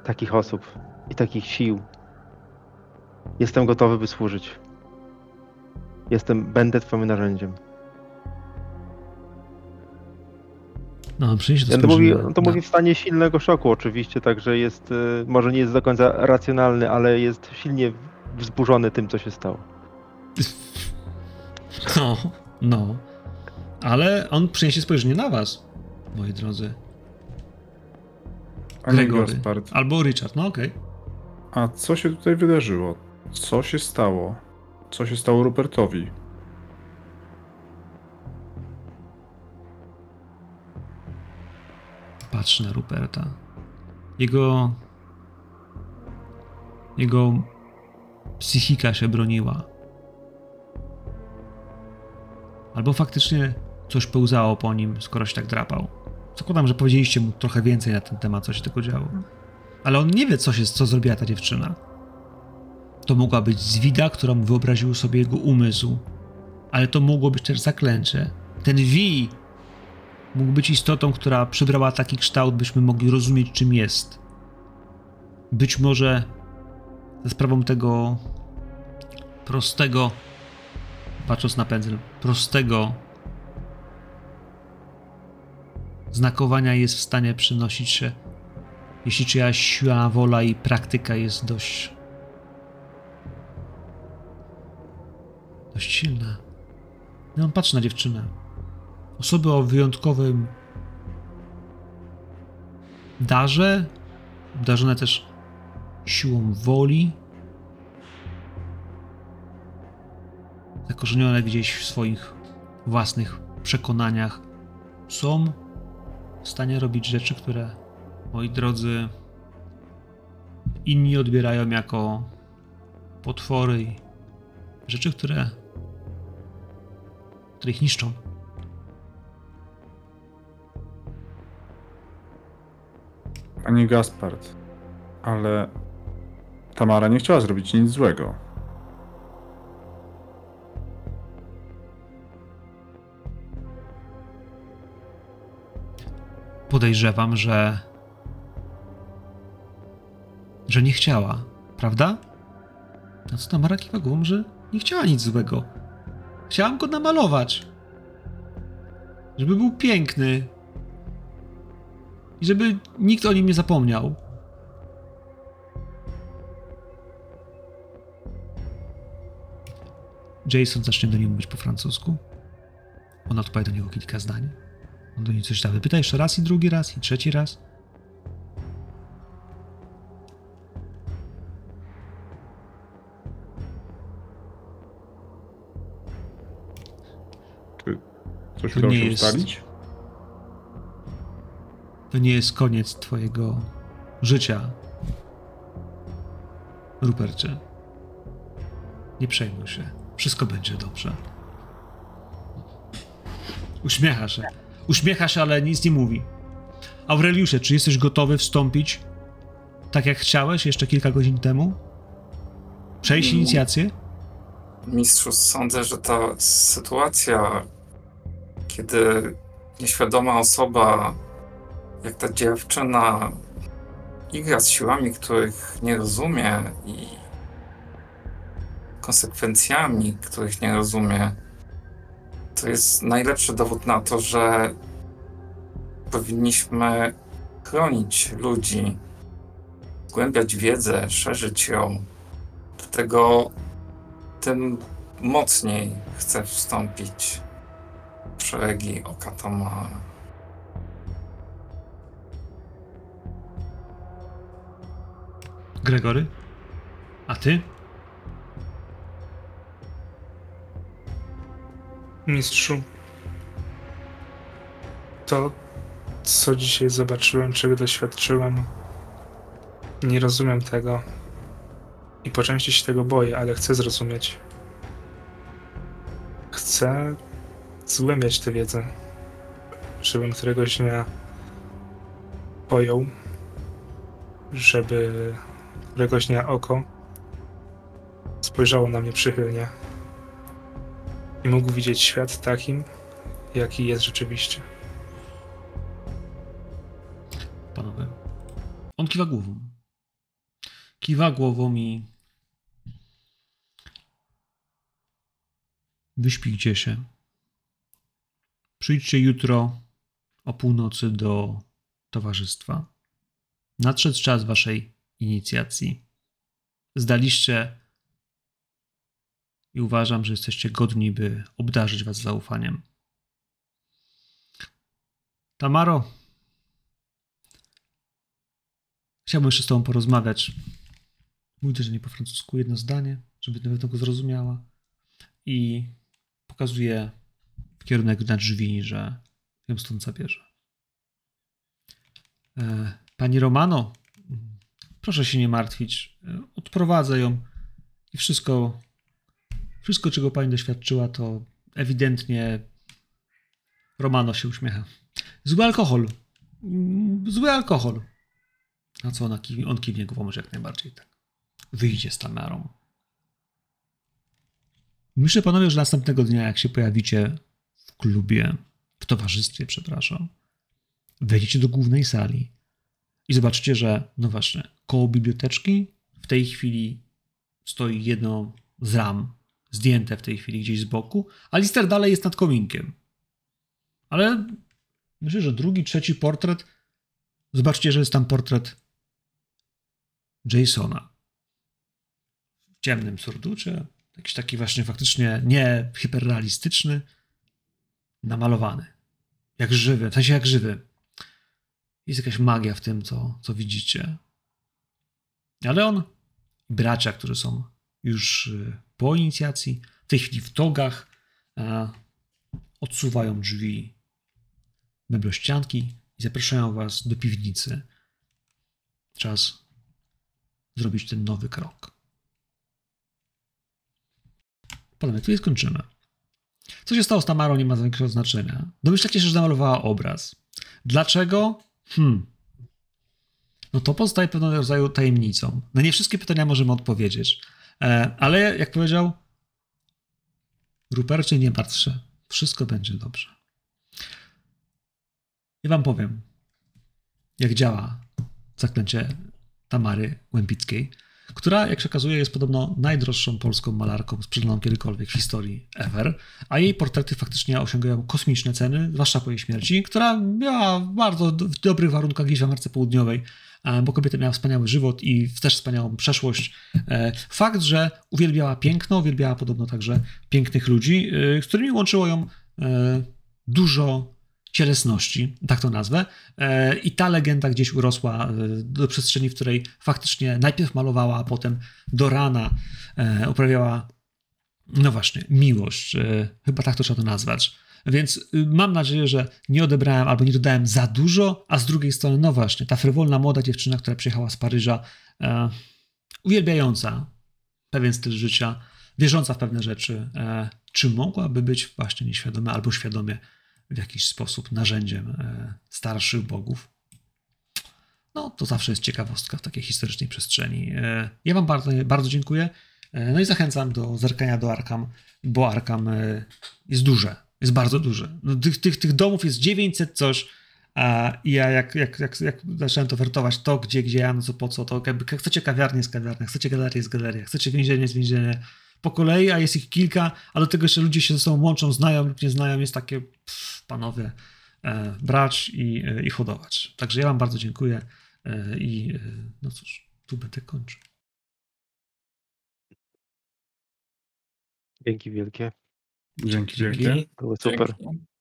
takich osób i takich sił. Jestem gotowy, by służyć. Jestem, będę twoim narzędziem. No, przyniesie to to mówi, to mówi w stanie silnego szoku oczywiście, także jest, y, może nie jest do końca racjonalny, ale jest silnie wzburzony tym, co się stało. (laughs) No, no. Ale on przyniesie spojrzenie na was, moi drodzy. Panie Gregory. Albo Richard, no okej. a co się tutaj wydarzyło? Co się stało? Co się stało Rupertowi? Patrz na Ruperta. Jego. Jego psychika się broniła. Albo faktycznie coś pełzało po nim, skoro się tak drapał. Zakładam, że powiedzieliście mu trochę więcej na ten temat, co się tylko działo. Ale on nie wie, co, się, co zrobiła ta dziewczyna. To mogła być zwida, którą wyobraził sobie jego umysł. Ale to mogło być też zaklęcie. Ten Wi mógł być istotą, która przybrała taki kształt, byśmy mogli rozumieć, czym jest. Być może za sprawą tego prostego, patrząc na pędzel, prostego znakowania jest w stanie przynosić się, jeśli czyjaś siła, wola i praktyka jest dość dość silna. No on patrzy na dziewczynę. Osoby o wyjątkowym darze, obdarzone też siłą woli, zakorzenione gdzieś w swoich własnych przekonaniach, są w stanie robić rzeczy, które, moi drodzy, inni odbierają jako potwory i rzeczy, które, które ich niszczą. Panie Gaspard, ale Tamara nie chciała zrobić nic złego. podejrzewam, że. że nie chciała, prawda? No co Tamara kiwa głową, że nie chciała nic złego. Chciałam go namalować. Żeby był piękny. I żeby nikt o nim nie zapomniał. Jason zacznie do niej mówić po francusku. Ona odpowie do niego kilka zdań. On do niej coś da. Wypyta jeszcze raz i drugi raz i trzeci raz. Czy coś udało nie się ustalić? To nie jest koniec twojego życia, Rupercie. Nie przejmuj się. Wszystko będzie dobrze. Uśmiecha się. Uśmiecha się, ale nic nie mówi. Aureliusze, czy jesteś gotowy wstąpić tak jak chciałeś jeszcze kilka godzin temu? Przejść Mm. inicjację? Mistrzu, sądzę, że ta sytuacja, kiedy nieświadoma osoba, jak ta dziewczyna, igra z siłami, których nie rozumie i konsekwencjami, których nie rozumie, to jest najlepszy dowód na to, że powinniśmy chronić ludzi, zgłębiać wiedzę, szerzyć ją. Dlatego tym mocniej chcę wstąpić w szeregi Okatama. Gregory? A ty? Mistrzu, to, co dzisiaj zobaczyłem, czego doświadczyłem, nie rozumiem tego. I po części się tego boję, ale chcę zrozumieć. Chcę zgłębiać tę wiedzę, żebym któregoś dnia pojął, żeby któregoś dnia oko spojrzało na mnie przychylnie i mógł widzieć świat takim, jaki jest rzeczywiście. panowie. On kiwa głową. Kiwa głową i wyśpijcie się. Przyjdźcie jutro o północy do towarzystwa. Nadszedł czas waszej inicjacji. Zdaliście i uważam, że jesteście godni, by obdarzyć was zaufaniem. Tamaro, chciałbym jeszcze z tobą porozmawiać. Mówię, że nie po francusku, jedno zdanie, żeby na pewno go zrozumiała. I pokazuje w kierunek na drzwi, że ją stąd zabierze. E, Pani Romano, proszę się nie martwić. Odprowadzę ją i wszystko, wszystko, czego pani doświadczyła, to ewidentnie Romano się uśmiecha. Zły alkohol. Zły alkohol. Na co ona, on kiwnie głową, że jak najbardziej tak. Wyjdzie z Tamarą. Myślę, panowie, że następnego dnia, jak się pojawicie w klubie, w towarzystwie, przepraszam, wejdziecie do głównej sali i zobaczycie, że, no właśnie, koło biblioteczki w tej chwili stoi jedno z ram, zdjęte w tej chwili gdzieś z boku, a lister dalej jest nad kominkiem. Ale myślę, że drugi, trzeci portret, zobaczcie, że jest tam portret Jasona. W ciemnym surducie, jakiś taki właśnie faktycznie nie hiperrealistyczny, namalowany. Jak żywy, w sensie jak żywy. Jest jakaś magia w tym, co, co widzicie. Ale on bracia, którzy są już y, po inicjacji, w tej chwili w togach, odsuwają drzwi meblościanki i zapraszają was do piwnicy. Czas zrobić ten nowy krok. Panowie, tu jest kończymy. Co się stało z Tamarą nie ma większego znaczenia. Domyślacie się, że namalowała obraz. Dlaczego? Hmm. No to pozostaje pewnego rodzaju tajemnicą. Na nie wszystkie pytania możemy odpowiedzieć. E, ale jak powiedział Rupercie, nie martw się. Wszystko będzie dobrze. I wam powiem, jak działa zaklęcie Tamary Łępickiej, która, jak się okazuje, jest podobno najdroższą polską malarką sprzedaną kiedykolwiek w historii ever, a jej portrety faktycznie osiągają kosmiczne ceny, zwłaszcza po jej śmierci, która miała bardzo w dobrych warunkach gdzieś w Ameryce Południowej, bo kobieta miała wspaniały żywot i też wspaniałą przeszłość. E, Fakt, że uwielbiała piękno, uwielbiała podobno także pięknych ludzi, e, z którymi łączyło ją e, dużo cielesności, tak to nazwę. E, I ta legenda gdzieś urosła e, do przestrzeni, w której faktycznie najpierw malowała, a potem do rana e, uprawiała, no właśnie, miłość. E, Chyba tak to trzeba to nazwać. Więc y, mam nadzieję, że nie odebrałem albo nie dodałem za dużo, a z drugiej strony, no właśnie, ta frywolna młoda dziewczyna, która przyjechała z Paryża, e, uwielbiająca pewien styl życia, wierząca w pewne rzeczy, e, czy mogłaby być właśnie nieświadome albo świadomie w jakiś sposób narzędziem e, starszych bogów. No, to zawsze jest ciekawostka w takiej historycznej przestrzeni. E, Ja Wam bardzo, bardzo dziękuję. E, No i zachęcam do zerkania do Arkam, bo Arkam e, jest duże, jest bardzo duże. No, tych, tych, tych domów jest 900 coś. A ja jak, jak, jak, jak zacząłem to wertować, to gdzie, gdzie ja, no co po co, to jakby jak chcecie kawiarnię jest kawiarnia, chcecie galerię jest galeria, chcecie więzienie jest więzienie, po kolei, a jest ich kilka, a do tego jeszcze ludzie się ze sobą łączą, znają lub nie znają, jest takie pff, panowie e, brać i, e, i hodować. Także ja wam bardzo dziękuję e, i e, no cóż, tu będę kończył. Dzięki wielkie. Dzięki, Dzięki. dzięki. Było super. Dzięki.